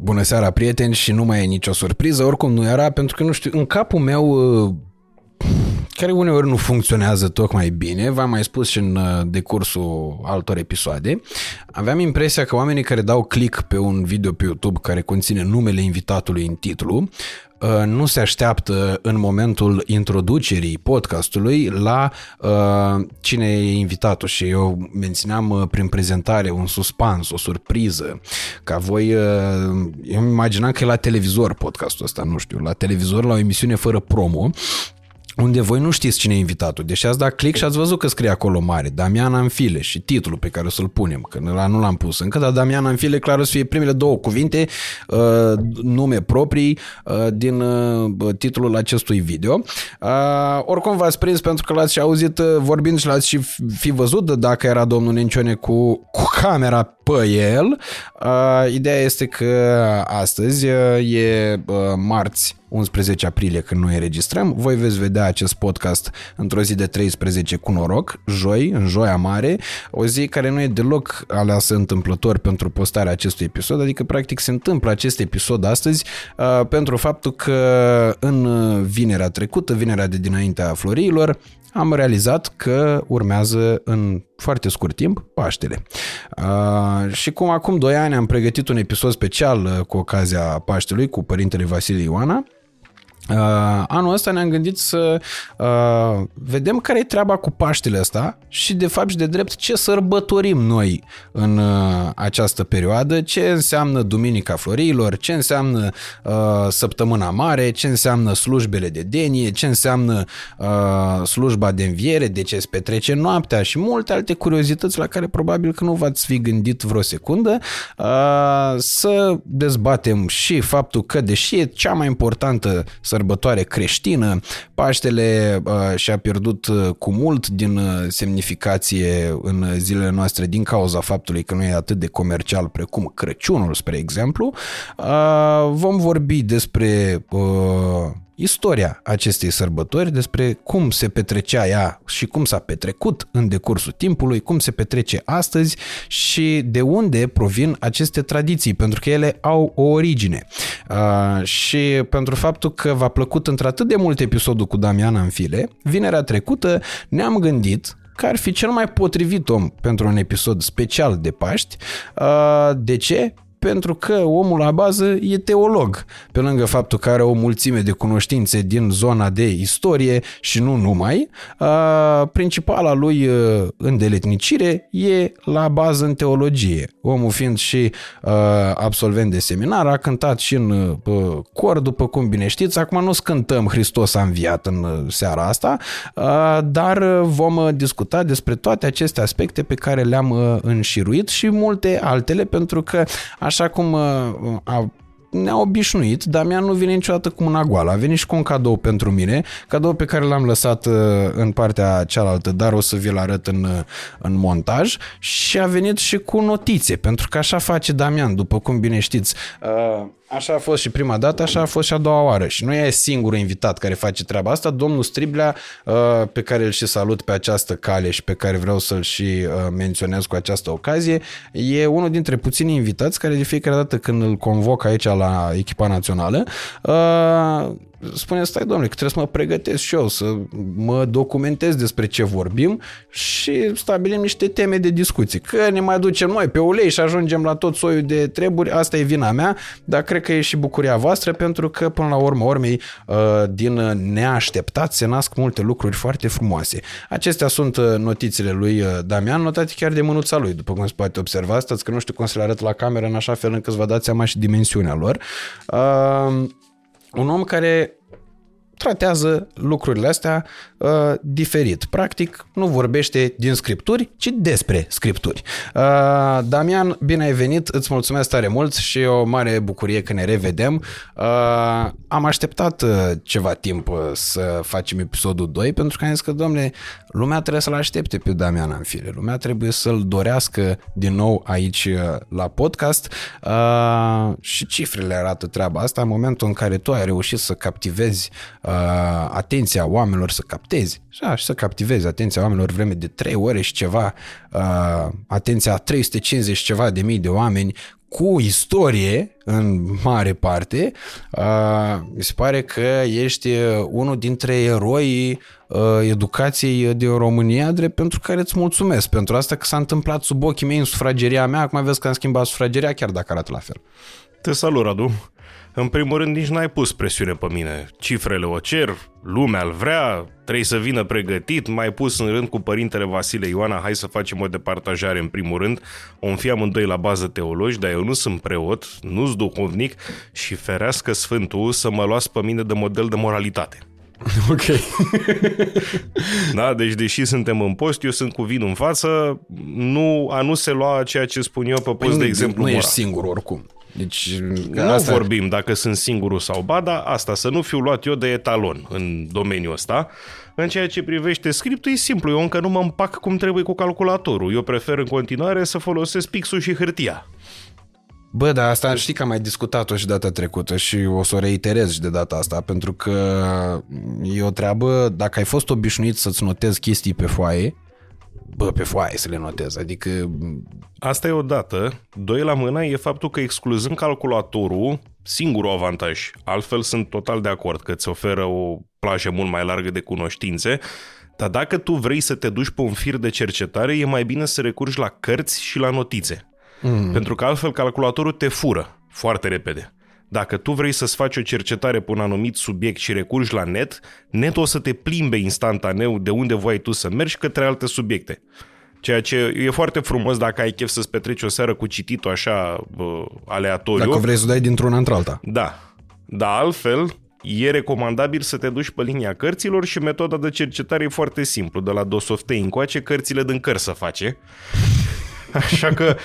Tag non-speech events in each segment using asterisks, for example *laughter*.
Bună seara, prieteni, și nu mai e nicio surpriză, oricum nu era, pentru că, nu știu, în capul meu, uh, care uneori nu funcționează tocmai bine, v-am mai spus și în uh, decursul altor episoade, aveam impresia că oamenii care dau click pe un video pe YouTube care conține numele invitatului în titlu, Uh, nu se așteaptă în momentul introducerii podcastului la uh, cine e invitatul. Și eu mențineam uh, prin prezentare un suspans, o surpriză, ca voi, uh, eu îmi imaginam că e la televizor podcastul ăsta, nu știu, la televizor, la o emisiune fără promo unde voi nu știți cine e invitatul, deși ați dat click și ați văzut că scrie acolo mare, Damian Anfile și titlul pe care o să-l punem, că la nu l-am pus încă, dar Damian Anfile clar o să fie primele două cuvinte, uh, nume proprii uh, din uh, titlul acestui video. Uh, oricum v-ați prins pentru că l-ați și auzit uh, vorbind și l-ați și fi văzut de dacă era domnul Nencione cu, cu camera pe el. Uh, ideea este că astăzi uh, e uh, marți 11 aprilie când noi înregistrăm. Voi veți vedea acest podcast într-o zi de 13 cu noroc, joi, în joia mare, o zi care nu e deloc aleasă întâmplător pentru postarea acestui episod, adică practic se întâmplă acest episod astăzi uh, pentru faptul că în vinerea trecută, vinerea de dinaintea florilor, am realizat că urmează în foarte scurt timp Paștele. Uh, și cum acum 2 ani am pregătit un episod special uh, cu ocazia Paștelui cu părintele Vasile Ioana, Uh, anul ăsta ne-am gândit să uh, vedem care e treaba cu Paștele ăsta și de fapt și de drept ce sărbătorim noi în uh, această perioadă, ce înseamnă Duminica Florilor, ce înseamnă uh, Săptămâna Mare, ce înseamnă slujbele de denie, ce înseamnă uh, slujba de înviere, de ce se petrece noaptea și multe alte curiozități la care probabil că nu v-ați fi gândit vreo secundă, uh, să dezbatem și faptul că deși e cea mai importantă să sărbătoare creștină. Paștele uh, și-a pierdut uh, cu mult din uh, semnificație în zilele noastre din cauza faptului că nu e atât de comercial precum Crăciunul, spre exemplu. Uh, vom vorbi despre uh, istoria acestei sărbători, despre cum se petrecea ea și cum s-a petrecut în decursul timpului, cum se petrece astăzi și de unde provin aceste tradiții, pentru că ele au o origine. Uh, și pentru faptul că v-a plăcut într-atât de mult episodul cu Damiana în file, vinerea trecută ne-am gândit că ar fi cel mai potrivit om pentru un episod special de Paști. Uh, de ce? Pentru că omul la bază e teolog, pe lângă faptul că are o mulțime de cunoștințe din zona de istorie și nu numai, principala lui îndeletnicire e la bază în teologie. Omul fiind și absolvent de seminar, a cântat și în cor, după cum bine știți. Acum nu scântăm Hristos a înviat în seara asta, dar vom discuta despre toate aceste aspecte pe care le-am înșiruit și multe altele, pentru că așa cum uh, a ne-a obișnuit, Damian nu vine niciodată cu mâna goală. A venit și cu un cadou pentru mine, cadou pe care l-am lăsat uh, în partea cealaltă, dar o să vi-l arăt în, uh, în montaj și a venit și cu notițe, pentru că așa face Damian, după cum bine știți. Așa a fost și prima dată, așa a fost și a doua oară. Și nu e singurul invitat care face treaba asta. Domnul Striblea, uh, pe care îl și salut pe această cale și pe care vreau să-l și uh, menționez cu această ocazie, e unul dintre puțini invitați care de fiecare dată când îl convoc aici la echipa națională, uh, spune, stai domnule, că trebuie să mă pregătesc și eu, să mă documentez despre ce vorbim și stabilim niște teme de discuții. Că ne mai ducem noi pe ulei și ajungem la tot soiul de treburi, asta e vina mea, dar cred că e și bucuria voastră pentru că până la urmă urmei uh, din neașteptat se nasc multe lucruri foarte frumoase. Acestea sunt uh, notițele lui uh, Damian, notate chiar de mânuța lui, după cum se poate observa, stați că nu știu cum să le arăt la cameră în așa fel încât să vă dați seama și dimensiunea lor. Uh, un om care tratează lucrurile astea uh, diferit. Practic, nu vorbește din scripturi, ci despre scripturi. Uh, Damian, bine ai venit, îți mulțumesc tare mult și o mare bucurie că ne revedem. Uh, am așteptat uh, ceva timp uh, să facem episodul 2 pentru că am zis că, domne, lumea trebuie să-l aștepte pe Damian în fire. Lumea trebuie să-l dorească din nou aici uh, la podcast uh, și cifrele arată treaba asta în momentul în care tu ai reușit să captivezi uh, atenția oamenilor, să captezi da, și să captivezi atenția oamenilor vreme de 3 ore și ceva, uh, atenția a 350 ceva de mii de oameni cu istorie în mare parte, uh, mi se pare că ești unul dintre eroii uh, educației din România, drept pentru care îți mulțumesc pentru asta că s-a întâmplat sub ochii mei în sufrageria mea, acum vezi că am schimbat sufrageria, chiar dacă arată la fel. Te salut, Radu. În primul rând, nici n-ai pus presiune pe mine. Cifrele o cer, lumea îl vrea, trebuie să vină pregătit, mai pus în rând cu părintele Vasile Ioana, hai să facem o departajare în primul rând, om fi amândoi la bază teologi, dar eu nu sunt preot, nu-s duhovnic și ferească Sfântul să mă luați pe mine de model de moralitate. *laughs* Ok. da, deci deși suntem în post, eu sunt cu vin în față, nu, a nu se lua ceea ce spun eu pe post, păi de exemplu, Nu moral. ești singur oricum. Deci, nu asta... vorbim dacă sunt singurul sau ba, dar asta, să nu fiu luat eu de etalon în domeniul ăsta. În ceea ce privește scriptul, e simplu, eu încă nu mă împac cum trebuie cu calculatorul. Eu prefer în continuare să folosesc pixul și hârtia. Bă, dar asta știi că am mai discutat-o și data trecută și o să o reiterez și de data asta, pentru că e o treabă, dacă ai fost obișnuit să-ți notezi chestii pe foaie, bă, pe foaie să le notez. Adică... Asta e o dată. Doi la mână e faptul că excluzând calculatorul, singurul avantaj, altfel sunt total de acord că îți oferă o plajă mult mai largă de cunoștințe, dar dacă tu vrei să te duci pe un fir de cercetare, e mai bine să recurgi la cărți și la notițe. Mm. Pentru că altfel calculatorul te fură foarte repede. Dacă tu vrei să-ți faci o cercetare pe un anumit subiect și recurgi la net, net o să te plimbe instantaneu de unde voi tu să mergi către alte subiecte. Ceea ce e foarte frumos dacă ai chef să-ți petreci o seară cu cititul așa bă, aleatoriu. Dacă vrei să dai dintr-una într-alta. Da. Dar altfel, e recomandabil să te duci pe linia cărților și metoda de cercetare e foarte simplu. De la Dosoftei încoace, cărțile din cărți să face. Așa că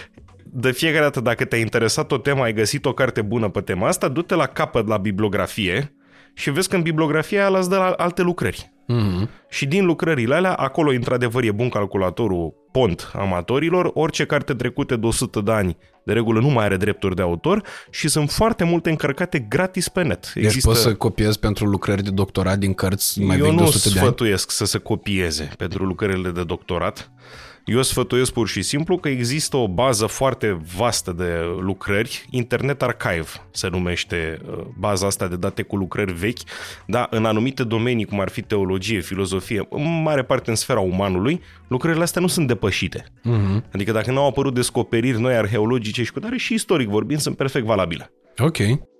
de fiecare dată dacă te-a interesat o temă, ai găsit o carte bună pe tema asta, du-te la capăt la bibliografie și vezi că în bibliografia aia îți dă la alte lucrări. Mm-hmm. Și din lucrările alea, acolo într-adevăr e bun calculatorul pont amatorilor, orice carte trecută de 100 de ani de regulă nu mai are drepturi de autor și sunt foarte multe încărcate gratis pe net. Deci Există... poți să copiezi pentru lucrări de doctorat din cărți mai Eu vechi de 100 de ani? Eu nu sfătuiesc să se copieze pentru lucrările de doctorat. Eu sfătuiesc pur și simplu că există o bază foarte vastă de lucrări, Internet Archive se numește uh, baza asta de date cu lucrări vechi, dar în anumite domenii, cum ar fi teologie, filozofie, în mare parte în sfera umanului, lucrările astea nu sunt depășite. Uh-huh. Adică dacă nu au apărut descoperiri noi arheologice și cu tare și istoric vorbind, sunt perfect valabile. Ok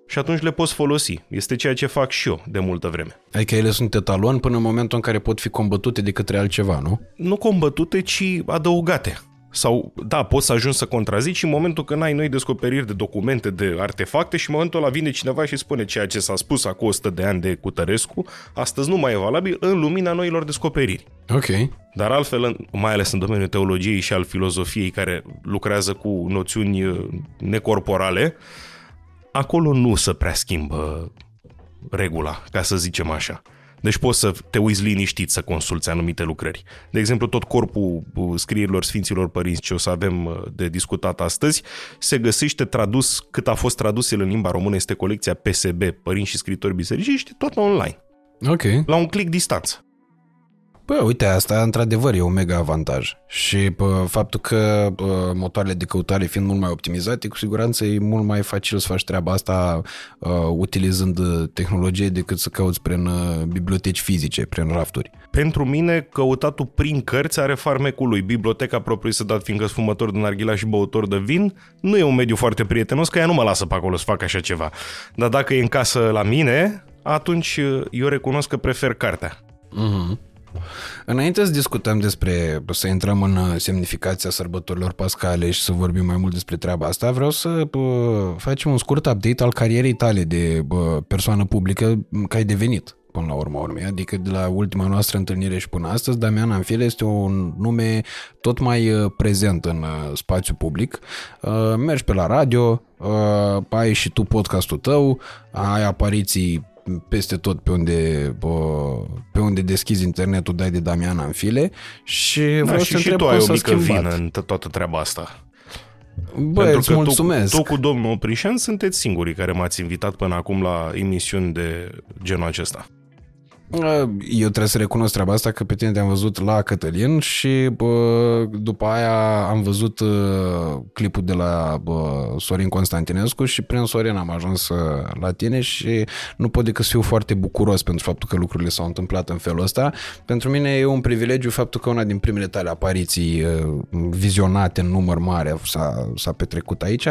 și atunci le poți folosi. Este ceea ce fac și eu de multă vreme. Adică ele sunt etalon până în momentul în care pot fi combătute de către altceva, nu? Nu combătute, ci adăugate. Sau, da, poți să ajungi să contrazici în momentul când ai noi descoperiri de documente, de artefacte și în momentul ăla vine cineva și spune ceea ce s-a spus acum 100 de ani de Cutărescu, astăzi nu mai e valabil în lumina noilor descoperiri. Ok. Dar altfel, mai ales în domeniul teologiei și al filozofiei care lucrează cu noțiuni uh, necorporale, acolo nu se prea schimbă regula, ca să zicem așa. Deci poți să te uiți liniștit să consulți anumite lucrări. De exemplu, tot corpul uh, scrierilor Sfinților Părinți ce o să avem uh, de discutat astăzi se găsește tradus, cât a fost tradus el în limba română, este colecția PSB, Părinți și Scritori Biserici, tot online. Ok. La un click distanță. Bă, uite, asta într-adevăr e un mega avantaj. Și pă, faptul că pă, motoarele de căutare fiind mult mai optimizate, cu siguranță e mult mai facil să faci treaba asta uh, utilizând tehnologie decât să cauți prin uh, biblioteci fizice, prin rafturi. Pentru mine, căutatul prin cărți are farmecul lui. Biblioteca propriu să dat, fiindcă sunt fumător de narghila și băutor de vin, nu e un mediu foarte prietenos, că ea nu mă lasă pe acolo să fac așa ceva. Dar dacă e în casă la mine, atunci eu recunosc că prefer cartea. Uh-huh. Înainte să discutăm despre, să intrăm în uh, semnificația sărbătorilor pascale și să vorbim mai mult despre treaba asta, vreau să bă, facem un scurt update al carierei tale de bă, persoană publică că ai devenit până la urma urmei, adică de la ultima noastră întâlnire și până astăzi, Damian Anfile este un nume tot mai uh, prezent în uh, spațiu public. Mergi pe la radio, ai și tu podcastul tău, ai apariții peste tot pe unde, pe unde deschizi internetul, dai de Damian în file și da, vreau și, să și întreb tu ai o mică schimbat. vină în toată treaba asta. Bă, Pentru îți că mulțumesc. Tu, tu cu domnul Prișan sunteți singurii care m-ați invitat până acum la emisiuni de genul acesta. Eu trebuie să recunosc treaba asta că pe tine te-am văzut la Cătălin și bă, după aia am văzut uh, clipul de la bă, Sorin Constantinescu și prin Sorin am ajuns uh, la tine și nu pot decât să fiu foarte bucuros pentru faptul că lucrurile s-au întâmplat în felul ăsta. Pentru mine e un privilegiu faptul că una din primele tale apariții uh, vizionate în număr mare s-a, s-a petrecut aici.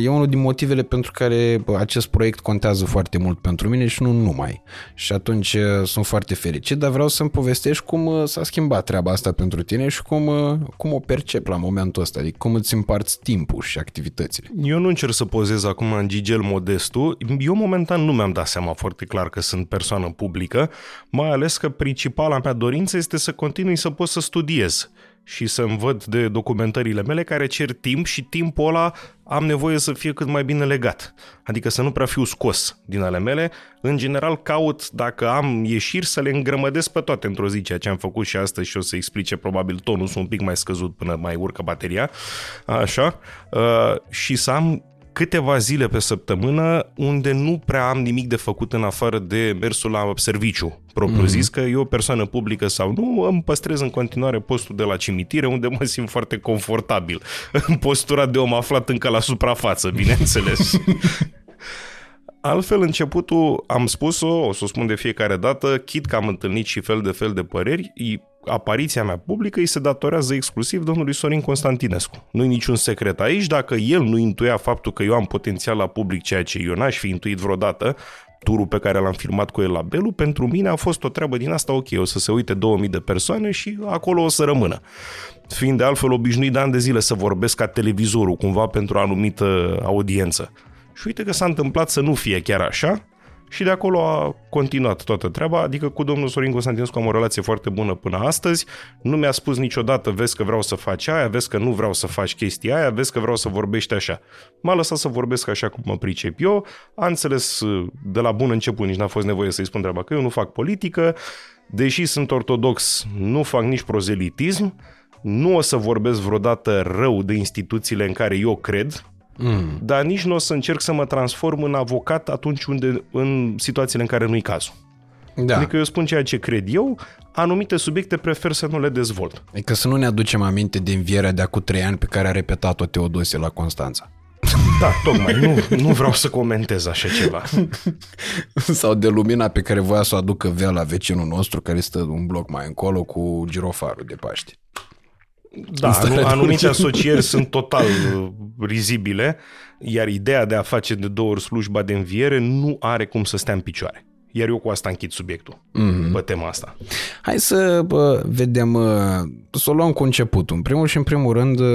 E unul din motivele pentru care acest proiect contează foarte mult pentru mine și nu numai. Și atunci sunt foarte fericit, dar vreau să-mi povestești cum uh, s-a schimbat treaba asta pentru tine și cum, uh, cum o percep la momentul ăsta, adică cum îți împarți timpul și activitățile. Eu nu încerc să pozez acum în Gigel Modestu. Eu momentan nu mi-am dat seama foarte clar că sunt persoană publică, mai ales că principala mea dorință este să continui să pot să studiez și să-mi văd de documentările mele care cer timp și timpul ăla am nevoie să fie cât mai bine legat. Adică să nu prea fiu scos din ale mele. În general caut, dacă am ieșiri, să le îngrămădesc pe toate într-o zi, ceea ce am făcut și astăzi și o să explice probabil tonul un pic mai scăzut până mai urcă bateria. Așa. Uh, și să am câteva zile pe săptămână unde nu prea am nimic de făcut în afară de mersul la serviciu, propriu mm-hmm. zis, că eu, persoană publică sau nu, îmi păstrez în continuare postul de la cimitire, unde mă simt foarte confortabil. În *laughs* postura de om aflat încă la suprafață, bineînțeles. *laughs* Altfel, începutul, am spus-o, o să o spun de fiecare dată, chit că am întâlnit și fel de fel de păreri, apariția mea publică îi se datorează exclusiv domnului Sorin Constantinescu. Nu-i niciun secret aici, dacă el nu intuia faptul că eu am potențial la public, ceea ce eu n-aș fi intuit vreodată, turul pe care l-am filmat cu el la Belu, pentru mine a fost o treabă din asta, ok, o să se uite 2000 de persoane și acolo o să rămână. Fiind de altfel obișnuit de ani de zile să vorbesc ca televizorul, cumva pentru o anumită audiență. Și uite că s-a întâmplat să nu fie chiar așa, și de acolo a continuat toată treaba, adică cu domnul Sorin Constantinescu am o relație foarte bună până astăzi, nu mi-a spus niciodată, vezi că vreau să faci aia, vezi că nu vreau să faci chestia aia, vezi că vreau să vorbești așa. M-a lăsat să vorbesc așa cum mă pricep eu, a înțeles uh, de la bun început, nici n-a fost nevoie să-i spun treaba, că eu nu fac politică, deși sunt ortodox, nu fac nici prozelitism, nu o să vorbesc vreodată rău de instituțiile în care eu cred, Mm. Dar nici nu o să încerc să mă transform în avocat atunci unde, în situațiile în care nu-i cazul. Da. Adică eu spun ceea ce cred eu, anumite subiecte prefer să nu le dezvolt. Adică să nu ne aducem aminte de învierea de acum trei ani pe care a repetat-o Teodosie la Constanța. Da, tocmai. Nu, nu vreau să comentez așa ceva. *laughs* Sau de lumina pe care voia să o aducă vea la vecinul nostru care stă un bloc mai încolo cu girofarul de Paște. Da, *laughs* anumite asocieri sunt total uh, rizibile, iar ideea de a face de două ori slujba de înviere nu are cum să stea în picioare. Iar eu cu asta închid subiectul, mm-hmm. pe tema asta. Hai să bă, vedem, uh, să o luăm cu începutul. În primul și în primul rând, uh,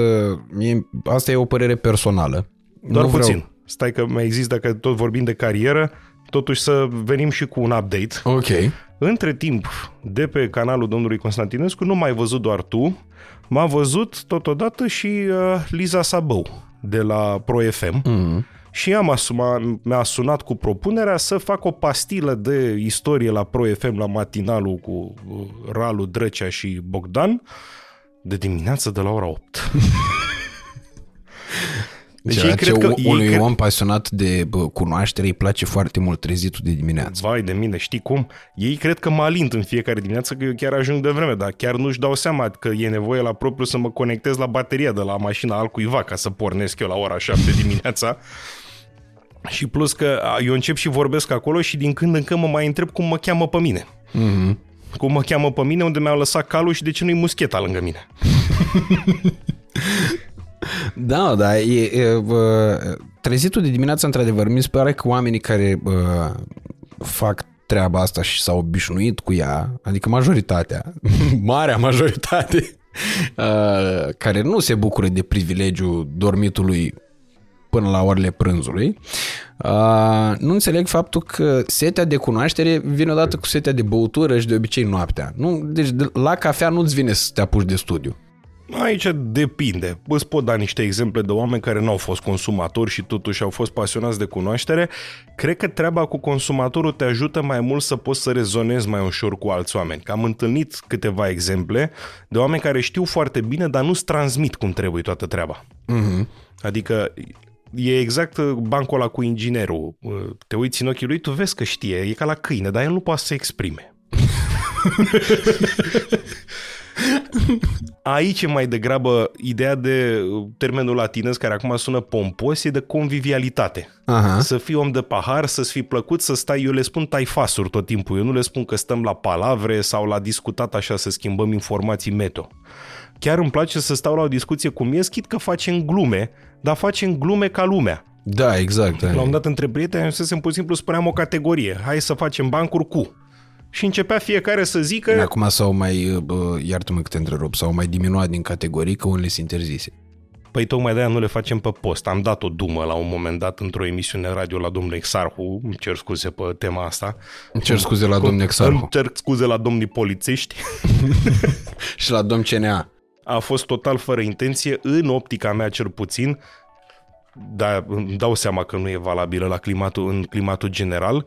mie, asta e o părere personală. Doar nu puțin. Vreau... Stai că mai există, dacă tot vorbim de carieră, totuși să venim și cu un update. Ok. Între timp, de pe canalul domnului Constantinescu, nu mai văzut doar tu, m-a văzut totodată și uh, Liza Sabău de la ProFM. Mm. Și am asuma, mi-a sunat cu propunerea să fac o pastilă de istorie la ProFM la matinalul cu uh, Ralu, Drăcea și Bogdan de dimineață de la ora 8. *laughs* Deci Ceea cred că unui cred... om pasionat de bă, cunoaștere îi place foarte mult trezitul de dimineață. Vai de mine, știi cum? Ei cred că mă alint în fiecare dimineață că eu chiar ajung de vreme, dar chiar nu-și dau seama că e nevoie la propriu să mă conectez la bateria de la mașina altcuiva ca să pornesc eu la ora 7 dimineața. Și plus că eu încep și vorbesc acolo și din când în când mă mai întreb cum mă cheamă pe mine. Mm-hmm. Cum mă cheamă pe mine, unde mi-a lăsat calul și de ce nu-i muscheta lângă mine. *laughs* Da, da, e, e, bă, trezitul de dimineață, într-adevăr, mi se pare că oamenii care bă, fac treaba asta și s-au obișnuit cu ea, adică majoritatea, *laughs* marea majoritate, *laughs* uh, care nu se bucură de privilegiul dormitului până la orele prânzului, uh, nu înțeleg faptul că setea de cunoaștere vine odată cu setea de băutură și de obicei noaptea. Nu, deci de, la cafea nu-ți vine să te apuci de studiu. Aici depinde. Îți pot da niște exemple de oameni care nu au fost consumatori și totuși au fost pasionați de cunoaștere. Cred că treaba cu consumatorul te ajută mai mult să poți să rezonezi mai ușor cu alți oameni. Că am întâlnit câteva exemple de oameni care știu foarte bine, dar nu-ți transmit cum trebuie toată treaba. Mm-hmm. Adică E exact uh, bancul ăla cu inginerul. Uh, Te uiți în ochii lui, tu vezi că știe, e ca la câine, dar el nu poate să se exprime. *laughs* Aici e mai degrabă ideea de uh, termenul latinez care acum sună pompos, e de convivialitate. Aha. Să fii om de pahar, să-ți fi plăcut, să stai, eu le spun taifasuri tot timpul, eu nu le spun că stăm la palavre sau la discutat așa să schimbăm informații meto. Chiar îmi place să stau la o discuție cu mie, schid că facem glume, dar facem glume ca lumea. Da, exact. La un moment dat între prieteni, ajunsesem pur și simplu spuneam o categorie. Hai să facem bancuri cu. Și începea fiecare să zică... Acum s-au mai, bă, iartă-mă că te întrerup, s-au mai diminuat din categorii că unele sunt interzise. Păi tocmai de-aia nu le facem pe post. Am dat o dumă la un moment dat într-o emisiune radio la domnul Exarhu, îmi cer scuze pe tema asta. Îmi cer scuze la domnul Îmi Exarhu cer scuze la domnii polițiști. *laughs* și la domn CNA. A fost total fără intenție, în optica mea cel puțin, dar îmi dau seama că nu e valabilă la climatul, în climatul general,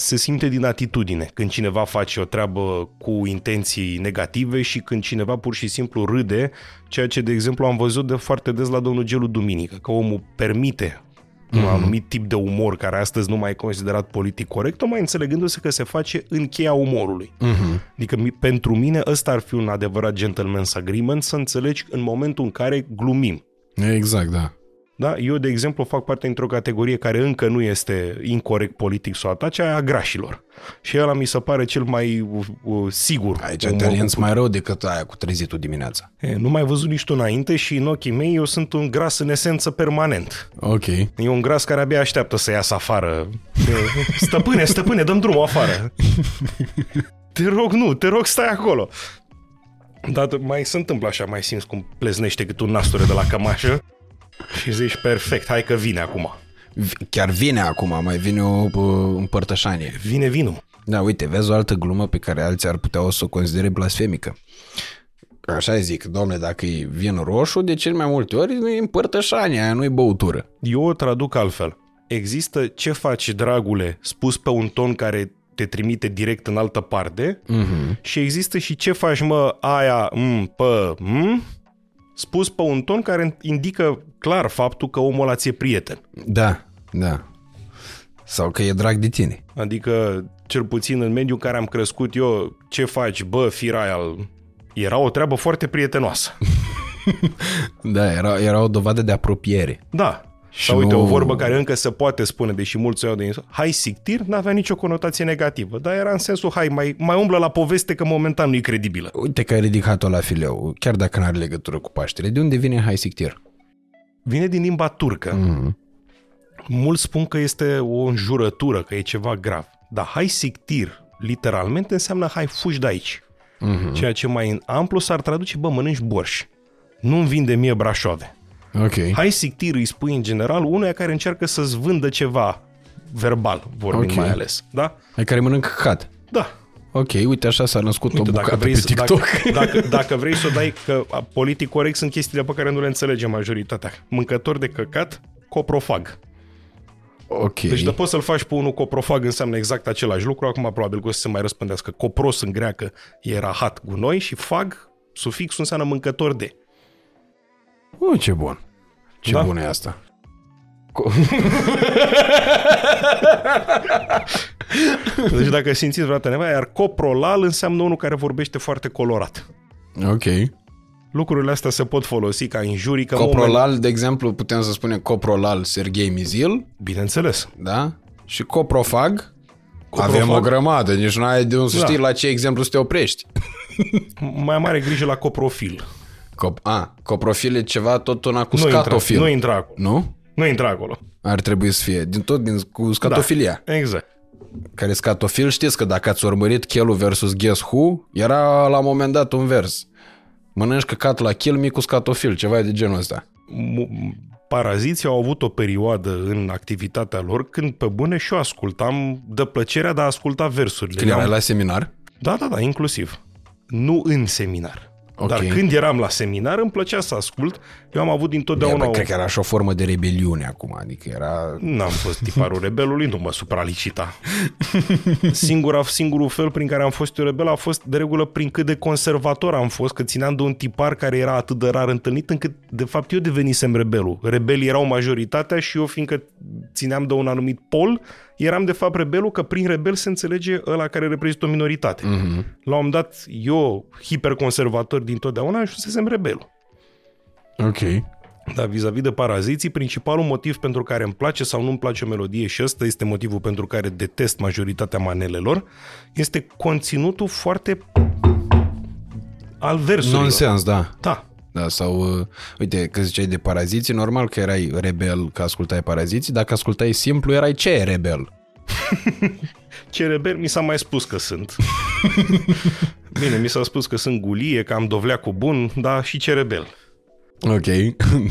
se simte din atitudine când cineva face o treabă cu intenții negative și când cineva pur și simplu râde, ceea ce, de exemplu, am văzut de foarte des la domnul Gelu Duminică, că omul permite un anumit tip de umor care astăzi nu mai e considerat politic corect, mai înțelegându-se că se face în cheia umorului. Mhm. Adică mi- pentru mine ăsta ar fi un adevărat gentleman's agreement, să înțelegi în momentul în care glumim. Exact, da. Da? Eu, de exemplu, fac parte dintr-o categorie care încă nu este incorrect politic să o atace, aia a grașilor. Și ăla mi se pare cel mai uh, uh, sigur. Aici umor te cu alienți mai rău decât aia cu trezitul dimineața. E, nu mai văzut nici tu înainte și în ochii mei eu sunt un gras în esență permanent. Ok. E un gras care abia așteaptă să iasă afară. E, Stăpâne, stăpâne, dăm drumul afară. Te rog, nu, te rog, stai acolo. Dar mai se întâmplă așa, mai simți cum pleznește cât un nasture de la cămașă și zici, perfect, hai că vine acum. V- Chiar vine acum, mai vine o bă, împărtășanie. Vine vinul. Da, uite, vezi o altă glumă pe care alții ar putea o să o considere blasfemică. Așa zic, domnule, dacă e vin roșu, de cel mai multe ori e împărtășanie, aia nu e băutură. Eu o traduc altfel. Există ce faci, dragule, spus pe un ton care te trimite direct în altă parte Mhm. și există și ce faci, mă, aia, m, pă, m, spus pe un ton care indică clar faptul că omul ăla ți-e prieten. Da, da. Sau că e drag de tine. Adică, cel puțin în mediul în care am crescut eu, ce faci, bă, firaial, era o treabă foarte prietenoasă. *laughs* Da, era, era o dovadă de apropiere. Da. Și Sau uite, nu- o vorbă care încă se poate spune, deși mulți o iau de hai sictir, n-avea nicio conotație negativă, dar era în sensul, hai, mai, mai umblă la poveste că momentan nu e credibilă. Uite că ai ridicat-o la fileu, chiar dacă nu are legătură cu Paștele. De unde vine hai sictir? Vine din limba turcă. Mhm. Mulți spun că este o înjurătură, că e ceva grav. Dar hai sictir, literalmente, înseamnă hai fugi de aici. Mhm. Ceea ce mai în amplu s-ar traduce, bă, mănânci borș. Nu-mi vinde mie brașoave. Ok. Hai sictir îi spui în general unuia care încearcă să-ți vândă ceva verbal, vorbind Ok. mai ales. Da? Ai care mănâncă căcat. Da. Ok, uite așa s-a născut Uite, o dacă bucată vrei, pe să, TikTok. dacă, *laughs* dacă, dacă vrei să o dai, că a, politic corect sunt chestiile pe care nu le înțelege majoritatea. Mâncător de căcat, coprofag. ok. Deci de poți să-l faci pe unul coprofag înseamnă exact același lucru. Acum probabil că o să se mai răspândească. Copros în greacă e rahat, gunoi și fag, sufixul înseamnă mâncător de. Uh, ce bun. Ce Da? bun e asta. *laughs* Deci dacă simțiți vreodată nevoie, iar coprolal înseamnă unul care vorbește foarte colorat. Ok. Lucrurile astea se pot folosi ca injurii, ca moment... Coprolal, de exemplu, putem să spunem coprolal Serghei Mizil, Bineînțeles. da? Și coprofag, Coprofag? avem o grămadă, nici nu ai de unde să Da. știi la ce exemplu să te oprești. Mai mare grijă la coprofil. Cop- a, coprofil e ceva tot una cu Nu intra, scatofil. nu intra acolo. nu? Nu intra acolo. Ar trebui să fie. Din tot din, cu scatofilia. Da, exact. Care scatofil, știți că dacă ați urmărit Chelu versus Guess Who, era la un moment dat un vers. Mănânci căcat la kill mi cu scatofil, ceva de genul ăsta. Mu- Paraziții au avut o perioadă în activitatea lor când pe bune și eu ascultam de plăcerea de a asculta versurile. Când erai Eram- la seminar? Da, da, da, inclusiv. Nu în seminar. Ok. Dar când eram la seminar, îmi plăcea să ascult. Eu am avut Bine, dintotdeauna... bă, o- cred că era și o formă de rebeliune acum, adică era... N-am fost tiparul rebelului, nu mă supralicita. *laughs* Singura, singurul fel prin care am fost eu rebel a fost de regulă prin cât de conservator am fost, că țineam de un tipar care era atât de rar întâlnit, încât de fapt eu devenisem rebelul. Rebelii erau majoritatea și eu fiindcă țineam de un anumit pol, eram de fapt rebelul, că prin rebel se înțelege ăla care reprezintă o minoritate. Mm-hmm. La un moment dat, eu, hiperconservator din totdeauna, ajunsesem rebelul. Ok. Dar vis-a-vis de paraziții, principalul motiv pentru care îmi place sau nu îmi place o melodie și ăsta este motivul pentru care detest majoritatea manelelor, este conținutul foarte al versurilor. Nonsens, da. Da. Da, sau, uh, uite, că ziceai de paraziții, normal că erai rebel că ascultai paraziții, dacă ascultai simplu, erai ce rebel? *laughs* Ce rebel mi s-a mai spus că sunt. *laughs* Bine, mi s-a spus că sunt gulie, că am dovleacul bun, dar și ce rebel. Ok.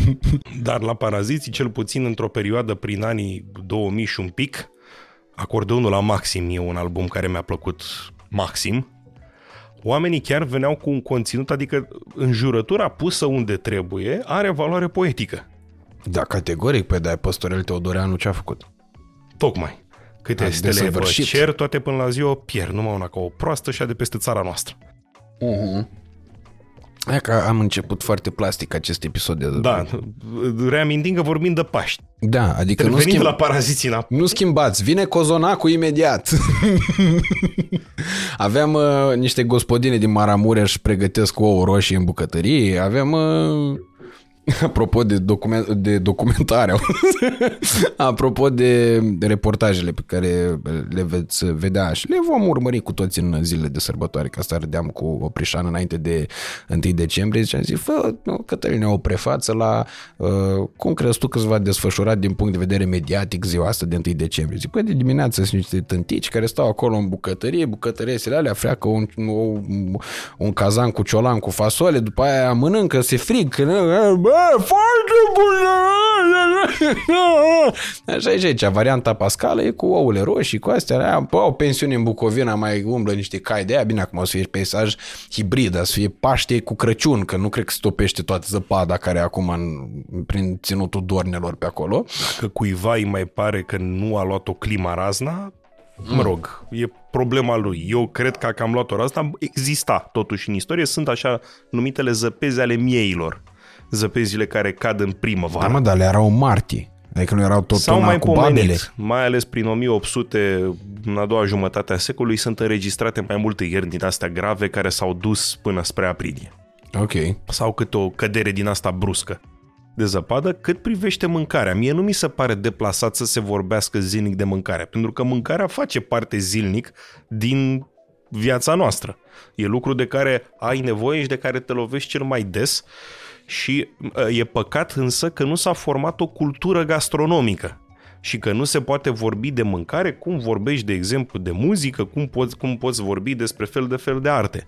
*laughs* Dar la Paraziții, cel puțin într-o perioadă prin anii 2000 și un pic, Acordeonul la Maxim e un album care mi-a plăcut maxim. Oamenii chiar veneau cu un conținut, adică înjurătura pusă unde trebuie are valoare poetică. da, categoric, pe de Păstorel Teodoreanu ce a făcut? Tocmai. Câte A stele vă desăvârșit. cer, toate până la ziua pierd, numai una ca o proastă și a de peste țara noastră. Aia că am început foarte plastic acest episod de... Da, reamintim că vorbim de Paști. Da, adică nu, Venim schimb... la Paraziții înapoi. nu schimbați, vine cozonacul imediat. *laughs* Aveam uh, niște gospodine din Maramureș pregătesc ouă roșii în bucătărie, aveam uh, Apropo de, document, de documentare, *laughs* apropo de reportajele pe care le veți vedea și le vom urmări cu toți în zilele de sărbătoare, că asta râdeam cu o prișană înainte de 1 decembrie, ziceam, zic, fă, nu, Cătăline, o prefață la uh, cum crezi tu că se va desfășura din punct de vedere mediatic ziua asta de 1 decembrie. Zic, păi de dimineață sunt niște tântici care stau acolo în bucătărie, bucătăriesele alea freacă un, un, un cazan cu ciolan cu fasole, după aia mănâncă, se frig, că, bă, foarte bună! Așa e și aici, varianta pascală e cu ouăle roșii, cu astea, aia, bă, o pensiune în Bucovina, mai umblă niște cai de aia, bine, acum o să fie peisaj hibrid, o să fie Paște cu Crăciun, că nu cred că stopește toată zăpada care e acum în, prin ținutul dornelor pe acolo. Că cuiva îi mai pare că nu a luat o clima razna, mă rog, e problema lui. Eu cred că am luat-o razna, exista totuși în istorie, sunt așa numitele zăpezi ale mieilor. Zăpezile care cad în primăvară. Da, mă, dar le erau marti. Adică nu erau tot S-au una mai cu babele. pomenit, mai ales prin 1800, în a doua jumătate a secolului, sunt înregistrate mai multe ierni din astea grave care s-au dus până spre aprilie. Ok. Sau câte o cădere din asta bruscă de zăpadă, cât privește mâncarea. Mie nu mi se pare deplasat să se vorbească zilnic de mâncare, pentru că mâncarea face parte zilnic din viața noastră. E lucru de care ai nevoie și de care te lovești cel mai des și uh, e păcat însă că nu s-a format o cultură gastronomică și că nu se poate vorbi de mâncare cum vorbești, de exemplu, de muzică, cum poți, cum poți vorbi despre fel de fel de arte.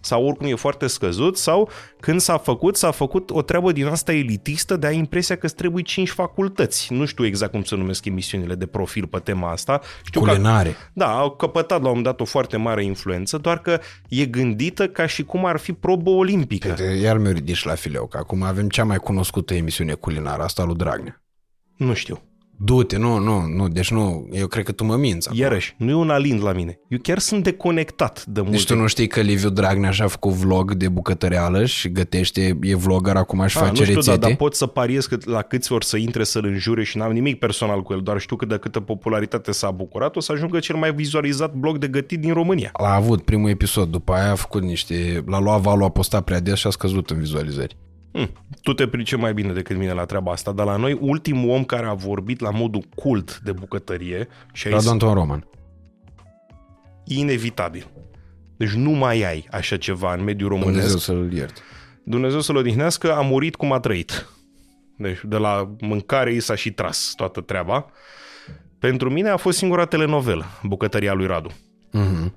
Sau oricum e foarte scăzut, sau când s-a făcut, s-a făcut o treabă din asta elitistă de a ai impresia că îți trebuie cinci facultăți. Nu știu exact cum se numesc emisiunile de profil pe tema asta. Știu că, Culinare. da, au căpătat la un moment dat o foarte mare influență, doar că e gândită ca și cum ar fi probă olimpică. Iar mi-o ridici la fileu, că acum avem cea mai cunoscută emisiune culinară, asta lui Dragnea. Nu știu. Du-te, nu, nu, nu, deci nu, eu cred că tu mă minți. acum. Iarăși, nu e un alind la mine. Eu chiar sunt deconectat de multe. Deci tu nu știi că Liviu Dragnea și-a făcut vlog de bucătăreală și gătește, e vlogger acum și A, face nu știu, rețete? dar, dar pot să pariez că la câți ori să intre să-l înjure și n-am nimic personal cu el, doar știu că de câtă popularitate s-a bucurat, o să ajungă cel mai vizualizat blog de gătit din România. A avut primul episod, după aia a făcut niște... L-a luat valul, a postat prea des și a scăzut în vizualizări. Hm, tu te price mai bine decât mine la treaba asta, dar la noi ultimul om care a vorbit la modul cult de bucătărie și a Radu zis Anton Roman. inevitabil. Deci nu mai ai așa ceva în mediul românesc. Dumnezeu să-l ierte. Dumnezeu să-l odihnească, a murit cum a trăit. Deci de la mâncare i s-a și tras toată treaba. Pentru mine a fost singura telenovelă, bucătăria lui Radu. Mhm.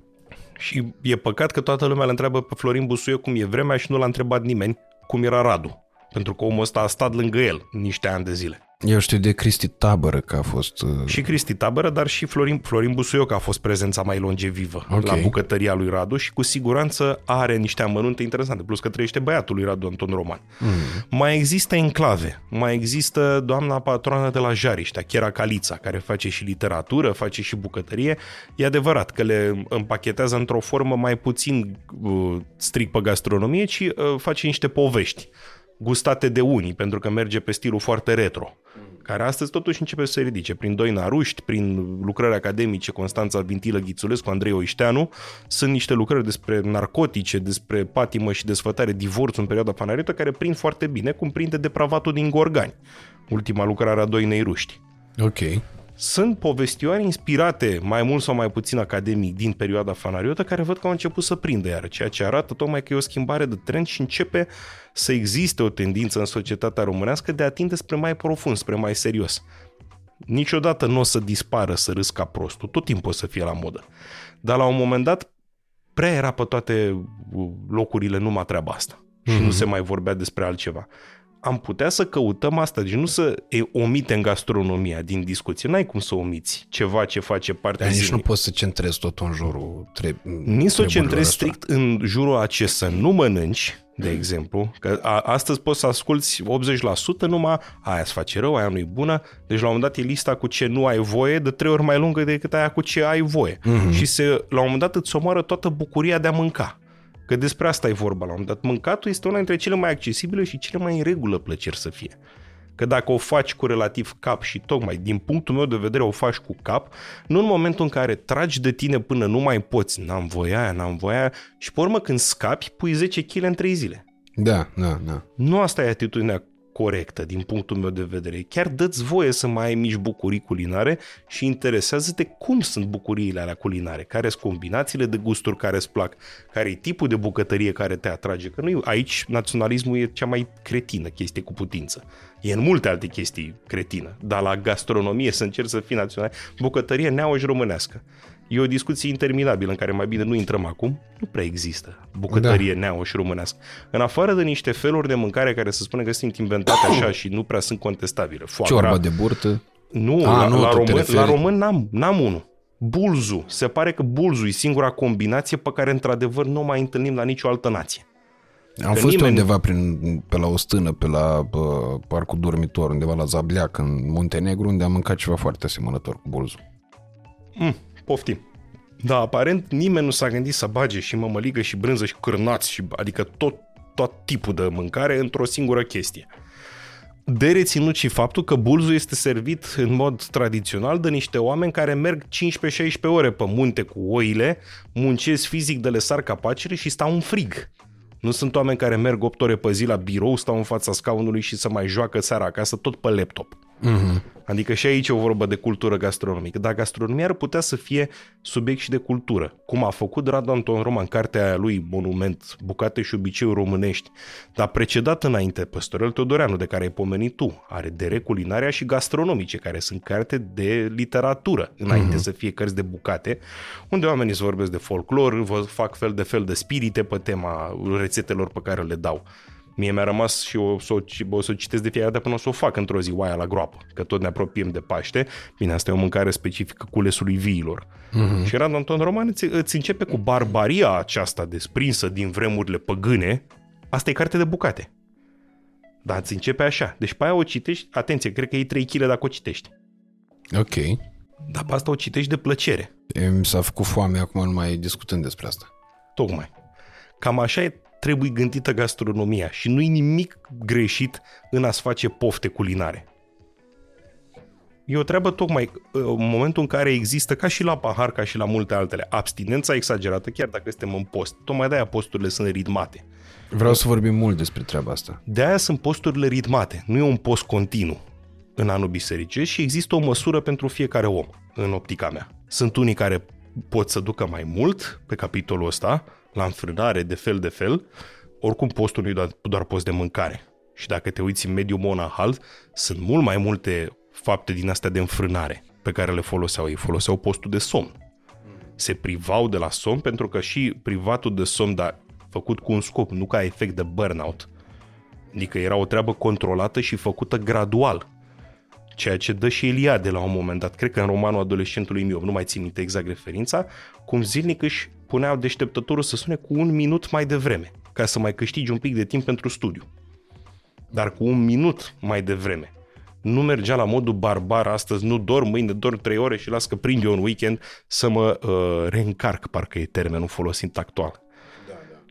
Și e păcat că toată lumea îl întreabă pe Florin Busuie cum e vremea și nu l-a întrebat nimeni cum era Radu. Pentru că omul ăsta a stat lângă el niște ani de zile. Eu știu de Cristi Tabără că a fost... Uh... Și Cristi Tabără, dar și Florin, Florin Busuioc a fost prezența mai longevivă okay. la bucătăria lui Radu și cu siguranță are niște amănunte interesante, plus că trăiește băiatul lui Radu Anton Roman. Mm. Mai există enclave, mai există doamna patroană de la Jariștea, Chiera Calița, care face și literatură, face și bucătărie. E adevărat că le împachetează într-o formă mai puțin uh, strict pe gastronomie, ci uh, face niște povești gustate de unii, pentru că merge pe stilul foarte retro, care astăzi totuși începe să se ridice. Prin doi naruști, prin lucrări academice, Constanța Vintilă Ghițulescu, Andrei Oișteanu, sunt niște lucrări despre narcotice, despre patimă și desfătare, divorț în perioada panariotă, care prind foarte bine, cum prinde depravatul din Gorgani, ultima lucrare a Doinei Ruști. Ok. Sunt povestioare inspirate, mai mult sau mai puțin academic, din perioada fanariotă, care văd că au început să prindă iar, ceea ce arată tocmai că e o schimbare de trend și începe să existe o tendință în societatea românească de a tinde spre mai profund, spre mai serios. Niciodată nu o să dispară să râs ca prostul, tot timpul o să fie la modă. Dar la un moment dat, prea era pe toate locurile numai treaba asta. Mm-hmm. Și nu mhm. se mai vorbea despre altceva am putea să căutăm asta, deci nu să omitem gastronomia din discuție. N-ai cum să omiți ceva ce face parte Dar nici nu poți să centrezi tot în jurul tre- Nici să o centrezi strict în jurul a ce să nu mănânci, de exemplu, că a, astăzi poți să asculti 80% numai aia îți face rău, aia nu-i bună, deci la un moment dat e lista cu ce nu ai voie de trei ori mai lungă decât aia cu ce ai voie. Mm-hmm. Și se, la un moment dat îți omoară toată bucuria de a mânca. Că despre asta e vorba la un moment dat. Mâncatul este una dintre cele mai accesibile și cele mai în regulă plăceri să fie. Că dacă o faci cu relativ cap și tocmai din punctul meu de vedere o faci cu cap, nu în momentul în care tragi de tine până nu mai poți, n-am voia aia, n-am voia aia, și pe urmă când scapi, pui 10 kg în 3 zile. Da, da, da. Nu asta e atitudinea corectă din punctul meu de vedere. Chiar dă-ți voie să mai ai mici bucurii culinare și interesează-te cum sunt bucuriile alea culinare, care sunt combinațiile de gusturi care îți plac, care e tipul de bucătărie care te atrage. Că nu aici naționalismul e cea mai cretină chestie cu putință. E în multe alte chestii cretină, dar la gastronomie să încerci să fii național, bucătărie neauș românească. E o discuție interminabilă în care mai bine nu intrăm acum. Nu prea există bucătărie da. neauș românească. În afară de niște feluri de mâncare care se spune că sunt inventate așa și nu prea sunt contestabile. Ciorba de burtă? Nu, A, la, nu la, român, la român n-am, n-am unul. Bulzu. Se pare că bulzu e singura combinație pe care într-adevăr nu o mai întâlnim la nicio altă nație. Am că fost nimeni... undeva prin, pe la o stână, pe la uh, parcul dormitor, undeva la Zableac, în Muntenegru, unde am mâncat ceva foarte asemănător cu bulzu. Mm, poftim. Da, aparent nimeni nu s-a gândit să bage și mămăligă și brânză și cârnați, și, adică tot, tot tipul de mâncare într-o singură chestie. De reținut și faptul că bulzul este servit în mod tradițional de niște oameni care merg 15-16 ore pe munte cu oile, muncesc fizic de le sar capacere și stau în frig. Nu sunt oameni care merg 8 ore pe zi la birou, stau în fața scaunului și să mai joacă seara acasă tot pe laptop. Mm-hmm. Adică și aici e o vorbă de cultură gastronomică. Dar gastronomia ar putea să fie subiect și de cultură, cum a făcut Radu Anton Roman, cartea aia lui, Monument, Bucate și obiceiuri românești, dar precedat înainte Păstorel Teodoreanu, de care ai pomenit tu, are de culinaria și gastronomice, care sunt carte de literatură, înainte mm-hmm. să fie cărți de bucate, unde oamenii îți vorbesc de folclor, vă fac fel de fel de spirite pe tema rețetelor pe care le dau. Mie mi-a rămas și o, să, o, o să o citesc de fiecare dată până o să o fac într-o zi oaia la groapă, că tot ne apropiem de Paște. Bine, asta e o mâncare specifică culesului viilor. Uh-huh. Și Radu Anton Roman îți, îți începe cu barbaria aceasta desprinsă din vremurile păgâne. Asta e carte de bucate. Dar îți începe așa. Deci pe aia o citești, atenție, cred că e 3 kg dacă o citești. Ok. Dar pe asta o citești de plăcere. Mi s-a făcut foame acum numai discutând despre asta. Tocmai. Cam așa e trebuie gândită gastronomia și nu-i nimic greșit în a-ți face pofte culinare. E o treabă tocmai în momentul în care există, ca și la pahar, ca și la multe altele, abstinența exagerată, chiar dacă suntem în post. Tocmai de-aia posturile sunt ritmate. Vreau să vorbim mult despre treaba asta. De-aia sunt posturile ritmate, nu e un post continuu în anul bisericesc și există o măsură pentru fiecare om, în optica mea. Sunt unii care pot să ducă mai mult pe capitolul ăsta, la înfrânare de fel de fel, oricum postul nu e doar, doar post de mâncare. Și dacă te uiți în mediul monahal, sunt mult mai multe fapte din astea de înfrânare pe care le foloseau. Ei foloseau postul de somn. Se privau de la somn pentru că și privatul de somn, dar făcut cu un scop, nu ca efect de burnout. Adică era o treabă controlată și făcută gradual. ceea ce dă și Eliade la un moment dat, cred că în romanul adolescentului Miov, nu mai țin minte exact referința, cum zilnic își puneau deșteptătorul să sune cu un minut mai devreme, ca să mai câștigi un pic de timp pentru studiu. Dar cu un minut mai devreme. Nu mergea la modul barbar astăzi, nu dorm mâine, dorm trei ore și las că prind eu un weekend să mă uh, reîncarc, parcă e termenul folosit actual.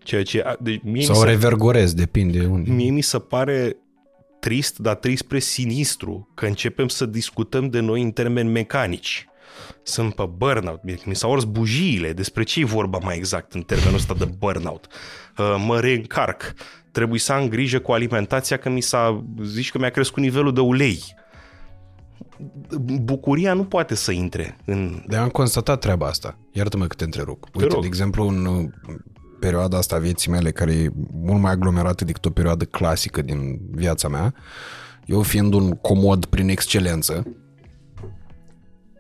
Ceea ce, a, deci mie Sau mi se, revergorez, depinde unde. mie mi se pare trist, dar trist spre sinistru, că începem să discutăm de noi în termeni mecanici. Sunt pe burnout, Bine, mi s-au ars bujiile, despre ce e vorba mai exact în termenul ăsta de burnout. Uh, mă reîncarc, trebuie să am grijă cu alimentația că mi s-a, zici că mi-a crescut nivelul de ulei. Bucuria nu poate să intre în... De am constatat treaba asta. Iartă-mă că te întrerup. Uite, rog. de exemplu, în uh, perioada asta a vieții mele, care e mult mai aglomerată decât o perioadă clasică din viața mea, eu fiind un comod prin excelență,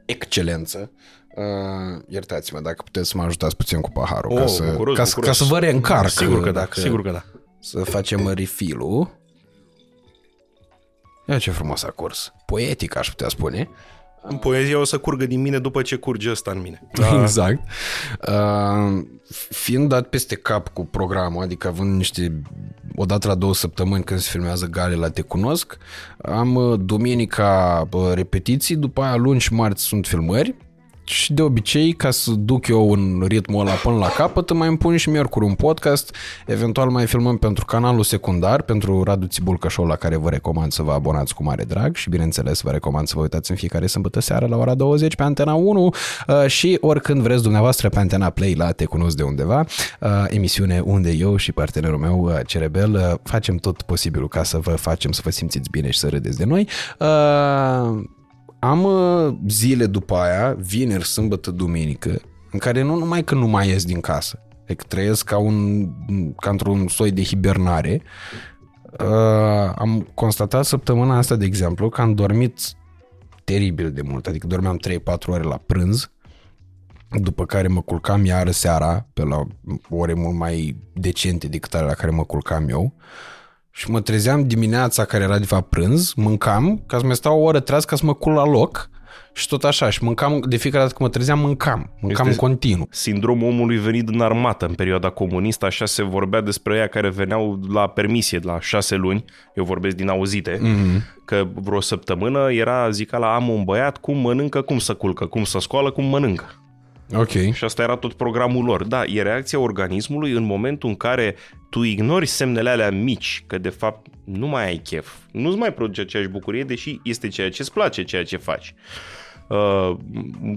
excelență, uh, iertați-mă dacă puteți să mă ajutați puțin cu paharul, Oh, ca, să, bucuros, ca, să, bucuros. ca să vă reîncarc. Sigur că da, dacă, sigur că da. Să facem refill Ia ce frumos a curs. Poetic, aș putea spune. Poezia o să curgă din mine după ce curge ăsta în mine. Da. *laughs* Exact. Uh, fiind dat peste cap cu programul, adică având niște odată la două săptămâni când se filmează gale la Te Cunosc, am uh, duminica uh, repetiții, după aia luni și marți sunt filmări și de obicei, ca să duc eu în ritmul ăla până la capăt, îmi mai îmi pun și miercuri un podcast, eventual mai filmăm pentru canalul secundar, pentru Radu Țibulcă Show, la care vă recomand să vă abonați cu mare drag. Și, bineînțeles, vă recomand să vă uitați în fiecare sâmbătă seară la ora 20 pe Antena 1 uh, și oricând vreți dumneavoastră pe Antena Play la Te Cunosc de undeva, uh, emisiune unde eu și partenerul meu, uh, Cerebel, uh, facem tot posibilul ca să vă facem să vă simțiți bine și să râdeți de noi. Uh, am uh, zile după aia, vineri, sâmbătă, duminică, în care nu numai că nu mai ies din casă, adică trăiesc ca, un, ca într-un soi de hibernare, uh, am constatat săptămâna asta, de exemplu, că am dormit teribil de mult, adică dormeam 3-4 ore la prânz, după care mă culcam iară seara, pe la ore mult mai decente decât alea la care mă culcam eu, și mă trezeam dimineața, care era de fapt prânz, mâncam, ca să mai stau o oră treaz ca să mă cul la loc și tot așa. Și mâncam, de fiecare dată când mă trezeam, mâncam. Mâncam Este- în continuu. Sindromul omului venit din armată în perioada comunistă, așa se vorbea despre ea care veneau la permisie la șase luni, eu vorbesc din auzite, mm-hmm. că vreo săptămână era, zic la am un băiat, cum mănâncă, cum să culcă, cum să scoală, cum mănâncă. Ok. Și asta era tot programul lor. Da, e reacția organismului în momentul în care tu ignori semnele alea mici, că de fapt nu mai ai chef, nu-ți mai produce aceeași bucurie, deși este ceea ce îți place, ceea ce faci. Uh,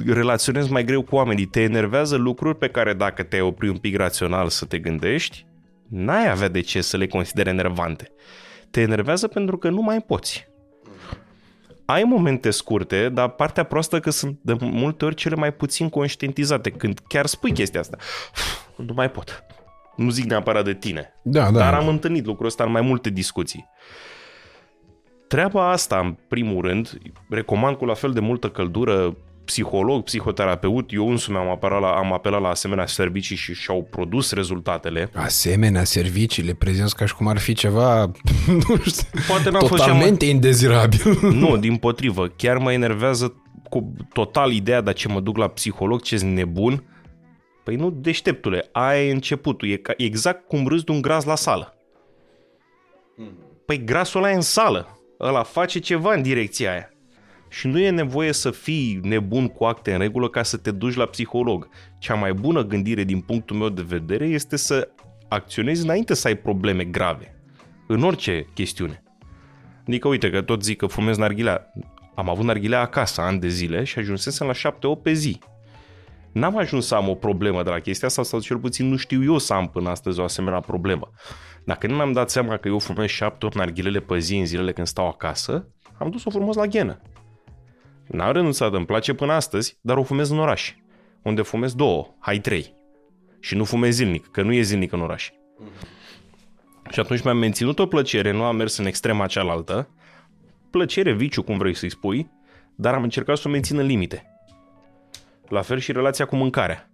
relaționezi mai greu cu oamenii, te enervează lucruri pe care dacă te-ai opri un pic rațional să te gândești, n-ai avea de ce să le consideri enervante. Te enervează pentru că nu mai poți ai momente scurte, dar partea proastă că sunt de multe ori cele mai puțin conștientizate, când chiar spui chestia asta. Nu mai pot. Nu zic neapărat de tine, Da, da. dar am întâlnit lucrul ăsta în mai multe discuții. Treaba asta, în primul rând, recomand cu la fel de multă căldură psiholog, psihoterapeut, eu însumi am apelat la, am apelat la asemenea servicii și și-au produs rezultatele. Asemenea, servicii le prezinți ca și cum ar fi ceva, *laughs* nu știu, Poate n-a fost cea mai- totalmente indezirabil. *laughs* Nu, din potrivă, chiar mă enervează cu total ideea de ce mă duc la psiholog, ce nebun. Păi nu, deșteptule, aia e începutul, e ca, exact cum râzi de un gras la sală. Păi grasul ăla e în sală, ăla face ceva în direcția aia. Și nu e nevoie să fii nebun cu acte în regulă ca să te duci la psiholog. Cea mai bună gândire din punctul meu de vedere este să acționezi înainte să ai probleme grave. În orice chestiune. Adică uite că tot zic că fumez narghilea. Am avut narghilea acasă ani de zile și ajunsesem la 7-8 pe zi. N-am ajuns să am o problemă de la chestia asta sau cel puțin nu știu eu să am până astăzi o asemenea problemă. Dacă nu mi-am dat seama că eu fumez 7-8 narghilele pe zi în zilele când stau acasă, am dus-o frumos la ghenă. N-am renunțat, îmi place până astăzi, dar o fumez în oraș, unde fumez două, hai trei. Și nu fumez zilnic, că nu e zilnic în oraș. Și atunci mi-am menținut o plăcere, nu am mers în extrema cealaltă, plăcere, viciu, cum vrei să-i spui, dar am încercat să o mențin în limite. La fel și relația cu mâncarea.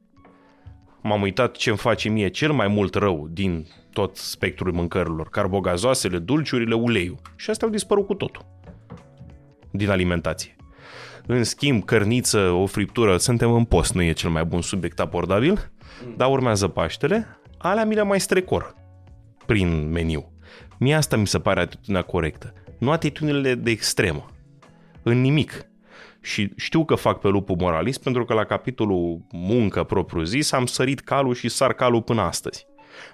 M-am uitat ce îmi face mie cel mai mult rău din tot spectrul mâncărilor. Carbogazoasele, dulciurile, uleiul. Și astea au dispărut cu totul. din alimentație. În schimb, cărniță, o friptură, suntem în post, nu e cel mai bun subiect abordabil, dar urmează Paștele, alea mi le mai strecor prin meniu. Mie asta mi se pare atitudinea corectă. Nu atitudinile de extremă. În nimic. Și știu că fac pe lupul moralist pentru că la capitolul muncă propriu zis am sărit calul și sar calul până astăzi.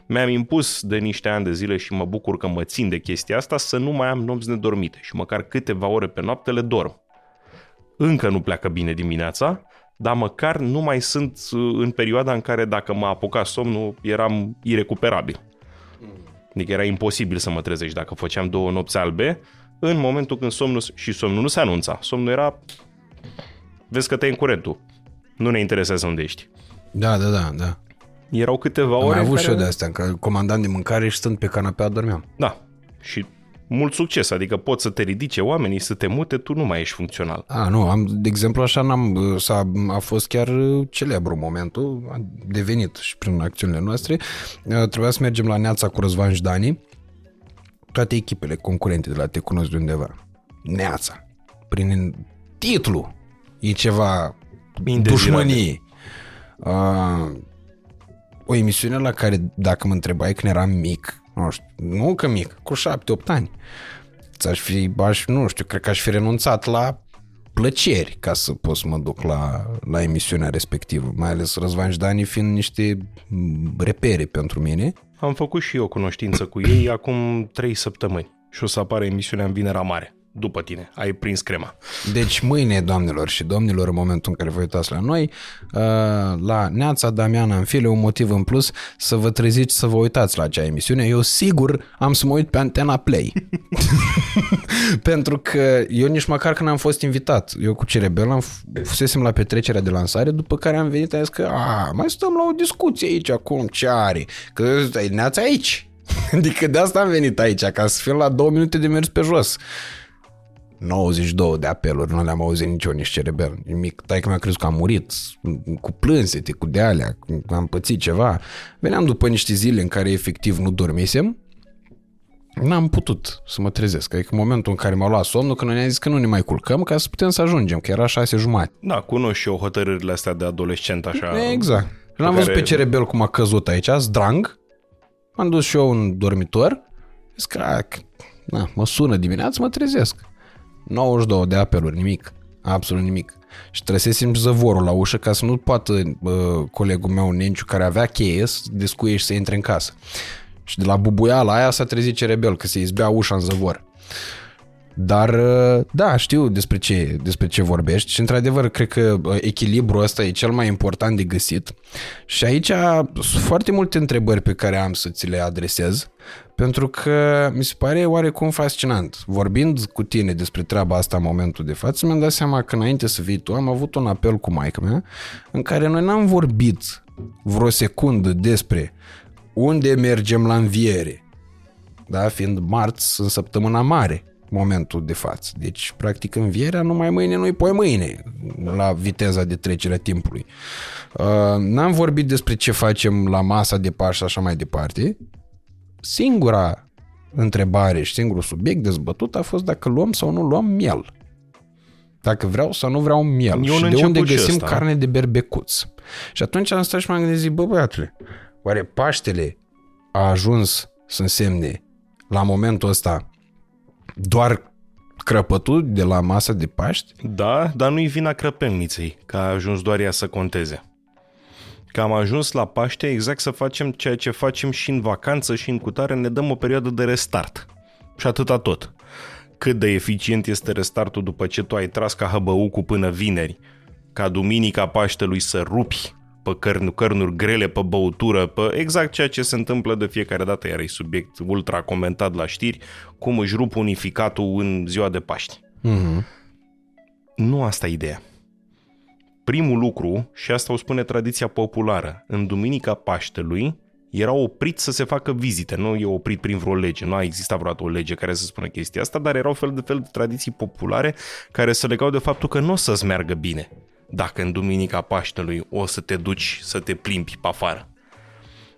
Mi-am impus de niște ani de zile și mă bucur că mă țin de chestia asta să nu mai am nopți nedormite și măcar câteva ore pe noapte le dorm. Încă nu pleacă bine dimineața, dar măcar nu mai sunt uh, în perioada în care dacă mă apuca somnul eram irecuperabil. Adică era imposibil să mă trezești dacă făceam două nopți albe, în momentul când somnul, și somnul nu se anunța, somnul era, vezi că te în curentul, nu ne interesează unde ești. Da, da, da, da. Erau câteva Am ore mai în avut care... și eu de astea, că comandam de mâncare și stând pe canapea dormeam. Da, și mult succes, adică poți să te ridice oamenii, să te mute, tu nu mai ești funcțional. A, nu, am, de exemplu, așa n-am, s-a, a fost chiar celebru momentul, a devenit și prin acțiunile noastre. Trebuia să mergem la Neața cu Răzvan Jdani, toate echipele concurente de la Te Cunosc de undeva. Neața. Prin titlu e ceva Indezirabil. dușmănie. Uh, o emisiune la care, dacă mă întrebai când eram mic, nu știu, nu că mic, cu șapte, opt ani, ți-aș fi, aș, nu știu, cred că aș fi renunțat la plăceri ca să pot să mă duc la, la emisiunea respectivă, mai ales Răzvan Jdani fiind niște repere pentru mine. Am făcut și eu cunoștință cu ei acum trei săptămâni și o să apară emisiunea în Vinerea Mare. După tine, ai prins crema. Deci mâine, doamnelor și domnilor, în momentul în care vă uitați la noi, uh, la Neața Damiana în file, un motiv în plus să vă treziți să vă uitați la acea emisiune. Eu sigur am să mă uit pe antena Play. *laughs* Pentru că eu nici măcar când am fost invitat, eu cu Cerebel am f- fusesem la petrecerea de lansare, după care am venit, am zis că a, mai stăm la o discuție aici acum, ce are? Că e Neața aici. *laughs* Adică de asta am venit aici, ca să fim la două minute de mers pe jos. 92 de apeluri, nu le-am auzit nici eu, nici cerebel. Nimic. Tai că mi-a crezut că am murit, cu plânsete, cu dealea, am pățit ceva. Veneam după niște zile în care efectiv nu dormisem, n-am putut să mă trezesc. Adică în momentul în care m-a luat somnul, când ne-a zis că nu ne mai culcăm ca să putem să ajungem, că era șase jumate. Da, cunosc și eu hotărârile astea de adolescent așa. Exact. Și l-am văzut care- pe cerebel cum a căzut aici, zdrang. M-am dus și eu în dormitor. Zis că, a, că- na, mă sună dimineața, mă trezesc. 92 de apeluri, nimic. Absolut nimic. Și trăsesem zăvorul la ușă ca să nu poată uh, colegul meu, Nenciu, care avea cheie, să descuie și să intre în casă. Și de la bubuiala aia s-a trezit cerebel, că se izbea ușa în zăvor. Dar, uh, da, știu despre ce, despre ce vorbești și, într-adevăr, cred că uh, echilibrul ăsta e cel mai important de găsit. Și aici sunt foarte multe întrebări pe care am să ți le adresez, pentru că mi se pare oarecum fascinant. Vorbind cu tine despre treaba asta în momentul de față, mi-am dat seama că înainte să vii tu, am avut un apel cu maica mea, în care noi n-am vorbit vreo secundă despre unde mergem la înviere, da? fiind marți în săptămâna mare momentul de față. Deci, practic, învierea numai mâine, nu-i poi mâine, la viteza de trecere a timpului. Uh, n-am vorbit despre ce facem la masa de Paști și așa mai departe. Singura întrebare și singurul subiect dezbătut a fost dacă luăm sau nu luăm miel. Dacă vreau sau nu vreau miel. Eu și în de unde început și găsim ăsta. carne de berbecuț. Și atunci am stat și m-am gândit, zic, bă, băiatule, oare Paștele a ajuns să însemne la momentul ăsta doar crăpătul de la masa de Paști? Da, dar nu-i vina crăpelniței, că a ajuns doar ea să conteze. Că am ajuns la Paște exact să facem ceea ce facem și în vacanță și în cutare, ne dăm o perioadă de restart. Și atâta tot. Cât de eficient este restartul după ce tu ai tras ca hăbăucul până vineri, ca duminica Paștelui să rupi pe cărn, cărnuri grele, pe băutură, pe exact ceea ce se întâmplă de fiecare dată, iar e subiect ultra comentat la știri, cum își rup unificatul în ziua de Paști. Mm-hmm. Nu asta e ideea. Primul lucru, și asta o spune tradiția populară, în Duminica Paștelui era oprit să se facă vizite, nu e oprit prin vreo lege, nu a existat vreodată o lege care să spună chestia asta, dar erau fel de fel de tradiții populare care se legau de faptul că nu o să-ți meargă bine dacă în Duminica Paștelui o să te duci să te plimbi pe afară.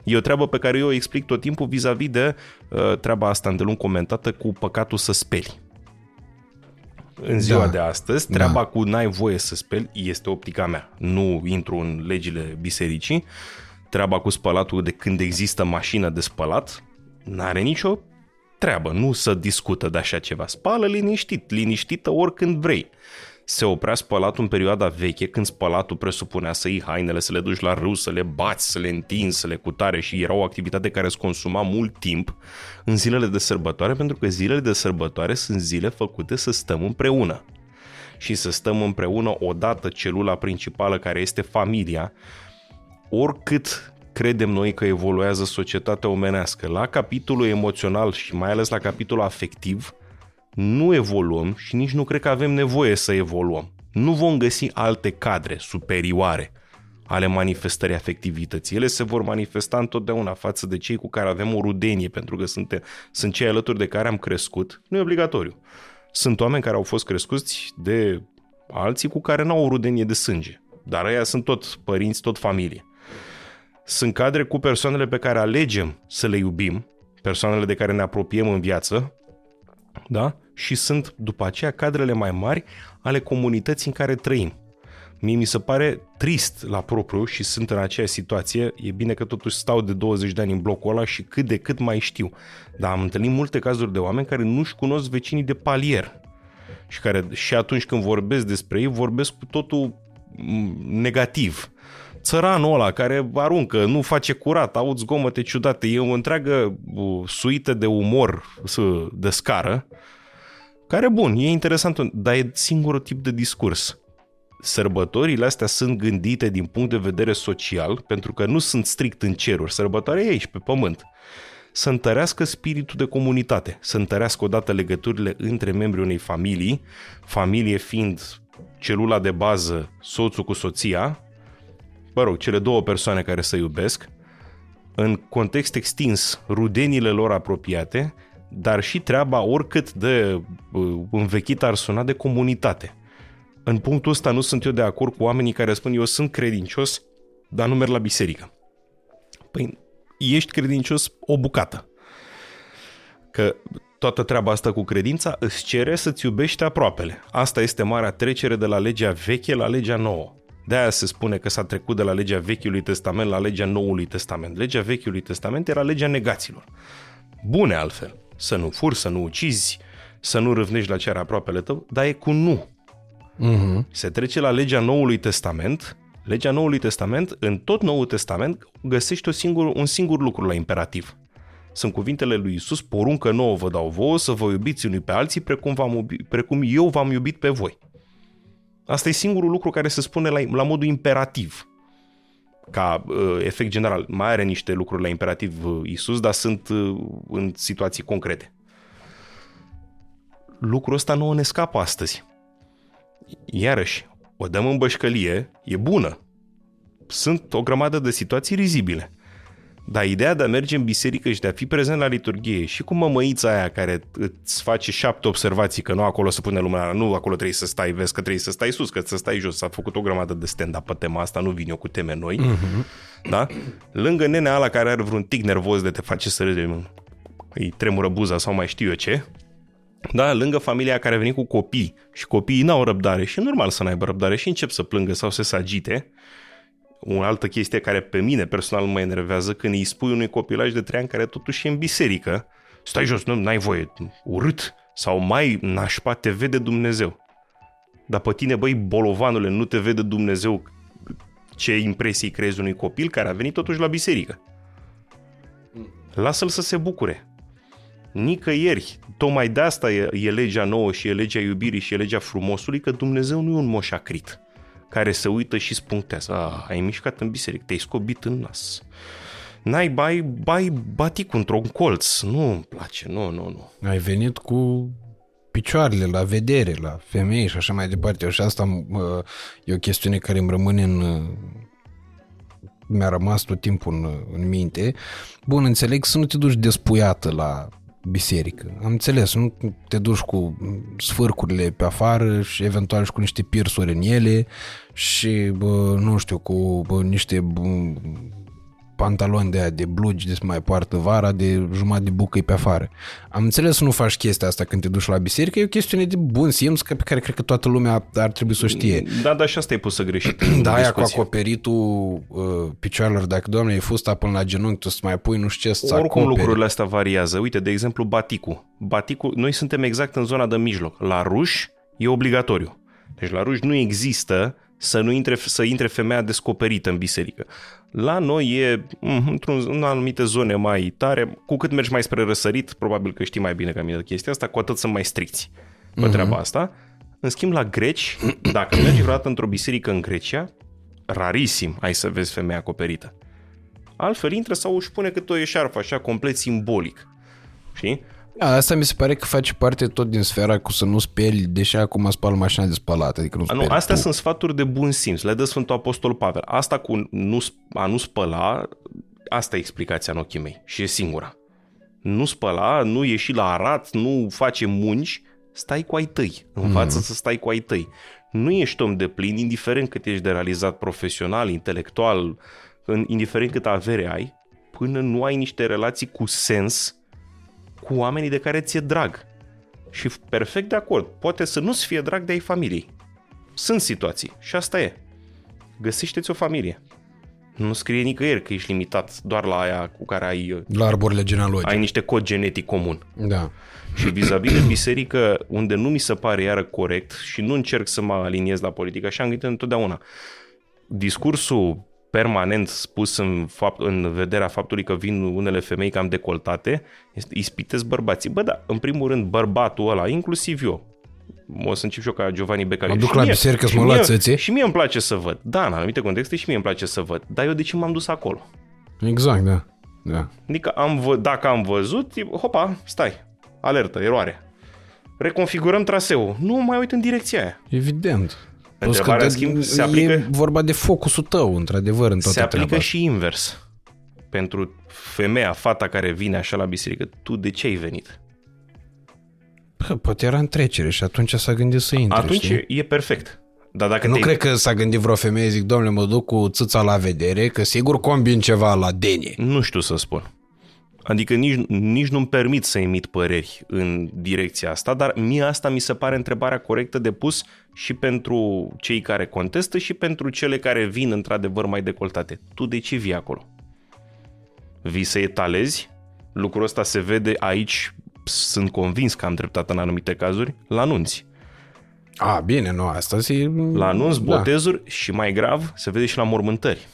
E o treabă pe care eu o explic tot timpul vis-a-vis de uh, treaba asta îndelung comentată cu păcatul să speli. în ziua Da. de astăzi, treaba cu n-ai voie să speli este optica mea. Nu intru în legile bisericii. Treaba cu spălatul de când există mașină de spălat, n-are nicio treabă, nu să discută de așa ceva. Spală liniștit, liniștită oricând vrei. Se oprea spălatul în perioada veche, când spălatul presupunea să iei hainele, să le duci la râu, să le bați, să le întinzi, să le cutare și era o activitate care îți consuma mult timp în zilele de sărbătoare, pentru că zilele de sărbătoare sunt zile făcute să stăm împreună. Și să stăm împreună odată celula principală care este familia, oricât credem noi că evoluează societatea omenească, la capitolul emoțional și mai ales la capitolul afectiv, nu evoluăm și nici nu cred că avem nevoie să evoluăm. Nu vom găsi alte cadre superioare ale manifestării afectivității. Ele se vor manifesta întotdeauna față de cei cu care avem o rudenie, pentru că sunt, sunt cei alături de care am crescut. Nu e obligatoriu. Sunt oameni care au fost crescuți de alții cu care nu au o rudenie de sânge. Dar ăia sunt tot părinți, tot familie. Sunt cadre cu persoanele pe care alegem să le iubim, persoanele de care ne apropiem în viață, da? Și sunt după aceea cadrele mai mari ale comunității în care trăim. Mie mi se pare trist la propriu și sunt în aceeași situație. E bine că totuși stau de 20 de ani în blocul ăla și cât de cât mai știu. Dar am întâlnit multe cazuri de oameni care nu-și cunosc vecinii de palier. Și care și atunci când vorbesc despre ei, vorbesc cu totul m, negativ. Țăranul ăla care aruncă, nu face curat, aud zgomote ciudate. E o întreagă uh, suită de umor uh, de scară, care, bun, e interesant, dar e singurul tip de discurs. Sărbătorile astea sunt gândite din punct de vedere social, pentru că nu sunt strict în ceruri. Sărbătoarea e aici, pe pământ. Să întărească spiritul de comunitate, să întărească odată legăturile între membrii unei familii, familie fiind celula de bază, soțul cu soția, mă rog, cele două persoane care se iubesc, în context extins, rudenile lor apropiate, dar și treaba oricât de uh, învechită ar suna de comunitate. În punctul ăsta nu sunt eu de acord cu oamenii care spun eu sunt credincios, dar nu merg la biserică. Păi ești credincios o bucată. Că toată treaba asta cu credința îți cere să-ți iubești aproapele. Asta este marea trecere de la legea veche la legea nouă. De-aia se spune că s-a trecut de la legea Vechiului Testament la legea Noului Testament. Legea Vechiului Testament era legea negațiilor. Bune altfel. Să nu furi, să nu ucizi, să nu râvnești la ce are aproapele tău, dar e cu nu. Uh-huh. Se trece la legea Noului Testament. Legea Noului Testament, în tot Noul Testament, găsești o singur, un singur lucru la imperativ. Sunt cuvintele lui Isus, poruncă nouă vă dau vouă să vă iubiți unii pe alții precum, v-am iubi, precum eu v-am iubit pe voi. Asta e singurul lucru care se spune la, la modul imperativ. Ca uh, efect general, mai are niște lucruri la imperativ uh, Isus, dar sunt uh, în situații concrete. Lucrul ăsta nu ne scapă astăzi. Iarăși, o dăm în bășcălie, e bună. Sunt o grămadă de situații rizibile. Dar ideea de a merge în biserică și de a fi prezent la liturghie și cu mămăița aia care îți face șapte observații că nu acolo să pune lumea, nu acolo trebuie să stai, vezi că trebuie să stai sus, că să stai jos. S-a făcut o grămadă de stand-up pe tema asta, nu vin eu cu teme noi. Uh-huh. Da? Lângă nenea ala care are vreun tic nervos de te face să râde, îi tremură buza sau mai știu eu ce, da, lângă familia care a venit cu copii și copiii n-au răbdare și e normal să n-aibă răbdare și încep să plângă sau să se agite, o altă chestie care pe mine personal mă enervează când îi spui unui copilaj de 3 ani care totuși e în biserică, stai jos, nu ai voie, urât, sau mai nașpa, te vede Dumnezeu. Dar pe tine, băi, bolovanule, nu te vede Dumnezeu ce impresii creezi unui copil care a venit totuși la biserică. Lasă-l să se bucure. Nicăieri, tocmai de asta e, e legea nouă și e legea iubirii și e legea frumosului, că Dumnezeu nu e un moșacrit care se uită și spunctează, a, ai mișcat în biserică, te-ai scobit în nas. N-ai bai, bai batic într-un colț. Nu îmi place, nu, nu, nu. Ai venit cu picioarele la vedere, la femei și așa mai departe. Și asta mă, e o chestiune care îmi rămâne în... mi-a rămas tot timpul în, în minte. Bun, înțeleg să nu te duci despuiată la biserică. Am înțeles, nu te duci cu sfârcurile pe afară și eventual și cu niște pirsuri în ele și, bă, nu știu, cu bă, niște bă, pantaloni de aia, de blugi de mai poartă vara, de jumătate de bucă pe afară. Am înțeles să nu faci chestia asta când te duci la biserică, e o chestiune de bun simț pe care cred că toată lumea ar trebui să o știe. Da, dar și asta e pusă greșit. Da, aia cu acoperitul uh, picioarelor, dacă doamne e fusta până la genunchi, tu să mai pui nu știu ce să Oricum acoperi. lucrurile astea variază. Uite, de exemplu, baticul. Baticul, noi suntem exact în zona de mijloc. La ruși e obligatoriu. Deci la ruși nu există să nu intre, să intre femeia descoperită în biserică. La noi e mm, într-un, în anumite zone mai tare, cu cât mergi mai spre răsărit, probabil că știi mai bine ca mine de chestia asta, cu atât sunt mai stricți pe uh-huh. treaba asta. În schimb, la greci, *clears throat* dacă mergi vreodată într-o biserică în Grecia, rarisim ai să vezi femeia acoperită. Altfel intră sau își pune cât o eșarfă, așa, complet simbolic. Știi? Da, asta mi se pare că face parte tot din sfera cu să nu speli, deși acum spal mașina de spălat. Adică nu, A, nu speli astea tu. sunt sfaturi de bun simț, le dă Sfântul Apostol Pavel. Asta cu nu, a nu spăla, asta e explicația în ochii mei și e singura. Nu spăla, nu ieși la arat, nu face munci, stai cu ai tăi, învață mm. să stai cu ai tăi. Nu ești om de plin, indiferent cât ești de realizat profesional, intelectual, în- indiferent cât avere ai, până nu ai niște relații cu sens cu oamenii de care ți-e drag. Și perfect de acord, poate să nu-ți fie drag de ai familiei. Sunt situații și asta e. Găsește-ți o familie. Nu scrie nicăieri că ești limitat doar la aia cu care ai, La arborile genealogice. ai niște cod genetic comun. Da. Și vis-a-vis de biserică, unde nu mi se pare iară corect și nu încerc să mă aliniez la politică, așa am gândit întotdeauna. Discursul permanent spus în, fapt, în vederea faptului că vin unele femei cam decoltate, este, ispitesc bărbații. Bă, da, în primul rând, bărbatul ăla, inclusiv eu, o să încep și eu ca Giovanni Beccari. Mă duc Și la mie- biserică să și mă luați mie- țății. Și mie îmi place să văd. Da, în anumite contexte și mie îmi place să văd. Dar eu de ce m-am dus acolo? Exact, da. da. Adică am vă, dacă am văzut, e- hopa, stai, alertă, eroare. Reconfigurăm traseul. Nu mai uit în direcția aia. Evident. Plus că Întrebarea, de- în schimb, se e aplică- vorba de focusul tău, într-adevăr, în toată Se aplică treaba. și invers. Pentru femeia, fata care vine așa la biserică, tu de ce ai venit? Bă, poate era în trecere și atunci s-a gândit să intre, Atunci știi? e perfect. Dar dacă Nu te cred că s-a gândit vreo femeie, zic, domnule, mă duc cu țâța la vedere, că sigur combin ceva la denie. Nu știu să spun. Adică nici, nici nu-mi permit să emit păreri în direcția asta, dar mie asta mi se pare întrebarea corectă de pus și pentru cei care contestă și pentru cele care vin într-adevăr mai decoltate. Tu de ce vii acolo? Vii să etalezi? Lucrul ăsta se vede aici, sunt convins că am dreptate în anumite cazuri, la anunți. A, bine, nu, asta e... La anunț, da. botezuri și mai grav, se vede și la mormântări.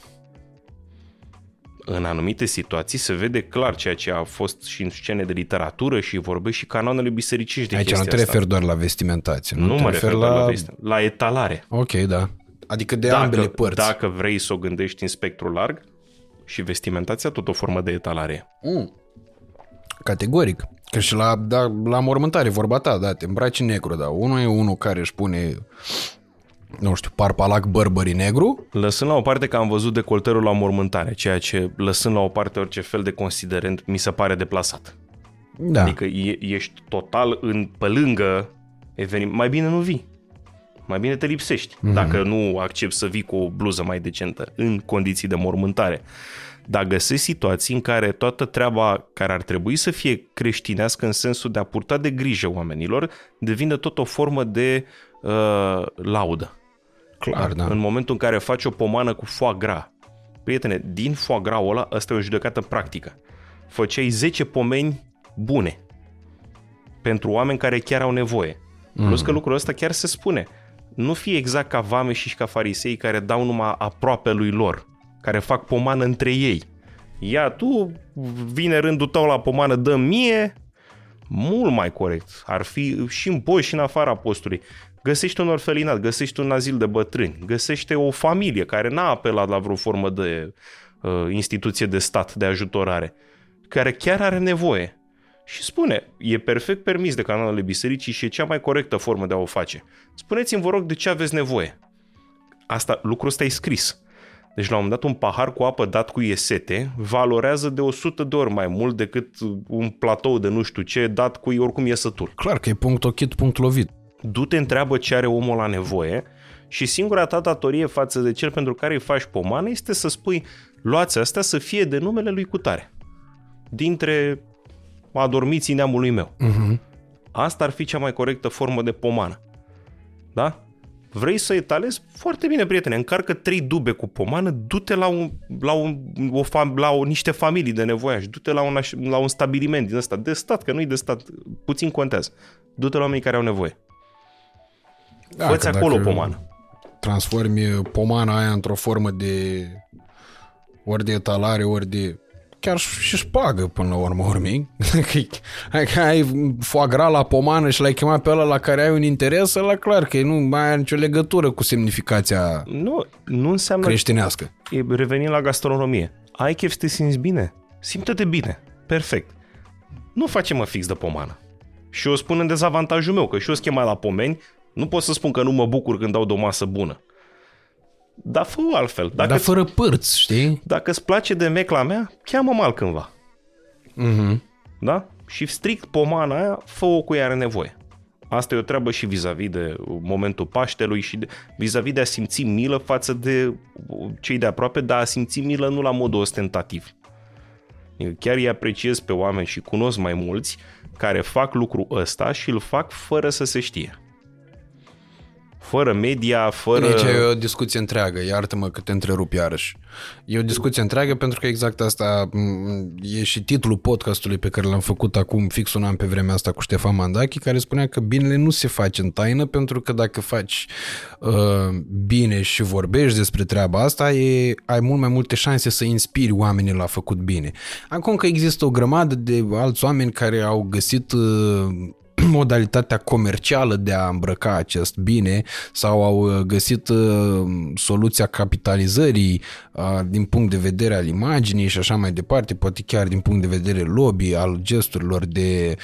În anumite situații se vede clar ceea ce a fost și în scene de literatură și vorbește și canoanele bisericești de Aici nu chestia te asta. referi doar la vestimentație, nu, Nu te mă referi refer la... la... la, vesti- la etalare. Ok, da. Adică de ambele părți. dacă vrei să o gândești în spectru larg, și vestimentația tot o formă de etalare. Mm. Categoric. Că și la, da, la mormântare, vorba ta, da, te îmbraci în negru, da. Unul e unul care își pune, nu știu, parpalac bărbării negru. Lăsând la o parte că am văzut decolterul la mormântare, ceea ce, lăsând la o parte orice fel de considerent, mi se pare deplasat. Da. Adică e, ești total în, pe lângă eveniment. Mai bine nu vii. Mai bine te lipsești, mm. dacă nu accepti să vii cu o bluză mai decentă în condiții de mormântare. Dar găsești situații în care toată treaba care ar trebui să fie creștinească în sensul de a purta de grijă oamenilor devine tot o formă de uh, laudă. Clar, da. În momentul în care faci o pomană cu foie gras, prietene, din foie gras ăla, asta e o judecată practică. Făceai 10 pomeni bune pentru oameni care chiar au nevoie. Plus că lucrul ăsta chiar se spune. Nu fie exact ca vame și ca farisei care dau numai aproape lui lor, care fac pomană între ei. Ia tu, vine rândul tău la pomană, dă mie, mult mai corect. Ar fi și în post și în afara postului. Găsești un orfelinat, găsești un azil de bătrâni, găsește o familie care n-a apelat la vreo formă de uh, instituție de stat, de ajutorare, care chiar are nevoie. Și spune, e perfect permis de canalele bisericii și e cea mai corectă formă de a o face. Spuneți-mi, vă rog, de ce aveți nevoie? Asta, lucrul ăsta e scris. Deci, la un moment dat, un pahar cu apă dat cu iesete valorează de 100 de ori mai mult decât un platou de nu știu ce dat cu oricum iesătul. Clar că e punct ochit, punct lovit. Du-te, întreabă ce are omul la nevoie Și singura ta datorie față de cel pentru care îi faci pomană este să spui luați astea să fie de numele lui Cutare. Dintre adormiții neamului meu. Uh-huh. Asta ar fi cea mai corectă formă de pomană. Da? Vrei să etalezi? Foarte bine, prietene. Încarcă trei dube cu pomană, du-te la, un, la, un, o fam, la o, niște familii de nevoiași, du-te la un, la un stabiliment din ăsta, de stat, că nu-i de stat, puțin contează. Du-te la oamenii care au nevoie. Da, Fă-ți acolo pomană. Transformi pomana aia într-o formă de ori de etalare, ori de chiar și șpagă până la urmă urmei. *laughs* Că ai foagra la pomană și l-ai chemat pe ăla la care ai un interes, la clar că nu mai are nicio legătură cu semnificația nu, nu înseamnă creștinească. E, revenim la gastronomie. Ai chef să te simți bine? Simte-te bine. Perfect. Nu facem mă fix de pomană. Și o spun în dezavantajul meu, că și eu schema la pomeni, nu pot să spun că nu mă bucur când dau de o masă bună. Dar fă altfel. Dacă Dar fără părți, știi? Dacă îți place de mecla mea, cheamă-mă altcândva. Mm-hmm. Da? Și strict pomana aia, fă-o cu ea are nevoie. Asta e o treabă și vis-a-vis de momentul Paștelui și de, vis-a-vis de a simți milă față de cei de aproape, dar a simți milă nu la modul ostentativ. Eu chiar îi apreciez pe oameni și cunosc mai mulți care fac lucrul ăsta și îl fac fără să se știe fără media, fără... Aici e o discuție întreagă, iartă-mă că te întrerup iarăși. E o discuție întreagă pentru că exact asta e și titlul podcastului pe care l-am făcut acum fix un an pe vremea asta cu Ștefan Mandachi, care spunea că binele nu se face în taină pentru că dacă faci uh, bine și vorbești despre treaba asta, e, ai mult mai multe șanse să inspiri oamenii la făcut bine. Acum că există o grămadă de alți oameni care au găsit uh, *clears throat* modalitatea comercială de a îmbrăca acest bine sau au uh, găsit uh, soluția capitalizării uh, din punct de vedere al imaginii și așa mai departe, poate chiar din punct de vedere lobby al gesturilor de,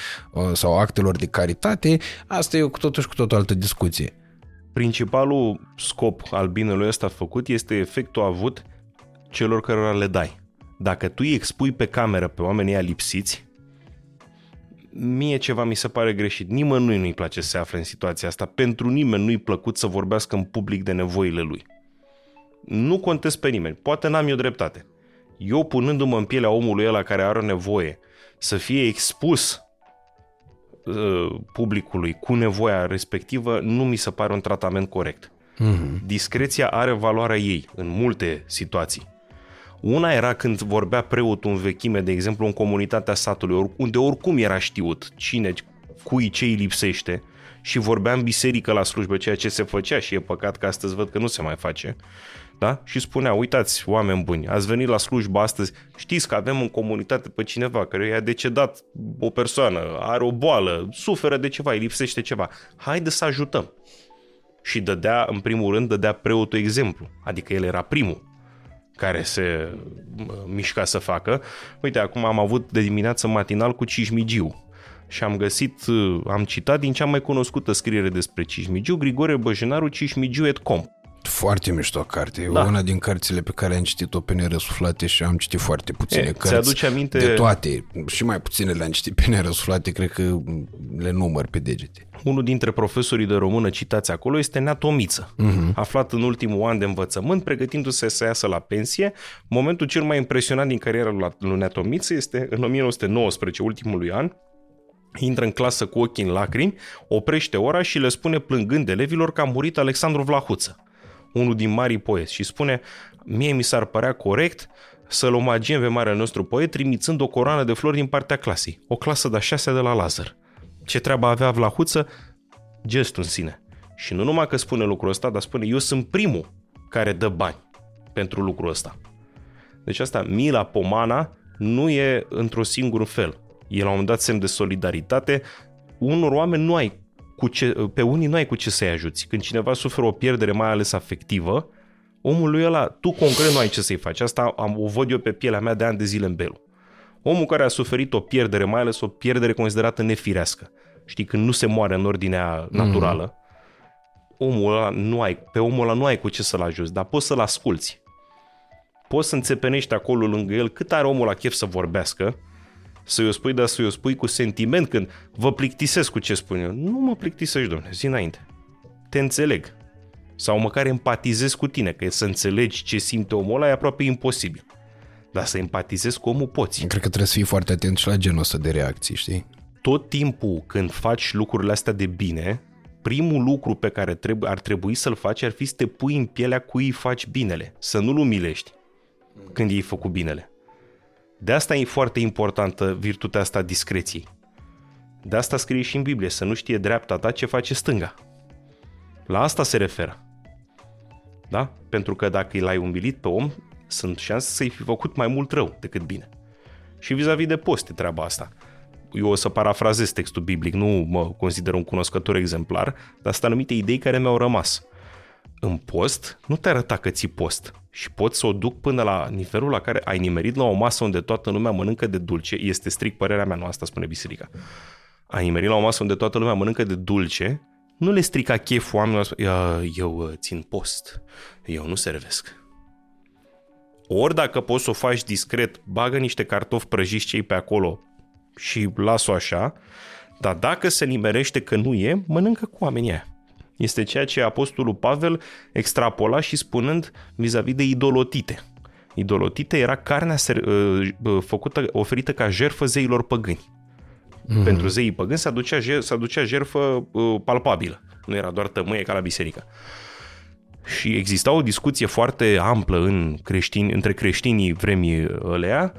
sau actelor de caritate, asta e cu totul și cu totul altă discuție. Principalul scop al binelui ăsta făcut este efectul avut celor care le dai. Dacă tu îi expui pe cameră pe oamenii lipsiți, mie ceva mi se pare greșit. Nimănui nu-i place să se afle în situația asta. Pentru nimeni nu-i plăcut să vorbească în public de nevoile lui. Nu contest pe nimeni. Poate n-am eu dreptate. Eu punându-mă în pielea omului ăla care are nevoie să fie expus uh, publicului cu nevoia respectivă, nu mi se pare un tratament corect. Mm-hmm. Discreția are valoarea ei în multe situații. Una era când vorbea preotul în vechime, de exemplu, în comunitatea satului, unde oricum era știut cine, cui ce îi lipsește și vorbea în biserică la slujbă, ceea ce se făcea și e păcat că astăzi văd că nu se mai face. Da? Și spunea, uitați, oameni buni, ați venit la slujbă astăzi, știți că avem în comunitate pe cineva care i-a decedat o persoană, are o boală, suferă de ceva, îi lipsește ceva. Haide să ajutăm. Și dădea, în primul rând, dădea preotul exemplu, adică el era primul care se mișca să facă. Uite, acum am avut de dimineață matinal cu Cismigiu și am găsit, am citat din cea mai cunoscută scriere despre Cismigiu, Grigore Băjenaru, Cismigiu et Com. Foarte mișto carte. Da. Una din cărțile pe care am citit-o pe nerăsuflate și am citit foarte puține e, cărți. aduce aminte... De toate. Și mai puține le-am citit pe nerăsuflate, cred că le număr pe degete. Unul dintre profesorii de română citați acolo este Nea Tomiță, uh-huh. aflat în ultimul an de învățământ, pregătindu-se să iasă la pensie. Momentul cel mai impresionant din cariera lui Nea Tomiță este în 1919, ultimului an, intră în clasă cu ochii în lacrimi, oprește ora și le spune plângând elevilor că a murit Alexandru Vlahuță unul din marii poeți și spune mie mi s-ar părea corect să-l omagiem pe marele nostru poet trimițând o coroană de flori din partea clasei. O clasă de șasea de la Lazar. Ce treabă avea Vlahuță? Gestul în sine. Și nu numai că spune lucrul ăsta, dar spune eu sunt primul care dă bani pentru lucrul ăsta. Deci asta, mila pomana nu e într-o singur fel. E la un moment dat semn de solidaritate. Unor oameni nu ai cu ce, pe unii nu ai cu ce să-i ajuți. Când cineva suferă o pierdere mai ales afectivă, omul lui ăla, tu concret nu ai ce să-i faci. Asta am, o văd eu pe pielea mea de ani de zile în Belu. Omul care a suferit o pierdere, mai ales o pierdere considerată nefirească, știi, când nu se moare în ordinea naturală, mm. omul ăla nu ai, pe omul ăla nu ai cu ce să-l ajuți, dar poți să-l asculți. Poți să înțepenești acolo lângă el cât are omul la chef să vorbească, să-i o spui, dar să-i o spui cu sentiment când vă plictisesc cu ce spun eu. Nu mă plictisești, domnule, zi înainte. Te înțeleg. Sau măcar empatizezi cu tine, că să înțelegi ce simte omul ăla e aproape imposibil. Dar să empatizezi cu omul poți. Cred că trebuie să fii foarte atent și la genul ăsta de reacții, știi? Tot timpul când faci lucrurile astea de bine, primul lucru pe care trebuie, ar trebui să-l faci ar fi să te pui în pielea cui îi faci binele, să nu-l umilești când i-ai făcut binele. De asta e foarte importantă virtutea asta a discreției. De asta scrie și în Biblie, să nu știe dreapta ta ce face stânga. La asta se referă. Da? Pentru că dacă l-ai umilit pe om, sunt șanse să-i fi făcut mai mult rău decât bine. Și vis-a-vis de poste treaba asta. Eu o să parafrazez textul biblic, nu mă consider un cunoscător exemplar, dar sunt anumite idei care mi-au rămas. În post, nu te arăta că ții post și poți să o duc până la nivelul la care ai nimerit la o masă unde toată lumea mănâncă de dulce, este strict părerea mea, nu asta spune biserica. Ai nimerit la o masă unde toată lumea mănâncă de dulce, nu le strica cheful oamenilor, eu uh, țin post, eu nu servesc. Ori dacă poți să o faci discret, bagă niște cartofi prăjiți cei pe acolo și las-o așa, dar dacă se nimerește că nu e, mănâncă cu oamenii aia. Este ceea ce Apostolul Pavel extrapola și spunând vis-a-vis de idolotite. Idolotite era carnea uh, uh, făcută, oferită ca jerfă zeilor păgâni. Mm-hmm. Pentru zeii păgâni se aducea, se aducea jerfă uh, palpabilă. Nu era doar tămâie ca la biserică. Și exista o discuție foarte amplă în creștini, între creștinii vremii alea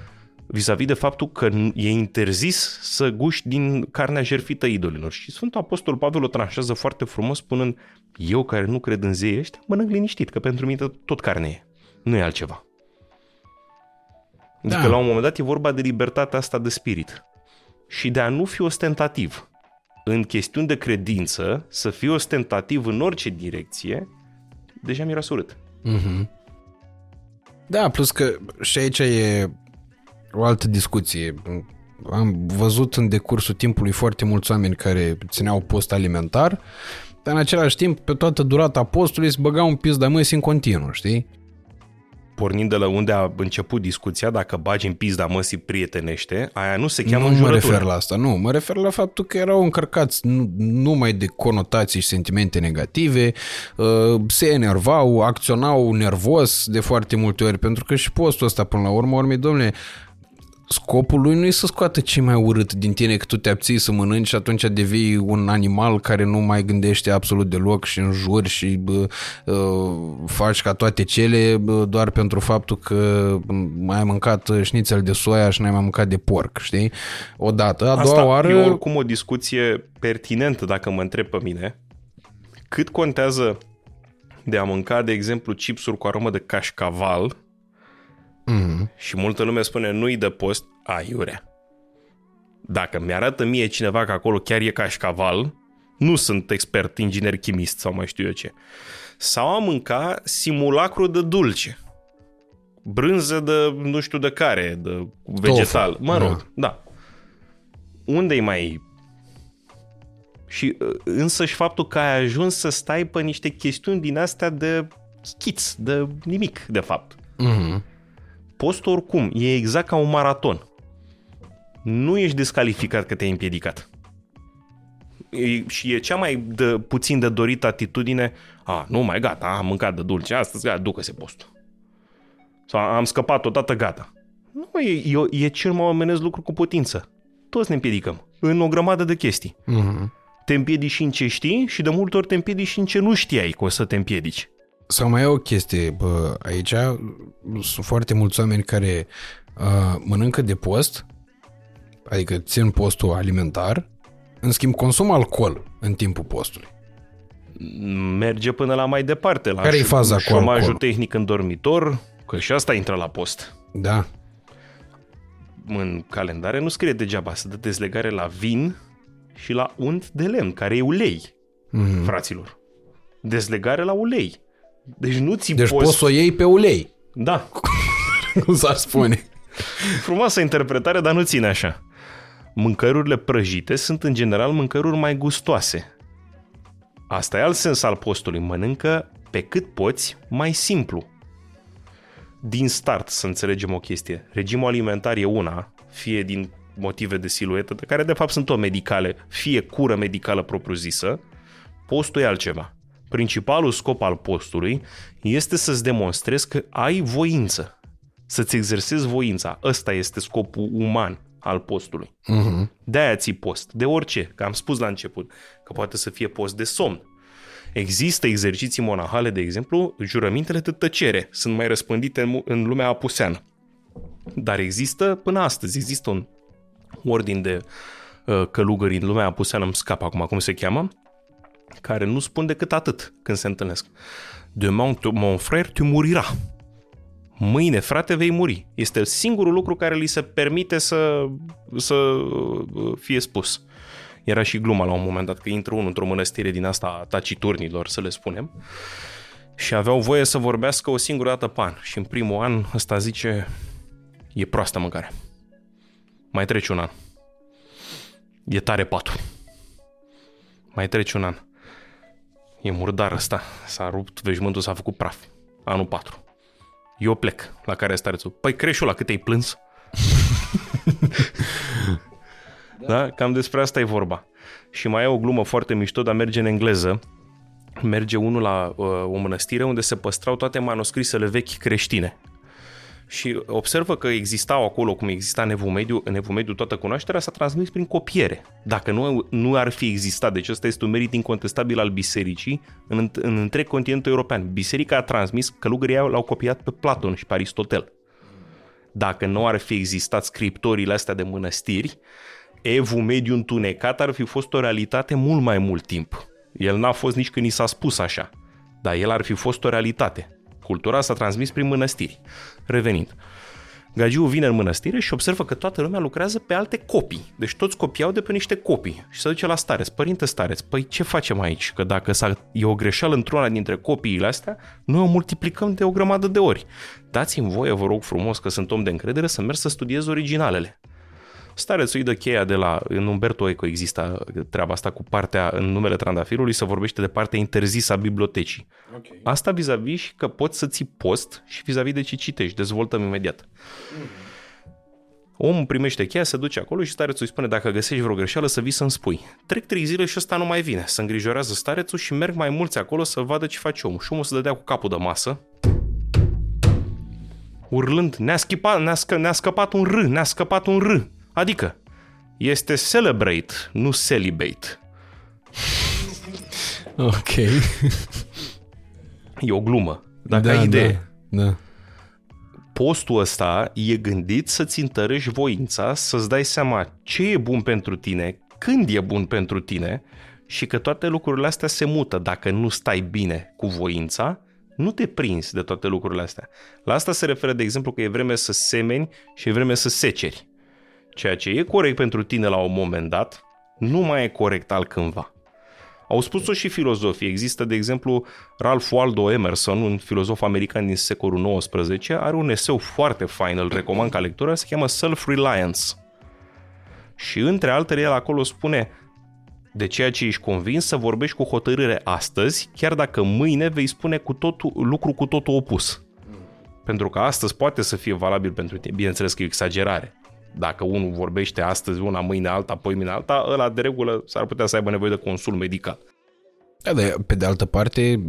vis-a-vis de faptul că e interzis să guști din carnea jerfită idolilor. Și Sfântul Apostol Pavel o tranșează foarte frumos spunând eu care nu cred în zei ăștia, mănânc liniștit, că pentru mine tot carne e. Nu e altceva. Adică da. la un moment dat e vorba de libertatea asta de spirit și de a nu fi ostentativ. În chestiuni de credință, să fii ostentativ în orice direcție, deja mi-era surât. Mm-hmm. Da, plus că și aici e o altă discuție. Am văzut în decursul timpului foarte mulți oameni care țineau post alimentar, dar în același timp, pe toată durata postului, se băgau un pis de măsi în continuu, știi? pornind de la unde a început discuția, dacă bagi în pizda măsii prietenește, aia nu se cheamă Nu mă refer la asta, nu. Mă refer la faptul că erau încărcați nu, numai de conotații și sentimente negative, uh, se enervau, acționau nervos de foarte multe ori, pentru că și postul ăsta, până la urmă, urmei, domnule, scopul lui nu e să scoată ce mai urât din tine, că tu te abții să mănânci și atunci devii un animal care nu mai gândește absolut deloc și înjuri și bă, uh, faci ca toate cele bă, doar pentru faptul că mai ai mâncat șnițel de soia și n-ai mai mâncat de porc, știi? Odată, a doua Asta oară... e oricum o discuție pertinentă dacă mă întreb pe mine. Cât contează de a mânca, de exemplu, chipsuri cu aromă de cașcaval Mm-hmm. Și multă lume spune nu-i de post, aiurea. Dacă mi-arată mie cineva că acolo chiar e cașcaval, nu sunt expert inginer chimist sau mai știu eu ce. Sau am mânca simulacru de dulce. Brânză de nu știu de care, de vegetal. Tofu. Mă rog, da. da. Unde-i mai... Și uh, însăși faptul că ai ajuns să stai pe niște chestiuni din astea de schiț, de nimic, de fapt. Mm-hmm postul oricum e exact ca un maraton. Nu ești descalificat că te-ai împiedicat. E, și e cea mai de, puțin de dorit atitudine, a, nu mai gata, am mâncat de dulce astăzi, gata, ducă-se postul. Sau am scăpat odată, gata. Nu, e, e, e cel mai omenesc lucru cu putință. Toți ne împiedicăm în o grămadă de chestii. Mm-hmm. Te împiedici și în ce știi și de multe ori te împiedici și în ce nu știai că o să te împiedici. Sau mai e o chestie, bă, aici sunt foarte mulți oameni care uh, mănâncă de post, adică țin postul alimentar, în schimb consumă alcool în timpul postului. Merge până la mai departe. La Care e faza cu alcool? tehnic în dormitor, că și asta intră la post. Da. În calendare nu scrie degeaba să dă dezlegare la vin și la unt de lemn, care e ulei, mm-hmm. fraților. Dezlegare la ulei. Deci nu ți Deci poți... poți să o iei pe ulei. Da. *laughs* Cum s-ar spune. Frumoasă interpretare, dar nu ține așa. Mâncărurile prăjite sunt în general mâncăruri mai gustoase. Asta e alt sens al postului. Mănâncă pe cât poți mai simplu. Din start să înțelegem o chestie. Regimul alimentar e una, fie din motive de siluetă, care de fapt sunt o medicale, fie cură medicală propriu-zisă, postul e altceva Principalul scop al postului este să-ți demonstrezi că ai voință, să-ți exersezi voința. Ăsta este scopul uman al postului. Uh-huh. De-aia ții post, de orice, că am spus la început, că poate să fie post de somn. Există exerciții monahale, de exemplu, jurămintele de tăcere, sunt mai răspândite în, mu- în lumea apuseană. Dar există, până astăzi, există un ordin de uh, călugări în lumea apuseană, îmi scap acum cum se cheamă, care nu spun decât atât când se întâlnesc. Demain, tu, mon frère, tu murira. Mâine, frate, vei muri. Este singurul lucru care li se permite să, să uh, fie spus. Era și gluma la un moment dat că intră unul într-o mănăstire din asta a taciturnilor, să le spunem, și aveau voie să vorbească o singură dată pe an. Și în primul an ăsta zice, e proastă mâncare. Mai trece un an. E tare patul. Mai trece un an. E murdar ăsta. S-a rupt veșmântul, s-a făcut praf. Anul 4. Eu plec. La care starețul. Păi creșul la cât ai plâns? *laughs* da? Cam despre asta e vorba. Și mai e o glumă foarte mișto, dar merge în engleză. Merge unul la uh, o mănăstire unde se păstrau toate manuscrisele vechi creștine. Și observă că existau acolo, cum exista în Evul Mediu, în Evul Mediu toată cunoașterea s-a transmis prin copiere. Dacă nu, nu ar fi existat, deci ăsta este un merit incontestabil al bisericii în, în întreg continentul european. Biserica a transmis, călugării l-au copiat pe Platon și pe Aristotel. Dacă nu ar fi existat scriptorile astea de mănăstiri, Evul Mediu întunecat ar fi fost o realitate mult mai mult timp. El n-a fost nici când ni s-a spus așa, dar el ar fi fost o realitate. Cultura s-a transmis prin mănăstiri. Revenind. Gagiu vine în mănăstire și observă că toată lumea lucrează pe alte copii. Deci toți copiau de pe niște copii. Și se duce la stareț. Părinte stareț, păi ce facem aici? Că dacă s-a, e o greșeală într-una dintre copiile astea, noi o multiplicăm de o grămadă de ori. Dați-mi voie, vă rog frumos, că sunt om de încredere, să merg să studiez originalele. Starețul îi dă cheia de la, în Umberto Eco există treaba asta cu partea, în numele trandafirului, se vorbește de partea interzisă a bibliotecii. Okay. Asta vis-a-vis și că poți să ții post și vis-a-vis de ce citești. Dezvoltăm imediat. Omul primește cheia, se duce acolo și starețul îi spune dacă găsești vreo greșeală să vii să-mi spui. Trec trei zile și ăsta nu mai vine. Se îngrijorează starețul și merg mai mulți acolo să vadă ce face omul. Și omul se dădea cu capul de masă, urlând, ne-a, schipat, ne-a, scă, ne-a scăpat un R, ne-a scăpat un R. Adică, este celebrate, nu celibate. Ok. *laughs* E o glumă. Dacă ai idee. Da, da. postul ăsta e gândit să-ți întărești voința, să-ți dai seama ce e bun pentru tine, când e bun pentru tine și că toate lucrurile astea se mută. Dacă nu stai bine cu voința, nu te prinzi de toate lucrurile astea. La asta se referă, de exemplu, că e vreme să semeni și e vreme să seceri. Ceea ce e corect pentru tine la un moment dat, nu mai e corect altcândva. Au spus-o și filozofii. Există, de exemplu, Ralph Waldo Emerson, un filozof american din secolul XIX, are un eseu foarte fain, îl recomand ca lectură, se cheamă Self-Reliance. Și între altele, el acolo spune de ceea ce ești convins să vorbești cu hotărâre astăzi, chiar dacă mâine vei spune cu totul, lucru cu totul opus. Pentru că astăzi poate să fie valabil pentru tine. Bineînțeles că e o exagerare. Dacă unul vorbește astăzi una, mâine alta, apoi mâine alta, ăla de regulă s-ar putea să aibă nevoie de consul medical. Da, dar pe de altă parte,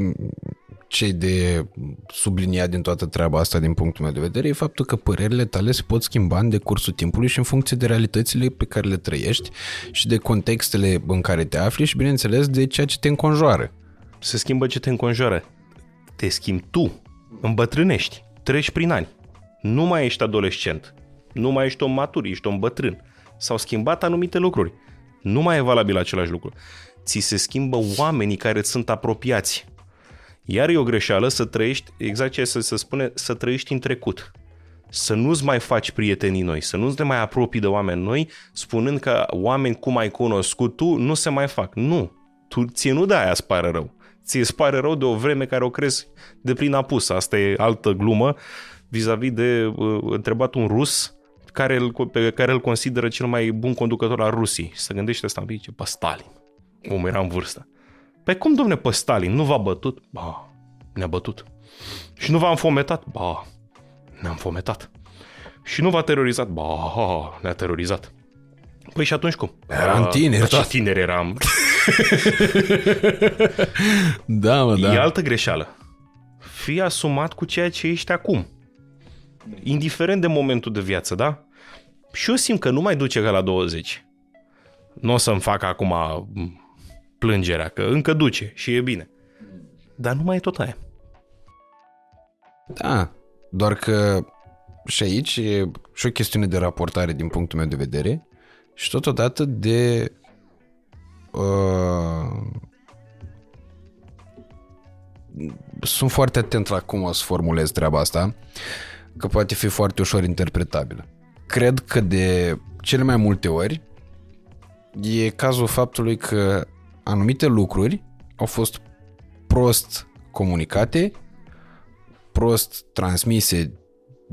ce de subliniat din toată treaba asta din punctul meu de vedere e faptul că părerile tale se pot schimba în decursul timpului și în funcție de realitățile pe care le trăiești și de contextele în care te afli și, bineînțeles, de ceea ce te înconjoară. Se schimbă ce te înconjoară. Te schimbi tu, îmbătrânești, treci prin ani. Nu mai ești adolescent, nu mai ești om matur, ești om bătrân. S-au schimbat anumite lucruri. Nu mai e valabil același lucru. Ți se schimbă oamenii care îți sunt apropiați. Iar e o greșeală să trăiești, exact ce se, se spune, să trăiești în trecut. Să nu-ți mai faci prietenii noi, să nu-ți te mai apropii de oameni noi, spunând că oameni cum ai cunoscut tu nu se mai fac. Nu. Tu, ție nu de aia îți pare rău. Ție îți pare rău de o vreme care o crezi de plin apus. Asta e altă glumă vis-a-vis de uh, întrebat un rus care îl, pe care îl consideră cel mai bun conducător al Rusiei. Și se gândește asta, zice, pe Stalin. Omul era în vârstă. Păi cum, domne, pe Stalin? Nu v-a bătut? Ba, ne-a bătut. Și nu v-a înfometat? Ba, ne-a înfometat. Și nu v-a terorizat? Ba, ne-a terorizat. Păi și atunci cum? Eram Ba, tineri, ba, Ce da. tineri eram. *laughs* da, mă, da. E altă greșeală. Fii asumat cu ceea ce ești acum. Indiferent de momentul de viață, da? Și eu simt că nu mai duce ca la 20. Nu o să-mi fac acum plângerea, că încă duce și e bine. Dar nu mai e tot aia. Da, doar că și aici e și o chestiune de raportare din punctul meu de vedere și totodată de uh, sunt foarte atent la cum o să formulez treaba asta, că poate fi foarte ușor interpretabilă. Cred că de cele mai multe ori e cazul faptului că anumite lucruri au fost prost comunicate, prost transmise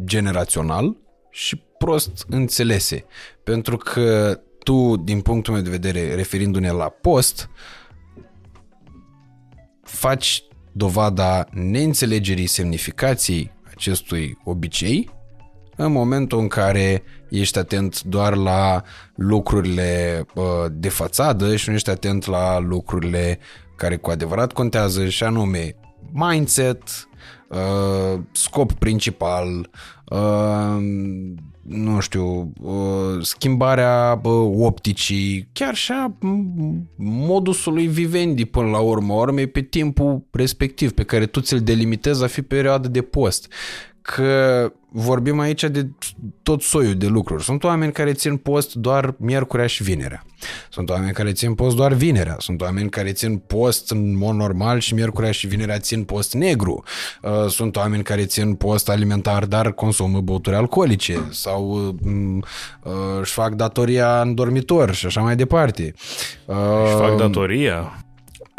generațional și prost înțelese. Pentru că tu, din punctul meu de vedere, referindu-ne la post, faci dovada neînțelegerii semnificației acestui obicei în momentul în care ești atent doar la lucrurile de fațadă și nu ești atent la lucrurile care cu adevărat contează și anume mindset, uh, scop principal, uh, nu știu, uh, schimbarea uh, opticii, chiar și a modusului vivendi până la urmă, urmei pe timpul respectiv pe care tu ți-l delimitezi a fi perioadă de post că vorbim aici de tot soiul de lucruri. Sunt oameni care țin post doar miercurea și vinerea. Sunt oameni care țin post doar vinerea. Sunt oameni care țin post în mod normal și miercurea și vinerea țin post negru. Uh, sunt oameni care țin post alimentar, dar consumă băuturi alcoolice sau uh, uh, își fac datoria în dormitor și așa mai departe. Își fac datoria?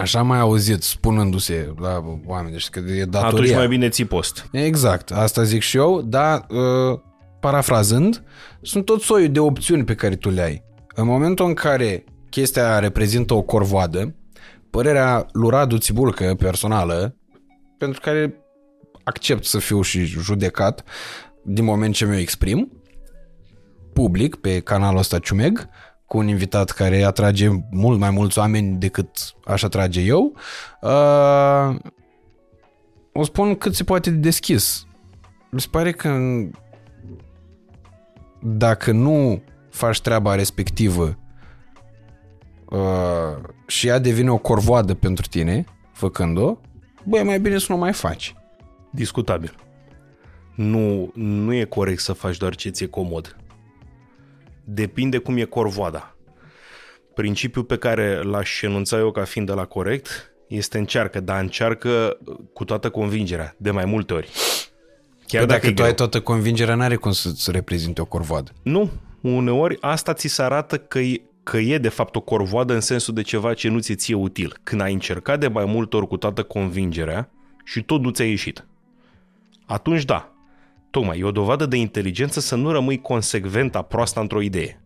Așa mai auzit spunându-se la oameni, deci că e datoria. Atunci mai bine ții post. Exact, asta zic și eu, dar uh, parafrazând, sunt tot soiul de opțiuni pe care tu le ai. În momentul în care chestia reprezintă o corvoadă, părerea lui Radu Țibulcă personală, pentru care accept să fiu și judecat din moment ce mi-o exprim, public pe canalul ăsta Ciumeg, cu un invitat care atrage mult mai mulți oameni decât aș atrage eu, uh, o spun cât se poate de deschis. Mi se pare că dacă nu faci treaba respectivă uh, și ea devine o corvoadă pentru tine, făcând-o, băi, mai bine să nu mai faci. Discutabil. Nu, nu e corect să faci doar ce ți-e comod. Depinde cum e corvoada. Principiul pe care l-aș enunța eu ca fiind de la corect este încearcă, dar încearcă cu toată convingerea, de mai multe ori. Chiar dacă, dacă tu ai toată convingerea, n-are cum să-ți reprezinte o corvoadă. Nu, uneori asta ți se arată că e, că e de fapt o corvoadă în sensul de ceva ce nu ți ție util. Când ai încercat de mai multe ori cu toată convingerea și tot nu ți-a ieșit. Atunci da, tocmai e o dovadă de inteligență să nu rămâi consecvent proasta într-o idee.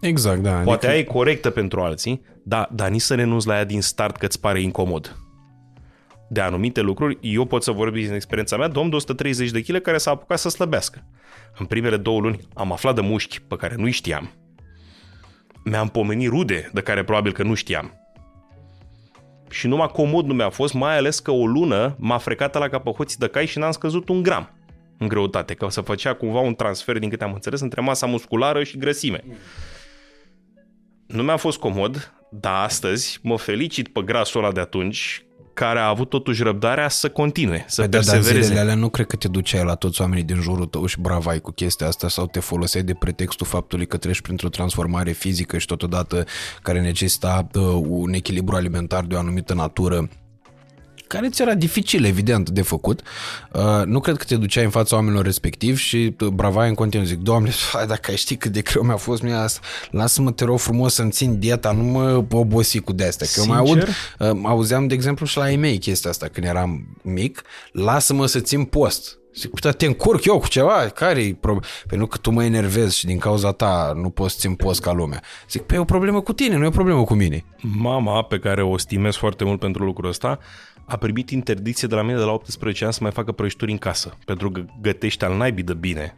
Exact, da. Poate adică... ai corectă pentru alții, dar, dar nici să renunți la ea din start că îți pare incomod. De anumite lucruri, eu pot să vorbesc din experiența mea, domn de 130 de kg care s-a apucat să slăbească. În primele două luni am aflat de mușchi pe care nu știam. Mi-am pomenit rude de care probabil că nu știam. Și numai comod nu mi-a fost, mai ales că o lună m-a frecat la capăhoții de cai și n-am scăzut un gram în greutate, că să făcea cumva un transfer, din câte am înțeles, între masa musculară și grăsime. Nu mi-a fost comod, dar astăzi mă felicit pe grasul ăla de atunci, care a avut totuși răbdarea să continue, să păi persevereze. Dar zilele alea nu cred că te duceai la toți oamenii din jurul tău și bravai cu chestia asta sau te foloseai de pretextul faptului că treci printr-o transformare fizică și totodată care necesita uh, un echilibru alimentar de o anumită natură care ți era dificil, evident, de făcut. Uh, nu cred că te duceai în fața oamenilor respectiv și bravai în continuu. Zic, doamne, *laughs* hai, dacă ai ști cât de greu mi-a fost mie asta, lasă-mă, te rog frumos să-mi țin dieta, nu mă obosi cu de-astea. Că eu mai aud, uh, auzeam, de exemplu, și la ei chestia asta când eram mic, lasă-mă să țin post. Zic, putea, te încurc eu cu ceva? Care-i problemă? Păi nu că tu mă enervezi și din cauza ta nu poți țin post ca lumea. Zic, păi e o problemă cu tine, nu e o problemă cu mine. Mama, pe care o stimez foarte mult pentru lucrul ăsta, a primit interdicție de la mine de la 18 ani să mai facă prăjituri în casă, pentru că gătește al naibii de bine.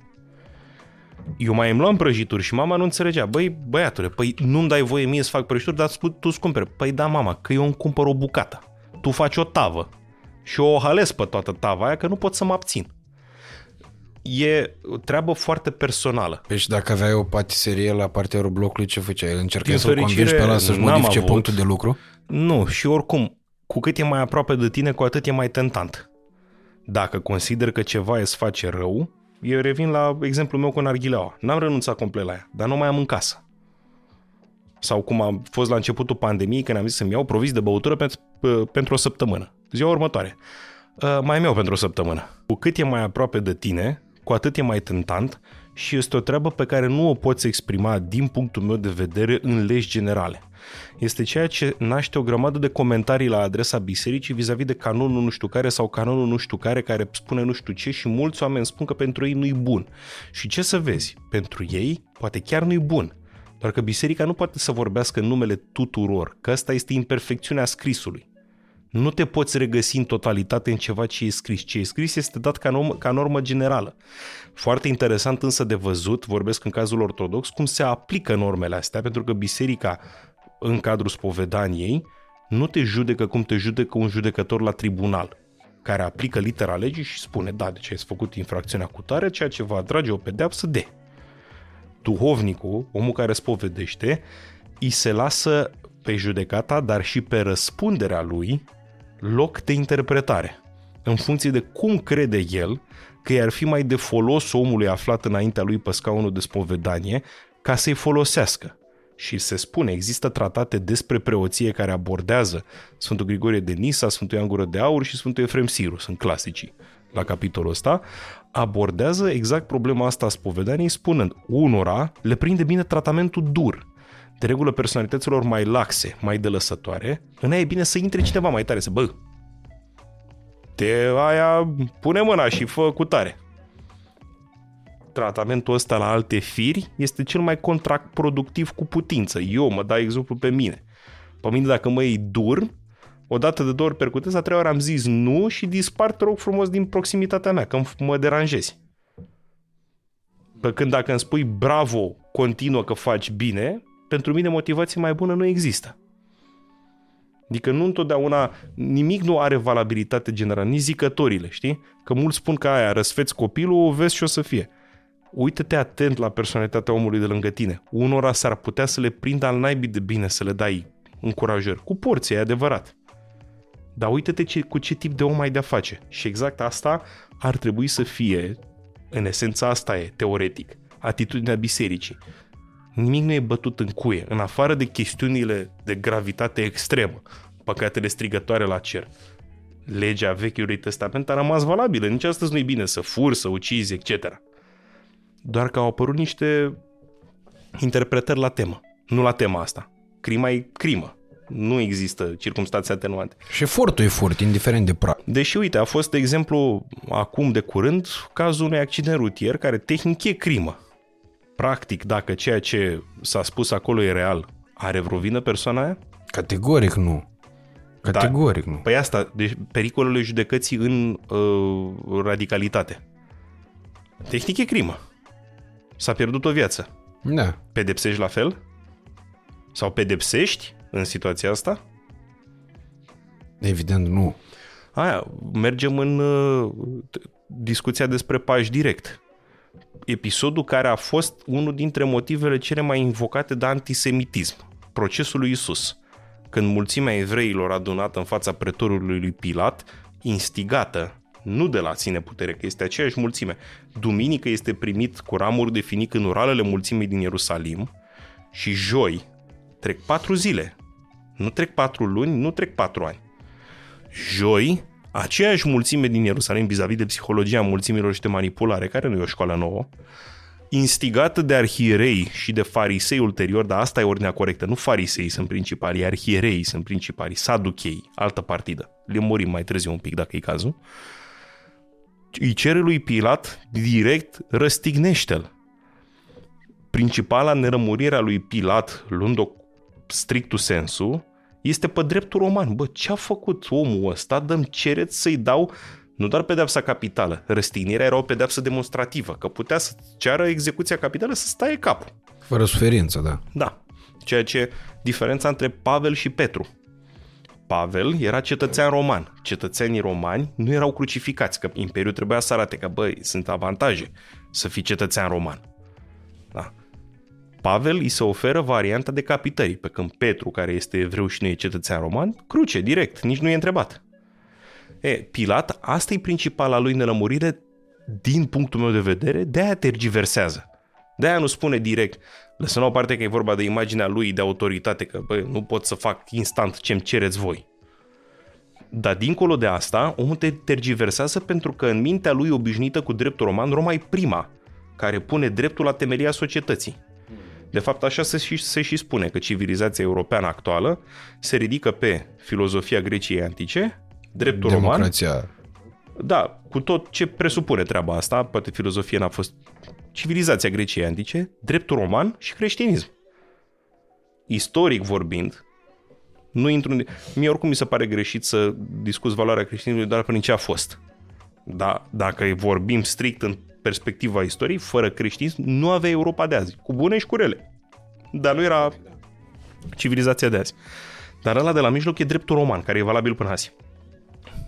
Eu mai îmi luam prăjituri și mama nu înțelegea. Băi, băiatule, păi nu-mi dai voie mie să fac prăjituri, dar tu îți cumperi. Păi da, mama, că eu îmi cumpăr o bucată. Tu faci o tavă. Și eu o halesc pe toată tava aia că nu pot să mă abțin. E o treabă foarte personală. Deci dacă aveai o patiserie la partea blocului, ce făceai? Încercai Din să-l fericire, convingi pe ăla să-și n-am modifice avut. punctul de lucru? Nu, și oricum, cu cât e mai aproape de tine, cu atât e mai tentant. Dacă consider că ceva îți face rău, eu revin la exemplul meu cu narghileaua. N-am renunțat complet la ea, dar nu mai am în casă. Sau cum a fost la începutul pandemiei, când am zis să-mi iau provizi de băutură pentru, pentru o săptămână. Ziua următoare. Uh, mai îmi iau pentru o săptămână. Cu cât e mai aproape de tine, cu atât e mai tentant și este o treabă pe care nu o poți exprima din punctul meu de vedere în legi generale. Este ceea ce naște o grămadă de comentarii la adresa bisericii vis-a-vis de canonul nu știu care sau canonul nu știu care care spune nu știu ce și mulți oameni spun că pentru ei nu-i bun. Și ce să vezi? Pentru ei poate chiar nu-i bun. Doar că biserica nu poate să vorbească în numele tuturor, că asta este imperfecțiunea scrisului. Nu te poți regăsi în totalitate în ceva ce e scris. Ce e scris este dat ca normă, ca normă generală. Foarte interesant însă de văzut, vorbesc în cazul ortodox, cum se aplică normele astea, pentru că biserica, în cadrul spovedaniei, nu te judecă cum te judecă un judecător la tribunal, care aplică litera legii și spune, da, deci ai făcut infracțiunea cu tare, ceea ce va atrage o pedeapsă de. Duhovnicul, omul care spovedește, îi se lasă pe judecata, dar și pe răspunderea lui, loc de interpretare. În funcție de cum crede el că i-ar fi mai de folos omului aflat înaintea lui pe scaunul de spovedanie ca să-i folosească. Și se spune, există tratate despre preoție care abordează Sfântul Grigorie de Nisa, Sfântul Ioan Gură de Aur și Sfântul Efrem Siru, sunt clasicii la capitolul ăsta, abordează exact problema asta a spovedaniei spunând, unora le prinde bine tratamentul dur, de regulă personalităților mai laxe, mai delăsătoare, în ea e bine să intre cineva mai tare, să bă, te aia pune mâna și fă cu tare. Tratamentul ăsta la alte firi este cel mai contraproductiv cu putință. Eu mă dau exemplu pe mine. Pe mine dacă mă iei dur, o dată de două ori percutez, a treia ori am zis nu și dispar, te rog frumos, din proximitatea mea, că mă deranjezi. Pe când dacă îmi spui bravo, continuă că faci bine, pentru mine motivație mai bună nu există. Adică nu întotdeauna, nimic nu are valabilitate generală, nici zicătorile, știi? Că mulți spun că aia, răsfeți copilul, vezi ce o să fie. Uită-te atent la personalitatea omului de lângă tine. Unora s-ar putea să le prindă al naibii de bine, să le dai încurajări. Cu porție, e adevărat. Dar uită-te ce, cu ce tip de om ai de-a face. Și exact asta ar trebui să fie, în esența asta e, teoretic, atitudinea bisericii. Nimic nu e bătut în cuie, în afară de chestiunile de gravitate extremă, păcatele strigătoare la cer. Legea Vechiului Testament a rămas valabilă, nici astăzi nu e bine să furi, să ucizi, etc. Doar că au apărut niște interpretări la temă. Nu la tema asta. Crima e crimă. Nu există circunstanțe atenuante. Și efortul e furt, indiferent de pra. Deși, uite, a fost, de exemplu, acum de curând, cazul unui accident rutier care tehnic e crimă. Practic, dacă ceea ce s-a spus acolo e real, are vreo vină persoana aia? Categoric nu. Categoric nu. Păi asta, deci pericolele judecății în uh, radicalitate. Tehnic e crimă. S-a pierdut o viață. Da. Pedepsești la fel? Sau pedepsești în situația asta? Evident nu. Aia, mergem în uh, discuția despre pași direct. Episodul care a fost unul dintre motivele cele mai invocate de antisemitism. Procesul lui Isus. Când mulțimea evreilor adunată în fața pretorului lui Pilat, instigată nu de la sine putere, că este aceeași mulțime. Duminică este primit cu ramuri de finic în uralele mulțimii din Ierusalim și joi trec patru zile. Nu trec patru luni, nu trec patru ani. Joi, aceeași mulțime din Ierusalim vis-a-vis de psihologia mulțimilor și de manipulare, care nu e o școală nouă, instigată de arhierei și de farisei ulterior, dar asta e ordinea corectă, nu farisei sunt principalii, arhierei sunt principalii, saduchei, altă partidă. Le morim mai târziu un pic dacă e cazul. Îi cere lui Pilat direct răstignește-l. Principala nerămurire a lui Pilat, luând-o strictul sensu, este pe dreptul roman. Bă, ce a făcut omul ăsta? Dăm cereți să-i dau Nu doar pedepsa capitală, răstignirea era o pedepsă demonstrativă, că putea să ceară execuția capitală să staie capul. Fără suferință, da. Da. Ceea ce diferența între Pavel și Petru. Pavel era cetățean roman. Cetățenii romani nu erau crucificați, că Imperiul trebuia să arate că, băi, sunt avantaje să fii cetățean roman. Da. Pavel îi se oferă varianta de capitării, pe când Petru, care este evreu și nu e cetățean roman, cruce direct, nici nu e întrebat. E, Pilat, asta e principala lui nelămurire din punctul meu de vedere, de-aia tergiversează. De-aia nu spune direct, lăsăm la o parte că e vorba de imaginea lui de autoritate, că bă, nu pot să fac instant ce-mi cereți voi. Dar dincolo de asta, omul te tergiversează pentru că în mintea lui obișnuită cu dreptul roman, Roma e prima care pune dreptul la temelia societății. De fapt, așa se și, se și spune că civilizația europeană actuală se ridică pe filozofia Greciei antice, dreptul Democrația. roman, da, cu tot ce presupune treaba asta, poate filozofia n-a fost civilizația Greciei antice, dreptul roman și creștinism. Istoric vorbind, nu intru în... Mie oricum mi se pare greșit să discuți valoarea creștinismului doar prin ce a fost. Da, dacă vorbim strict în perspectiva istoriei, fără creștinism, nu avea Europa de azi, cu bune și cu rele. Dar nu era civilizația de azi. Dar ăla de la mijloc e dreptul roman, care e valabil până azi.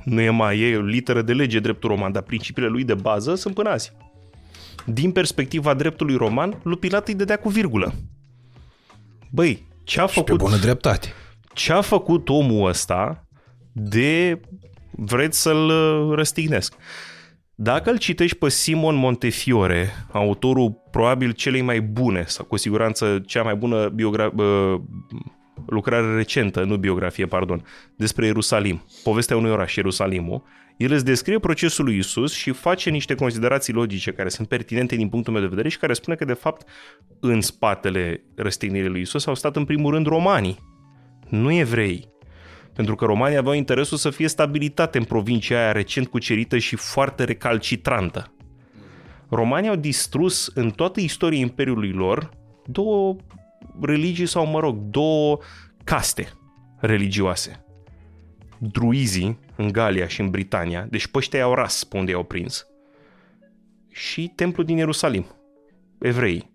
Nu e mai e literă de lege dreptul roman, dar principiile lui de bază sunt până azi. Din perspectiva dreptului roman, lui Pilat îi dădea cu virgulă. Băi, ce a Și pe făcut, bună dreptate. ce a făcut omul ăsta de vreți să-l uh, răstignesc? Dacă îl citești pe Simon Montefiore, autorul probabil celei mai bune, sau cu siguranță cea mai bună biogra- uh, lucrare recentă, nu biografie, pardon, despre Ierusalim, povestea unui oraș, Ierusalimul, el îți descrie procesul lui Isus și face niște considerații logice care sunt pertinente din punctul meu de vedere și care spune că, de fapt, în spatele răstignirii lui Isus au stat în primul rând romanii, nu evrei. Pentru că romanii aveau interesul să fie stabilitate în provincia aia recent cucerită și foarte recalcitrantă. Romanii au distrus în toată istoria imperiului lor două religii sau, mă rog, două caste religioase. Druizii în Galia și în Britania, deci pe ăștia au ras pe unde i-au prins, și templul din Ierusalim, evrei.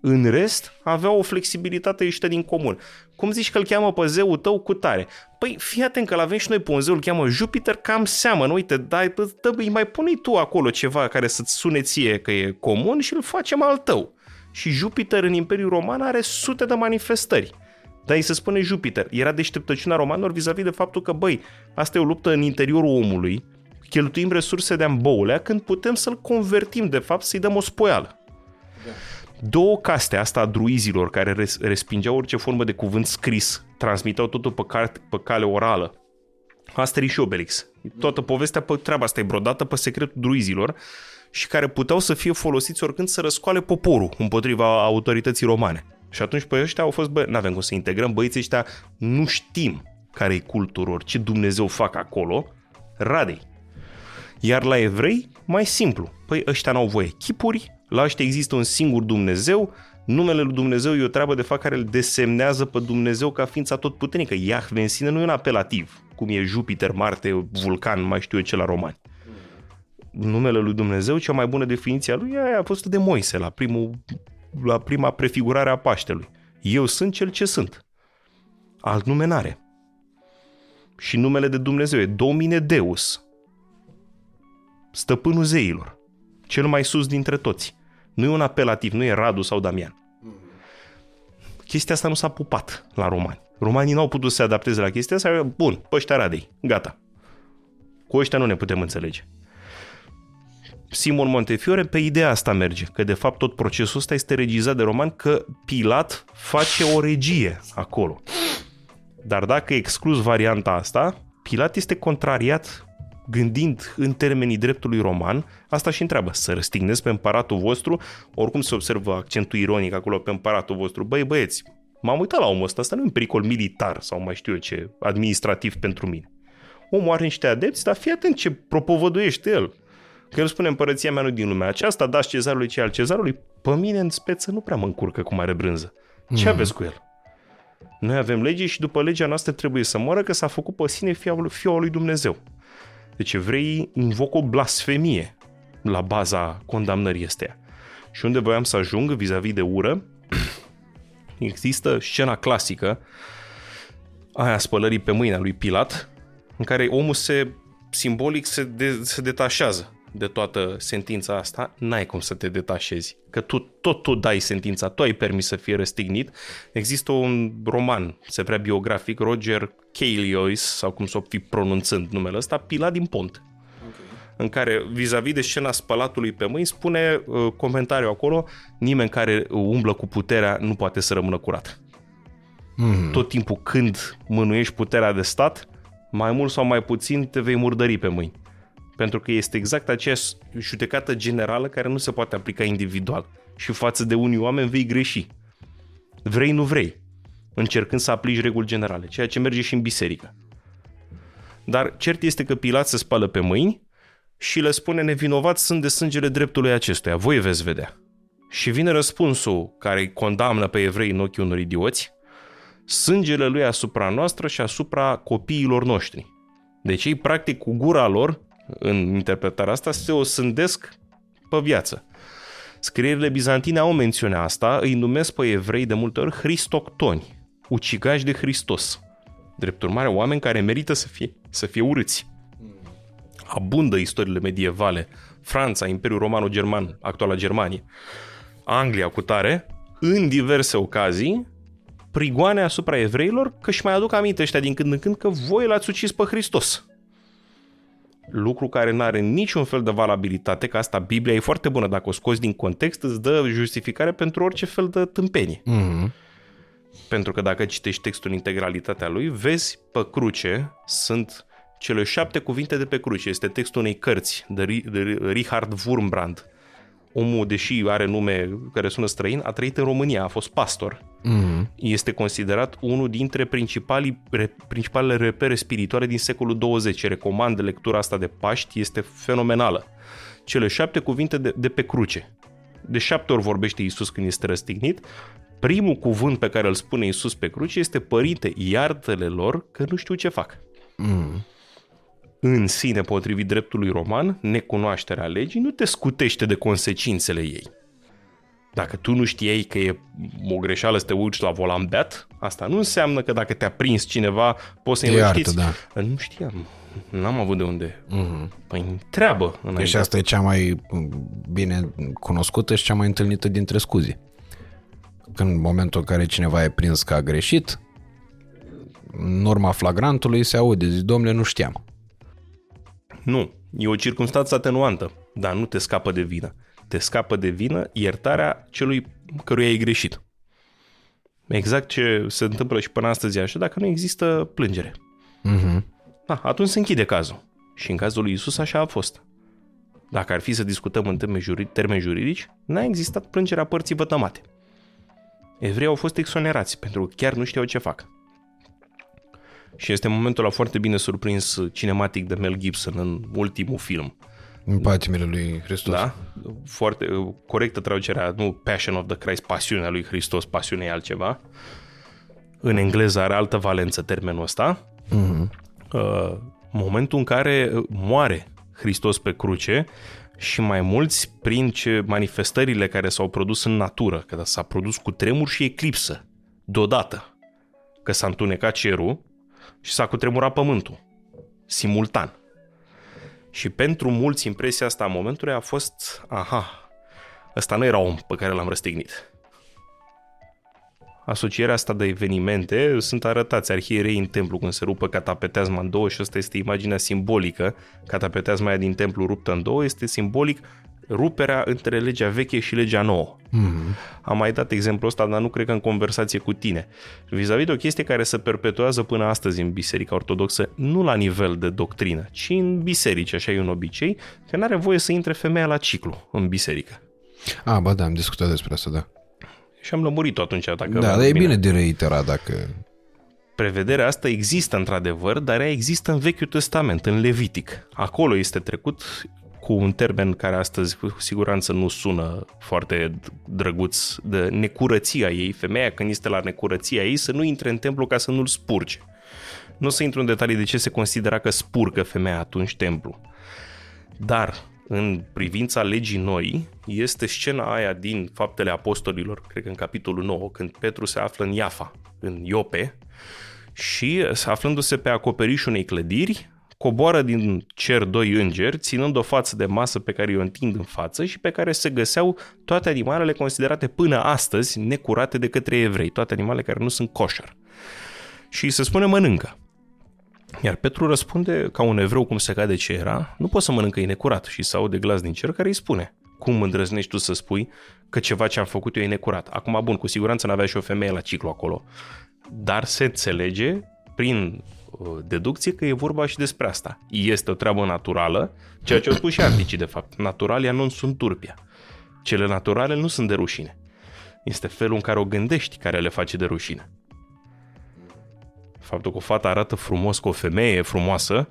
În rest, aveau o flexibilitate ieșită din comun. Cum zici că îl cheamă pe zeul tău cu tare? Păi fii atent că l-avem și noi pe un zeu, îl cheamă Jupiter, cam seamănă, uite, dai, dă, îi mai pune tu acolo ceva care să-ți sune ție că e comun și îl facem al tău. Și Jupiter în Imperiul Roman are sute de manifestări. Dar îi se spune Jupiter. Era deșteptăciunea romanilor vis-a-vis de faptul că, băi, asta e o luptă în interiorul omului, cheltuim resurse de amboulea când putem să-l convertim, de fapt, să-i dăm o spoială. Două caste, asta a druizilor, care res- respingeau orice formă de cuvânt scris, transmiteau totul pe, carte, pe cale orală. Asterix și Obelix. Toată povestea pe treaba asta e brodată pe secretul druizilor și care puteau să fie folosiți oricând să răscoale poporul împotriva autorității romane. Și atunci pe ăștia au fost, bă, n-avem cum să integrăm, băieții ăștia nu știm care e culturor, ce Dumnezeu fac acolo, radei. Iar la evrei, mai simplu. Păi ăștia n-au voie chipuri, la ăștia există un singur Dumnezeu, numele lui Dumnezeu e o treabă de fapt care îl desemnează pe Dumnezeu ca ființa tot puternică. Iahve în sine nu e un apelativ, cum e Jupiter, Marte, Vulcan, mai știu eu ce la romani. Numele lui Dumnezeu, cea mai bună definiție a lui, aia a fost de Moise la, primul, la prima prefigurare a Paștelui. Eu sunt cel ce sunt. Alt nume n-are. Și numele de Dumnezeu e Domine Deus, stăpânul zeilor, cel mai sus dintre toți. Nu e un apelativ, nu e Radu sau Damian. Chestia asta nu s-a pupat la romani. Romanii n-au putut să se adapteze la chestia asta. Bun, pe ăștia Radei, gata. Cu ăștia nu ne putem înțelege. Simon Montefiore pe ideea asta merge, că de fapt tot procesul ăsta este regizat de roman, că Pilat face o regie acolo. Dar dacă exclus varianta asta, Pilat este contrariat gândind în termenii dreptului roman, asta și întreabă, să răstignesc pe împăratul vostru, oricum se observă accentul ironic acolo pe împăratul vostru, băi băieți, m-am uitat la omul ăsta, asta nu e un pericol militar sau mai știu eu ce, administrativ pentru mine. Omul are niște adepți, dar fii atent ce propovăduiește el. Că el spune împărăția mea nu din lumea aceasta, dați cezarului ce al cezarului, pe mine în speță nu prea mă încurcă cu mare brânză. Ce mm. aveți cu el? Noi avem lege și după legea noastră trebuie să moară că s-a făcut pe sine fiul, fiul lui Dumnezeu. Deci evreii invocă o blasfemie la baza condamnării astea. Și unde voiam să ajung vis-a-vis de ură, *clears throat* există scena clasică aia spălării pe mâinea lui Pilat, în care omul se simbolic se, de, se detașează de toată sentința asta, n-ai cum să te detașezi. Că tu tot tu dai sentința, tu ai permis să fie răstignit. Există un roman, se vrea biografic, Roger Cayliois, sau cum să o fi pronunțând numele ăsta, Pilat din Pont. În care, vis-a-vis de scena spălatului pe mâini, spune uh, comentariu acolo, nimeni care umblă cu puterea nu poate să rămână curat. Mm. Tot timpul când mânuiești puterea de stat, mai mult sau mai puțin te vei murdări pe mâini. Pentru că este exact aceeași judecată generală care nu se poate aplica individual. Și față de unii oameni vei greși. Vrei, nu vrei. Încercând să aplici reguli generale, ceea ce merge și în biserică. Dar cert este că Pilat se spală pe mâini și le spune nevinovat sunt de sângele dreptului acestuia, voi veți vedea. Și vine răspunsul care îi condamnă pe evrei în ochii unor idioți, sângele lui asupra noastră și asupra copiilor noștri. Deci ei, practic, cu gura lor, în interpretarea asta, se o sândesc pe viață. Scrierile bizantine au mențiunea asta, îi numesc pe evrei de multe ori hristoctoni, ucigași de Hristos. Drept urmare, oameni care merită să fie, să fie urâți. Abundă istoriile medievale, Franța, Imperiul Romano-German, actuala Germanie, Anglia cu tare, în diverse ocazii, prigoane asupra evreilor, că și mai aduc aminte ăștia din când în când că voi l-ați ucis pe Hristos. Lucru care nu are niciun fel de valabilitate, că asta Biblia e foarte bună, dacă o scoți din context îți dă justificare pentru orice fel de tâmpenie. Mm-hmm. Pentru că dacă citești textul în integralitatea lui, vezi pe cruce sunt cele șapte cuvinte de pe cruce. Este textul unei cărți de, de Richard Wurmbrand, omul, deși are nume care sună străin, a trăit în România, a fost pastor. Mm-hmm. Este considerat unul dintre principalii, re, principalele repere spirituale din secolul 20. Recomand lectura asta de Paști, este fenomenală. Cele șapte cuvinte de, de pe cruce. De șapte ori vorbește Iisus când este răstignit. Primul cuvânt pe care îl spune Iisus pe cruce este Părinte, iartă-le lor că nu știu ce fac. Mm în sine, potrivit dreptului roman, necunoașterea legii nu te scutește de consecințele ei. Dacă tu nu știai că e o greșeală să te uiți la volan beat, asta nu înseamnă că dacă te-a prins cineva, poți să-i învățiți. Da. Nu știam. N-am avut de unde. Uh-huh. Păi treabă. Înainte. Și asta e cea mai bine cunoscută și cea mai întâlnită dintre scuzi. Când în momentul în care cineva e prins că a greșit, în urma flagrantului se aude, zic, domnule, nu știam. Nu, e o circunstanță atenuantă, dar nu te scapă de vină. Te scapă de vină iertarea celui căruia ai greșit. Exact ce se întâmplă și până astăzi așa, dacă nu există plângere. Uh-huh. Da, atunci se închide cazul. Și în cazul lui Isus așa a fost. Dacă ar fi să discutăm în termeni, juridici, termeni juridici, n-a existat plângerea părții vătămate. Evreii au fost exonerați pentru că chiar nu știau ce fac. Și este momentul la foarte bine surprins cinematic de Mel Gibson în ultimul film. În patimile lui Hristos. Da, foarte corectă traducerea, nu Passion of the Christ, pasiunea lui Hristos, pasiunea e altceva. În engleză are altă valență termenul ăsta. Uh-huh. Uh, momentul în care moare Hristos pe cruce și mai mulți prin ce manifestările care s-au produs în natură, că s-a produs cu tremur și eclipsă, deodată, că s-a întunecat cerul și s-a cutremurat pământul, simultan. Și pentru mulți impresia asta a momentului a fost, aha, ăsta nu era om pe care l-am răstignit. Asocierea asta de evenimente sunt arătați arhierei în templu când se rupă catapeteazma în două și asta este imaginea simbolică. Catapeteazma aia din templu ruptă în două este simbolic ruperea între legea veche și legea nouă. Mm-hmm. Am mai dat exemplul ăsta, dar nu cred că în conversație cu tine. Vis-a-vis de o chestie care se perpetuează până astăzi în Biserica Ortodoxă, nu la nivel de doctrină, ci în biserici, așa e un obicei, că nu are voie să intre femeia la ciclu în biserică. A, ba da, am discutat despre asta, da. Și am lămurit-o atunci. Dacă da, dar e bine de reiterat dacă... Prevederea asta există într-adevăr, dar ea există în Vechiul Testament, în Levitic. Acolo este trecut cu un termen care astăzi cu siguranță nu sună foarte drăguț, de necurăția ei, femeia când este la necurăția ei să nu intre în templu ca să nu-l spurge. Nu o să intru în detalii de ce se considera că spurcă femeia atunci templu. Dar, în privința legii noi, este scena aia din Faptele Apostolilor, cred că în capitolul 9, când Petru se află în Iafa, în Iope, și aflându-se pe acoperișul unei clădiri, coboară din cer doi îngeri, ținând o față de masă pe care o întind în față și pe care se găseau toate animalele considerate până astăzi necurate de către evrei, toate animalele care nu sunt coșer. Și se spune mănâncă. Iar Petru răspunde ca un evreu cum se cade ce era, nu poți să mănâncă e necurat și se aude glas din cer care îi spune cum îndrăznești tu să spui că ceva ce am făcut eu e necurat. Acum, bun, cu siguranță n-avea și o femeie la ciclu acolo, dar se înțelege prin uh, deducție că e vorba și despre asta. Este o treabă naturală, ceea ce au spus și articii de fapt. Naturalia nu sunt turpia. Cele naturale nu sunt de rușine. Este felul în care o gândești care le face de rușine. Faptul că o fată arată frumos cu o femeie frumoasă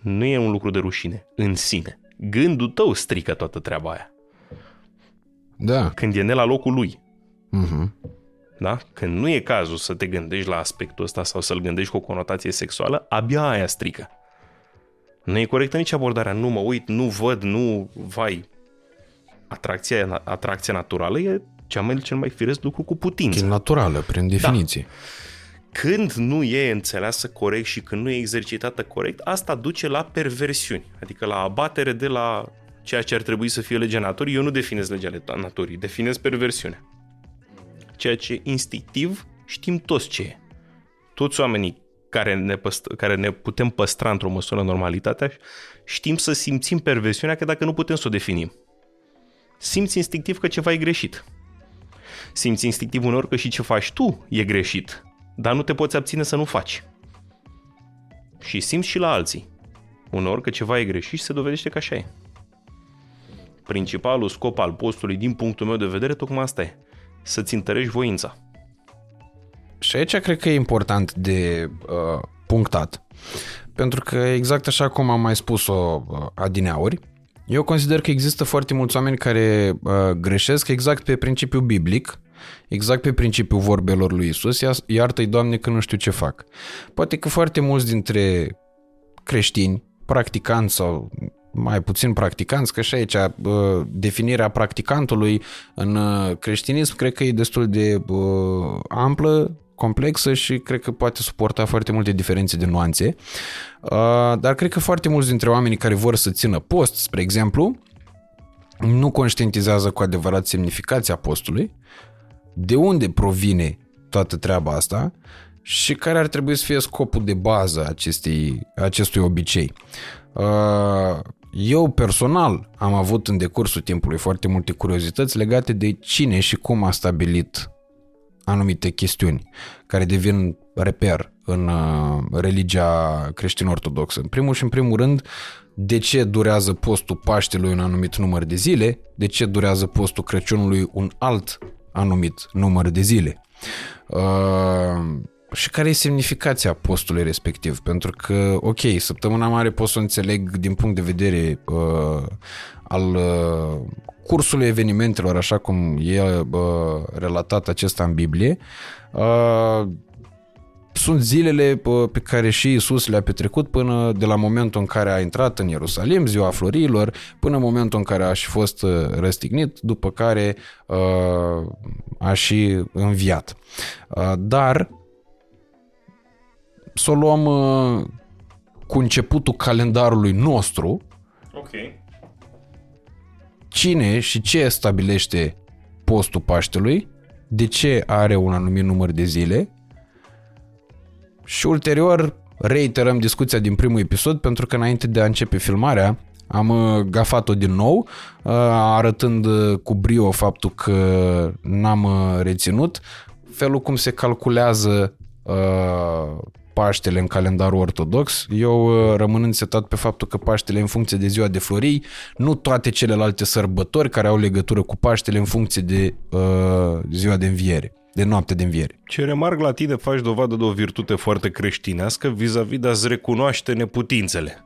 nu e un lucru de rușine în sine. Gândul tău strică toată treaba aia. Da. Când e ne la locul lui. Uh-huh. Da? Când nu e cazul să te gândești la aspectul ăsta sau să-l gândești cu o conotație sexuală, abia aia strică. Nu e corectă nici abordarea, nu mă uit, nu văd, nu, vai. Atracția, atracția naturală e cea mai, cel mai firesc lucru cu putință. E naturală, prin definiție. Da. Când nu e înțeleasă corect și când nu e exercitată corect, asta duce la perversiuni, adică la abatere de la ceea ce ar trebui să fie legea naturii. Eu nu definez legea naturii, definez perversiunea ceea ce instinctiv știm toți ce e. Toți oamenii care ne, păst- care ne putem păstra într-o măsură normalitatea, știm să simțim perversiunea că dacă nu putem să o definim. Simți instinctiv că ceva e greșit. Simți instinctiv uneori că și ce faci tu e greșit, dar nu te poți abține să nu faci. Și simți și la alții. Uneori că ceva e greșit și se dovedește că așa e. Principalul scop al postului, din punctul meu de vedere, tocmai asta e să-ți întărești voința. Și aici cred că e important de uh, punctat. Pentru că exact așa cum am mai spus-o uh, adineauri, eu consider că există foarte mulți oameni care uh, greșesc exact pe principiul biblic, exact pe principiul vorbelor lui Isus, iartă-i Doamne că nu știu ce fac. Poate că foarte mulți dintre creștini, practicanți sau mai puțin practicanți, că și aici definirea practicantului în uh, creștinism cred că e destul de amplă, complexă și cred că poate suporta foarte multe diferențe de nuanțe. Uh, dar cred că foarte mulți dintre oamenii care vor să țină post, spre exemplu, nu conștientizează cu adevărat semnificația postului, de unde provine toată treaba asta și care ar trebui să fie scopul de bază acestei, acestui obicei. Uh, eu personal am avut în decursul timpului foarte multe curiozități legate de cine și cum a stabilit anumite chestiuni care devin reper în uh, religia creștin-ortodoxă. În primul și în primul rând, de ce durează postul Paștelui un anumit număr de zile, de ce durează postul Crăciunului un alt anumit număr de zile. Uh, și care e semnificația postului respectiv. Pentru că, ok, săptămâna mare pot să o înțeleg din punct de vedere uh, al uh, cursului evenimentelor, așa cum e uh, relatat acesta în Biblie. Uh, sunt zilele uh, pe care și Isus le-a petrecut până de la momentul în care a intrat în Ierusalim, ziua florilor, până în momentul în care a și fost uh, răstignit, după care uh, a și înviat. Uh, dar să o luăm uh, cu începutul calendarului nostru. Ok. Cine și ce stabilește postul Paștelui, de ce are un anumit număr de zile și ulterior reiterăm discuția din primul episod pentru că înainte de a începe filmarea am uh, gafat-o din nou, uh, arătând uh, cu brio faptul că n-am reținut felul cum se calculează Paștele în calendarul ortodox, eu uh, rămân însetat pe faptul că Paștele în funcție de ziua de florii, nu toate celelalte sărbători care au legătură cu Paștele în funcție de uh, ziua de înviere de noapte de înviere. Ce remarc la tine faci dovadă de o virtute foarte creștinească vis-a-vis de a-ți recunoaște neputințele.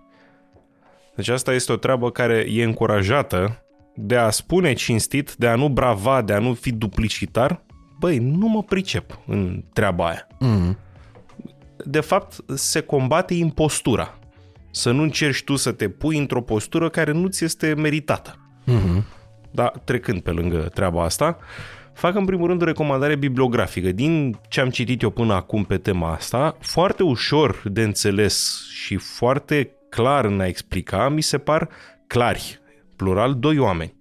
Deci asta este o treabă care e încurajată de a spune cinstit, de a nu brava, de a nu fi duplicitar. Băi, nu mă pricep în treaba aia. Mm de fapt, se combate impostura. Să nu încerci tu să te pui într-o postură care nu ți este meritată. Mhm. Da, trecând pe lângă treaba asta, fac în primul rând o recomandare bibliografică. Din ce am citit eu până acum pe tema asta, foarte ușor de înțeles și foarte clar în a explica, mi se par clari, plural, doi oameni.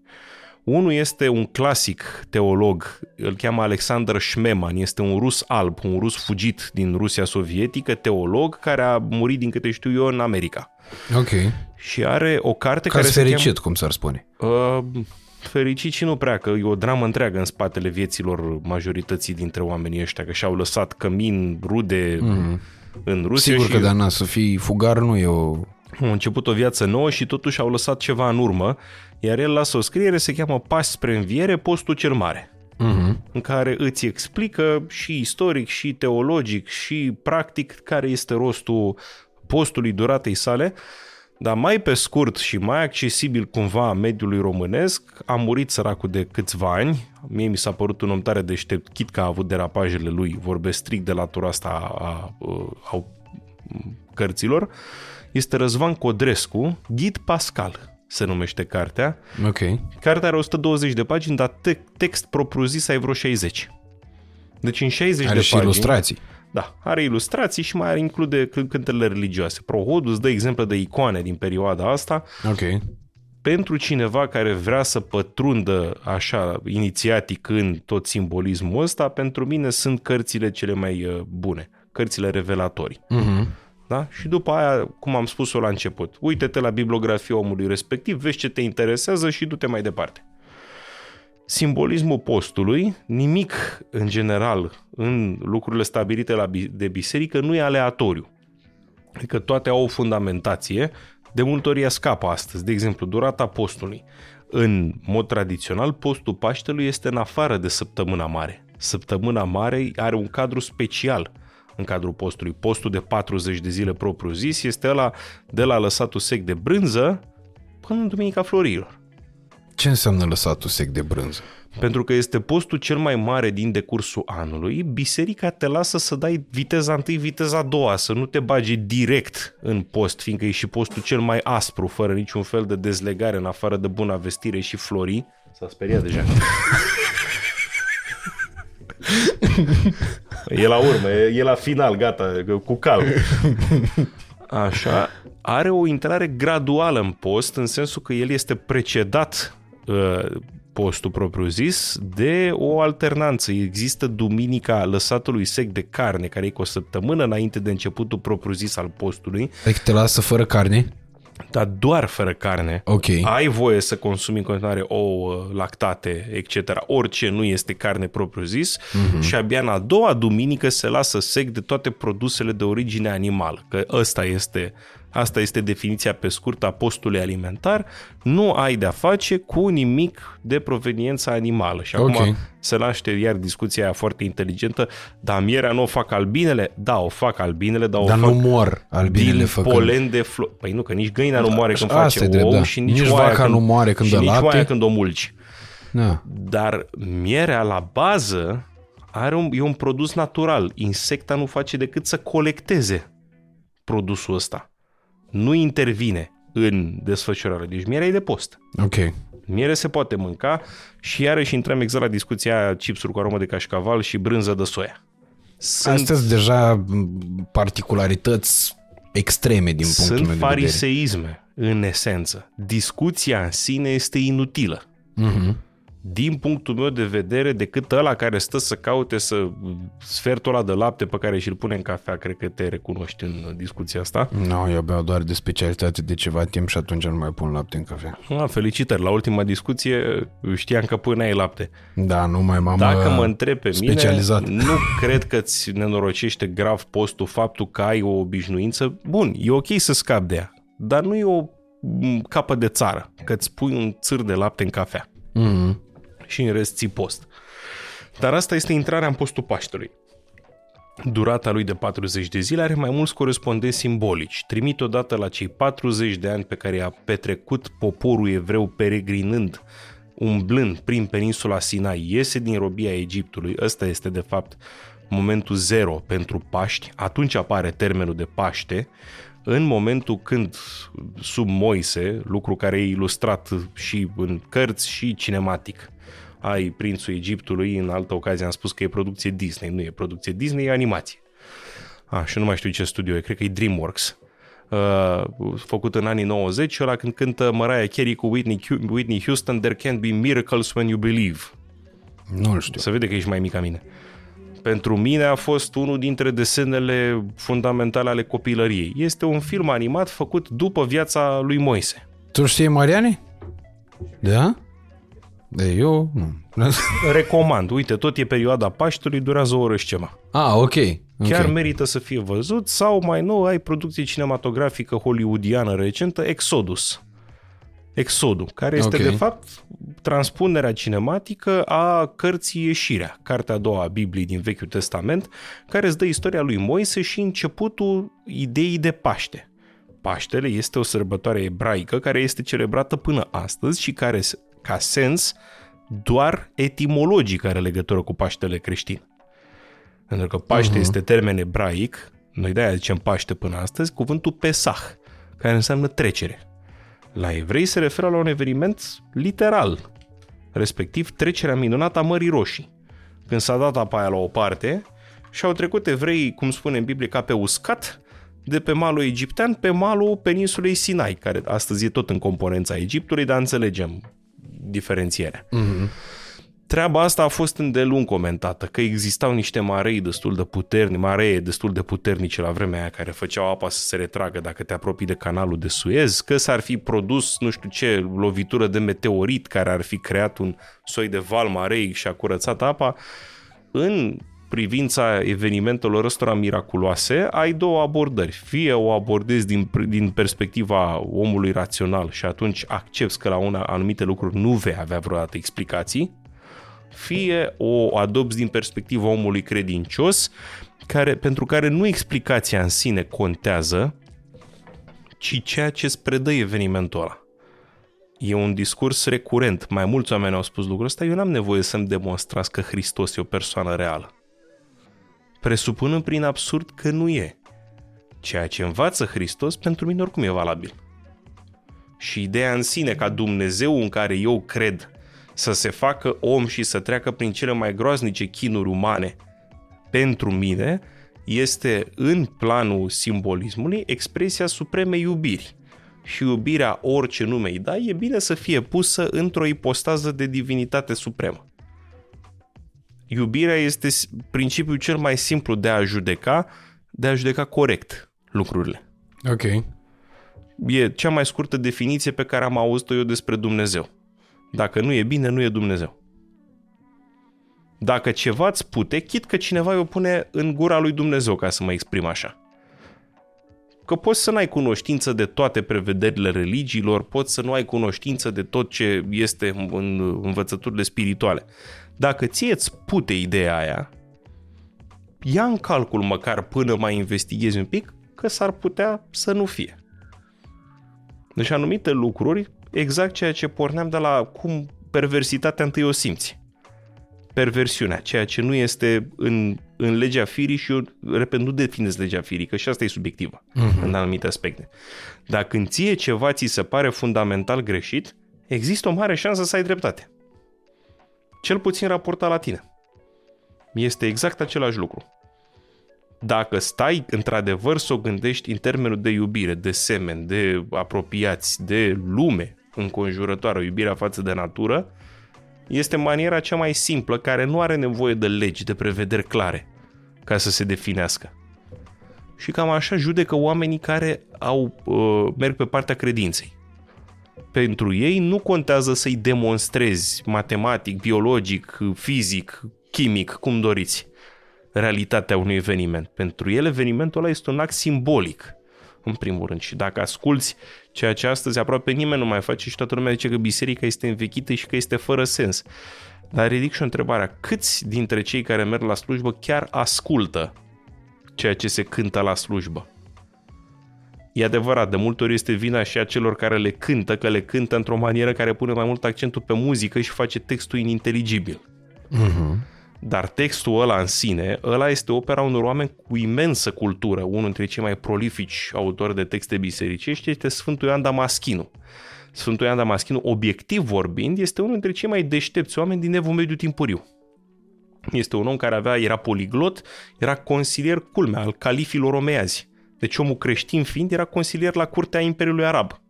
Unul este un clasic teolog, îl cheamă Alexander Schmemann, este un rus alb, un rus fugit din Rusia sovietică, teolog, care a murit, din câte știu eu, în America. Ok. Și are o carte Ca care se fericit, cheamă... cum s-ar spune. Uh, fericit și nu prea, că e o dramă întreagă în spatele vieților majorității dintre oamenii ăștia, că și-au lăsat cămin, rude mm. în Rusia Sigur și că, da, na, să fii fugar nu e o... au început o viață nouă și totuși au lăsat ceva în urmă, iar el lasă o scriere, se cheamă Pași spre înviere, postul cel mare Mm-hmm. în care îți explică și istoric, și teologic, și practic care este rostul postului duratei sale, dar mai pe scurt și mai accesibil cumva mediului românesc, a murit săracul de câțiva ani, mie mi s-a părut un om tare deștept, chit că a avut derapajele lui, vorbesc strict de latura asta a, a, a, a cărților, este Răzvan Codrescu, Ghid Pascal se numește cartea. Ok. Cartea are 120 de pagini, dar te- text propriu-zis ai vreo 60. Deci în 60 Are de și pagini... ilustrații. Da, are ilustrații și mai are include c- cântările religioase. Prohodul îți dă exemple de icoane din perioada asta. Ok. Pentru cineva care vrea să pătrundă așa inițiatic în tot simbolismul ăsta, pentru mine sunt cărțile cele mai uh, bune, cărțile revelatorii. Mm-hmm. Da? Și după aia, cum am spus-o la început, uite-te la bibliografia omului respectiv, vezi ce te interesează și du-te mai departe. Simbolismul postului, nimic în general în lucrurile stabilite la, bi- de biserică nu e aleatoriu. Adică toate au o fundamentație, de multe ori ea scapă astăzi. De exemplu, durata postului. În mod tradițional, postul Paștelui este în afară de săptămâna mare. Săptămâna mare are un cadru special în cadrul postului. Postul de 40 de zile propriu zis este ăla de la lăsatul sec de brânză până în Duminica Florilor. Ce înseamnă lăsatul sec de brânză? Pentru că este postul cel mai mare din decursul anului, biserica te lasă să dai viteza întâi, viteza a doua, să nu te bagi direct în post, fiindcă e și postul cel mai aspru, fără niciun fel de dezlegare, în afară de bună vestire și florii. S-a speriat deja. *laughs* e la urmă, e, e la final, gata, cu calm. Așa, are o intrare graduală în post, în sensul că el este precedat uh, postul propriu-zis de o alternanță. Există duminica lăsatului sec de carne, care e cu o săptămână înainte de începutul propriu-zis al postului, Adică te lasă fără carne? Dar doar fără carne. Ok. Ai voie să consumi în continuare ouă, lactate, etc. Orice nu este carne propriu-zis Mhm. mm-hmm. și abia în a doua duminică se lasă sec de toate produsele de origine animală. Că ăsta este, asta este definiția pe scurt a postului alimentar. Nu ai de-a face cu nimic de proveniență animală. Și acum Ok. se naște iar discuția aia foarte inteligentă. Dar mierea nu o fac albinele? Da, o fac albinele, dar o Dar fac nu mor albinele din făcând. polen de flori. Păi nu, că nici găina nu moare când Asta face e drept, ou da. și nici, Nici oaia vaca când, nu moare când și dă nici lapte. oaia când o mulci. Da. Dar mierea la bază are un, e un produs natural. Insecta nu face decât să colecteze produsul ăsta. Nu intervine în desfășurare. Deci mierea e de post. Ok. Miere se poate mânca și iarăși intrăm exact la discuția aia chipsuri cu aromă de cașcaval și brânză de soia. Sunt, Astea sunt deja m, particularități extreme din punctul sunt meu de vedere. fariseisme, în esență. Discuția în sine este inutilă. Mhm. Din punctul meu de vedere, decât ăla care stă să caute să sfertul ăla de lapte pe care și-l pune în cafea, cred că te recunoști în discuția asta. Nu, eu beau doar de specialitate de ceva timp și atunci nu mai pun lapte în cafea. Ah, felicitări, la ultima discuție știam că până ai lapte. Da, nu mai m-am Dacă uh, mă întreb pe mine, specializat. nu cred că ți nenorocește grav postul faptul că ai o obișnuință. Bun, e ok să scapi de ea, dar nu e o m, capă de țară, că îți pui un țâr de lapte în cafea Mhm. Și în rest ții post. Dar asta este intrarea în postul Paștelui. Durata lui de 40 de zile are mai mulți corespondenți simbolici. Trimit odată la cei 40 de ani pe care i-a petrecut poporul evreu peregrinând, umblând prin peninsula Sinai, iese din robia Egiptului. Ăsta este, de fapt, momentul zero pentru Paști, atunci apare termenul de Paște, în momentul când sub Moise, lucru care e ilustrat și în cărți și cinematic, ai Prințul Egiptului, în altă ocazie am spus că e producție Disney, nu e producție Disney, e animație. Ah, și nu mai știu ce studio e, cred că e DreamWorks. Uh, făcut în anii 90, ăla când cântă Mariah Carey cu Whitney, Whitney Houston, There can't be miracles when you believe. Nu știu. Se vede că ești mai mic ca mine. Pentru mine a fost unul dintre desenele fundamentale ale copilăriei. Este un film animat făcut după viața lui Moise. Tu știi Mariane? Da? De eu nu. *laughs* Recomand. Uite, tot e perioada Paștelui, durează o oră și ceva. Ah, ok. Chiar okay. merită să fie văzut sau mai nou ai producție cinematografică hollywoodiană recentă, Exodus. Exodul, care este Ok. de fapt transpunerea cinematică a cărții Ieșirea, cartea a doua a Bibliei din Vechiul Testament, care îți dă istoria lui Moise și începutul ideii de Paște. Paștele este o sărbătoare ebraică care este celebrată până astăzi și care, ca sens, doar etimologic are legătură cu Paștele creștin. Pentru că Paște uh-huh. este termen ebraic, noi de-aia zicem Paște până astăzi, cuvântul Pesach, care înseamnă trecere. La evrei se referă la un eveniment literal, respectiv trecerea minunată a Mării Roșii. Când s-a dat apa aia la o parte și au trecut evreii, cum spune în Biblie, ca pe uscat, de pe malul egiptean pe malul peninsulei Sinai, care astăzi e tot în componența Egiptului, dar înțelegem diferențierea. Mhm. Treaba asta a fost îndelung comentată, că existau niște marei destul de puternici, maree destul de puternice la vremea aia care făceau apa să se retragă dacă te apropii de canalul de Suez, că s-ar fi produs nu știu ce lovitură de meteorit care ar fi creat un soi de val mareic și a curățat apa. În privința evenimentelor ăstora miraculoase, ai două abordări. Fie o abordezi din, din perspectiva omului rațional și atunci accepti că la una anumite lucruri nu vei avea vreodată explicații, fie o adopți din perspectiva omului credincios, care, pentru care nu explicația în sine contează, ci ceea ce îți predă evenimentul ăla. E un discurs recurent. Mai mulți oameni au spus lucrul ăsta. Eu n-am nevoie să-mi demonstrați că Hristos e o persoană reală. Presupunând prin absurd că nu e. Ceea ce învață Hristos pentru mine oricum e valabil. Și ideea în sine ca Dumnezeu în care eu cred să se facă om și să treacă prin cele mai groaznice chinuri umane pentru mine este în planul simbolismului expresia supremei iubiri. Și iubirea, orice nume îi dai, e bine să fie pusă într-o ipostază de divinitate supremă. Iubirea este principiul cel mai simplu de a judeca, de a judeca corect lucrurile. Ok. E cea mai scurtă definiție pe care am auzit-o eu despre Dumnezeu. Dacă nu e bine, nu e Dumnezeu. Dacă ceva îți pute, chit că cineva o pune în gura lui Dumnezeu, ca să mă exprim așa. Că poți să n-ai cunoștință de toate prevederile religiilor, poți să nu ai cunoștință de tot ce este în învățăturile spirituale. Dacă ție îți pute ideea aia, ia în calcul măcar până mai investighezi un pic că s-ar putea să nu fie. Deci anumite lucruri, exact ceea ce porneam de la cum perversitatea întâi o simți. Perversiunea, ceea ce nu este în, în legea firii și eu, repet, nu definez legea firii, că și asta e subiectivă uh-huh. în anumite aspecte. Dar când ție ceva ți se pare fundamental greșit, există o mare șansă să ai dreptate. Cel puțin raportat la tine. Este exact același lucru. Dacă stai într-adevăr să o gândești în termenul de iubire, de semen, de apropiați, de lume înconjurătoare, iubirea față de natură, este maniera cea mai simplă care nu are nevoie de legi, de prevederi clare ca să se definească. Și cam așa judecă oamenii care au, uh, merg pe partea credinței. Pentru ei nu contează să-i demonstrezi matematic, biologic, fizic, chimic, cum doriți, realitatea unui eveniment. Pentru el evenimentul ăla este un act simbolic, în primul rând. Și dacă asculți ceea ce astăzi aproape nimeni nu mai face și toată lumea zice că biserica este învechită și că este fără sens. Dar ridic și o întrebare. Câți dintre cei care merg la slujbă chiar ascultă ceea ce se cântă la slujbă? E adevărat, de multe ori este vina și a celor care le cântă, că le cântă într-o manieră care pune mai mult accentul pe muzică și face textul ininteligibil. Uh-huh. Dar textul ăla în sine, ăla este opera unor oameni cu imensă cultură. Unul dintre cei mai prolifici autori de texte bisericești este Sfântul Ioan Damaschinu. Sfântul Ioan Damaschinu, obiectiv vorbind, este unul dintre cei mai deștepți oameni din Evul Mediu Timpuriu. Este un om care avea, era poliglot, era consilier culmea al califilor omeazi. Deci omul creștin fiind era consilier la curtea Imperiului Arab.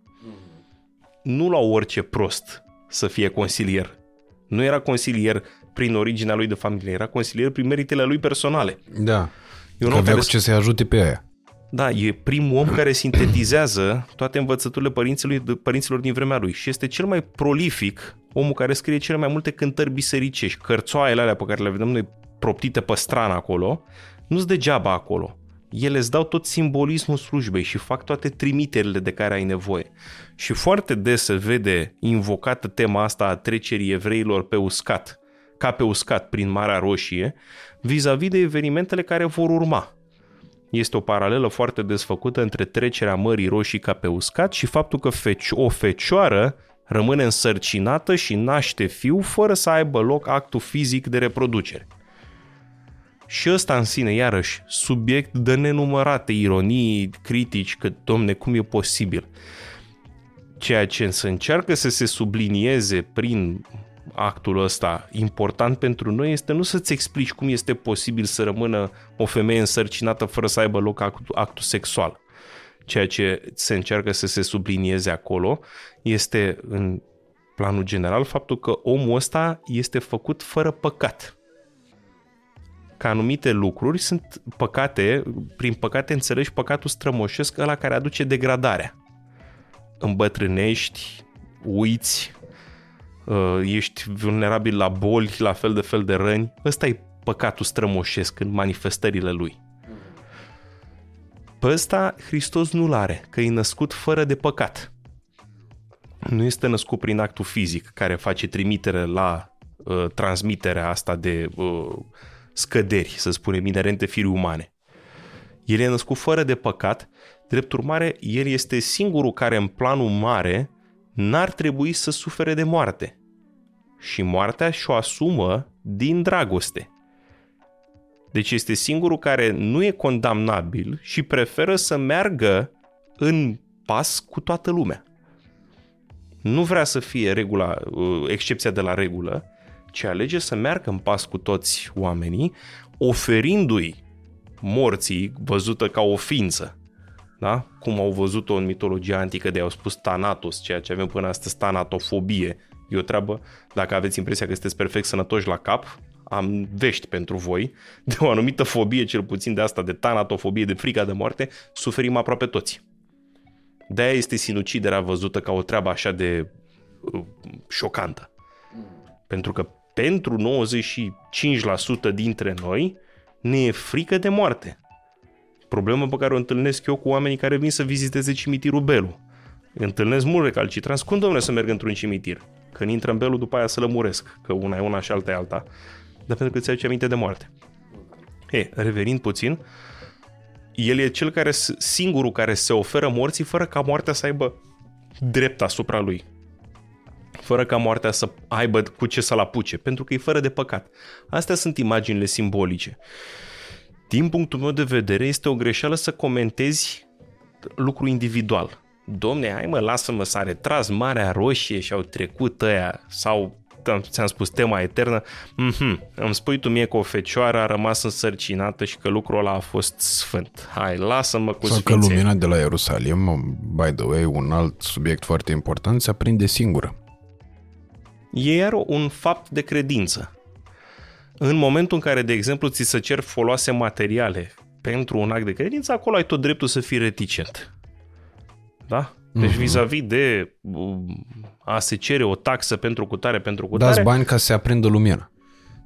Nu la orice prost să fie consilier. Nu era consilier prin originea lui de familie, era consilier prin meritele lui personale. Da. E un om avea care... cu ce să-i ajute pe aia. Da, e primul om care sintetizează toate învățăturile părinților, părinților din vremea lui și este cel mai prolific, omul care scrie cele mai multe cântări bisericești, cărțoaiele alea pe care le vedem noi proptite pe strană acolo, nu-s degeaba acolo. Ele îți dau tot simbolismul slujbei și fac toate trimiterile de care ai nevoie. Și foarte des se vede invocată tema asta a trecerii evreilor pe uscat, ca pe uscat prin Marea Roșie, vis-a-vis de evenimentele care vor urma. Este o paralelă foarte desfăcută între trecerea Mării Roșii ca pe uscat și faptul că o fecioară rămâne însărcinată și naște fiu fără să aibă loc actul fizic de reproducere. Și ăsta în sine, iarăși, subiect de nenumărate ironii, critici, că, domne, cum e posibil? Ceea ce se încearcă să se sublinieze prin actul ăsta important pentru noi este nu să-ți explici cum este posibil să rămână o femeie însărcinată fără să aibă loc actul, actul sexual. Ceea ce se încearcă să se sublinieze acolo este în planul general faptul că omul ăsta este făcut fără păcat. Că anumite lucruri sunt păcate, prin păcate înțelegi păcatul strămoșesc, ăla care aduce degradarea. Îmbătrânești, uiți, uh, ești vulnerabil la boli, la fel de fel de răni. Ăsta e păcatul strămoșesc în manifestările lui. Pe ăsta Hristos nu-l are, că e născut fără de păcat. Nu este născut prin actul fizic care face trimitere la uh, transmiterea asta de uh, scăderi, să spunem, inerente firii umane. El e născut fără de păcat, drept urmare, el este singurul care în planul mare n-ar trebui să sufere de moarte. Și moartea și-o asumă din dragoste. Deci este singurul care nu e condamnabil și preferă să meargă în pas cu toată lumea. Nu vrea să fie regula, uh, excepția de la regulă, ci alege să meargă în pas cu toți oamenii, oferindu-i morții văzută ca o ființă da? cum au văzut-o în mitologia antică de au spus Thanatos, ceea ce avem până astăzi Thanatofobie. E o treabă, dacă aveți impresia că sunteți perfect sănătoși la cap, am vești pentru voi, de o anumită fobie, cel puțin de asta, de tanatofobie, de frica de moarte, suferim aproape toți. De-aia este sinuciderea văzută ca o treabă așa de uh, șocantă. Pentru că pentru 95% dintre noi ne e frică de moarte. Problemă pe care o întâlnesc eu cu oamenii care vin să viziteze cimitirul Belu. Întâlnesc mult recalcitrans. Cum, domnule, să merg într-un cimitir? Când intră în Belu, după aia să lămuresc, că una e una și alta e alta. Dar pentru că îți aduce aminte de moarte. E, revenind puțin, el e cel care, singurul care se oferă morții fără ca moartea să aibă drept asupra lui. Fără ca moartea să aibă cu ce să-l apuce, pentru că e fără de păcat. Astea sunt imaginile simbolice din punctul meu de vedere, este o greșeală să comentezi lucru individual. Domne, hai mă, lasă-mă, s-a retras Marea Roșie și au trecut ăia, sau ți-am spus tema eternă, mm-hmm, îmi spui tu mie că o fecioară a rămas însărcinată și că lucrul ăla a fost sfânt. Hai, lasă-mă cu Sau sfințenie. că lumina de la Ierusalim, by the way, un alt subiect foarte important, se aprinde singură. E iar un fapt de credință în momentul în care, de exemplu, ți se cer foloase materiale pentru un act de credință, acolo ai tot dreptul să fii reticent. Da? Deci mm-hmm. vis-a-vis de um, a se cere o taxă pentru cutare, pentru cutare... Dați bani ca să se aprindă lumina.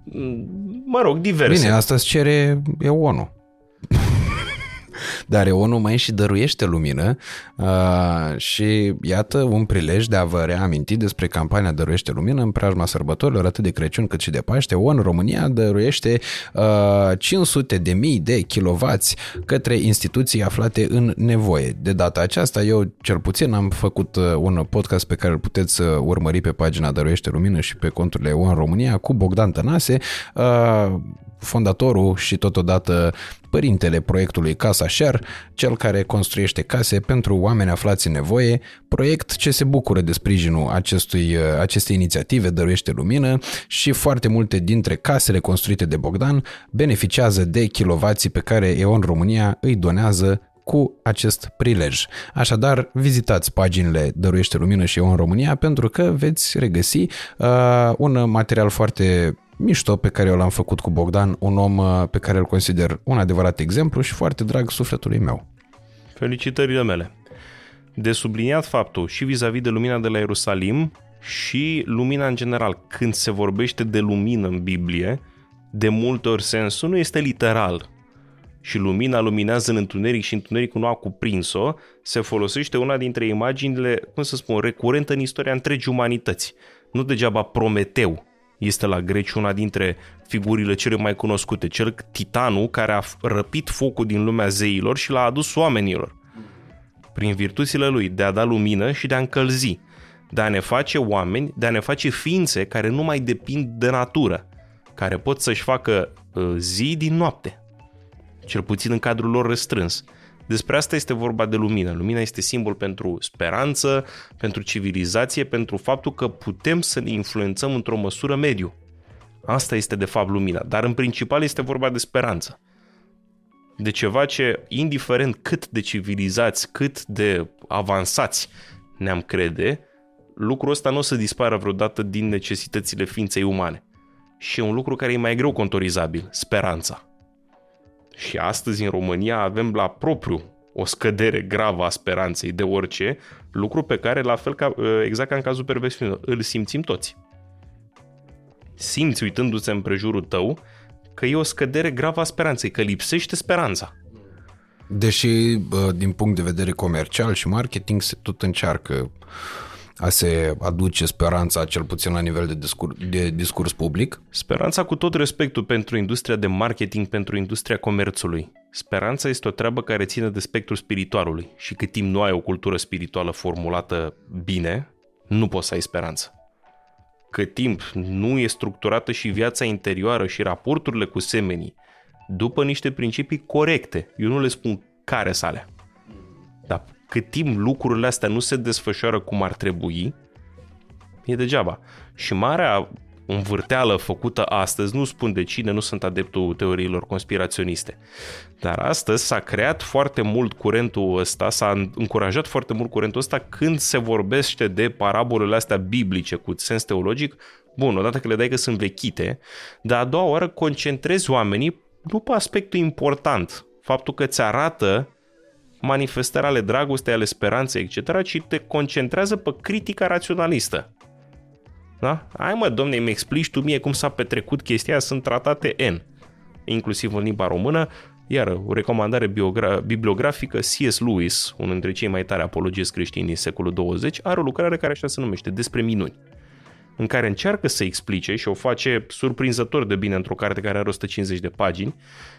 Mm, mă rog, diverse. Bine, asta îți cere e ONU. *laughs* Dar ONU mai și dăruiește lumină uh, și iată un prilej de a vă reaminti despre campania Dăruiește lumină în preajma sărbătorilor atât de Crăciun cât și de Paște. ONU România dăruiește uh, 500 de mii de kilovați către instituții aflate în nevoie. De data aceasta eu cel puțin am făcut uh, un podcast pe care îl puteți uh, urmări pe pagina Dăruiește lumină și pe conturile ONU România cu Bogdan Tănase uh, fondatorul și totodată părintele proiectului Casa Share, cel care construiește case pentru oameni aflați în nevoie, proiect ce se bucură de sprijinul acestui, acestei inițiative Dăruiește Lumină și foarte multe dintre casele construite de Bogdan beneficiază de kilovații pe care EON România îi donează cu acest prilej. Așadar, vizitați paginile Dăruiește Lumină și eu în România pentru că veți regăsi uh, un material foarte mișto pe care eu l-am făcut cu Bogdan, un om uh, pe care îl consider un adevărat exemplu și foarte drag sufletului meu. Felicitările mele. De subliniat faptul și vis-a-vis de lumina de la Ierusalim și lumina în general. Când se vorbește de lumină în Biblie, de multe ori sensul nu este literal. Și lumina luminează în întuneric și întunericul nu a cuprins-o, se folosește una dintre imaginile, cum să spun, recurentă în istoria întregii umanități. Nu degeaba Prometeu, este la greci una dintre figurile cele mai cunoscute, cel titanul care a răpit focul din lumea zeilor și l-a adus oamenilor. Prin virtuțile lui de a da lumină și de a încălzi, de a ne face oameni, de a ne face ființe care nu mai depind de natură, care pot să-și facă uh, zi din noapte, cel puțin în cadrul lor restrâns. Despre asta este vorba de lumină. Lumina este simbol pentru speranță, pentru civilizație, pentru faptul că putem să ne influențăm într-o măsură mediu. Asta este de fapt lumina, dar în principal este vorba de speranță. De ceva ce, indiferent cât de civilizați, cât de avansați ne-am crede, lucrul ăsta nu o să dispară vreodată din necesitățile ființei umane. Și e un lucru care e mai greu contorizabil, speranța. Și astăzi în România avem la propriu o scădere gravă a speranței de orice, lucru pe care, la fel ca, ă, exact ca în cazul perversiunii, îl simțim toți. Simți uitându-ți în prejurul tău că e o scădere gravă a speranței, că lipsește speranța. Deși, din punct de vedere comercial și marketing, se tot încearcă a se aduce speranța, cel puțin la nivel de discurs, de discurs public? Speranța cu tot respectul pentru industria de marketing, pentru industria comerțului. Speranța este o treabă care ține de spectrul spiritualului și cât timp nu ai o cultură spirituală formulată bine, nu poți să ai speranță. Cât timp nu e structurată și viața interioară și raporturile cu semenii după niște principii corecte, eu nu le spun care sale, dar cât timp lucrurile astea nu se desfășoară cum ar trebui, e degeaba. Și marea învârteală făcută astăzi, nu spun de cine, nu sunt adeptul teoriilor conspiraționiste, dar astăzi s-a creat foarte mult curentul ăsta, s-a încurajat foarte mult curentul ăsta când se vorbește de parabolele astea biblice cu sens teologic, bun, odată că le dai că sunt vechite, dar a doua oară concentrezi oamenii nu pe aspectul important, faptul că ți arată manifestări ale dragostei, ale speranței, etc., ci te concentrează pe critica raționalistă. Da? Hai mă, domne, mi explici tu mie cum s-a petrecut chestia, sunt tratate N, inclusiv în limba română, iar o recomandare biogra- bibliografică, C.S. Lewis, unul dintre cei mai tari apologiți creștini din secolul 20, are o lucrare care așa se numește, Despre minuni, în care încearcă să explice și o face surprinzător de bine într-o carte care are 150 de pagini, Uh,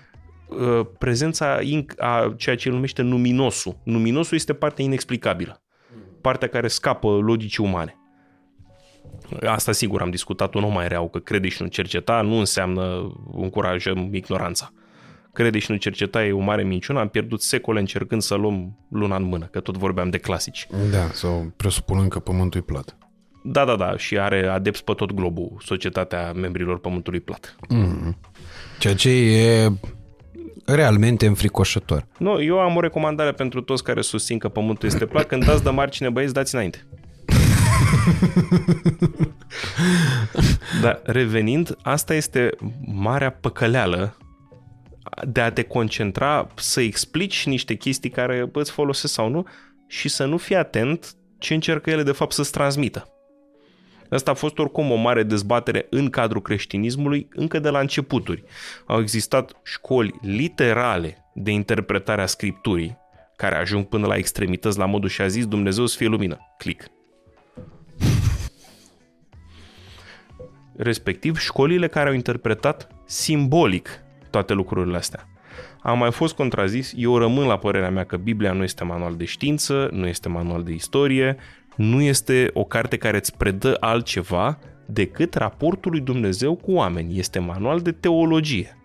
prezența a ceea ce el numește numinosul. Numinosul este partea inexplicabilă, partea care scapă logicii umane. Asta sigur am discutat-o, nu mai reau, că crede și nu cerceta nu înseamnă încurajăm ignoranța. Crede și nu cerceta e o mare minciună, am pierdut secole încercând să luăm luna în mână, că tot vorbeam de clasici. Da, sau presupunând că pământul e plat. Da, da, da, și are adepți pe tot globul, societatea membrilor pământului plat. Mm-hmm. Ceea ce e realmente înfricoșător. Nu, eu am o recomandare pentru toți care susțin că pământul este plat. Când dați de margine, băieți, dați înainte. Dar revenind, asta este marea păcăleală de a te concentra să explici niște chestii care îți folosesc sau nu și să nu fii atent ce încercă ele de fapt să-ți transmită. Asta a fost oricum o mare dezbatere în cadrul creștinismului încă de la începuturi. Au existat școli literale de interpretare a Scripturii, care ajung până la extremități la modul și a zis Dumnezeu să fie lumină. Click. Respectiv, școlile care au interpretat simbolic toate lucrurile astea. Am mai fost contrazis, eu rămân la părerea mea că Biblia nu este manual de știință, nu este manual de istorie, nu este o carte care îți predă altceva decât raportul lui Dumnezeu cu oameni. Este manual de teologie.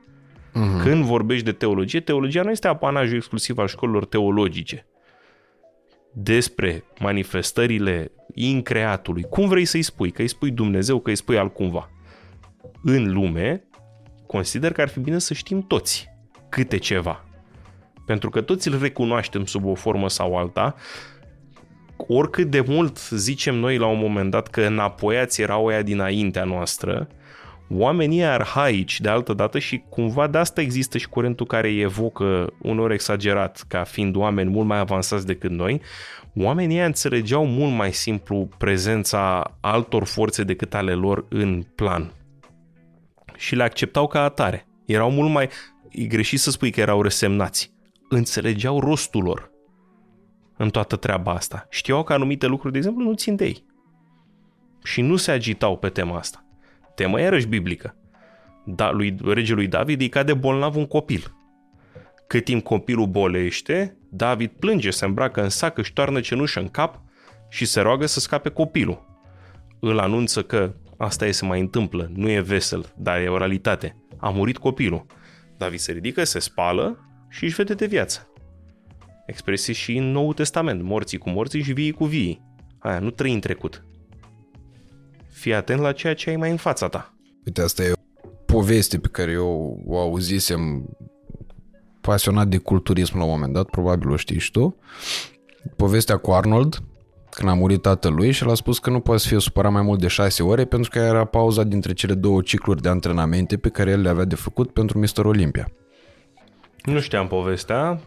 Uh-huh. Când vorbești de teologie, teologia nu este apanajul exclusiv al școlilor teologice. Despre manifestările increatului. Cum vrei să-i spui? Că îi spui Dumnezeu, că îi spui altcumva. În lume, consider că ar fi bine să știm toți câte ceva. Pentru că toți îl recunoaștem sub o formă sau alta, oricât de mult zicem noi la un moment dat că înapoiați erau oia dinaintea noastră, oamenii arhaici de altă dată și cumva de asta există și curentul care evocă unor exagerat ca fiind oameni mult mai avansați decât noi, oamenii înțelegeau mult mai simplu prezența altor forțe decât ale lor în plan și le acceptau ca atare. Erau mult mai... E greșit să spui că erau resemnați. Înțelegeau rostul lor în toată treaba asta. Știau că anumite lucruri, de exemplu, nu țin de ei. Și nu se agitau pe tema asta. Tema iarăși biblică. Da, lui regelui David îi cade bolnav un copil. Cât timp copilul bolește, David plânge, se îmbracă în sac, își toarnă cenușă în cap și se roagă să scape copilul. Îl anunță că asta e se mai întâmplă, nu e vesel, dar e o realitate. A murit copilul. David se ridică, se spală și își vede de viață. Expresii și în Noul Testament, morții cu morții și vii cu vii. Aia, nu trăi în trecut. Fii atent la ceea ce ai mai în fața ta. Uite, asta e o poveste pe care eu o auzisem pasionat de culturism la un moment dat, probabil o știi și tu. Povestea cu Arnold, când a murit tatălui și l-a spus că nu poate să fie supărat mai mult de șase ore pentru că era pauza dintre cele două cicluri de antrenamente pe care el le avea de făcut pentru Mr. Olympia. Nu știam povestea,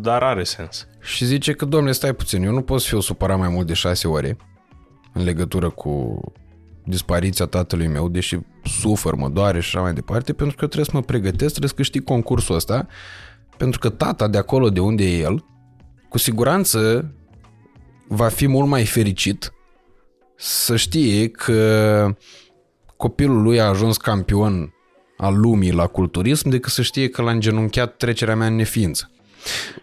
dar are sens. Și zice că, domnule, stai puțin, eu nu pot să fiu supărat mai mult de șase ore în legătură cu dispariția tatălui meu, deși sufăr, mă doare și așa mai departe, pentru că trebuie să mă pregătesc, trebuie să câștig concursul ăsta, pentru că tata de acolo de unde e el, cu siguranță va fi mult mai fericit să știe că copilul lui a ajuns campion al lumii la culturism decât să știe că l-a îngenunchiat trecerea mea în neființă.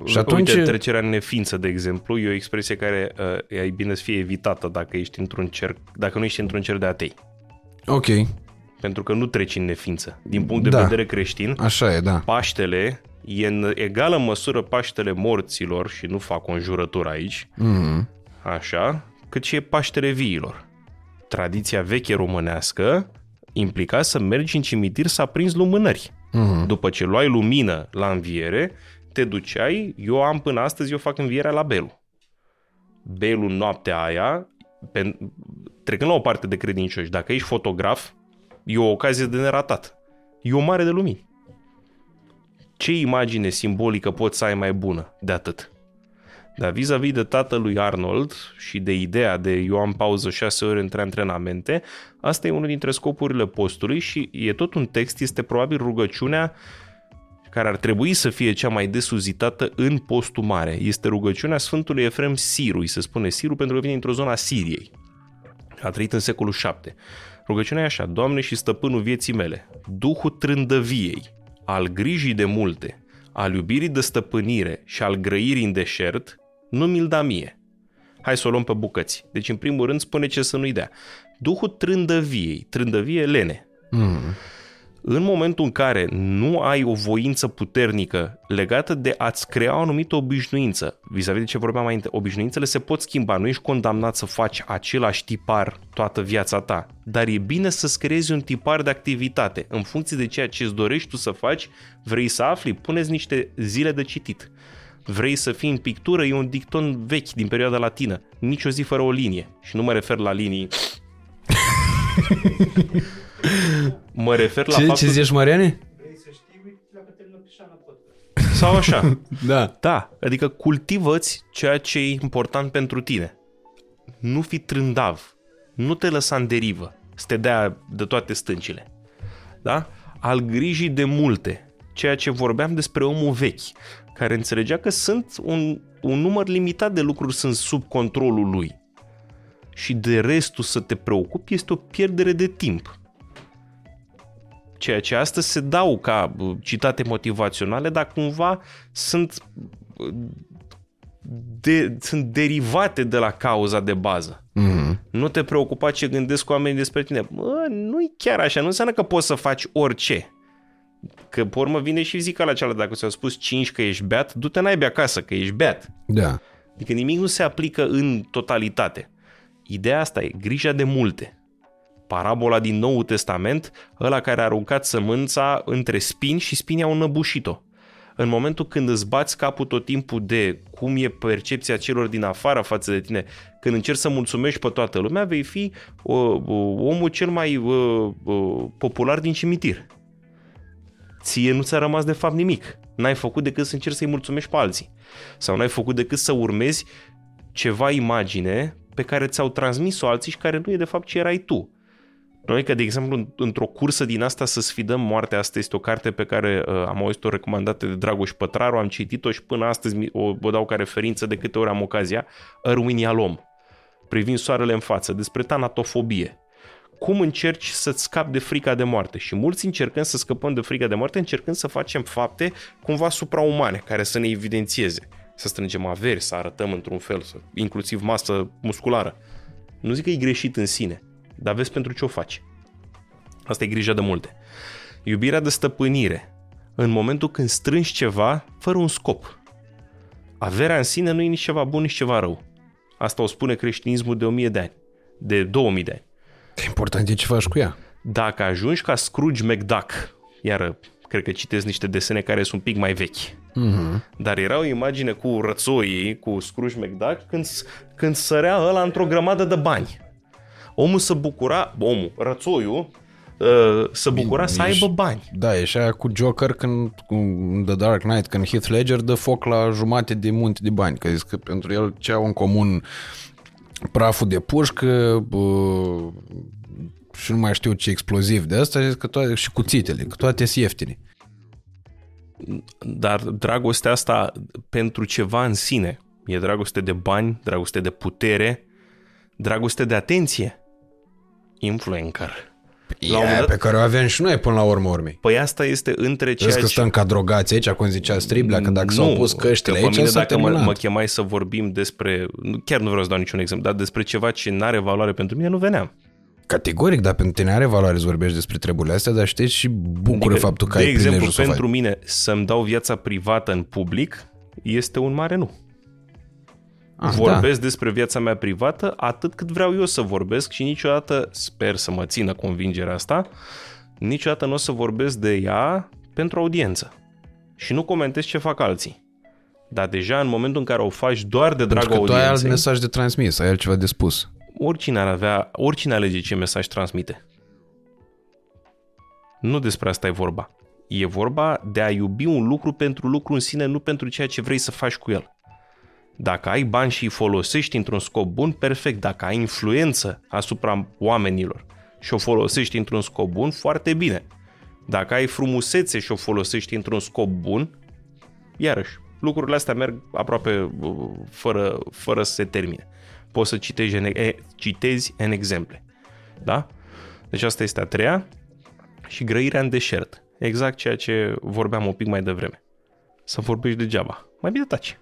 Și atunci... Uite, trecerea în neființă, de exemplu, e o expresie care uh, e bine să fie evitată dacă ești într-un cer, dacă nu ești într-un cer de atei. Ok. Pentru că nu treci în neființă. Din punct de da. vedere creștin, Așa e, da. Paștele e în egală măsură Paștele morților, și nu fac o înjurătură aici, mm-hmm. așa, cât și e Paștele viilor. Tradiția veche românească implica să mergi în cimitir să aprinzi lumânări. Uh-huh. După ce luai lumină la înviere, te duceai, eu am până astăzi, eu fac învierea la Belu. Belu noaptea aia, pe, trecând la o parte de credincioși, dacă ești fotograf, e o ocazie de neratat. E o mare de lumini. Ce imagine simbolică poți să ai mai bună de atât? Dar vis-a-vis de tatălui Arnold și de ideea de eu am pauză șase ore între antrenamente, asta e unul dintre scopurile postului și e tot un text, este probabil rugăciunea care ar trebui să fie cea mai des uzitată în postul mare. Este rugăciunea Sfântului Efrem Siru, îi se spune Siru pentru că vine într-o zona Siriei. A trăit în secolul 7. Rugăciunea e așa, Doamne și stăpânul vieții mele, Duhul trândăviei, al grijii de multe, al iubirii de stăpânire și al grăirii în deșert, nu mi-l da mie. Hai să o luăm pe bucăți. Deci, în primul rând, spune ce să nu-i dea. Duhul trândăviei, trândăvie lene. Mm. În momentul în care nu ai o voință puternică legată de a-ți crea o anumită obișnuință, vis-a-vis de ce vorbeam mai înainte, obișnuințele se pot schimba, nu ești condamnat să faci același tipar toată viața ta, dar e bine să-ți creezi un tipar de activitate. În funcție de ceea ce îți dorești tu să faci, vrei să afli, puneți niște zile de citit vrei să fii în pictură, e un dicton vechi din perioada latină. Nici o zi fără o linie. Și nu mă refer la linii... *laughs* mă refer la ce, faptul... Ce zici, Mariane? Sau așa. *laughs* da. Da, adică cultivă-ți ceea ce e important pentru tine. Nu fi trândav. nu te lăsa în derivă, să te dea de toate stâncile. Da? Al grijii de multe, ceea ce vorbeam despre omul vechi, care înțelegea că sunt un, un număr limitat de lucruri sunt sub controlul lui. Și de restul să te preocupi este o pierdere de timp. Ceea ce astăzi se dau ca citate motivaționale, dar cumva sunt, de, sunt derivate de la cauza de bază. Mhm. Nu te preocupa ce gândesc oamenii despre tine. Bă, nu-i chiar așa, nu înseamnă că poți să faci orice. Că pe urmă vine și zica la cealaltă, dacă ți-au spus 5 că ești beat, du-te naibii acasă că ești beat. Da. Adică nimic nu se aplică în totalitate. Ideea asta e grija de multe. Parabola din Noul Testament, ăla care a aruncat sămânța între spini și spinii au înăbușit-o. În momentul când îți bați capul tot timpul de cum e percepția celor din afară față de tine, când încerci să mulțumești pe toată lumea, vei fi uh, uh, omul cel mai uh, uh, popular din cimitir. Ție nu ți-a rămas de fapt nimic. N-ai făcut decât să încerci să-i mulțumești pe alții. Sau n-ai făcut decât să urmezi ceva imagine pe care ți-au transmis-o alții și care nu e de fapt ce erai tu. Noi că, de exemplu, într-o cursă din asta să sfidăm moartea, asta este o carte pe care uh, am auzit-o recomandată de Dragoș Pătraru, am citit-o și până astăzi mi- o, o dau ca referință de câte ori am ocazia, Erwin Yalom, privind soarele în față, despre tanatofobie. Cum încerci să-ți scapi de frica de moarte? Și mulți încercând să scăpăm de frica de moarte, încercând să facem fapte cumva supraumane, care să ne evidențieze. Să strângem averi, să arătăm într-un fel, să, inclusiv masă musculară. Nu zic că e greșit în sine, dar vezi pentru ce o faci. Asta e grija de multe. Iubirea de stăpânire. În momentul când strângi ceva fără un scop. Averea în sine nu e nici ceva bun, nici ceva rău. Asta o spune creștinismul de 1000 de ani. De 2000 de ani. Important e ce faci cu ea. Dacă ajungi ca Scrooge McDuck, iar cred că citesc niște desene care sunt un pic mai vechi, Mhm. dar era o imagine cu rățoii, cu Scrooge McDuck, când, când sărea ăla într-o grămadă de bani. Omul se bucura, omul, rățoiul, uh, se bucura să ești- aibă bani. Da, e și aia cu Joker când, cu The Dark Knight, când Heath Ledger dă foc la jumate de munte de bani, că zic că pentru el ce au în comun praful de pușcă bă, și nu mai știu ce exploziv de asta, zic că toate, și cuțitele, că toate sunt ieftine. Dar dragostea asta pentru ceva în sine, e dragoste de bani, dragoste de putere, dragoste de atenție. Influencer. E La un moment dat- pe care o avem și noi până la urmă urmei. Păi asta este între ceea Vezi că ce... stăm ca drogați aici, cum zicea Striblea, că dacă s-au pus căștile că pe aici, mine s-a dacă mă, terminat. mă chemai să vorbim despre, nu- chiar nu vreau să dau niciun exemplu, dar despre ceva ce nu are valoare pentru mine, nu veneam. Categoric, dar pentru tine are valoare să vorbești despre treburile astea, dar știi și bucură Adică, faptul că de ai exemplu, prilejul să o pentru faci. mine să-mi dau viața privată în public este un mare nu. Ah, vorbesc despre viața mea privată atât cât vreau eu să vorbesc și niciodată, sper să mă țină convingerea asta, niciodată nu o să vorbesc de ea pentru audiență. Și nu comentez ce fac alții. Dar deja în momentul în care o faci doar de Da. Pentru dragul că tu ai alt audienței, mesaj de transmis, ai altceva de spus. oricine ar avea, oricine alege ce mesaj transmite. Nu despre asta e vorba. E vorba de a iubi un lucru pentru lucru în sine, nu pentru ceea ce vrei să faci cu el. Dacă ai bani și îi folosești într-un scop bun, perfect. Dacă ai influență asupra oamenilor și o folosești într-un scop bun, foarte bine. Dacă ai frumusețe și o folosești într-un scop bun, iarăși, lucrurile astea merg aproape uh, fără, fără să se termine. Poți să citezi în, e, citezi în exemple. Da? Deci asta este a treia. Și grăirea în deșert. Exact ceea ce vorbeam un pic mai devreme. Să vorbești degeaba. Mai bine taci.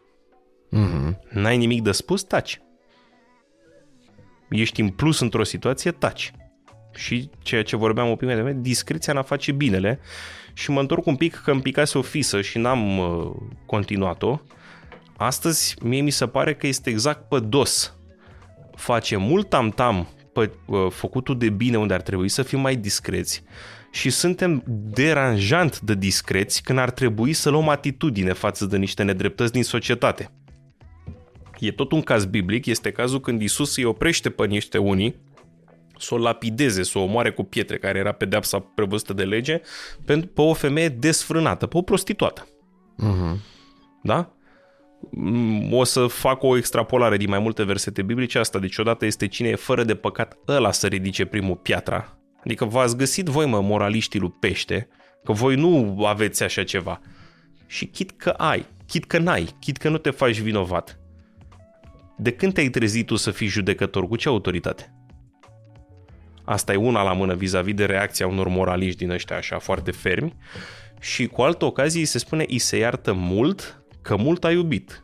Mhm. N-ai nimic de spus, taci. Ești în plus într-o situație, taci. Și ceea ce vorbeam un pic mai devreme, discreția n-a face binele și mă întorc un pic că îmi picase o fisă și n-am uh, continuat-o. Astăzi mie mi se pare că este exact pe dos. Face mult tam-tam pe uh, făcutul de bine unde ar trebui să fim mai discreți și suntem deranjant de discreți când ar trebui să luăm atitudine față de niște nedreptăți din societate. E tot un caz biblic, este cazul când Isus îi oprește pe niște unii să o lapideze, să o omoare cu pietre, care era pedeapsa prevăzută de lege, pentru pe o femeie desfrânată, pe o prostituată. Mhm. Da? Mm, o să fac o extrapolare din mai multe versete biblice asta. Deci odată este cine e fără de păcat, ăla să ridice primul piatra. Adică v-ați găsit voi, mă, moraliștii lui pește, că voi nu aveți așa ceva. Și chit că ai, chit că n-ai, chit că nu te faci vinovat. De când te-ai trezit tu să fii judecător? Cu ce autoritate? Asta e una la mână vis-a-vis de reacția unor moraliști din ăștia așa foarte fermi. Și cu altă ocazie se spune, îi se iartă mult că mult a iubit.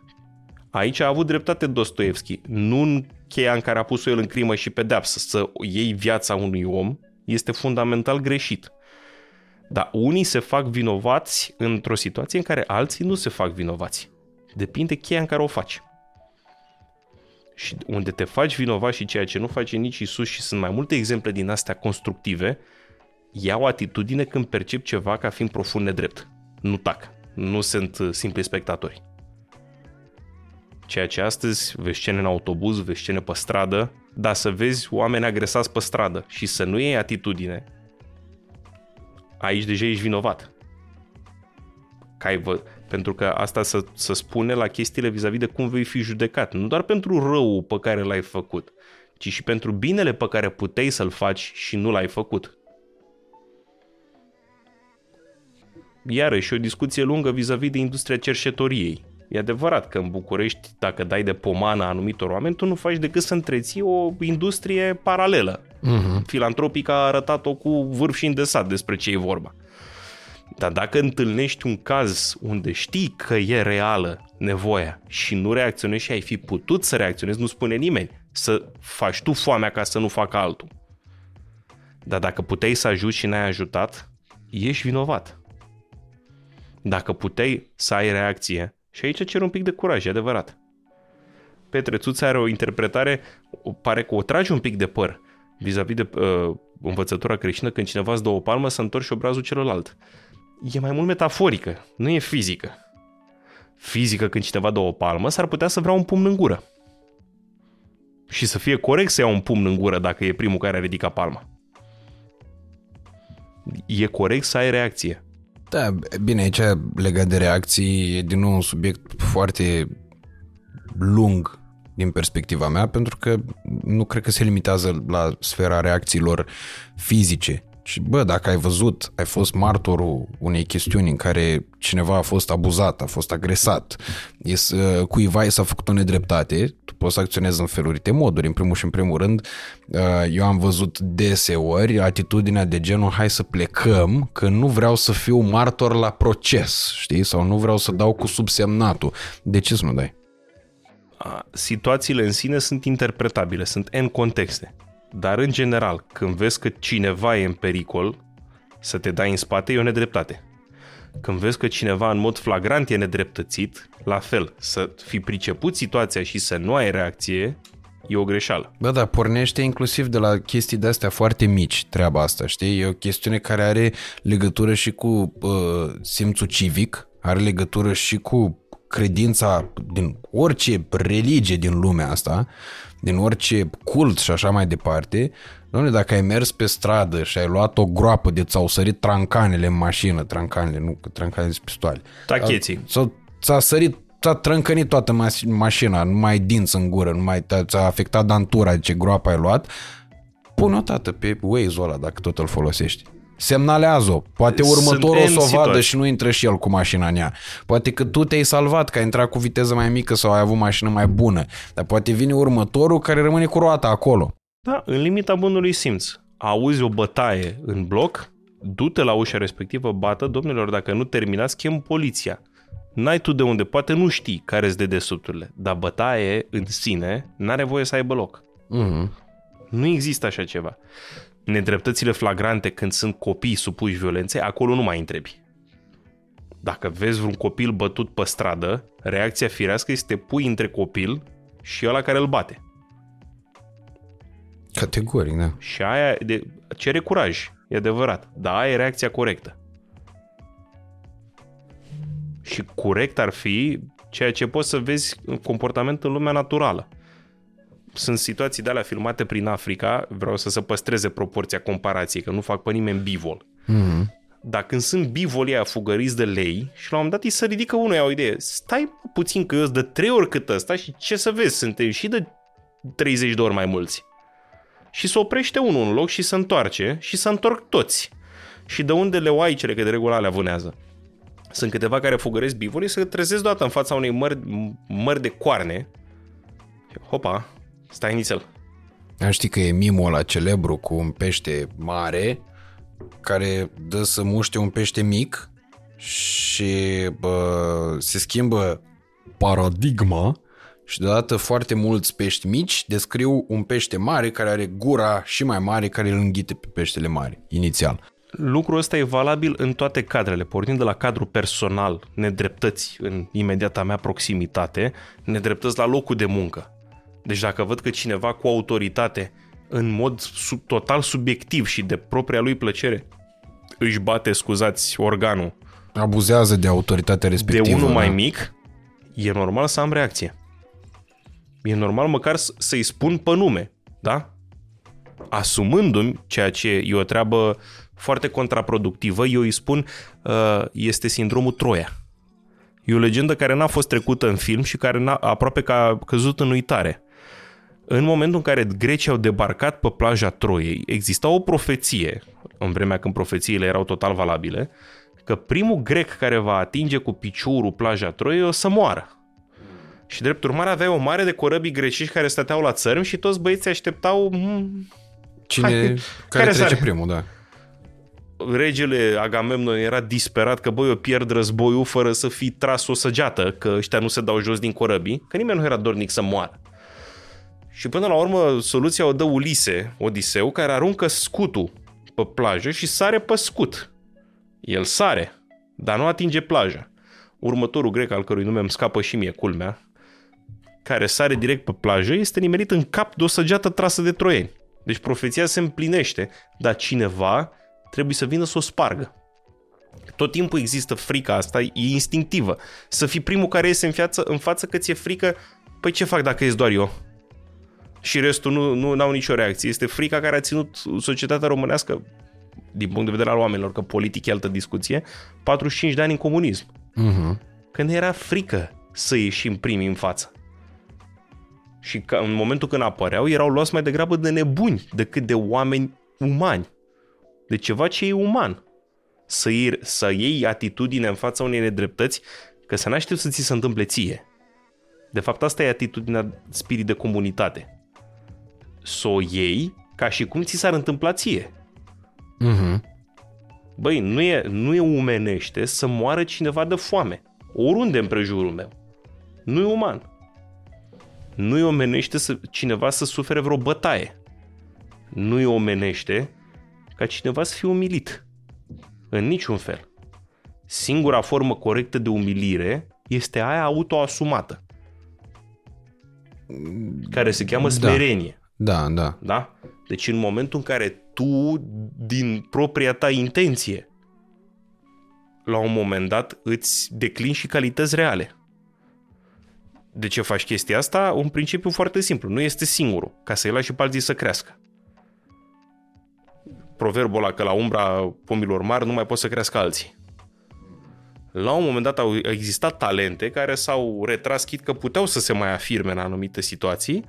Aici a avut dreptate Dostoevski. Nu în cheia în care a pus-o el în crimă și pedeapsă, să iei viața unui om, este fundamental greșit. Dar unii se fac vinovați într-o situație în care alții nu se fac vinovați. Depinde cheia în care o faci. Și unde te faci vinovat și ceea ce nu face nici Isus și sunt mai multe exemple din astea constructive, ia o atitudine când percep ceva ca fiind profund nedrept. Nu tac. Nu sunt uh, simpli spectatori. Ceea ce astăzi vezi scene în autobuz, vezi scene pe stradă, dar să vezi oameni agresați pe stradă și să nu iei atitudine, aici deja ești vinovat. Că ai vă... Pentru că asta să, să spune la chestiile vis-a-vis de cum vei fi judecat. Nu doar pentru răul pe care l-ai făcut, ci și pentru binele pe care puteai să-l faci și nu l-ai făcut. Iarăși o discuție lungă vis-a-vis de industria cerșetoriei. E adevărat că în București, dacă dai de pomană anumitor oameni, tu nu faci decât să întreții o industrie paralelă. Uh-huh. Filantropica a arătat-o cu vârf și îndesat despre ce e vorba. Dar dacă întâlnești un caz unde știi că e reală nevoia și nu reacționezi și ai fi putut să reacționezi, nu spune nimeni să faci tu foamea ca să nu facă altul. Dar dacă puteai să ajuți și n-ai ajutat, ești vinovat. Dacă puteai să ai reacție, și aici cer un pic de curaj, e adevărat. Petre Țuță are o interpretare, pare că o trage un pic de păr vis-a-vis de uh, învățătura creștină când cineva îți dă o palmă să întorci obrazul celălalt e mai mult metaforică, nu e fizică. Fizică, când cineva dă o palmă, s-ar putea să vrea un pumn în gură. Și să fie corect să ia un pumn în gură dacă e primul care a ridicat palma. E corect să ai reacție. Da, bine, aici legat de reacții e din nou un subiect foarte lung din perspectiva mea, pentru că nu cred că se limitează la sfera reacțiilor fizice, și bă, dacă ai văzut, ai fost martorul unei chestiuni în care cineva a fost abuzat, a fost agresat, is, cuiva i s-a făcut o nedreptate, tu poți să acționezi în felurite moduri. În primul și în primul rând, uh, eu am văzut deseori atitudinea de genul hai să plecăm, că nu vreau să fiu martor la proces, știi? Sau nu vreau să dau cu subsemnatul. De ce să nu dai? Situațiile în sine sunt interpretabile, sunt în contexte. Dar, în general, când vezi că cineva e în pericol, să te dai în spate e o nedreptate. Când vezi că cineva în mod flagrant e nedreptățit, la fel, să fi priceput situația și să nu ai reacție, e o greșeală. Bă, da, pornește inclusiv de la chestii de-astea foarte mici, treaba asta, știi? E o chestiune care are legătură și cu uh, simțul civic, are legătură și cu credința din orice religie din lumea asta, din orice cult și așa mai departe, Doamne, dacă ai mers pe stradă și ai luat o groapă de ți-au sărit trancanele în mașină, trancanele, nu, trancanele sunt pistoale. Tacheții. Sau ți-a sărit ți-a trâncănit toată mașina, nu mai ai dinți în gură, nu mai ți-a afectat dantura de ce groapa ai luat, pune-o tată pe Waze-ul ăla dacă tot îl folosești semnalează-o. Poate următorul să o vadă și nu intră și el cu mașina în ea. Poate că tu te-ai salvat, că ai intrat cu viteză mai mică sau ai avut mașină mai bună. Dar poate vine următorul care rămâne cu roata acolo. Da, în limita bunului simț. Auzi o bătaie în bloc, du-te la ușa respectivă, bată, domnilor, dacă nu terminați, chem poliția. N-ai tu de unde, poate nu știi care sunt dedesubturile, dar bătaie în sine n-are voie să aibă loc. Mm-hmm. Nu există așa ceva nedreptățile flagrante când sunt copii supuși violenței, acolo nu mai întrebi. Dacă vezi vreun copil bătut pe stradă, reacția firească este pui între copil și ăla care îl bate. Categoric, da. Și aia de, cere curaj, e adevărat, dar aia e reacția corectă. Și corect ar fi ceea ce poți să vezi în comportament în lumea naturală sunt situații de alea filmate prin Africa, vreau să se păstreze proporția comparației, că nu fac pe nimeni bivol. Mm-hmm. Dar când sunt bivolii aia fugăriți de lei și la un moment dat îi se ridică unul o idee. Stai puțin că eu sunt de trei ori cât ăsta și ce să vezi, suntem și de 30 de ori mai mulți. Și se oprește unul în loc și se întoarce și se întorc toți. Și de unde le oaicele, că de regulă alea vânează. Sunt câteva care fugăresc bivolii, se trezesc deodată în fața unei mări, mări de coarne. Hopa, stai nițel. Știi că e mimul ăla celebru cu un pește mare care dă să muște un pește mic și bă, se schimbă paradigma și deodată foarte mulți pești mici descriu un pește mare care are gura și mai mare care îl înghite pe peștele mare, inițial. Lucrul ăsta e valabil în toate cadrele, pornind de la cadrul personal, nedreptăți în imediata mea proximitate, nedreptăți la locul de muncă. Deci dacă văd că cineva cu autoritate, în mod sub, total subiectiv și de propria lui plăcere, își bate, scuzați, organul Abuzează de autoritatea respectivă. de unul da. mai mic, e normal să am reacție. E normal măcar s- să-i spun pe nume, da? Asumându-mi ceea ce e o treabă foarte contraproductivă, eu îi spun uh, este sindromul Troia. E o legendă care n-a fost trecută în film și care n-a, aproape că a căzut în uitare. În momentul în care grecii au debarcat pe plaja Troiei, exista o profeție, în vremea când profețiile erau total valabile, că primul grec care va atinge cu piciorul plaja Troiei o să moară. Și drept urmare avea o mare de corăbii grecești care stăteau la țărm și toți băieții așteptau "Mm, Cine, Hai, care, care trece sare? primul, da. regele Agamemnon era disperat că băi, eu pierd războiul fără să fi tras o săgeată, că ăștia nu se dau jos din corăbii, că nimeni nu era dornic să moară. Și până la urmă soluția o dă Ulise, Odiseu, care aruncă scutul pe plajă și sare pe scut. El sare, dar nu atinge plaja. Următorul grec, al cărui nume îmi scapă și mie, culmea, care sare direct pe plajă, este nimerit în cap de o săgeată trasă de troieni. Deci profeția se împlinește, dar cineva trebuie să vină să o spargă. Tot timpul există frica asta, e instinctivă. Să fii primul care iese în, fiață, în față că ți-e frică, păi ce fac dacă ies doar eu? Și restul nu, nu au nicio reacție. Este frica care a ținut societatea românească, din punct de vedere al oamenilor, că politic e altă discuție, 45 de ani în comunism. Uh-huh. Când era frică să ieșim primii în față. Și că în momentul când apăreau, erau luați mai degrabă de nebuni decât de oameni umani. De ceva ce e uman. Să iei, să iei atitudine în fața unei nedreptăți că să n-aștept să ți se întâmple ție. De fapt, asta e atitudinea spirit de comunitate. Să o iei ca și cum ți s-ar întâmpla ție. Uh-huh. Băi, nu e, nu e umenește să moară cineva de foame. Oriunde în prejurul meu. Nu e uman. Nu e omenește să, cineva să sufere vreo bătaie. Nu e omenește ca cineva să fie umilit. În niciun fel. Singura formă corectă de umilire este aia autoasumată. Care se cheamă Da. smerenie. Da, da. Da? Deci în momentul în care tu, din propria ta intenție, la un moment dat îți declini și calități reale. De ce faci chestia asta? Un principiu foarte simplu. Nu este singurul, ca să-i lași și pe alții să crească. Proverbul ăla că la umbra pomilor mari nu mai pot să crească alții. La un moment dat au existat talente care s-au retras chit că puteau să se mai afirme în anumite situații,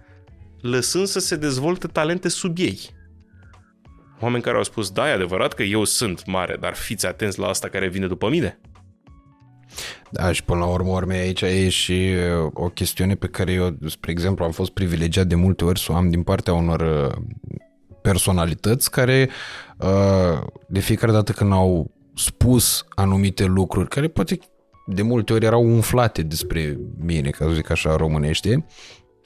lăsând să se dezvolte talente sub ei. Oameni care au spus, da, e adevărat că eu sunt mare, dar fiți atenți la asta care vine după mine. Da, și până la urmă, urme, aici e și uh, o chestiune pe care eu, spre exemplu, am fost privilegiat de multe ori să o am din partea unor uh, personalități care uh, de fiecare dată când au spus anumite lucruri care poate de multe ori erau umflate despre mine, ca să zic așa românește,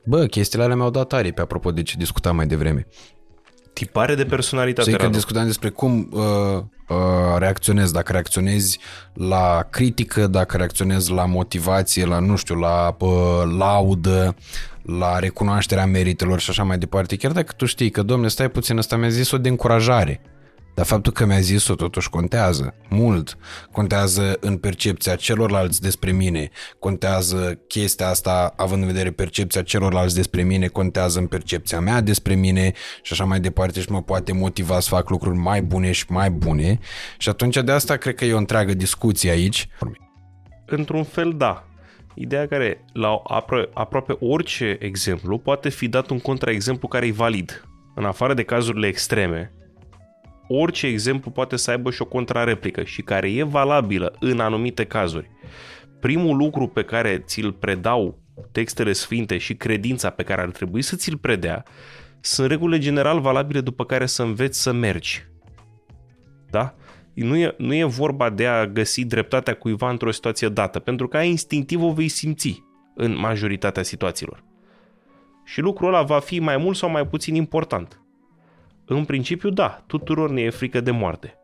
bă, chestiile alea mi-au dat aripi, apropo de ce discutam mai devreme. Tipare de personalitate, Să că Radu. discutam despre cum uh, uh, reacționezi, dacă reacționezi la critică, dacă reacționezi la motivație, la, nu știu, la uh, laudă, la recunoașterea meritelor și așa mai departe. Chiar dacă tu știi că, domne, stai puțin, ăsta mi-a zis-o de încurajare. Dar faptul că mi-a zis-o totuși contează mult. Contează în percepția celorlalți despre mine. Contează chestia asta, având în vedere percepția celorlalți despre mine, contează în percepția mea despre mine și așa mai departe și mă poate motiva să fac lucruri mai bune și mai bune. Și atunci de asta cred că e o întreagă discuție aici. Într-un fel, da. Ideea care la apro- aproape orice exemplu poate fi dat un contraexemplu care e valid. În afară de cazurile extreme, orice exemplu poate să aibă și o contrareplică și care e valabilă în anumite cazuri. Primul lucru pe care ți-l predau textele sfinte și credința pe care ar trebui să ți-l predea sunt regulile general valabile după care să înveți să mergi. Da? Nu e, nu e vorba de a găsi dreptatea cuiva într-o situație dată, pentru că ai instinctiv o vei simți în majoritatea situațiilor. Și lucrul ăla va fi mai mult sau mai puțin important. În principiu, da, tuturor ne e frică de moarte.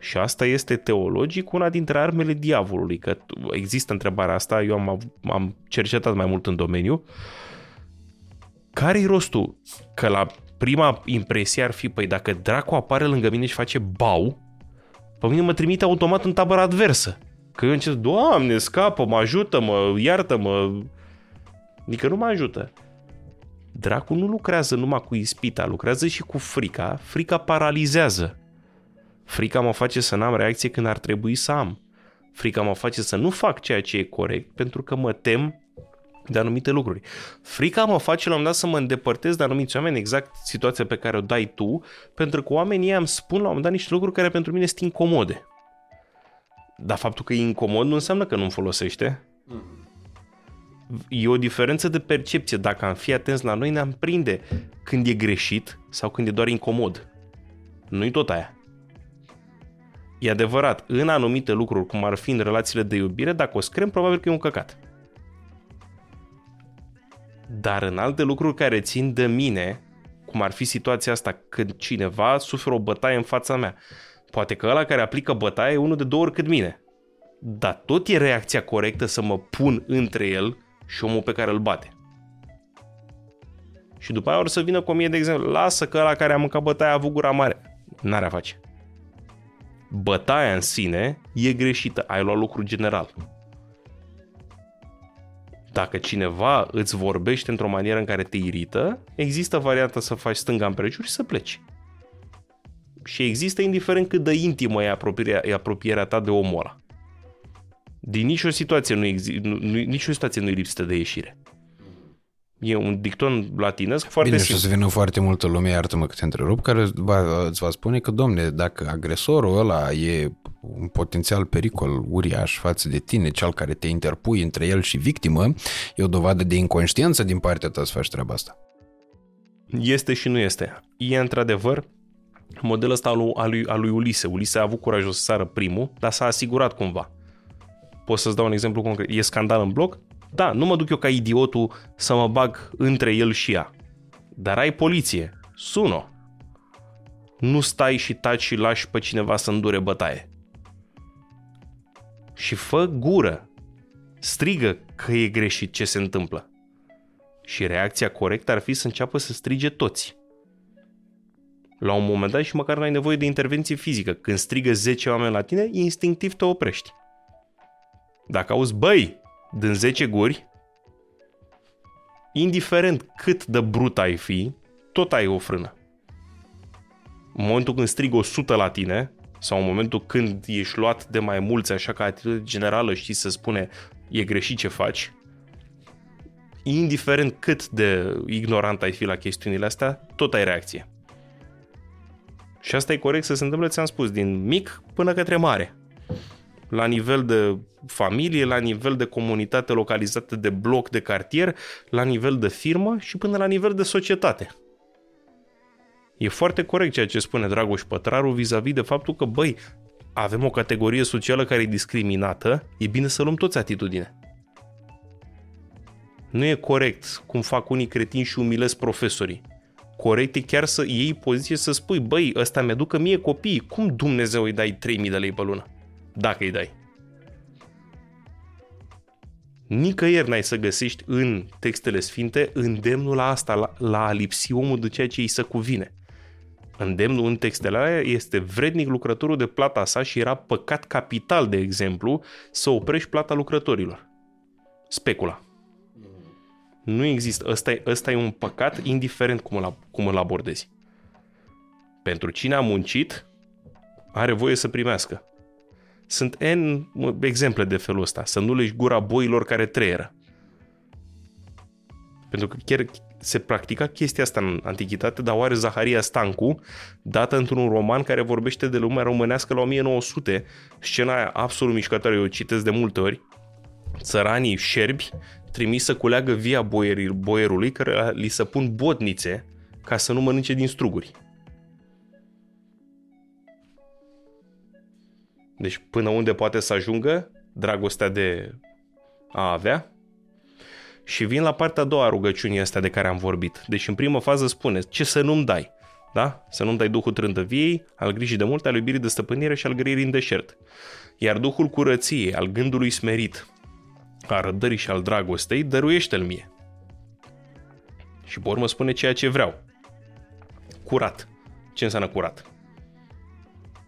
Și asta este teologic una dintre armele diavolului, că există întrebarea asta, eu am, am cercetat mai mult în domeniu. Care-i rostul? Că la prima impresie ar fi, păi dacă dracu apare lângă mine și face bau, pe mine mă trimite automat în tabăra adversă. Că eu încep, Doamne, scapă, mă ajută, mă iartă-mă. Adică nu mă ajută. Dracu nu lucrează numai cu ispita, lucrează și cu frica. Frica paralizează. Frica mă face să n-am reacție când ar trebui să am. Frica mă face să nu fac ceea ce e corect pentru că mă tem de anumite lucruri. Frica mă face la un moment dat să mă îndepărtez de anumiți oameni, exact situația pe care o dai tu, pentru că oamenii îmi spun la un moment dat niște lucruri care pentru mine sunt incomode. Dar faptul că e incomod nu înseamnă că nu-mi folosește. Mm-hmm e o diferență de percepție. Dacă am fi atenți la noi, ne-am prinde când e greșit sau când e doar incomod. Nu-i tot aia. E adevărat, în anumite lucruri, cum ar fi în relațiile de iubire, dacă o screm, probabil că e un căcat. Dar în alte lucruri care țin de mine, cum ar fi situația asta când cineva suferă o bătaie în fața mea, poate că ăla care aplică bătaie e unul de două ori cât mine. Dar tot e reacția corectă să mă pun între el și omul pe care îl bate. Și după aia or să vină cu mie de exemplu, lasă că ăla care a mâncat bătaia a avut gura mare. N-are a face. Bătaia în sine e greșită, ai luat lucru general. Dacă cineva îți vorbește într-o manieră în care te irită, există varianta să faci stânga împrejur și să pleci. Și există indiferent cât de intimă e apropierea, e apropierea ta de omul ăla. Din nicio situație nu, exi- nu, nu nicio situație nu e lipsită de ieșire. E un dicton latinesc foarte Bine, simplu. și o să vină foarte multă lume, iartă-mă că te întrerup, care va, îți va spune că, domne, dacă agresorul ăla e un potențial pericol uriaș față de tine, cel care te interpui între el și victimă, e o dovadă de inconștiență din partea ta să faci treaba asta. Este și nu este. E într-adevăr modelul ăsta al lui, al lui Ulise. Ulise a avut curajul să sară primul, dar s-a asigurat cumva. Pot să-ți dau un exemplu concret. E scandal în bloc? Da, nu mă duc eu ca idiotul să mă bag între el și ea. Dar ai poliție. Sună. Nu stai și taci și lași pe cineva să îndure bătaie. Și fă gură. Strigă că e greșit ce se întâmplă. Și reacția corectă ar fi să înceapă să strige toți. La un moment dat și măcar n-ai nevoie de intervenție fizică. Când strigă 10 oameni la tine, instinctiv te oprești. Dacă auzi, băi, din 10 guri, indiferent cât de brut ai fi, tot ai o frână. În momentul când strig 100 la tine, sau în momentul când ești luat de mai mulți, așa ca atitudine generală știi să spune e greșit ce faci, indiferent cât de ignorant ai fi la chestiunile astea, tot ai reacție. Și asta e corect să se întâmple, ți-am spus, din mic până către mare la nivel de familie, la nivel de comunitate localizată de bloc, de cartier, la nivel de firmă și până la nivel de societate. E foarte corect ceea ce spune Dragoș Pătraru vis-a-vis de faptul că, băi, avem o categorie socială care e discriminată, e bine să luăm toți atitudine. Nu e corect cum fac unii cretinși și umilesc profesorii. Corect e chiar să iei poziție să spui, băi, ăsta mi-aducă mie copii, cum Dumnezeu îi dai 3000 de lei pe lună? Dacă îi dai. Nicăieri n-ai să găsești în textele sfinte îndemnul la asta, la, la a lipsi omul de ceea ce îi se cuvine. Îndemnul în textele alea este vrednic lucrătorul de plata sa și era păcat capital, de exemplu, să oprești plata lucrătorilor. Specula. Nu există. Ăsta e, ăsta e un păcat indiferent cum îl, cum îl abordezi. Pentru cine a muncit, are voie să primească. Sunt N exemple de felul ăsta. Să nu leși gura boilor care treieră. Pentru că chiar se practica chestia asta în antichitate, dar oare Zaharia Stancu, dată într-un roman care vorbește de lumea românească la 1900, scena aia absolut mișcătoare, eu o citesc de multe ori, țăranii șerbi trimis să culeagă via boierii, boierului care li se pun botnițe ca să nu mănânce din struguri. Deci până unde poate să ajungă dragostea de a avea? Și vin la partea a doua a rugăciunii astea de care am vorbit. Deci în primă fază spune ce să nu-mi dai. Da? Să nu-mi dai Duhul trândăviei, al grijii de mult, al iubirii de stăpânire și al grăirii în deșert. Iar Duhul curăției, al gândului smerit, a răbdării și al dragostei, dăruiește-l mie. Și pe urmă spune ceea ce vreau. Curat. Ce înseamnă curat?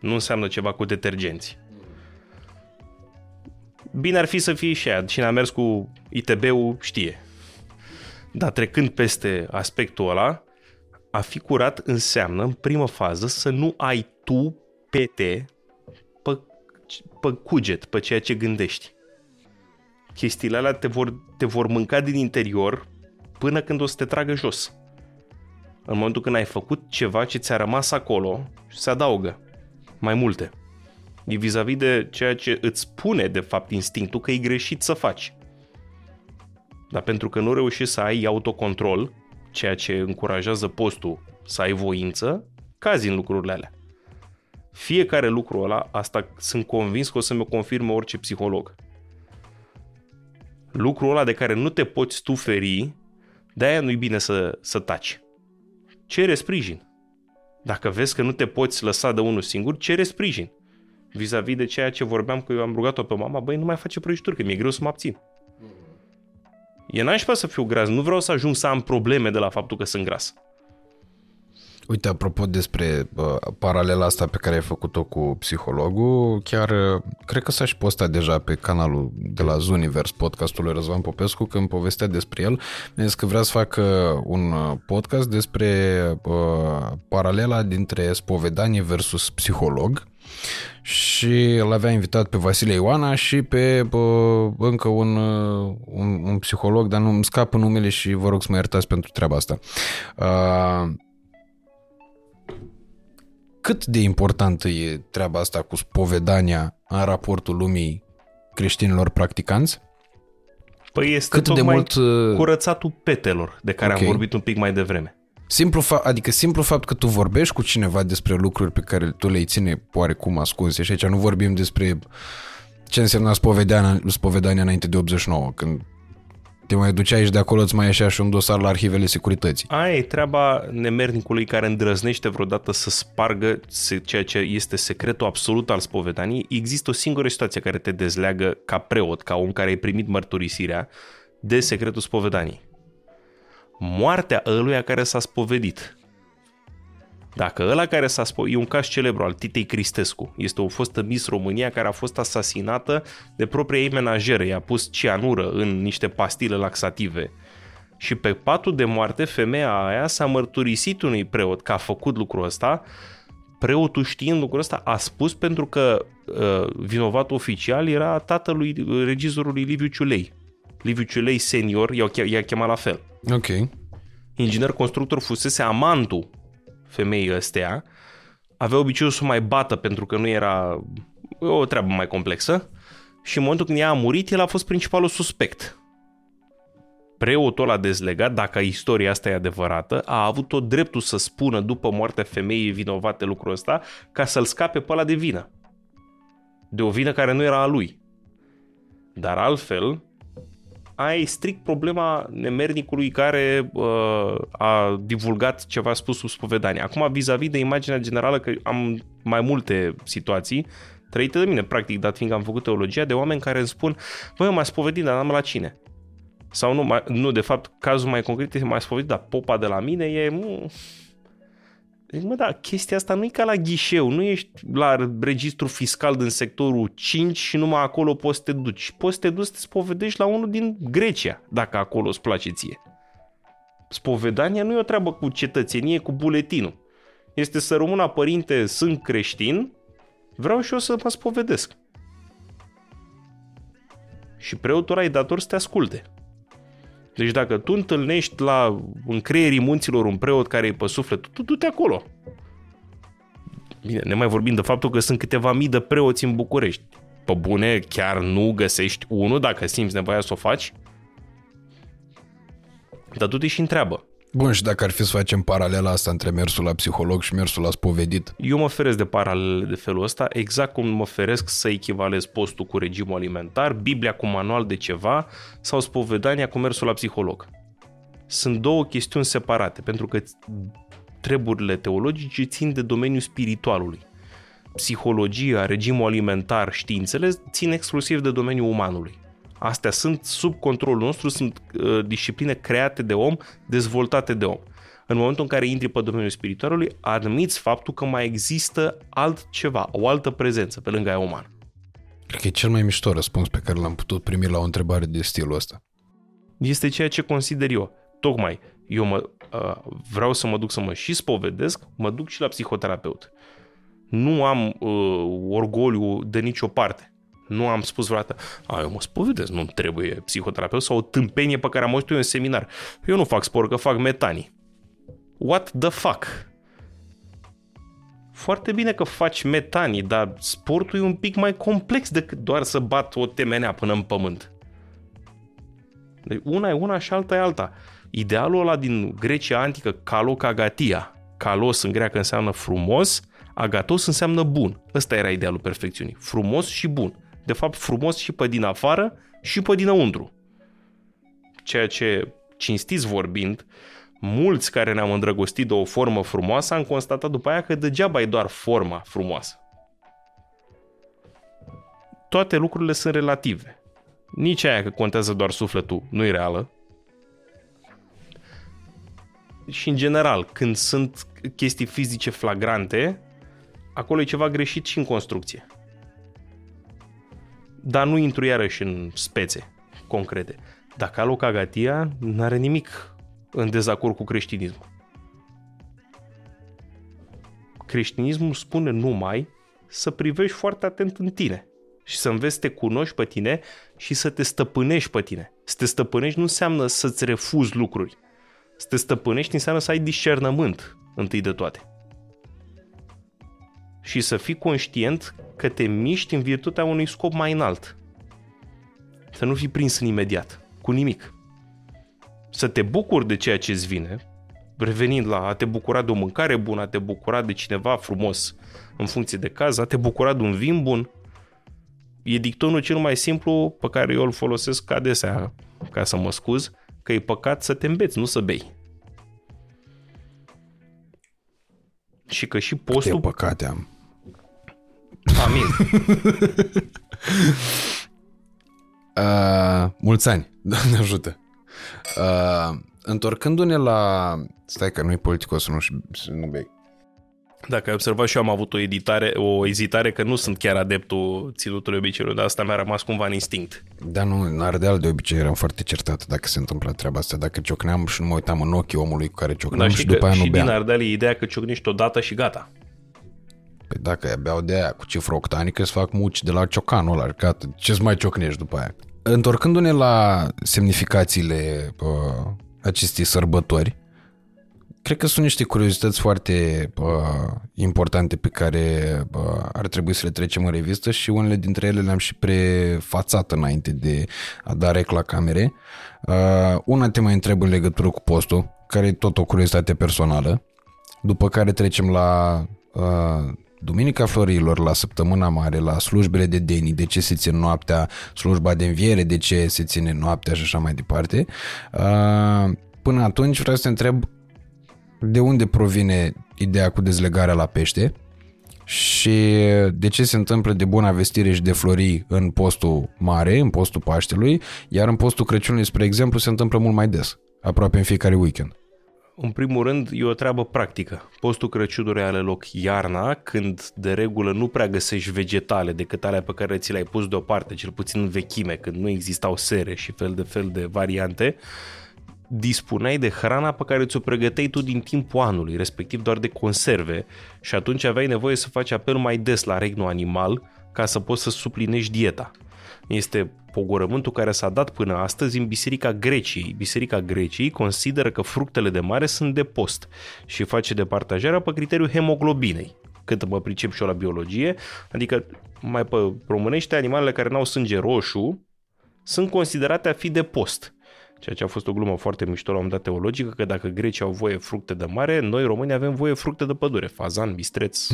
Nu înseamnă ceva cu detergenți. Bine ar fi să fie și aia. Cine a mers cu ITB-ul știe. Dar trecând peste aspectul ăla, a fi curat înseamnă, în primă fază, să nu ai tu pete pe, pe cuget, pe ceea ce gândești. Chestiile alea te vor, te vor mânca din interior până când o să te tragă jos. În momentul când ai făcut ceva ce ți-a rămas acolo, se adaugă mai multe. E vis-a-vis de ceea ce îți spune, de fapt, instinctul că e greșit să faci. Dar pentru că nu reușești să ai autocontrol, ceea ce încurajează postul să ai voință, cazi în lucrurile alea. Fiecare lucru ăla, asta sunt convins că o să mi-o confirme orice psiholog. Lucrul ăla de care nu te poți tu feri, de-aia nu-i bine să, să taci. Cere sprijin. Dacă vezi că nu te poți lăsa de unul singur, cere sprijin. Vis-a-vis de ceea ce vorbeam că eu am rugat-o pe mama, băi, nu mai face prăjituri, că mi-e greu să mă abțin. E nașpa să fiu gras, nu vreau să ajung să am probleme de la faptul că sunt gras. Uite, apropo despre uh, paralela asta pe care ai făcut-o cu psihologul, chiar uh, cred că s-a și postat deja pe canalul de la Zunivers, podcastul lui Răzvan Popescu, când povestea despre el, mi că vrea să facă un podcast despre uh, paralela dintre spovedanie versus psiholog și îl avea invitat pe Vasile Ioana și pe bă, încă un, un, un psiholog, dar nu îmi scapă numele și vă rog să mă iertați pentru treaba asta. Uh, cât de importantă e treaba asta cu spovedania în raportul lumii creștinilor practicanți? Păi este Cât de mult uh, curățatul petelor de care okay. am vorbit un pic mai devreme. Simplu fa- adică simplu fapt că tu vorbești cu cineva despre lucruri pe care tu le ține oarecum ascunse și aici nu vorbim despre ce însemna spovedania, spovedania înainte de 89, când te mai duceai și de acolo îți mai ieșea și un dosar la arhivele securității. Aia e treaba nemernicului care îndrăznește vreodată să spargă ceea ce este secretul absolut al spovedaniei. Există o singură situație care te dezleagă ca preot, ca om care ai primit mărturisirea de secretul spovedaniei. Moartea ăluia care s-a spovedit. Dacă ăla care s-a spus, e un caz celebru al Titei Cristescu, este o fostă Miss România care a fost asasinată de propria ei menajeră, i-a pus cianură în niște pastile laxative. Și pe patul de moarte, femeia aia s-a mărturisit unui preot că a făcut lucrul ăsta, preotul știind lucrul ăsta a spus pentru că uh, vinovat oficial era tatălui regizorului Liviu Ciulei. Liviu Ciulei senior i-a, i-a chemat la fel. Ok. Inginer constructor fusese amantul femeii ăstea, avea obiceiul să mai bată pentru că nu era o treabă mai complexă și în momentul când ea a murit, el a fost principalul suspect. Preotul ăla dezlegat, dacă istoria asta e adevărată, a avut tot dreptul să spună după moartea femeii vinovate lucrul ăsta ca să-l scape pe ăla de vină. De o vină care nu era a lui. Dar altfel, ai strict problema nemernicului care uh, a divulgat ceva spus sub spovedanie. Acum, vis-a-vis de imaginea generală, că am mai multe situații trăite de mine, practic, dat fiindcă am făcut teologia, de oameni care îmi spun, băi, m-a spovedit, dar n-am la cine. Sau nu, mai, nu, de fapt, cazul mai concret este mai spovedit, dar popa de la mine e... Deci, mă, da, chestia asta nu e ca la ghișeu, nu ești la registru fiscal din sectorul 5 și numai acolo poți să te duci. Poți să te duci să te spovedești la unul din Grecia, dacă acolo îți place ție. Spovedania nu e o treabă cu cetățenie, cu buletinul. Este să rămână părinte, sunt creștin, vreau și eu să mă spovedesc. Și preotul ai dator să te asculte. Deci dacă tu întâlnești la încreierii munților un preot care e pe suflet, tu du-te acolo. Bine, ne mai vorbim de faptul că sunt câteva mii de preoți în București. Pe bune, chiar nu găsești unul dacă simți nevoia să o faci? Dar du-te și întreabă. Bun, și dacă ar fi să facem paralela asta între mersul la psiholog și mersul la spovedit? Eu mă feresc de paralele de felul ăsta, exact cum mă feresc să echivalez postul cu regimul alimentar, Biblia cu manual de ceva sau spovedania cu mersul la psiholog. Sunt două chestiuni separate, pentru că treburile teologice țin de domeniul spiritualului. Psihologia, regimul alimentar, științele țin exclusiv de domeniul umanului. Astea sunt sub controlul nostru, sunt uh, discipline create de om, dezvoltate de om. În momentul în care intri pe domeniul spiritualului, admiți faptul că mai există altceva, o altă prezență pe lângă aia umană. Cred că e cel mai mișto răspuns pe care l-am putut primi la o întrebare de stilul ăsta. Este ceea ce consider eu. Tocmai, eu mă, uh, vreau să mă duc să mă și spovedesc, mă duc și la psihoterapeut. Nu am uh, orgoliu de nicio parte. Nu am spus vreodată, a, eu mă spovedesc, nu trebuie psihoterapeut sau o tâmpenie pe care am auzit eu în seminar. Eu nu fac sport, că fac metanii. What the fuck? Foarte bine că faci metanii, dar sportul e un pic mai complex decât doar să bat o temenea până în pământ. Deci una e una și alta e alta. Idealul ăla din Grecia antică, kalokagatia, kalos în greacă înseamnă frumos, agatos înseamnă bun. Ăsta era idealul perfecțiunii. Frumos și bun de fapt frumos și pe din afară și pe dinăuntru. Ceea ce, cinstiți vorbind, mulți care ne-am îndrăgostit de o formă frumoasă am constatat după aia că degeaba e doar forma frumoasă. Toate lucrurile sunt relative. Nici aia că contează doar sufletul nu e reală. Și în general, când sunt chestii fizice flagrante, acolo e ceva greșit și în construcție dar nu intru iarăși în spețe concrete. Dacă alocagatia nu are nimic în dezacord cu creștinismul. Creștinismul spune numai să privești foarte atent în tine și să înveți să te cunoști pe tine și să te stăpânești pe tine. Să te stăpânești nu înseamnă să-ți refuzi lucruri. Să te stăpânești înseamnă să ai discernământ întâi de toate. Și să fii conștient că te miști în virtutea unui scop mai înalt. Să nu fii prins în imediat, cu nimic. Să te bucuri de ceea ce îți vine, revenind la a te bucura de o mâncare bună, a te bucura de cineva frumos în funcție de caz, a te bucura de un vin bun, e dictonul cel mai simplu pe care eu îl folosesc adesea, ca să mă scuz, că e păcat să te îmbeți, nu să bei. Și că și postul... Câte păcate am. Amin. *laughs* uh, mulți ani, *laughs* Doamne ajută. Uh, întorcându-ne la... Stai că nu-i politicos să nu, să nu bei. Dacă ai observat și eu am avut o editare, o ezitare că nu sunt chiar adeptul ținutului obiceiului, dar asta mi-a rămas cumva în instinct. Da, nu, în Ardeal de obicei eram foarte certat dacă se întâmplă treaba asta. Dacă ciocneam și nu mă uitam în ochii omului cu care ciocneam da, și după aia nu și beam. din Ardeal e ideea că ciocnești odată și gata. Păi dacă beau de aia cu cifră octanică, să fac muci de la ciocanul ăla, gata, ce mai ciocnești după aia? Întorcându-ne la semnificațiile uh, acestei sărbători, cred că sunt niște curiozități foarte uh, importante pe care uh, ar trebui să le trecem în revistă și unele dintre ele le-am și prefațat înainte de a da rec la camere. Uh, una te mai întreb în legătură cu postul, care e tot o curiozitate personală, după care trecem la uh, Duminica Florilor, la săptămâna mare, la slujbele de deni, de ce se ține noaptea, slujba de înviere, de ce se ține noaptea și așa mai departe. Până atunci vreau să te întreb de unde provine ideea cu dezlegarea la pește și de ce se întâmplă de bună vestire și de flori în postul mare, în postul Paștelui, iar în postul Crăciunului, spre exemplu, se întâmplă mult mai des, aproape în fiecare weekend. În primul rând, e o treabă practică. Postul Crăciunului are loc iarna, când de regulă nu prea găsești vegetale decât alea pe care ți le-ai pus deoparte, cel puțin în vechime, când nu existau sere și fel de fel de variante, dispuneai de hrana pe care ți-o pregăteai tu din timpul anului, respectiv doar de conserve, și atunci aveai nevoie să faci apel mai des la regnul animal ca să poți să suplinești dieta. Este pogorământul care s-a dat până astăzi în Biserica Greciei. Biserica Greciei consideră că fructele de mare sunt de post și face departajarea pe criteriul hemoglobinei cât mă pricep și eu la biologie, adică mai pe românește, animalele care n-au sânge roșu sunt considerate a fi de post. Ceea ce a fost o glumă foarte mișto la un dat teologică, că dacă grecii au voie fructe de mare, noi români avem voie fructe de pădure, fazan, mistreț.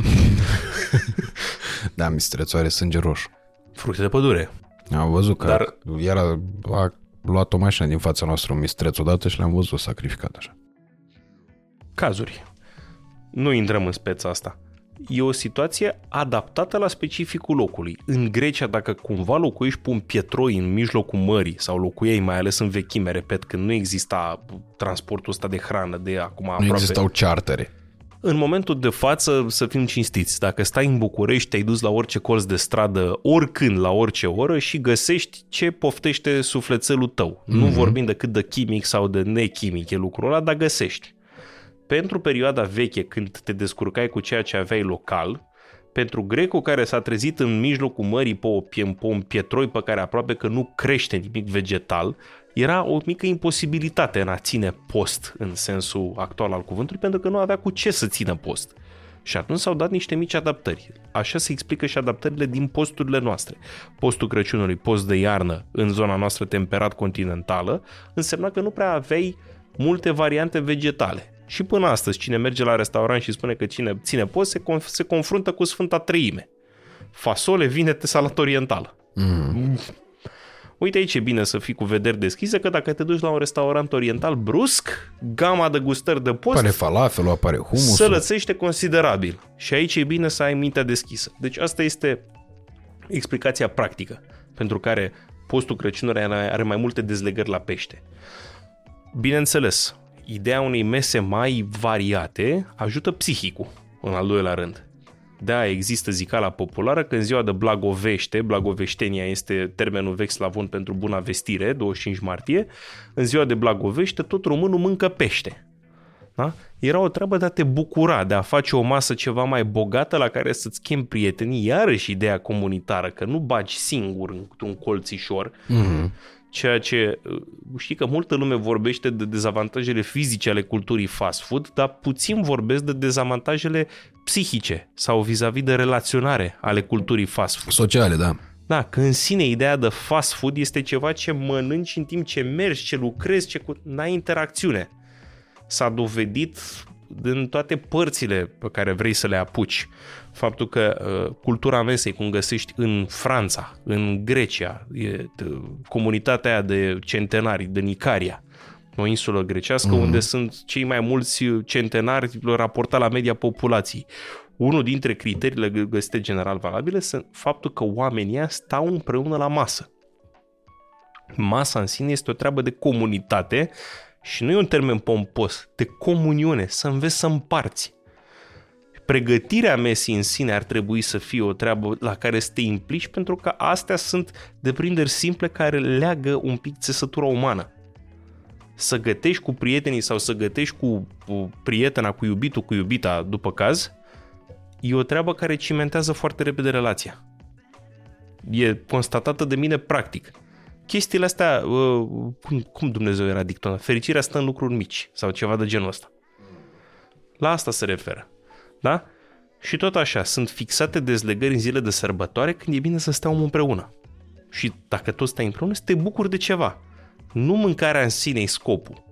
*laughs* da, mistrețul are sânge roșu. Fructe de pădure. Am văzut că Dar... iar a, a luat o mașină din fața noastră un mistreț odată și l-am văzut sacrificat așa. Cazuri. Nu intrăm în speța asta. E o situație adaptată la specificul locului. În Grecia, dacă cumva locuiești pe un pietroi în mijlocul mării sau locuiei, mai ales în vechime, repet, când nu exista transportul ăsta de hrană de acum Nu aproape... existau chartere. În momentul de față, să fim cinstiți, dacă stai în București, te-ai dus la orice colț de stradă, oricând, la orice oră și găsești ce poftește sufletelul tău. Mm-hmm. Nu Mhm. vorbim decât de chimic sau de nechimic e lucrul ăla, dar găsești. Pentru perioada veche, când te descurcai cu ceea ce aveai local, pentru grecul care s-a trezit în mijlocul mării pe, o, pe un pietroi pe care aproape că nu crește nimic vegetal, era o mică imposibilitate în a ține post în sensul actual al cuvântului, pentru că nu avea cu ce să țină post. Și atunci s-au dat niște mici adaptări. Așa se explică și adaptările din posturile noastre. Postul Crăciunului, post de iarnă în zona noastră temperat continentală, însemna că nu prea aveai multe variante vegetale. Și până astăzi, cine merge la restaurant și spune că cine ține post, se, conf- se confruntă cu Sfânta Treime. Fasole, vinete, salat oriental. Mm. Uite aici e bine să fii cu vederi deschise, că dacă te duci la un restaurant oriental brusc, gama de gustări de post Apare falafelul, apare se humusul. lățește considerabil. Și aici e bine să ai mintea deschisă. Deci asta este explicația practică pentru care postul Crăciunului are are mai multe dezlegări la pește. Bineînțeles, ideea unei mese mai variate ajută psihicul, în al doilea rând. Da, există zicala populară că în ziua de Blagovește, Blagoveștenia este termenul vechi slavon pentru buna vestire, 25 martie, în ziua de Blagovește tot românul mâncă pește. Da? Era o treabă de a te bucura, de a face o masă ceva mai bogată la care să-ți chem prietenii, iarăși ideea comunitară, că nu bagi singur într-un colțișor, Mm-hmm. Ceea ce uh, știi că multă lume vorbește de dezavantajele fizice ale culturii fast food, dar puțin vorbesc de dezavantajele psihice sau vis-a-vis de relaționare ale culturii fast food. Sociale, da. Da, că în sine ideea de fast food este ceva ce mănânci în timp ce mergi, ce lucrezi, ce cu... n-ai interacțiune. S-a dovedit din toate părțile pe care vrei să le apuci. Faptul că uh, cultura mesei, cum găsești în Franța, în Grecia, e, t- comunitatea aia de centenari, de Nicaria, o insulă grecească mm-hmm. unde sunt cei mai mulți centenari raportat la media populației. Unul dintre criteriile gă- găsite general valabile sunt faptul că oamenii ăia stau împreună la masă. Masa în sine este o treabă de comunitate și nu e un termen pompos, de comuniune, să înveți să împarți. Pregătirea mesii în sine ar trebui să fie o treabă la care să te implici pentru că astea sunt deprinderi simple care leagă un pic țesătura umană. Să gătești cu prietenii sau să gătești cu, cu prietena, cu iubitul, cu iubita, după caz, e o treabă care cimentează foarte repede relația. E constatată de mine practic. Chestiile astea, uh, cum, cum Dumnezeu era dictonat? Fericirea stă în lucruri mici sau ceva de genul ăsta. La asta se referă. Da? Și tot așa, sunt fixate dezlegări în zile de sărbătoare când e bine să stăm împreună. Și dacă tot stai împreună, să te bucuri de ceva. Nu mâncarea în sine e scopul.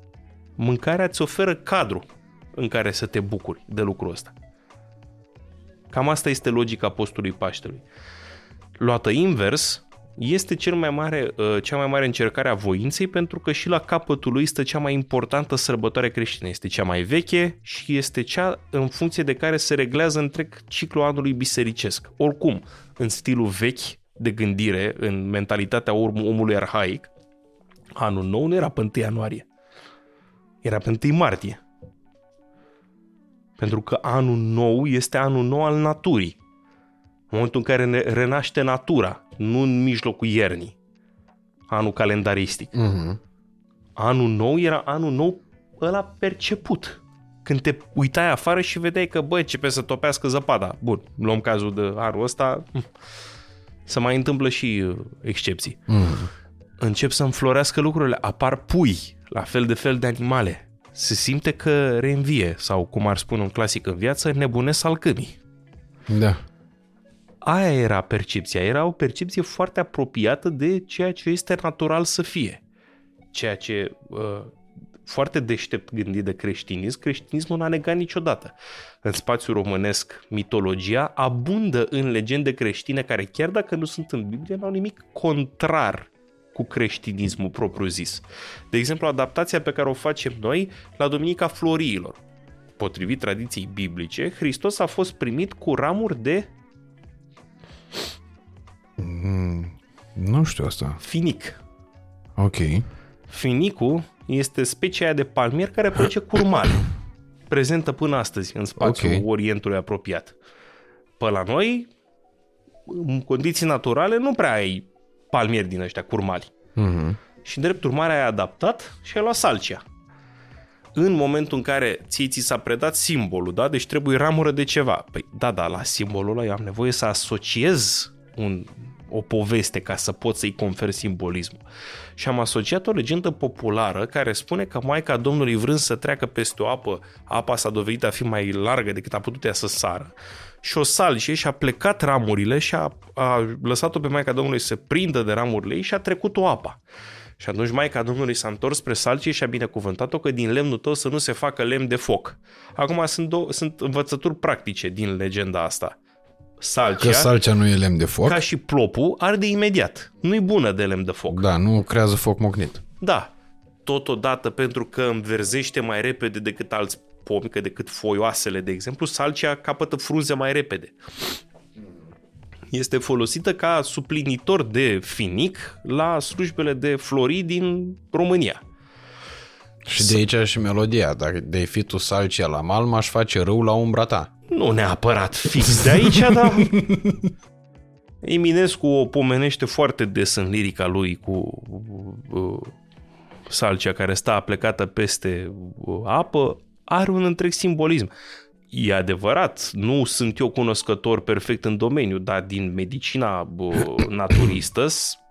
Mâncarea îți oferă cadru în care să te bucuri de lucrul ăsta. Cam asta este logica postului Paștelui. Luată invers, este cel mai mare, uh, cea mai mare încercare a voinței pentru că și la capătul lui este cea mai importantă sărbătoare creștină. Este cea mai veche și este cea în funcție de care se reglează întreg ciclul anului bisericesc. Oricum, în stilul vechi de gândire, în mentalitatea om- omului arhaic, anul nou nu era pe 1 ianuarie. Era pe 1 martie. Pentru că anul nou este anul nou al naturii. În momentul în care ne renaște natura, nu în mijlocul iernii. Anul calendaristic. Mm-hmm. Anul nou era anul nou ăla perceput. Când te uitai afară și vedeai că, bă, începe să topească zăpada. Bun, luăm cazul de anul ăsta, să mai întâmplă și uh, excepții. Mm-hmm. Încep să înflorească lucrurile, apar pui, la fel de fel de animale. Se simte că reînvie, sau cum ar spune un clasic în viață, nebunesc salcâmii. Da. Aia era percepția, era o percepție foarte apropiată de ceea ce este natural să fie. Ceea ce uh, foarte deștept gândit de creștinism, creștinismul n-a negat niciodată. În spațiul românesc, mitologia abundă în legende creștine care, chiar dacă nu sunt în Biblie, n-au nimic contrar cu creștinismul propriu-zis. De exemplu, adaptația pe care o facem noi la Duminica Floriilor. Potrivit tradiției biblice, Hristos a fost primit cu ramuri de Mm, nu știu asta. finic. Ok. Finicul este specia aia de palmier care produce curmale, prezentă până astăzi în spațiul Ok. Orientului apropiat. Pe la noi, în condiții naturale, nu prea ai palmieri din ăștia curmali. Mm-hmm. Și în drept urmare ai adaptat și ai luat salcia. În momentul în care ție ți s-a predat simbolul, da? Deci trebuie ramură de ceva. Păi da, da, la simbolul ăla eu am nevoie să asociez un, o poveste ca să pot să-i confer simbolismul. Și am asociat o legendă populară care spune că Maica Domnului vrând să treacă peste o apă, apa s-a dovedit a fi mai largă decât a putut ea să sară. Și o salcie și a plecat ramurile și a, a lăsat-o pe Maica Domnului să prindă de ramurile ei și a trecut o apa. Și atunci Maica Domnului s-a întors spre salcie și a binecuvântat-o că din lemnul tău să nu se facă lemn de foc. Acum sunt, două, sunt învățături practice din legenda asta. Salcia, Că salcea nu e lemn de foc. ca și plopul, arde imediat. Nu-i bună de lemn de foc. Da, nu creează foc mocnit. Da. Totodată pentru că înverzește mai repede decât alți pomi, că decât foioasele, de exemplu, salcia capătă frunze mai repede. Este folosită ca suplinitor de finic la slujbele de flori din România. Și de aici și melodia. Dacă de fi tu salcia la mal, m-aș face râu la umbra ta. Nu neapărat fix de aici, *laughs* dar Eminescu o pomenește foarte des în lirica lui cu uh, salcia care stă aplecată peste uh, apă, are un întreg simbolism. E adevărat, nu sunt eu cunoscător perfect în domeniu, dar din medicina uh, *coughs* naturistă,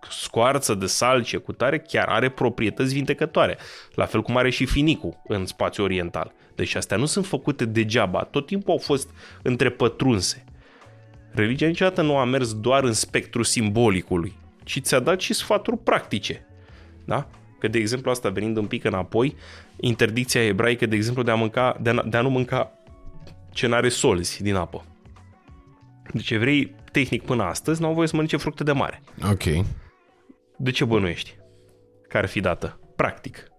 scoarță de salcie cu tare chiar are proprietăți vindecătoare, la fel cum are și finicul în spațiul oriental. Deci astea nu sunt făcute degeaba, tot timpul au fost întrepătrunse. Religia niciodată nu a mers doar în spectru simbolicului, ci ți-a dat și sfaturi practice. Da? Că, de exemplu, asta venind un pic înapoi, interdicția ebraică, de exemplu, de a, mânca, de a, de a nu mânca ce n-are solzi din apă. Deci evrei, tehnic până astăzi, n-au voie să mănânce fructe de mare. Ok. De ce bănuiești? Care ar fi dată? Practic.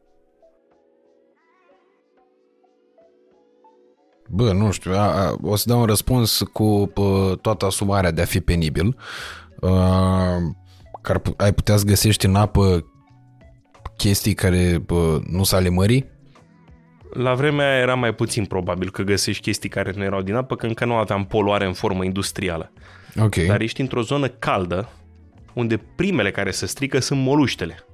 Bă, nu știu, a, a, o să dau un răspuns cu pă, toată asumarea de a fi penibil. Uh, că ar, pu- ai putea să găsești în apă chestii care pă, nu s-ale mării? La vremea aia era mai puțin probabil că găsești chestii care nu erau din apă, că încă nu aveam poluare în formă industrială. Ok. Dar ești într-o zonă caldă, unde primele care se strică sunt moluștele.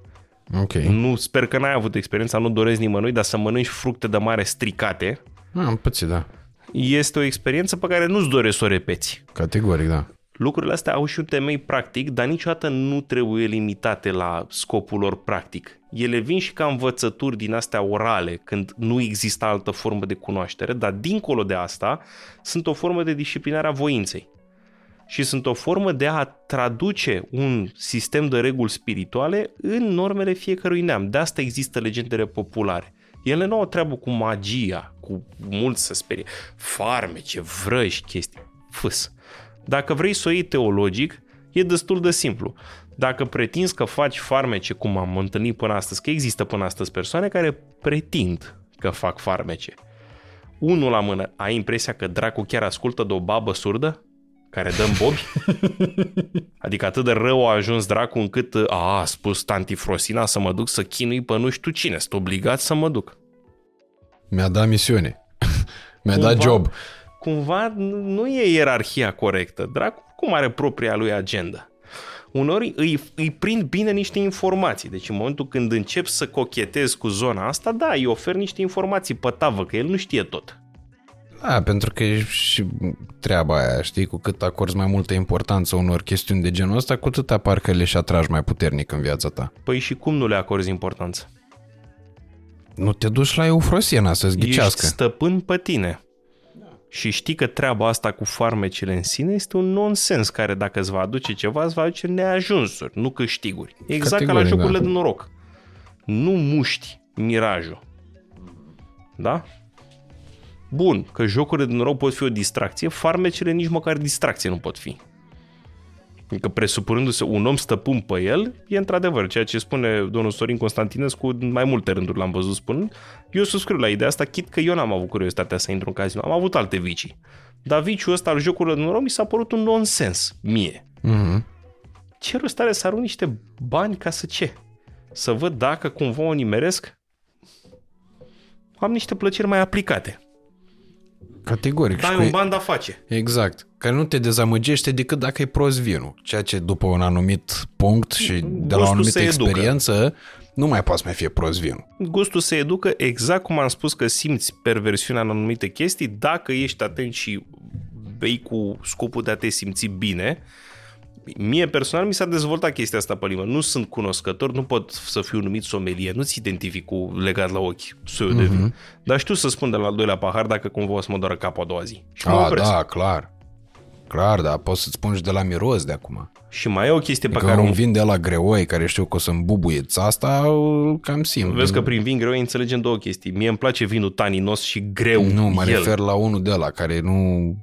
Ok. Nu sper că n-ai avut experiența, nu doresc nimănui, dar să mănânci fructe de mare stricate Ah, am pățit, da. este o experiență pe care nu-ți doresc să o repeți. Categoric, da. Lucrurile astea au și un temei practic, dar niciodată nu trebuie limitate la scopul lor practic. Ele vin și ca învățături din astea orale, când nu există altă formă de cunoaștere, dar dincolo de asta sunt o formă de disciplinare a voinței. Și sunt o formă de a traduce un sistem de reguli spirituale în normele fiecărui neam. De asta există legendele populare. Ele nu au treabă cu magia, cu mult să sperie. Farmece, vrăji, chestii. Fâs. Dacă vrei să o iei teologic, e destul de simplu. Dacă pretinzi că faci farmece, cum am întâlnit până astăzi, că există până astăzi persoane care pretind că fac farmece. Unul la mână, ai impresia că dracu chiar ascultă de o babă surdă? Care dă bobi? *laughs* Adică atât de rău a ajuns dracu încât a, a spus tanti Frosina să mă duc să chinui pe nu știu cine, sunt obligat să mă duc. Mi-a dat misiune. *laughs* Mi-a dat job. Cumva nu e ierarhia corectă. Dracu cum are propria lui agenda? Uneori îi, îi prind bine niște informații. Deci în momentul când încep să cochetez cu zona asta, da, îi ofer niște informații pe tavă, că el nu știe tot. Da, pentru că e și treaba aia, știi, cu cât acorzi mai multă importanță unor chestiuni de genul ăsta, cu atât apar că le și atragi mai puternic în viața ta. Păi și cum nu le acorzi importanță? Nu te duci la Eufrosiena să-ți ghicească. Ești stăpân pe tine. Și știi că treaba asta cu farmecele în sine este un nonsens care dacă îți va aduce ceva, îți va aduce neajunsuri, nu câștiguri. Exact Categoric, ca la jocurile da. de noroc. Nu muști mirajul. Da? Bun, că jocurile de noroc pot fi o distracție, farmecele nici măcar distracție nu pot fi. Adică presupunându-se un om stăpân pe el, e într-adevăr ceea ce spune domnul Sorin Constantinescu în mai multe rânduri l-am văzut spunând. Eu subscriu la ideea asta, chit că eu n-am avut curiozitatea să intru în casino, am avut alte vicii. Dar viciul ăsta al jocurilor de noroc mi s-a părut un nonsens, mie. Mm-hmm. Ce rost are să arunc niște bani ca să ce? Să văd dacă cumva o nimeresc? Am niște plăceri mai aplicate. Categoric. Dai un ban, dar face. Exact. Care nu te dezamăgește decât dacă e prost vinul. Ceea ce după un anumit punct și de la o anumită experiență educă. nu mai poate mai fi prost vinul. Gustul se educă exact cum am spus că simți perversiunea în anumite chestii dacă ești atent și bei cu scopul de a te simți bine mie personal mi s-a dezvoltat chestia asta pe limbă. Nu sunt cunoscător, nu pot să fiu numit somelie, nu-ți identific cu legat la ochi soiul mm-hmm. de vin. Dar știu să spun de la al doilea pahar dacă cumva o să mă doară capul a doua zi. Și a, da, clar. Clar, da, poți să-ți spun și de la miros de acum. Și mai e o chestie adică pe care... un vin de la greoi care știu că o să îmbubuie țasta, cam simt. Vezi că prin vin greoi înțelegem două chestii. Mie îmi place vinul taninos și greu. Nu, mă el. refer la unul de la care nu...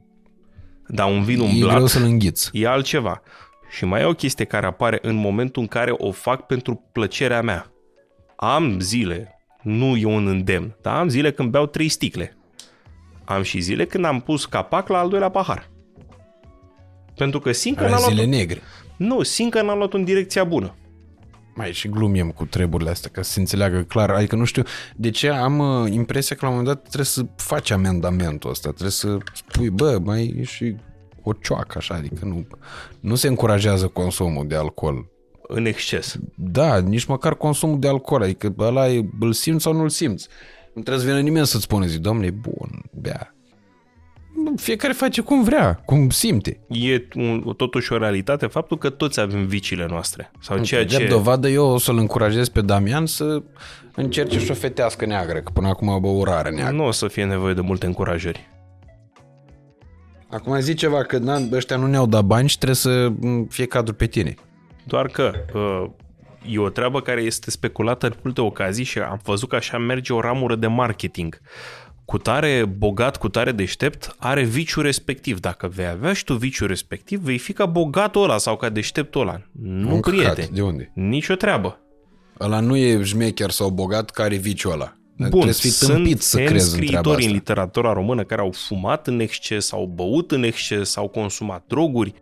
Da, un vin umblat. E greu să-l înghiți. E altceva. Și mai e o chestie care apare în momentul în care o fac pentru plăcerea mea. Am zile, nu e un îndemn, dar am zile când beau trei sticle. Am și zile când am pus capac la al doilea pahar. Pentru că simt că n-am luat... zile negre. Nu, simt că n-am luat în direcția bună. Mai și glumiem cu treburile astea, ca să se înțeleagă clar. Adică nu știu de ce am uh, impresia că la un moment dat trebuie să faci amendamentul ăsta. Trebuie să spui, bă, mai și o cioacă așa, adică nu, nu se încurajează consumul de alcool. În exces. Da, nici măcar consumul de alcool, adică ăla e, îl simți sau nu îl simți. Nu trebuie să vină nimeni să-ți spune, zi, domnule, bun, bea. Fiecare face cum vrea, cum simte. E un, totuși o realitate faptul că toți avem viciile noastre. Sau ceea ce... dovadă, eu o să-l încurajez pe Damian să încerce și o fetească neagră, că până acum o urare neagră. Nu o să fie nevoie de multe încurajări. Acum zici ceva că na, ăștia nu ne-au dat bani și trebuie să fie cadru pe tine. Doar că uh, e o treabă care este speculată în multe ocazii și am văzut că așa merge o ramură de marketing. Cu tare bogat, cu tare deștept, are viciul respectiv. Dacă vei avea și tu viciul respectiv, vei fi ca bogatul ăla sau ca deșteptul ăla. Nu, Un prieten. De unde? Nici o treabă. Ăla nu e șmecher sau bogat care viciul ăla. Bun, Trebuie să fii tâmpit să crezi în treaba asta. în literatura română care au fumat în exces, au băut în exces, au consumat droguri.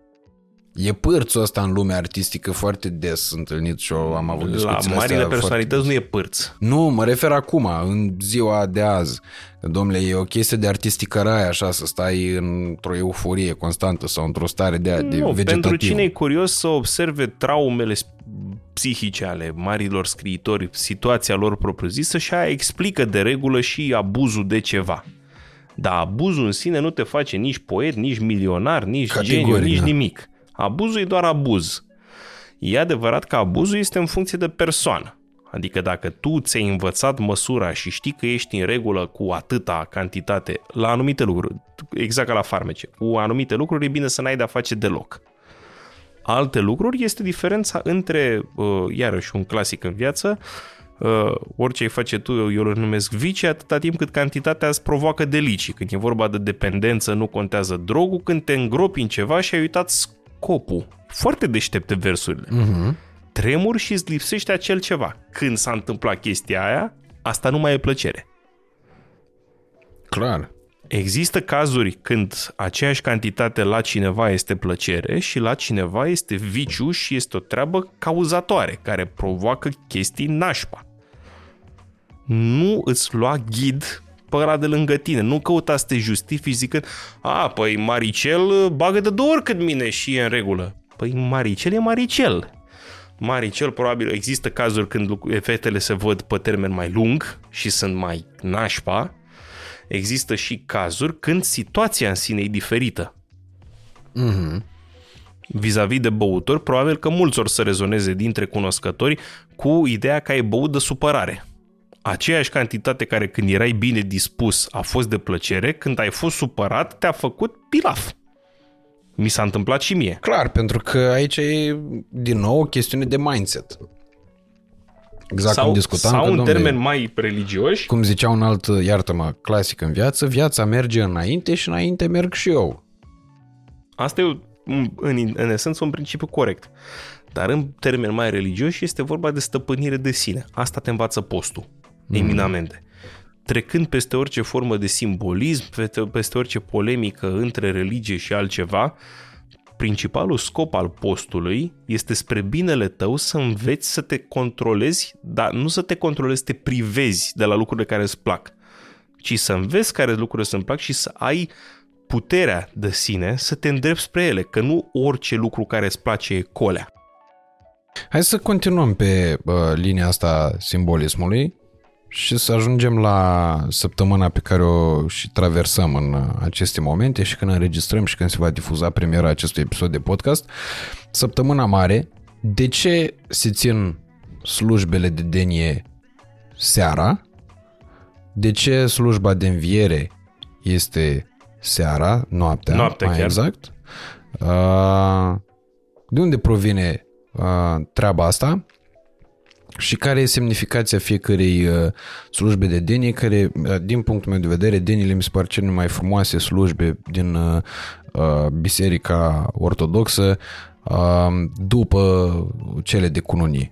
E pârțul ăsta în lumea artistică foarte des întâlnit și eu am avut discuții La marile personalități nu e pârț. Nu, mă refer acum, în ziua de azi. Domnule, e o chestie de artistică rai așa, să stai într-o euforie constantă sau într-o stare de, de nu, vegetativ. pentru cine e curios să observe traumele psihice ale marilor scriitori, situația lor propriu-zisă și aia explică de regulă și abuzul de ceva. Dar abuzul în sine nu te face nici poet, nici milionar, nici Categoric, geniu, nici da. nimic. Abuzul e doar abuz. E adevărat că abuzul este în funcție de persoană. Adică dacă tu ți-ai învățat măsura și știi că ești în regulă cu atâta cantitate la anumite lucruri, exact ca la farmece, cu anumite lucruri e bine să n-ai de-a face deloc alte lucruri, este diferența între, uh, iarăși un clasic în viață, uh, orice îi face tu, eu îl numesc vicii, atâta timp cât cantitatea îți provoacă delicii. Când e vorba de dependență, nu contează drogul, când te îngropi în ceva și ai uitat scopul. Foarte deștepte versurile. Uh-huh. Tremur și îți lipsește acel ceva. Când s-a întâmplat chestia aia, asta nu mai e plăcere. Clar. Există cazuri când aceeași cantitate la cineva este plăcere și la cineva este viciu și este o treabă cauzatoare care provoacă chestii nașpa. Nu îți lua ghid pe ăla de lângă tine. Nu căuta să te justifici zicând, a, păi Maricel bagă de două ori cât mine și e în regulă. Păi Maricel e Maricel. Maricel probabil există cazuri când efectele se văd pe termen mai lung și sunt mai nașpa. Există și cazuri când situația în sine e diferită. Mhm. Vis-a-vis de băutori, probabil că mulți or să rezoneze dintre cunoscători cu ideea că ai băut de supărare. Aceeași cantitate care când erai bine dispus a fost de plăcere, când ai fost supărat te-a făcut pilaf. Mi s-a întâmplat și mie. Clar, pentru că aici e din nou o chestiune de mindset. Exact sau, cum discutam. sau că, în domnule, termeni mai religioși, Cum zicea un alt, iartă-mă, clasic în viață, viața merge înainte și înainte merg și eu. Asta e în, în, în esență un principiu corect. Dar în termeni mai religioși este vorba de stăpânire de sine. Asta te învață postul, mm. eminamente. Trecând peste orice formă de simbolism, peste, peste orice polemică între religie și altceva, principalul scop al postului este spre binele tău să înveți să te controlezi, dar nu să te controlezi, să te privezi de la lucrurile care îți plac, ci să înveți care lucruri îți plac și să ai puterea de sine să te îndrepți spre ele, că nu orice lucru care îți place e colea. Hai să continuăm pe uh, linia asta simbolismului și să ajungem la săptămâna pe care o și traversăm în uh, aceste momente și când înregistrăm și când se va difuza premiera acestui episod de podcast. Săptămâna mare, de ce se țin slujbele de denie seara? De ce slujba de înviere este seara, noaptea, Noaptea mai chiar. exact? Uh, de unde provine uh, treaba asta? Și care e semnificația fiecărei uh, slujbe de denie, care, uh, din punctul meu de vedere, deniile mi se par cele mai frumoase slujbe din uh, uh, Biserica Ortodoxă uh, după cele de cununie.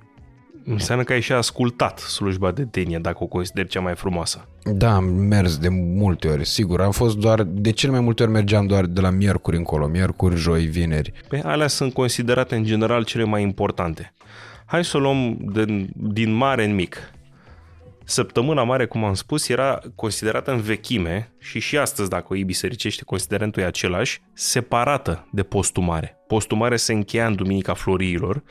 Înseamnă că ai și ascultat slujba de denie, dacă o consideri cea mai frumoasă. Da, am mers de multe ori, sigur. Am fost doar, de cel mai multe ori mergeam doar de la miercuri încolo, miercuri, joi, vineri. Pe alea sunt considerate în general cele mai importante. Hai să o luăm din, din mare în mic. Săptămâna mare, cum am spus, era considerată în vechime și și astăzi, dacă o iei bisericește, considerentul e același, separată de postul mare. Postul mare se încheia în Duminica Floriilor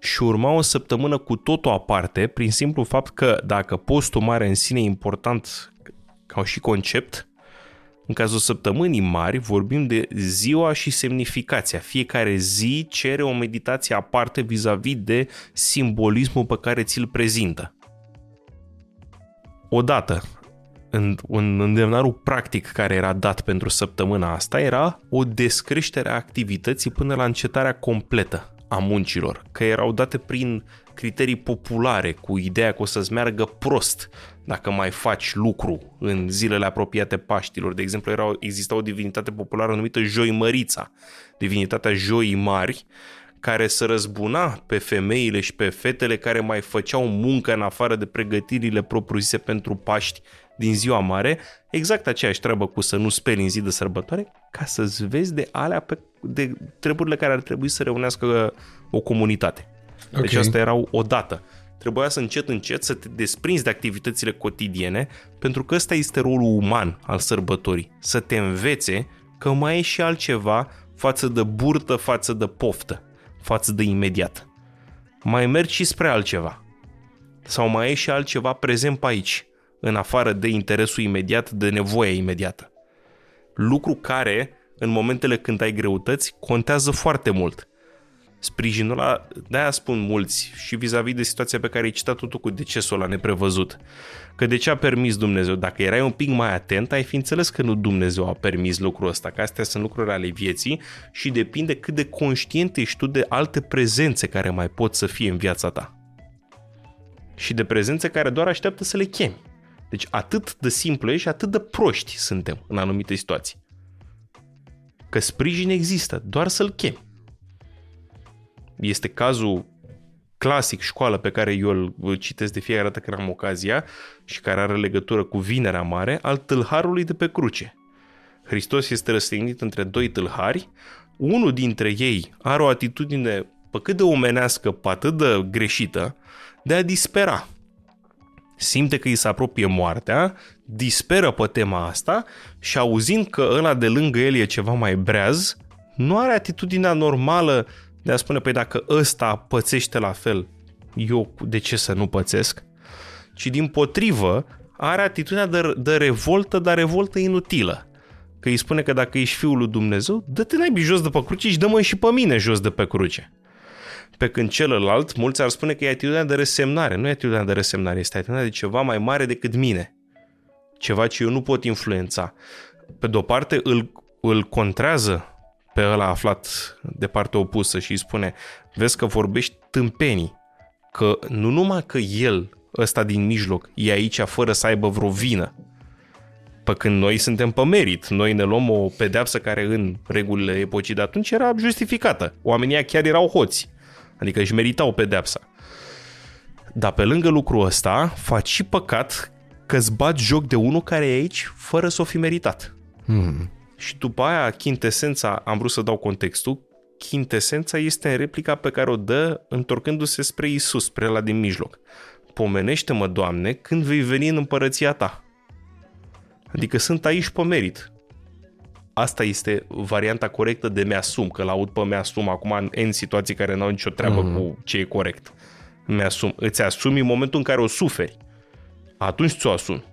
și urma o săptămână cu totul aparte, prin simplu fapt că dacă postul mare în sine e important ca și concept, în cazul săptămânii mari vorbim de ziua și semnificația. Fiecare zi cere o meditație aparte vis-a-vis de simbolismul pe care ți-l prezintă. Odată, în, în îndemnarul practic care era dat pentru săptămâna asta era o descreștere a activității până la încetarea completă a muncilor, că erau date prin criterii populare, cu ideea că o să-ți meargă prost dacă mai faci lucru în zilele apropiate Paștilor. De exemplu, era, exista o divinitate populară numită Joi Mărița, divinitatea Joii Mari, care să răzbuna pe femeile și pe fetele care mai făceau muncă în afară de pregătirile propriu-zise pentru Paști din ziua mare, exact aceeași treabă cu să nu speli în zi de sărbătoare, ca să-ți vezi de alea pe, de treburile care ar trebui să reunească o comunitate. Deci Ok. asta erau odată. Trebuia să încet încet să te desprinzi de activitățile cotidiene, pentru că ăsta este rolul uman al sărbătorii. Să te învețe că mai e și altceva față de burtă, față de poftă, față de imediat. Mai mergi și spre altceva. Sau mai e și altceva prezent pe aici, în afară de interesul imediat, de nevoia imediată. Lucru care, în momentele când ai greutăți, contează foarte mult. Sprijinul ăla, de-aia spun mulți și vis-a-vis de situația pe care ai citat-o tu cu decesul ăla neprevăzut. Că de ce a permis Dumnezeu? Dacă erai un pic mai atent, ai fi înțeles că nu Dumnezeu a permis lucrul ăsta, că astea sunt lucruri ale vieții și depinde cât de conștient ești tu de alte prezențe care mai pot să fie în viața ta. Și de prezențe care doar așteaptă să le chemi. Deci atât de simplu e și atât de proști suntem în anumite situații. Că sprijin există, doar să-l chemi. Este cazul clasic școală pe care eu îl citesc de fiecare dată când am ocazia și care are legătură cu Vinerea Mare al tâlharului de pe cruce. Hristos este răstignit între doi tâlhari, unul dintre ei are o atitudine pe cât de omenească, pe atât de greșită, de a dispera. simte că îi se apropie moartea, disperă pe tema asta și auzind că ăla de lângă el e ceva mai breaz, nu are atitudinea normală de a spune, păi dacă ăsta pățește la fel, eu de ce să nu pățesc? Ci din potrivă are atitudinea de, de revoltă, dar revoltă inutilă. Că îi spune că dacă ești fiul lui Dumnezeu, dă-te naibii jos de pe cruce și dă-mă și pe mine jos de pe cruce. Pe când celălalt, mulți ar spune că e atitudinea de resemnare. Nu e atitudinea de resemnare, este atitudinea de ceva mai mare decât mine. Ceva ce eu nu pot influența. Pe de-o parte, îl, îl contrează pe ăla aflat de partea opusă și îi spune vezi că vorbești tâmpenii, că nu numai că el, ăsta din mijloc, e aici fără să aibă vreo vină, pe când noi suntem pe merit. Noi ne luăm o pedeapsă care în regulile epocii de atunci era justificată. Oamenii chiar erau hoți. Adică își meritau pedeapsa. Dar pe lângă lucrul ăsta, faci și păcat că îți bat joc de unul care e aici fără să o fi meritat. Hmm. Și după aia, chintesența, am vrut să dau contextul, chintesența este în replica pe care o dă întorcându-se spre Isus, spre la din mijloc. Pomenește-mă, Doamne, când vei veni în împărăția Ta. Adică sunt aici pe merit. Asta este varianta corectă de mi-asum, că l-aud pe mi-asum acum în, în situații care n-au nicio treabă mm-hmm. cu ce e corect. Mi-asum. Îți asumi în momentul în care o suferi. Atunci ți-o asumi.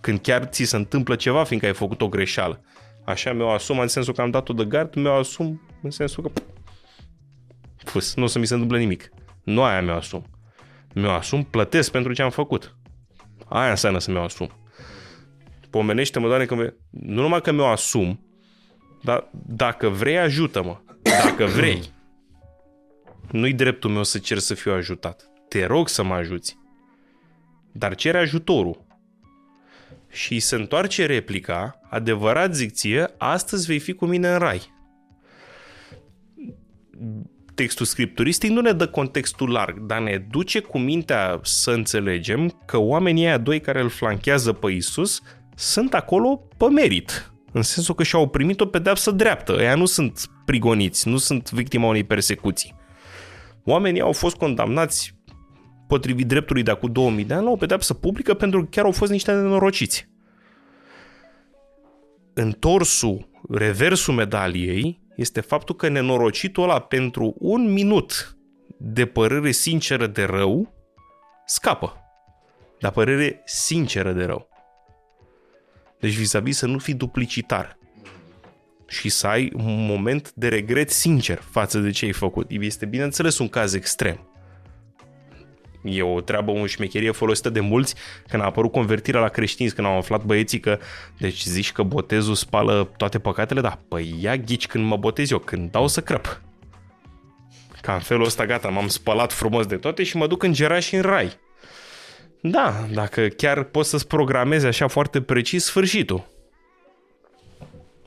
Când chiar ți se întâmplă ceva, fiindcă ai făcut o greșeală. Așa mi-o asum în sensul că am dat-o de gard, mi-o asum în sensul că fus, nu o să mi se întâmple nimic. Nu aia mi-o asum. Mi-o asum, plătesc pentru ce am făcut. Aia înseamnă să mi-o asum. Pomenește-mă, Doamne, că nu numai că mi-o asum, dar dacă vrei, ajută-mă. Dacă vrei. Nu-i dreptul meu să cer să fiu ajutat. Te rog să mă ajuți. Dar cere ajutorul și se întoarce replica, adevărat zic ție, astăzi vei fi cu mine în rai. Textul scripturistic nu ne dă contextul larg, dar ne duce cu mintea să înțelegem că oamenii aia doi care îl flanchează pe Isus sunt acolo pe merit. În sensul că și-au primit o pedeapsă dreaptă. Ea nu sunt prigoniți, nu sunt victima unei persecuții. Oamenii au fost condamnați potrivit dreptului de acum 2000 de ani, la o pedeapsă publică pentru că chiar au fost niște nenorociți. Întorsul, reversul medaliei este faptul că nenorocitul ăla pentru un minut de părere sinceră de rău scapă. Dar părere sinceră de rău. Deci vis-a-vis să nu fii duplicitar și să ai un moment de regret sincer față de ce ai făcut. Este bineînțeles un caz extrem e o treabă, o șmecherie folosită de mulți când a apărut convertirea la creștinism, când au aflat băieții că, deci zici că botezul spală toate păcatele, da, păi ia ghici când mă botez eu, când dau să crăp. Ca în felul ăsta, gata, m-am spălat frumos de toate și mă duc în geraș și în rai. Da, dacă chiar poți să-ți programezi așa foarte precis sfârșitul.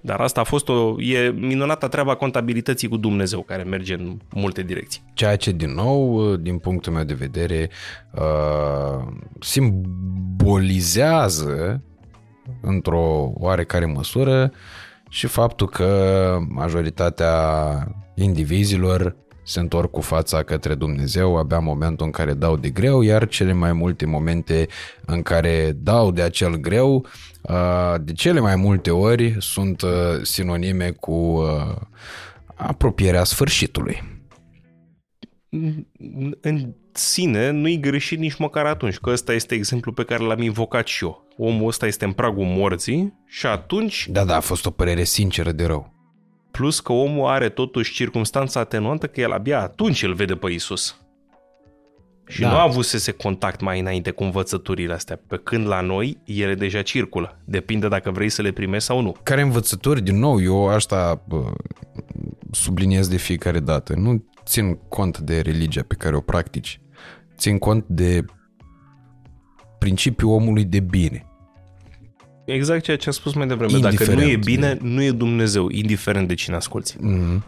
Dar asta a fost o, e minunata treaba contabilității cu Dumnezeu, care merge în multe direcții. Ceea ce, din nou, din punctul meu de vedere, uh, simbolizează într-o oarecare măsură și faptul că majoritatea indivizilor se întorc cu fața către Dumnezeu abia momentul în care dau de greu, iar cele mai multe momente în care dau de acel greu, de cele mai multe ori sunt sinonime cu apropierea sfârșitului. În sine nu-i greșit nici măcar atunci, că ăsta este exemplul pe care l-am invocat și eu. Omul ăsta este în pragul morții și atunci... Da, da, a fost o părere sinceră de rău. Plus că omul are totuși circunstanța atenuantă că el abia atunci îl vede pe Isus. Și da. nu a avut să se contact mai înainte cu învățăturile astea, pe când la noi ele deja circulă. Depinde dacă vrei să le primești sau nu. Care învățături, din nou, eu asta bă, subliniez de fiecare dată. Nu țin cont de religia pe care o practici. Țin cont de principiul omului de bine. Exact ceea ce am spus mai devreme. Dacă nu e bine, nu e Dumnezeu, indiferent de cine asculti. Mm-hmm.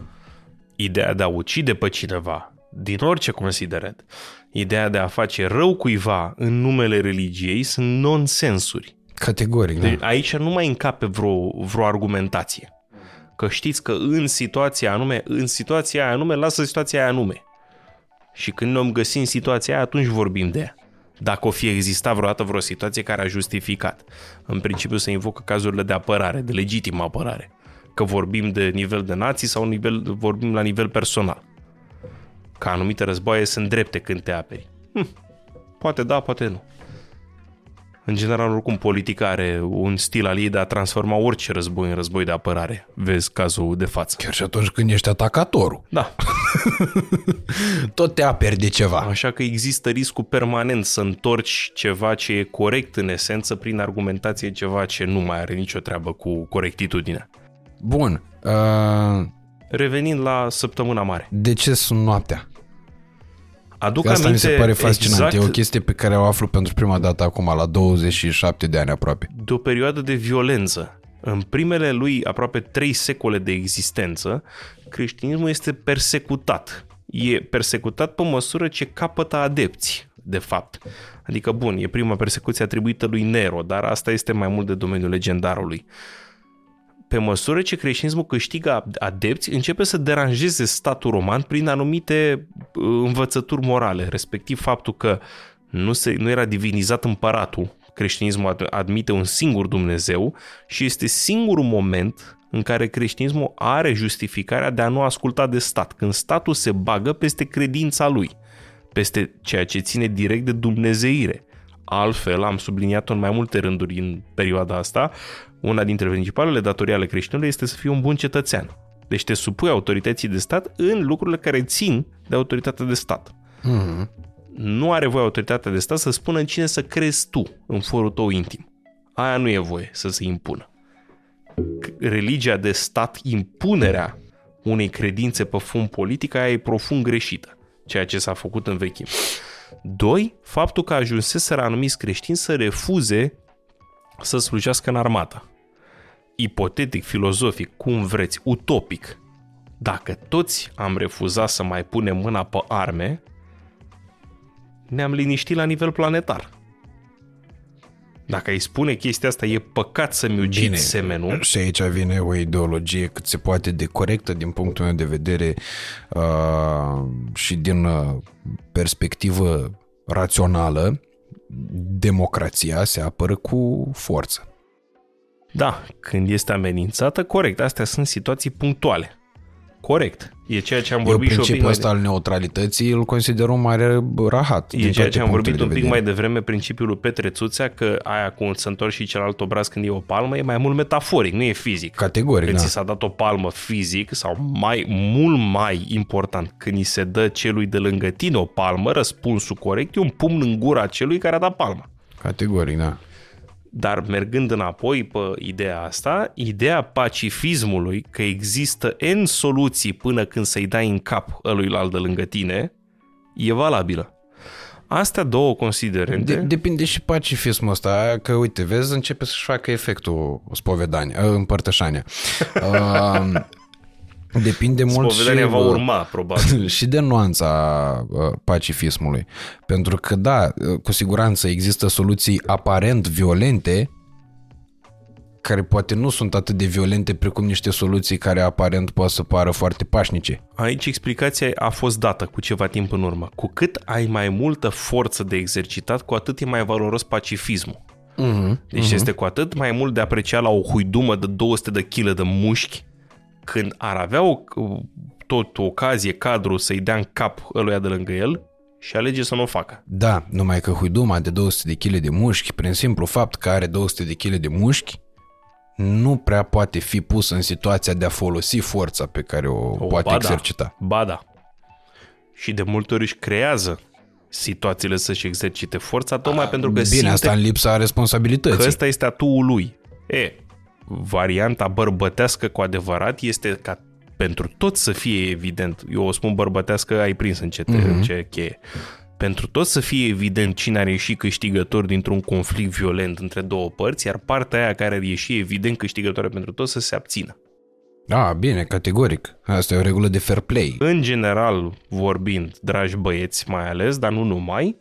Ideea de a ucide pe cineva, din orice considerent, ideea de a face rău cuiva în numele religiei sunt nonsensuri. Categoric, deci, da. Aici nu mai încape vreo, vreo argumentație. Că știți că în situația anume, în situația aia anume, lasă situația aia anume. Și când ne-om găsi în situația aia, atunci vorbim de ea. Dacă o fi existat vreodată vreo situație care a justificat. În principiu se invocă cazurile de apărare, de legitimă apărare. Că vorbim de nivel de nații sau nivel, vorbim la nivel personal. Că anumite războaie sunt drepte când te aperi. Hm, poate da, poate nu. În general, oricum, politica are un stil al ei de a transforma orice război în război de apărare. Vezi cazul de față. Chiar și atunci când ești atacatorul. Da. *laughs* Tot te aperi de ceva. Așa că există riscul permanent să întorci ceva ce e corect în esență prin argumentație ceva ce nu mai are nicio treabă cu corectitudinea. Bun. Uh, Revenind la săptămâna mare. de ce sunt noaptea? Aduc Că asta aminte mi se pare fascinant. exact E o chestie pe care o aflu pentru prima dată acum, la 27 de ani aproape. de o perioadă de violență. În primele lui aproape trei secole de existență, creștinismul este persecutat. E persecutat pe măsură ce capătă adepți, de fapt. Adică, bun, e prima persecuție atribuită lui Nero, dar asta este mai mult de domeniul legendarului. Pe măsură ce creștinismul câștigă adepți, începe să deranjeze statul roman prin anumite uh, învățături morale, respectiv faptul că nu, se, nu era divinizat împăratul, creștinismul ad- admite un singur Dumnezeu și este singurul moment în care creștinismul are justificarea de a nu asculta de stat, când statul se bagă peste credința lui, peste ceea ce ține direct de dumnezeire. Altfel, am subliniat-o în mai multe rânduri în perioada asta, una dintre principalele datorii ale creștinului este să fii un bun cetățean. Deci te supui autorității de stat în lucrurile care țin de autoritatea de stat. Mm-hmm. Nu are voie autoritatea de stat să spună în cine să crezi tu în forul tău intim. Aia nu e voie să se impună. Religia de stat, impunerea unei credințe pe fund politic, aia e profund greșită, ceea ce s-a făcut în vechime. Doi, faptul că ajunseseră anumiți creștini să refuze să slujească în armată. Ipotetic, filozofic, cum vreți, utopic. Dacă toți am refuzat să mai punem mâna pe arme, ne-am liniștit la nivel planetar. Dacă îi spune chestia asta, e păcat să-mi ucid Bine. semenul. Și aici vine o ideologie cât se poate de corectă din punctul meu de vedere uh, și din uh, perspectivă rațională. Democrația se apără cu forță. Da, când este amenințată, corect. Astea sunt situații punctuale. Corect. E ceea ce am Eu vorbit și un pic principiul mai ăsta al neutralității îl consider un mare rahat. E din ceea toate ce am vorbit punctele un de pic vedere. mai devreme, principiul lui Petre Țuțea, că aia cu să întorci și celălalt obraz când e o palmă, e mai mult metaforic, nu e fizic. Categoric, Când da. ți s-a dat o palmă fizic sau mai mult mai important, când îi se dă celui de lângă tine o palmă, răspunsul corect e un pumn în gura celui care a dat palma. Categoric, da. Dar mergând înapoi pe ideea asta, ideea pacifismului, că există N soluții până când să-i dai în cap ăluilalt de lângă tine, e valabilă. Astea două considerente... De, depinde și pacifismul ăsta, că uite, vezi, începe să-și facă efectul spovedania, uh, împărtășania. Uh, *laughs* depinde mult și, Spovedania va uh, urma, probabil. *laughs* și de nuanța uh, pacifismului. Pentru că, da, uh, cu siguranță există soluții aparent violente care poate nu sunt atât de violente precum niște soluții care aparent pot să pară foarte pașnice. Aici explicația a fost dată cu ceva timp în urmă. Cu cât ai mai multă forță de exercitat, cu atât e mai valoros pacifismul. Uh-huh. Deci uh-huh. este cu atât mai mult de apreciat la o huidumă de 200 de kg de mușchi când ar avea o, tot o ocazie, cadru să-i dea în cap ăluia de lângă el și alege să nu o facă. Da, numai că huiduma de 200 de kg de mușchi, prin simplu fapt că are 200 de kg de mușchi, nu prea poate fi pus în situația de a folosi forța pe care o, o poate ba exercita. Da, ba da. Și de multe ori își creează situațiile să-și exercite forța, tocmai pentru că Bine, simte asta în lipsa responsabilității. că ăsta este atuul lui. E, varianta bărbătească cu adevărat este ca pentru toți să fie evident, eu o spun bărbătească, ai prins în ce, te, Mhm. în ce cheie, pentru toți să fie evident cine ar ieși câștigător dintr-un conflict violent între două părți, iar partea aia care ar ieși evident câștigătoare pentru toți să se abțină. Da, bine, categoric. Asta e o regulă de fair play. În general vorbind, dragi băieți mai ales, dar nu numai,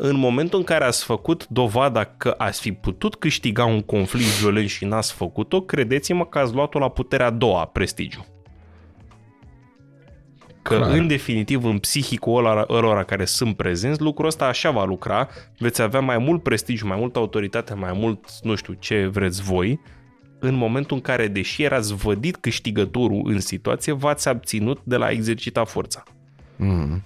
în momentul în care ați făcut dovada că ați fi putut câștiga un conflict violent și n-ați făcut-o, credeți-mă că ați luat-o la puterea a doua, prestigiu. Că Clar. în definitiv în psihicul ăla, ălora care sunt prezenți, lucrul ăsta așa va lucra, veți avea mai mult prestigiu, mai multă autoritate, mai mult nu știu ce vreți voi, în momentul în care, deși erați vădit câștigătorul în situație, v-ați abținut de la a exercita forța. Mm.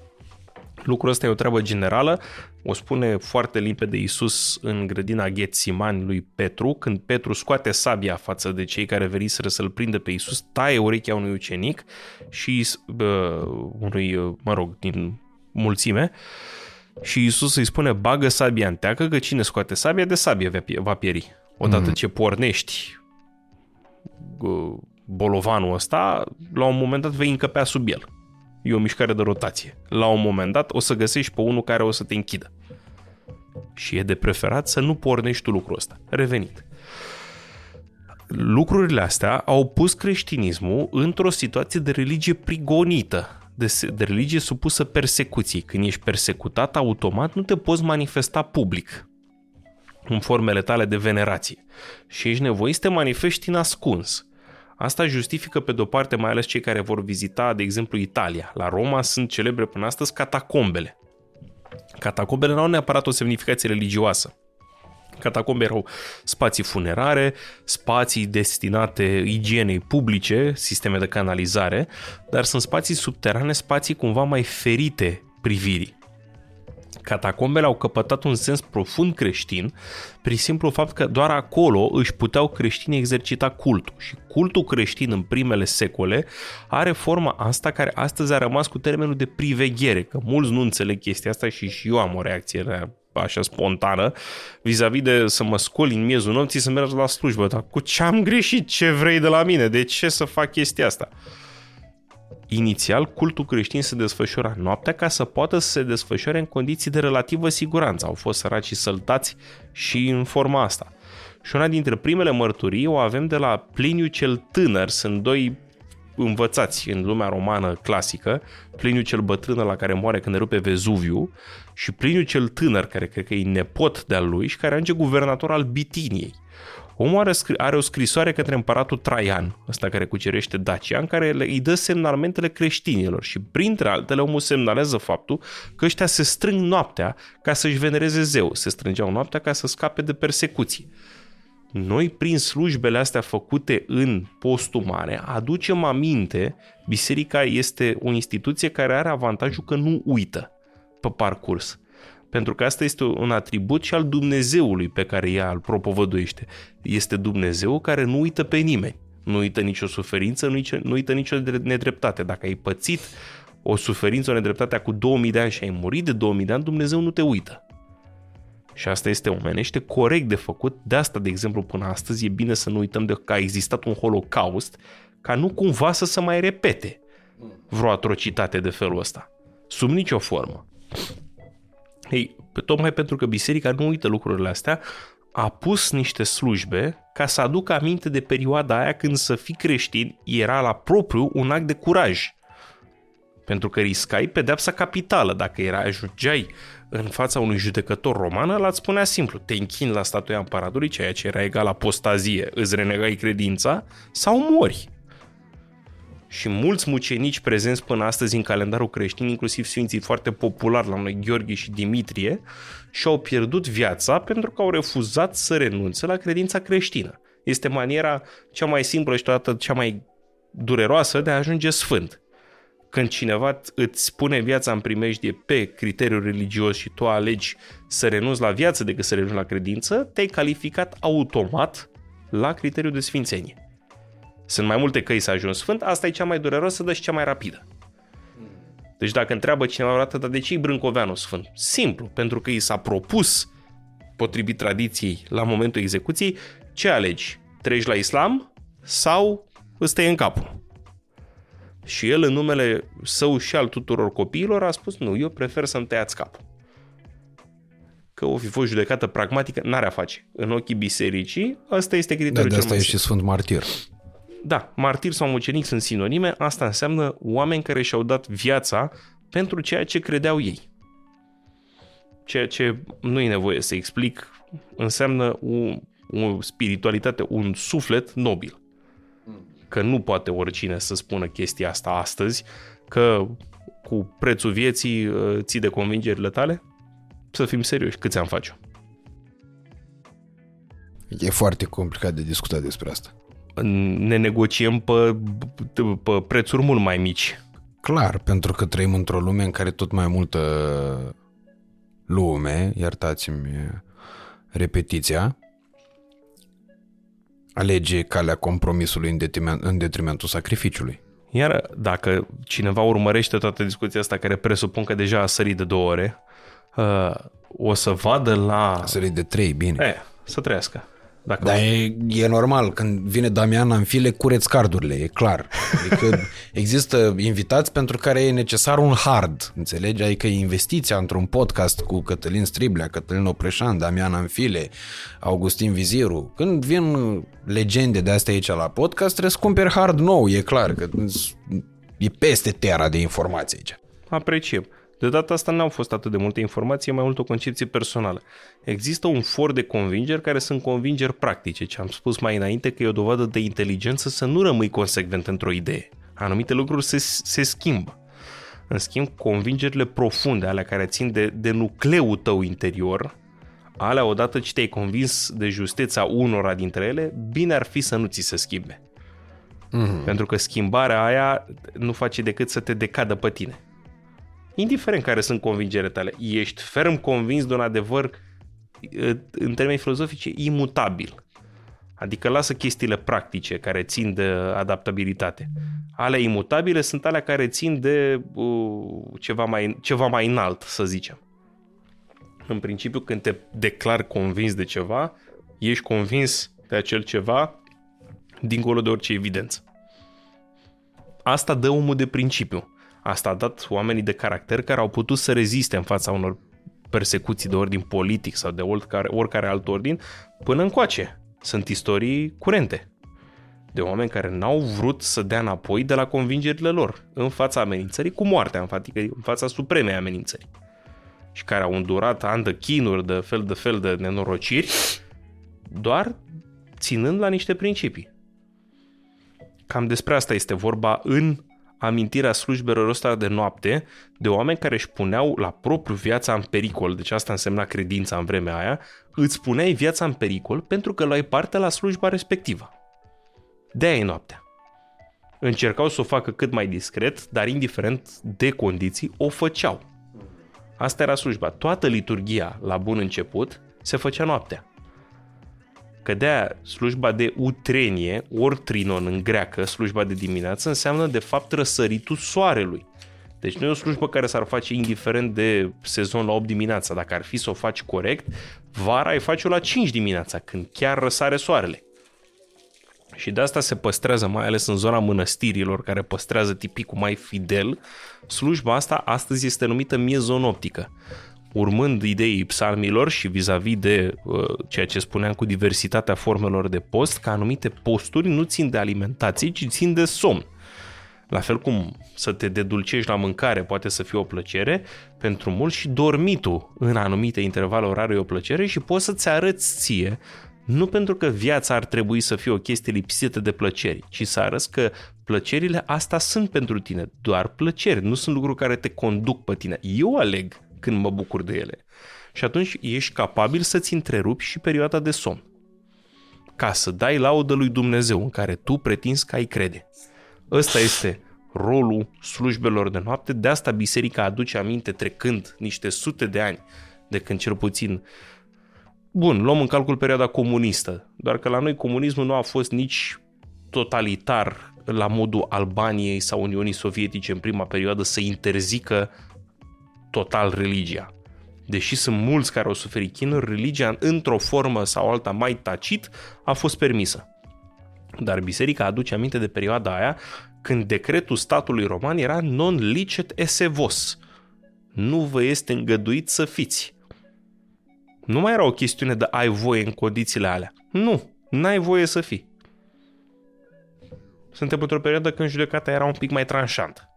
Lucrul ăsta e o treabă generală, o spune foarte limpede Iisus în grădina Ghețimani lui Petru, când Petru scoate sabia față de cei care veniseră să-l prindă pe Iisus, taie urechea unui ucenic și uh, unui, mă rog, din mulțime, și Iisus îi spune, bagă sabia în teacă, că cine scoate sabia, de sabie va pieri. Odată mm. ce pornești uh, bolovanul ăsta, la un moment dat vei încăpea sub el. E o mișcare de rotație. La un moment dat o să găsești pe unul care o să te închidă. Și e de preferat să nu pornești tu lucrul ăsta. Revenit. Lucrurile astea au pus creștinismul într-o situație de religie prigonită, de, de religie supusă persecuției. Când ești persecutat, automat nu te poți manifesta public în formele tale de venerație. Și ești nevoit să te manifesti în ascuns. Asta justifică pe de-o parte mai ales cei care vor vizita, de exemplu, Italia. La Roma sunt celebre până astăzi catacombele. Catacombele nu au neapărat o semnificație religioasă. Catacombe erau spații funerare, spații destinate igienei publice, sisteme de canalizare, dar sunt spații subterane, spații cumva mai ferite privirii. Catacombele au căpătat un sens profund creștin prin simplu fapt că doar acolo își puteau creștinii exercita cultul. Și cultul creștin în primele secole are forma asta care astăzi a rămas cu termenul de priveghere, că mulți nu înțeleg chestia asta și și eu am o reacție așa spontană vis-a-vis de să mă scol în miezul nopții să merg la slujbă. Dar cu ce am greșit? Ce vrei de la mine? De ce să fac chestia asta? Inițial, cultul creștin se desfășura noaptea ca să poată să se desfășoare în condiții de relativă siguranță. Au fost săraci și săltați și în forma asta. Și una dintre primele mărturii o avem de la Pliniu cel Tânăr. Sunt doi învățați în lumea romană clasică, Pliniu cel Bătrân la care moare când rupe Vezuviu și Pliniu cel Tânăr, care cred că e nepot de-al lui și care ajunge guvernator al Bitiniei. Omul are, are o scrisoare către împăratul Traian, ăsta care cucerește Dacia, în care le, îi dă semnalmentele creștinilor și printre altele omul semnalează faptul că ăștia se strâng noaptea ca să-și venereze zeu, se strângeau noaptea ca să scape de persecuții. Noi, prin slujbele astea făcute în postul mare, aducem aminte, biserica este o instituție care are avantajul că nu uită pe parcurs. Pentru că asta este un atribut și al Dumnezeului pe care ea îl propovăduiește. Este Dumnezeu care nu uită pe nimeni. Nu uită nicio suferință, nu uită nicio nedreptate. Dacă ai pățit o suferință, o nedreptate cu 2000 de ani și ai murit de 2000 de ani, Dumnezeu nu te uită. Și asta este omenește corect de făcut. De asta, de exemplu, până astăzi e bine să nu uităm de că a existat un holocaust ca nu cumva să se mai repete vreo atrocitate de felul ăsta. Sub nicio formă. Ei, tocmai pentru că biserica nu uită lucrurile astea, a pus niște slujbe ca să aducă aminte de perioada aia când să fii creștin era la propriu un act de curaj. Pentru că riscai pedepsa capitală. Dacă era ajungeai în fața unui judecător roman, ăla îți spunea simplu, te închin la statuia împăratului, ceea ce era egal apostazie, îți renegai credința sau mori și mulți mucenici prezenți până astăzi în calendarul creștin, inclusiv sfinții foarte populari la noi, Gheorghe și Dimitrie, și-au pierdut viața pentru că au refuzat să renunțe la credința creștină. Este maniera cea mai simplă și toată cea mai dureroasă de a ajunge sfânt. Când cineva îți pune viața în primejdie pe criteriu religios și tu alegi să renunți la viață decât să renunți la credință, te-ai calificat automat la criteriul de sfințenie. Sunt mai multe căi să ajungi sfânt, asta e cea mai dureroasă, dar și cea mai rapidă. Deci dacă întreabă cineva o dată, dar de ce e Brâncoveanu sfânt? Simplu, pentru că i s-a propus, potrivit tradiției, la momentul execuției, ce alegi? Treci la islam sau îți tăie în capul? Și el, în numele său și al tuturor copiilor, a spus, nu, eu prefer să-mi tăiați capul. Că o fi fost judecată pragmatică, n-are a face. În ochii bisericii, ăsta este criteriul da, de cel mai asta e și Sfânt Martir. Da, martir sau mucenic sunt sinonime, asta înseamnă oameni care și-au dat viața pentru ceea ce credeau ei. Ceea ce nu e nevoie să explic, înseamnă o, o spiritualitate, un suflet nobil. Că nu poate oricine să spună chestia asta astăzi, că cu prețul vieții uh, ții de convingerile tale? Să fim serioși, câți am face E foarte complicat de discutat despre asta. Ne negociem pe, pe prețuri mult mai mici. Clar, pentru că trăim într-o lume în care tot mai multă lume, iertați-mi repetiția, alege calea compromisului în, detriment, în detrimentul sacrificiului. Iar dacă cineva urmărește toată discuția asta, care presupun că deja a sărit de două ore, uh, o să vadă la... A sărit de trei, bine. E, să trăiască. Dacă Dar e, e normal, când vine Damian în file, cureți cardurile, e clar. Adică *laughs* există invitați pentru care e necesar un hard, înțelegi? Adică investiția într-un podcast cu Cătălin Striblea, Cătălin Opreșan, Damian Anfile, Augustin Viziru. Când vin legende de astea aici la podcast, trebuie să cumperi hard nou, e clar, că e peste tera de informații aici. Apreciem. De data asta n-au fost atât de multe informații, mai mult o concepție personală. Există un for de convingeri care sunt convingeri practice, ce am spus mai înainte că e o dovadă de inteligență să nu rămâi consecvent într-o idee. Anumite lucruri se, se schimbă. În schimb, convingerile profunde, alea care țin de, de nucleul tău interior, alea odată ce te-ai convins de justeța unora dintre ele, bine ar fi să nu ți se schimbe. Mm-hmm. Pentru că schimbarea aia nu face decât să te decadă pe tine indiferent care sunt convingerile tale, ești ferm convins de un adevăr în termeni filozofice imutabil. Adică lasă chestiile practice care țin de adaptabilitate. Ale imutabile sunt alea care țin de uh, ceva, mai, ceva mai înalt, să zicem. În principiu, când te declar convins de ceva, ești convins de acel ceva dincolo de orice evidență. Asta dă omul de principiu. Asta a dat oamenii de caracter care au putut să reziste în fața unor persecuții de ordin politic sau de oricare, oricare alt ordin până încoace. Sunt istorii curente de oameni care n-au vrut să dea înapoi de la convingerile lor în fața amenințării cu moartea, în, fața, în fața supremei amenințări și care au îndurat ani de chinuri, de fel de fel de nenorociri, doar ținând la niște principii. Cam despre asta este vorba în amintirea slujbelor ăsta de noapte de oameni care își puneau la propriu viața în pericol, deci asta însemna credința în vremea aia, îți puneai viața în pericol pentru că luai parte la slujba respectivă. de aia e noaptea. Încercau să o facă cât mai discret, dar indiferent de condiții, o făceau. Asta era slujba. Toată liturgia, la bun început, se făcea noaptea. Că de slujba de utrenie, ori trinon în greacă, slujba de dimineață, înseamnă de fapt răsăritul soarelui. Deci nu e o slujbă care s-ar face indiferent de sezon la 8 dimineața. Dacă ar fi să o faci corect, vara ai face-o la 5 dimineața, când chiar răsare soarele. Și de asta se păstrează, mai ales în zona mănăstirilor, care păstrează tipicul mai fidel, slujba asta astăzi este numită miezonoptică urmând ideii psalmilor și vis-a-vis de uh, ceea ce spuneam cu diversitatea formelor de post, că anumite posturi nu țin de alimentație, ci țin de somn. La fel cum să te dedulcești la mâncare poate să fie o plăcere, pentru mulți și dormitul în anumite intervale orare e o plăcere și poți să-ți arăți ție nu pentru că viața ar trebui să fie o chestie lipsită de plăceri, ci să arăți că plăcerile asta sunt pentru tine, doar plăceri, nu sunt lucruri care te conduc pe tine. Eu aleg când mă bucur de ele. Și atunci ești capabil să-ți întrerupi și perioada de somn. Ca să dai laudă lui Dumnezeu în care tu pretinzi că ai crede. Ăsta este rolul slujbelor de noapte, de asta biserica aduce aminte trecând niște sute de ani de când cel puțin Bun, luăm în calcul perioada comunistă, doar că la noi comunismul nu a fost nici totalitar la modul Albaniei sau Uniunii Sovietice în prima perioadă să interzică total religia. Deși sunt mulți care au suferit chinuri, religia într-o formă sau alta mai tacit a fost permisă. Dar biserica aduce aminte de perioada aia când decretul statului roman era non licet esse vos. Nu vă este îngăduit să fiți. Nu mai era o chestiune de ai voie în condițiile alea. Nu, n-ai voie să fii. Suntem într-o perioadă când judecata era un pic mai tranșantă.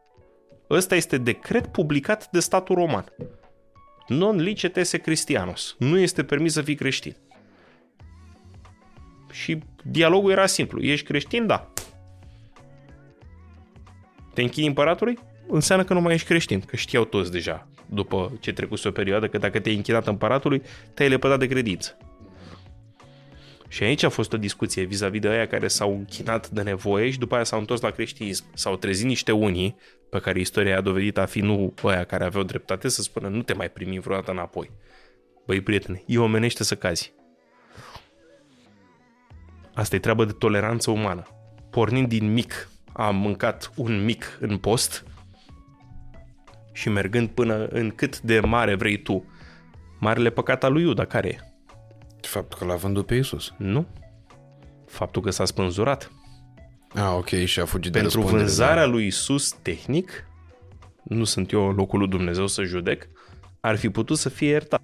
Ăsta este decret publicat de statul roman. Non licet esse Christianos. Nu este permis să fii creștin. Și dialogul era simplu. Ești creștin? Da. Te închini împăratului? înseamnă că nu mai ești creștin, că știau toți deja, după ce trecuse o perioadă, că dacă te-ai închinat împăratului, te-ai lepădat de credință. Și aici a fost o discuție vis-a-vis de aia care s-au închinat de nevoie și după aia s-au întors la creștinism. S-au trezit niște unii pe care istoria a dovedit a fi nu aia care aveau dreptate să spună nu te mai primi vreodată înapoi. Băi, prietene, e omenește să cazi. Asta e treabă de toleranță umană. Pornind din mic, am mâncat un mic în post și mergând până în cât de mare vrei tu. Marele păcat al lui Iuda, care e? Faptul că l-a vândut pe Isus. Nu. Faptul că s-a spânzurat. Ah, ok, și a fugit Pentru de răspundere. vânzarea lui Isus tehnic, nu sunt eu în locul lui Dumnezeu să judec, ar fi putut să fie iertat.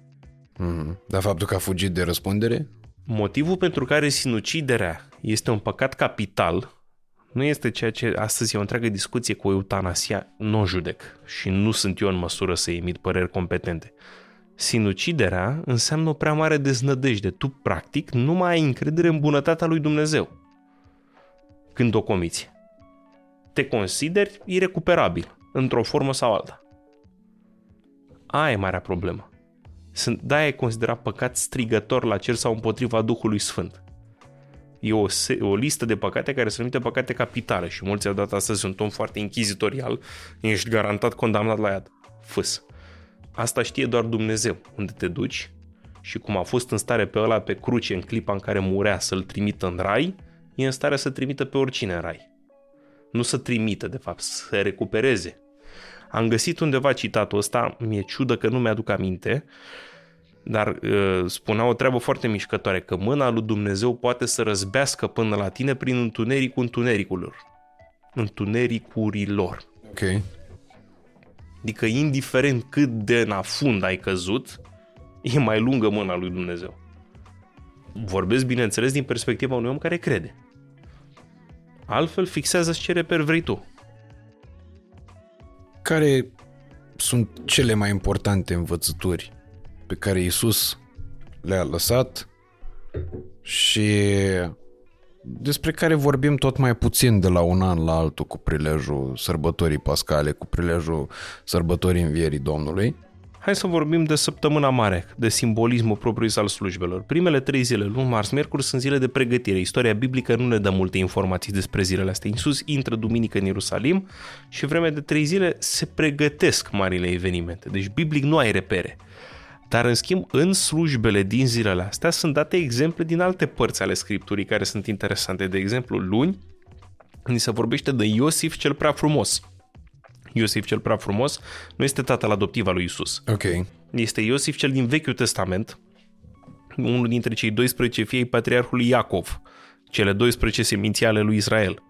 Mm-hmm. Dar faptul că a fugit de răspundere? Motivul pentru care sinuciderea este un păcat capital nu este ceea ce astăzi e o întreagă discuție cu eutanasia, nu o judec și nu sunt eu în măsură să emit păreri competente. Sinuciderea înseamnă o prea mare deznădejde. Tu, practic, nu mai ai încredere în bunătatea lui Dumnezeu când o comiți. Te consideri irecuperabil, într-o formă sau alta. Aia e marea problemă. Sunt, de-aia e considerat păcat strigător la cer sau împotriva Duhului Sfânt. E o, se- o listă de păcate care se numește păcate capitale și mulți au dat astăzi un ton foarte inchizitorial. Ești garantat condamnat la iad. Fâs. Asta știe doar Dumnezeu. Unde te duci și cum a fost în stare pe ăla pe cruce în clipa în care murea să-l trimită în rai, e în stare să trimită pe oricine în rai. Nu să trimită, de fapt, să recupereze. Am găsit undeva citatul ăsta, mi-e ciudă că nu mi-aduc aminte, dar uh, spunea o treabă foarte mișcătoare, că mâna lui Dumnezeu poate să răzbească până la tine prin întunericul întunericurilor. Întunericurilor. Ok. Adică indiferent cât de în afund ai căzut, e mai lungă mâna lui Dumnezeu. Vorbesc, bineînțeles, din perspectiva unui om care crede. Altfel, fixează ce reper vrei tu. Care sunt cele mai importante învățături pe care Isus le-a lăsat și despre care vorbim tot mai puțin de la un an la altul cu prilejul sărbătorii pascale, cu prilejul sărbătorii învierii Domnului. Hai să vorbim de săptămâna mare, de simbolismul propriu al slujbelor. Primele trei zile, luni, marți, miercuri, sunt zile de pregătire. Istoria biblică nu ne dă multe informații despre zilele astea. Iisus intră duminică în Ierusalim și vreme de trei zile se pregătesc marile evenimente. Deci biblic nu ai repere. Dar, în schimb, în slujbele din zilele astea sunt date exemple din alte părți ale Scripturii care sunt interesante. De exemplu, luni, ni se vorbește de Iosif cel prea frumos. Iosif cel prea frumos nu este tatăl adoptiv al lui Isus. Ok. Este Iosif cel din Vechiul Testament, unul dintre cei 12 fiei patriarhului Iacov, cele 12 seminții ale lui Israel,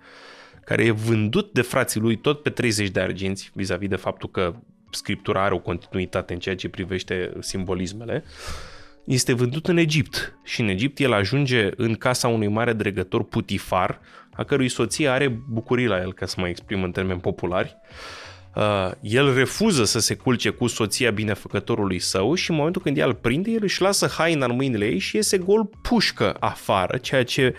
care e vândut de frații lui tot pe 30 de arginți, vis-a-vis de faptul că Scriptura are o continuitate în ceea ce privește simbolismele, este vândut în Egipt și în Egipt el ajunge în casa unui mare dregător Putifar, a cărui soție are bucurii la el, ca să mă exprim în termeni populari. Uh, el refuză să se culce cu soția binefăcătorului său și în momentul când ea îl prinde, el își lasă haina în mâinile ei și iese gol pușcă afară, ceea ce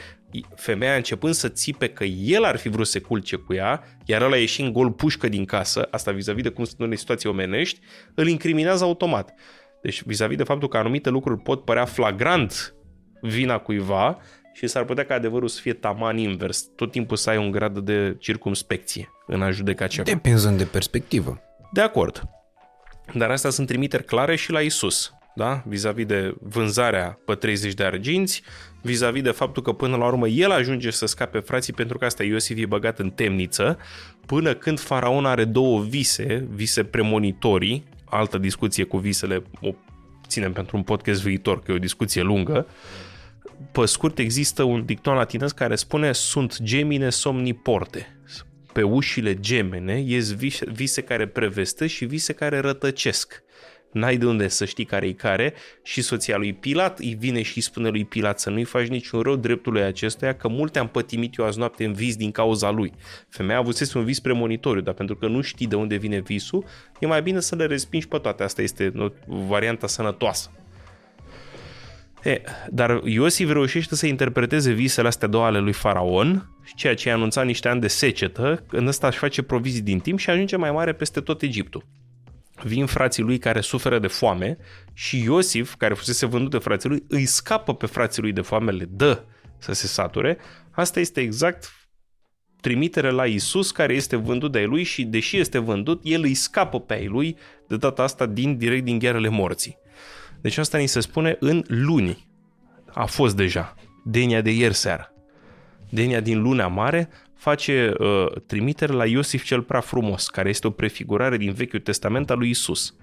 femeia începând să țipe că el ar fi vrut să se culce cu ea, iar ăla ieșind gol pușcă din casă, asta vis-a-vis de cum sunt unele situații omenești, îl incriminează automat. Deci vis-a-vis de faptul că anumite lucruri pot părea flagrant vina cuiva și s-ar putea ca adevărul să fie taman invers. Tot timpul să ai un grad de circumspecție în a judeca ceva. Depinzând de perspectivă. De acord. Dar astea sunt trimiteri clare și la Isus. Da? Vis-a-vis de vânzarea pe 30 de arginți, vis-a-vis de faptul că până la urmă el ajunge să scape frații pentru că asta Iosif e băgat în temniță, până când faraon are două vise, vise premonitorii, altă discuție cu visele o ținem pentru un podcast viitor, că e o discuție lungă, pe scurt există un dicton latinesc care spune sunt gemine somni porte. Pe ușile gemene ies vise, vise care prevestă și vise care rătăcesc. N-ai de unde să știi care-i care și soția lui Pilat îi vine și îi spune lui Pilat să nu-i faci niciun rău dreptului acestuia, că multe am pătimit eu azi noapte în vis din cauza lui. Femeia avusese un vis premonitoriu, dar pentru că nu știi de unde vine visul, e mai bine să le respingi pe toate. Asta este o varianta sănătoasă. E, dar Iosif reușește să interpreteze visele astea două ale lui Faraon ceea ce i-a anunțat niște ani de secetă, în ăsta își face provizii din timp și ajunge mai mare peste tot Egiptul. Vin frații lui care suferă de foame și Iosif, care fusese vândut de frații lui, îi scapă pe frații lui de foame, le dă să se sature. Asta este exact trimitere la Isus care este vândut de lui și deși este vândut, el îi scapă pe ai lui de data asta din, direct din ghearele morții. Deci asta ni se spune în luni. A fost deja. Denia de ieri seara. Denia din Luna Mare face uh, trimitere la Iosif cel prea frumos, care este o prefigurare din Vechiul Testament al lui Isus.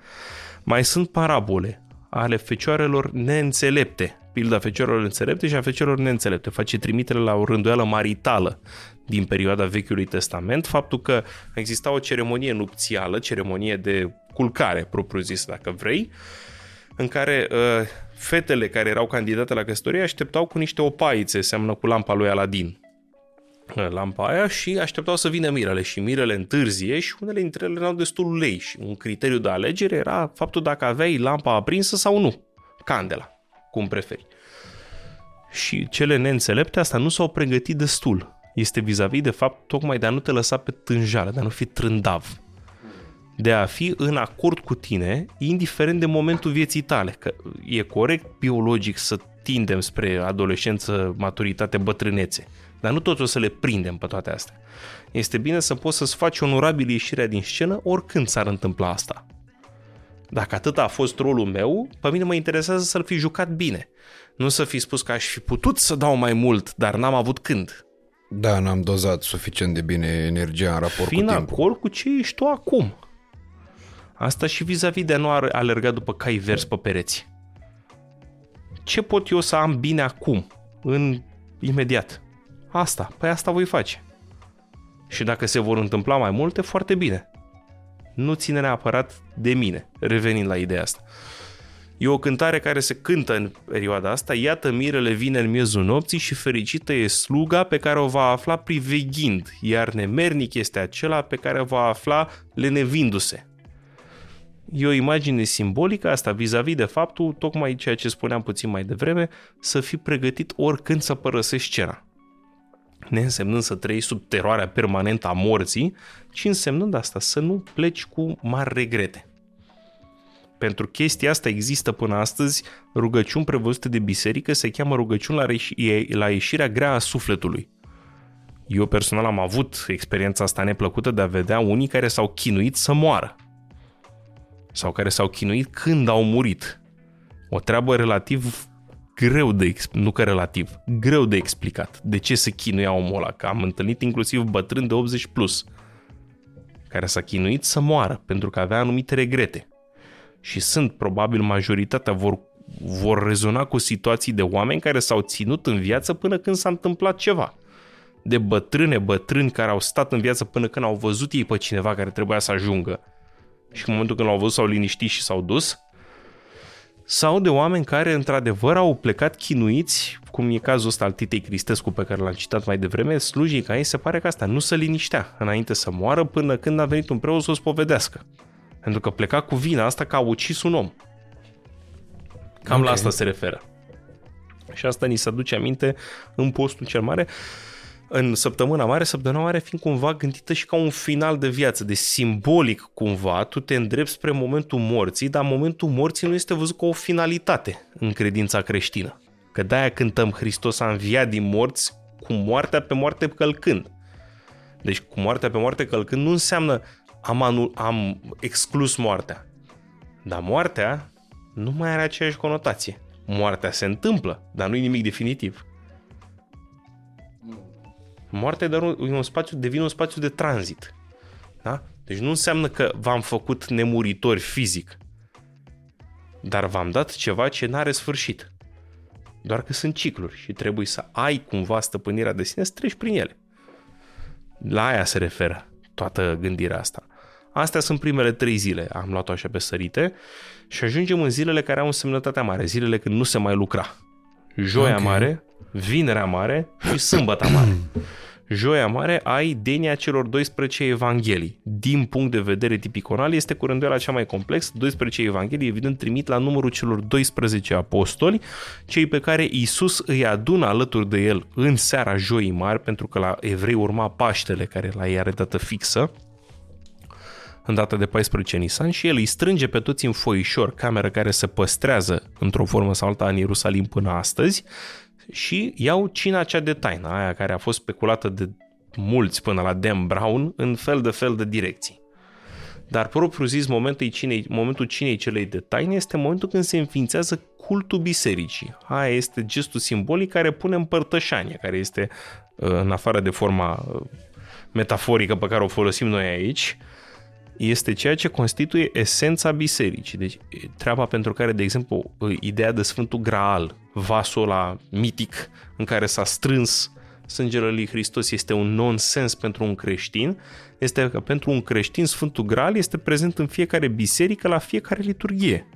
Mai sunt parabole ale fecioarelor neînțelepte, pilda fecioarelor înțelepte și a fecioarelor neînțelepte. Face trimitere la o rânduială maritală din perioada Vechiului Testament, faptul că exista o ceremonie nupțială, ceremonie de culcare, propriu zis, dacă vrei, în care uh, fetele care erau candidate la căsătorie așteptau cu niște opaițe, seamănă cu lampa lui Aladin, lampa aia și așteptau să vină mirele și mirele întârzie și unele dintre ele n-au destul ulei și un criteriu de alegere era faptul dacă aveai lampa aprinsă sau nu, candela, cum preferi. Și cele neînțelepte asta nu s-au pregătit destul. Este vis-a-vis de fapt tocmai de a nu te lăsa pe tânjală, de a nu fi trândav. De a fi în acord cu tine, indiferent de momentul vieții tale. Că e corect biologic să tindem spre adolescență, maturitate, bătrânețe dar nu toți o să le prindem pe toate astea. Este bine să poți să-ți faci onorabil ieșirea din scenă oricând s-ar întâmpla asta. Dacă atât a fost rolul meu, pe mine mă interesează să-l fi jucat bine. Nu să fi spus că aș fi putut să dau mai mult, dar n-am avut când. Da, n-am dozat suficient de bine energia în raport Fiind cu timpul. acord cu ce ești tu acum. Asta și vis-a-vis de a nu alerga după cai vers pe pereți. Ce pot eu să am bine acum, în imediat? Asta, păi asta voi face. Și dacă se vor întâmpla mai multe, foarte bine. Nu ține neapărat de mine, revenind la ideea asta. E o cântare care se cântă în perioada asta, iată mirele vine în miezul nopții și fericită e sluga pe care o va afla priveghind, iar nemernic este acela pe care o va afla lenevindu-se. E o imagine simbolică asta vis-a-vis de faptul, tocmai ceea ce spuneam puțin mai devreme, să fii pregătit oricând să părăsești scena neînsemnând să trăiești sub teroarea permanentă a morții, ci însemnând asta, să nu pleci cu mari regrete. Pentru chestia asta există până astăzi rugăciuni prevăzute de biserică, se cheamă rugăciuni la, reși- la ieșirea grea a sufletului. Eu personal am avut experiența asta neplăcută de a vedea unii care s-au chinuit să moară. Sau care s-au chinuit când au murit. O treabă relativ greu de, nu că relativ, greu de explicat de ce se chinuia omul ăla, că am întâlnit inclusiv bătrân de 80 plus, care s-a chinuit să moară pentru că avea anumite regrete. Și sunt, probabil, majoritatea vor, vor rezona cu situații de oameni care s-au ținut în viață până când s-a întâmplat ceva. De bătrâne, bătrâni care au stat în viață până când au văzut ei pe cineva care trebuia să ajungă. Și în momentul când l-au văzut s-au liniștit și s-au dus, sau de oameni care într-adevăr au plecat chinuiți, cum e cazul ăsta al Titei Cristescu pe care l-am citat mai devreme, slujii ca ei se pare că asta nu se liniștea înainte să moară până când a venit un preot să o spovedească. Pentru că pleca cu vina asta că a ucis un om. Cam okay. la asta se referă. Și asta ni se aduce aminte în postul cel mare în săptămâna mare, săptămâna mare fiind cumva gândită și ca un final de viață, de simbolic cumva, tu te îndrepți spre momentul morții, dar momentul morții nu este văzut ca o finalitate în credința creștină. Că de-aia cântăm Hristos a înviat din morți cu moartea pe moarte călcând. Deci cu moartea pe moarte călcând nu înseamnă am, anul, am exclus moartea. Dar moartea nu mai are aceeași conotație. Moartea se întâmplă, dar nu e nimic definitiv. Moartea e doar un, un spațiu, devine un spațiu de tranzit. Da? Deci nu înseamnă că v-am făcut nemuritori fizic, dar v-am dat ceva ce nu are sfârșit. Doar că sunt cicluri și trebuie să ai cumva stăpânirea de sine să treci prin ele. La aia se referă toată gândirea asta. Astea sunt primele trei zile, am luat-o așa pe sărite și ajungem în zilele care au însemnătatea mare, zilele când nu se mai lucra. Joia okay. mare, vinerea mare și sâmbăta mare. Joia Mare ai denia celor 12 evanghelii. Din punct de vedere tipiconal, este cu rânduiala cea mai complex. 12 evanghelii, evident, trimit la numărul celor 12 apostoli, cei pe care Isus îi adună alături de el în seara Joii Mari, pentru că la evrei urma Paștele, care la ei are dată fixă, în data de 14 Nisan și el îi strânge pe toți în foișor, cameră care se păstrează într-o formă sau alta în Ierusalim până astăzi și iau cina cea de taină, aia care a fost speculată de mulți până la Dan Brown în fel de fel de direcții. Dar propriu zis, momentul cinei, momentul cinei celei de taină este momentul când se înființează cultul bisericii. Aia este gestul simbolic care pune în părtășanie, care este uh, în afară de forma uh, metaforică pe care o folosim noi aici, este ceea ce constituie esența bisericii. Deci treaba pentru care, de exemplu, ideea de Sfântul Graal, vasul ăla mitic în care s-a strâns sângele lui Hristos este un nonsens pentru un creștin, este că pentru un creștin Sfântul Graal este prezent în fiecare biserică, la fiecare liturghie.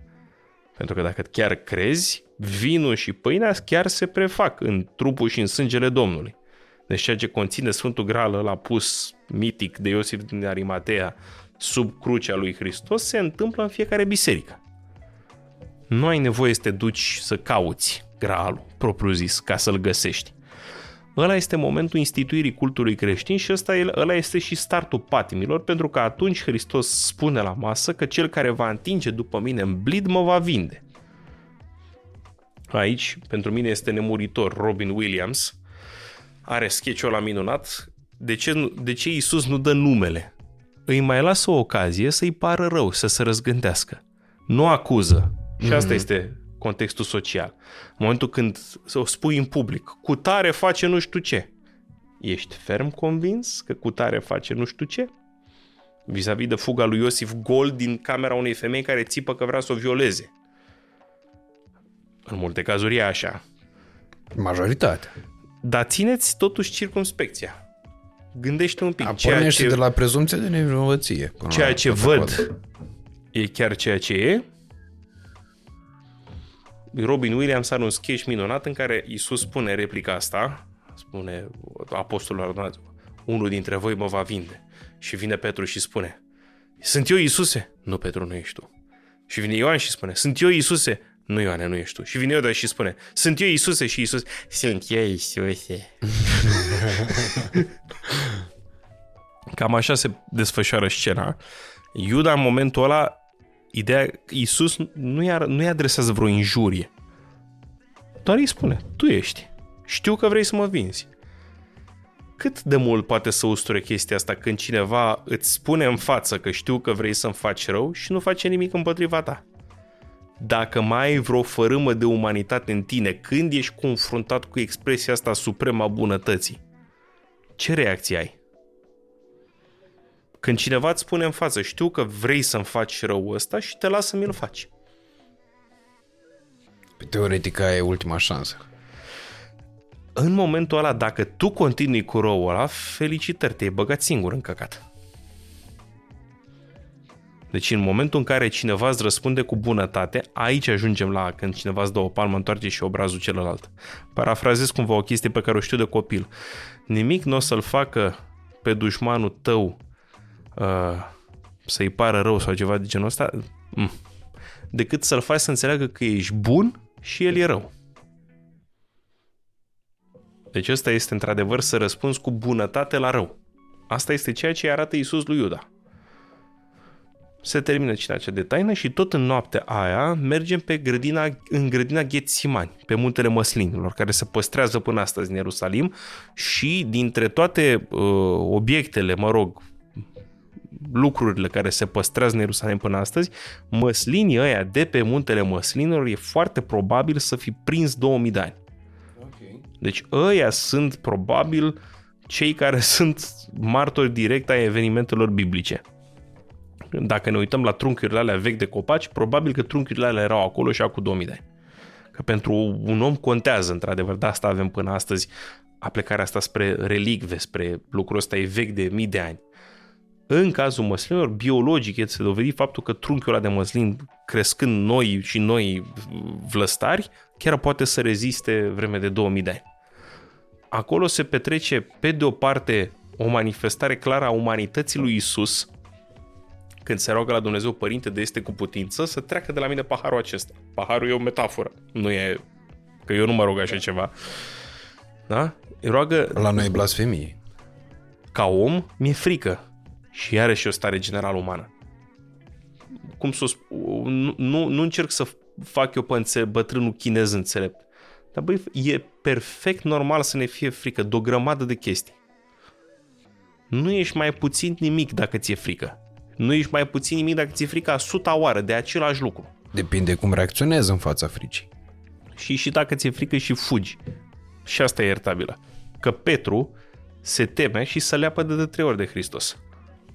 Pentru că dacă chiar crezi, vinul și pâinea chiar se prefac în trupul și în sângele Domnului. Deci ceea ce conține Sfântul Graal ăla pus mitic de Iosif din Arimatea sub crucea lui Hristos se întâmplă în fiecare biserică. Nu ai nevoie să te duci să cauți graalul, propriu zis, ca să-l găsești. Ăla este momentul instituirii cultului creștin și ăsta, ăla este și startul patimilor, pentru că atunci Hristos spune la masă că cel care va întinge după mine în blid mă va vinde. Aici, pentru mine este nemuritor Robin Williams, are sketch-ul ăla minunat, de ce, de ce Iisus nu dă numele îi mai lasă o ocazie să-i pară rău, să se răzgândească. Nu acuză. Și asta mm-hmm. este contextul social. În momentul când o spui în public, cu tare face nu știu ce, ești ferm convins că cu tare face nu știu ce? Vis-a-vis de fuga lui Iosif Gold din camera unei femei care țipă că vrea să o violeze. În multe cazuri e așa. Majoritate. Dar țineți totuși circumspecția gândește un pic. A, ceea ce, de la prezumția de nevinovăție. Ceea ce văd e chiar ceea ce e. Robin Williams are un sketch minunat în care Isus spune replica asta, spune apostolul unul dintre voi mă va vinde. Și vine Petru și spune, sunt eu Isuse? Nu, Petru, nu ești tu. Și vine Ioan și spune, sunt eu Isuse? Nu, Ioane, nu ești tu. Și vine Iuda și spune, sunt eu Isuse și Isus, sunt eu Isuse. *laughs* Cam așa se desfășoară scena. Iuda în momentul ăla, ideea, Isus nu-i, nu-i adresează vreo injurie. Doar îi spune, tu ești. Știu că vrei să mă vinzi. Cât de mult poate să usture chestia asta când cineva îți spune în față că știu că vrei să-mi faci rău și nu face nimic împotriva ta? Dacă mai ai vreo fărâmă de umanitate în tine când ești confruntat cu expresia asta supremă a bunătății, ce reacție ai? Când cineva îți spune în față, știu că vrei să-mi faci rău ăsta și te lasă mi-l faci. Pe teoretic e ultima șansă. În momentul ăla, dacă tu continui cu răul ăla, felicitări, te-ai băgat singur în căcat. Deci în momentul în care cineva îți răspunde cu bunătate, aici ajungem la când cineva îți dă o palmă, întoarce și obrazul celălalt. Parafrazez cumva o chestie pe care o știu de copil. Nimic nu o să-l facă pe dușmanul tău uh, să-i pară rău sau ceva de genul ăsta, mm, decât să-l faci să înțeleagă că ești bun și el e rău. Deci ăsta este într-adevăr să răspunzi cu bunătate la rău. Asta este ceea ce arată Iisus lui Iuda se termină cina cea de taină și tot în noaptea aia mergem pe grădina, în grădina Ghețimani, pe muntele măslinilor, care se păstrează până astăzi în Ierusalim și dintre toate uh, obiectele, mă rog, lucrurile care se păstrează în Ierusalim până astăzi, măslinii ăia de pe muntele măslinilor e foarte probabil să fi prins 2000 de ani. Okay. Deci ăia sunt probabil cei care *laughs* sunt martori direct ai evenimentelor biblice dacă ne uităm la trunchiurile alea vechi de copaci, probabil că trunchiurile alea erau acolo și acum 2000 de ani. Că pentru un om contează, într-adevăr, de asta avem până astăzi aplicarea asta spre relicve, spre lucrul ăsta e vechi de mii de ani. În cazul măslinilor, biologic este dovedit faptul că trunchiul ăla de măslin, crescând noi și noi vlăstari, chiar poate să reziste vreme de 2000 de ani. acolo se petrece, pe de o parte, o manifestare clară a umanității lui Isus, când se roagă la Dumnezeu Părinte de este cu putință, să treacă de la mine paharul acesta. Paharul e o metaforă, nu e că eu nu mă rog așa ceva. Da? Îi roagă... La noi e blasfemie. Ca om, mi-e frică. Și iarăși o stare generală umană. Cum să nu, nu, nu încerc să fac eu pe înțe- bătrânul chinez înțelept. Dar băi, e perfect normal să ne fie frică de o grămadă de chestii. Nu ești mai puțin nimic dacă ți-e frică. Nu ești mai puțin nimic dacă ți-e frică a suta oară de același lucru. Depinde cum reacționezi în fața fricii. Și și dacă ți-e frică și fugi. Și asta e iertabilă. Că Petru se teme și să leapă de, de trei ori de Hristos.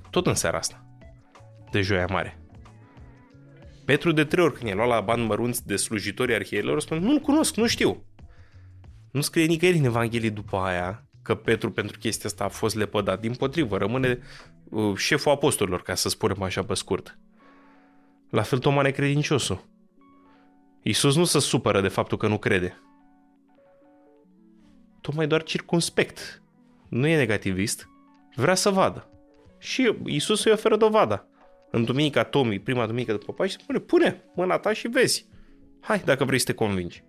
Tot în seara asta. De joia mare. Petru de trei ori când e luat la bani mărunți de slujitorii arhierilor, spune, nu-l cunosc, nu știu. Nu scrie nicăieri în Evanghelie după aia că Petru pentru chestia asta a fost lepădat. Din potrivă, rămâne uh, șeful apostolilor, ca să spunem așa pe scurt. La fel Toma necredinciosul. Iisus nu se supără de faptul că nu crede. Tocmai doar circunspect. Nu e negativist. Vrea să vadă. Și Iisus îi oferă dovada. În duminica Tomii, prima duminică după Paște, spune, pune mâna ta și vezi. Hai, dacă vrei să te convingi.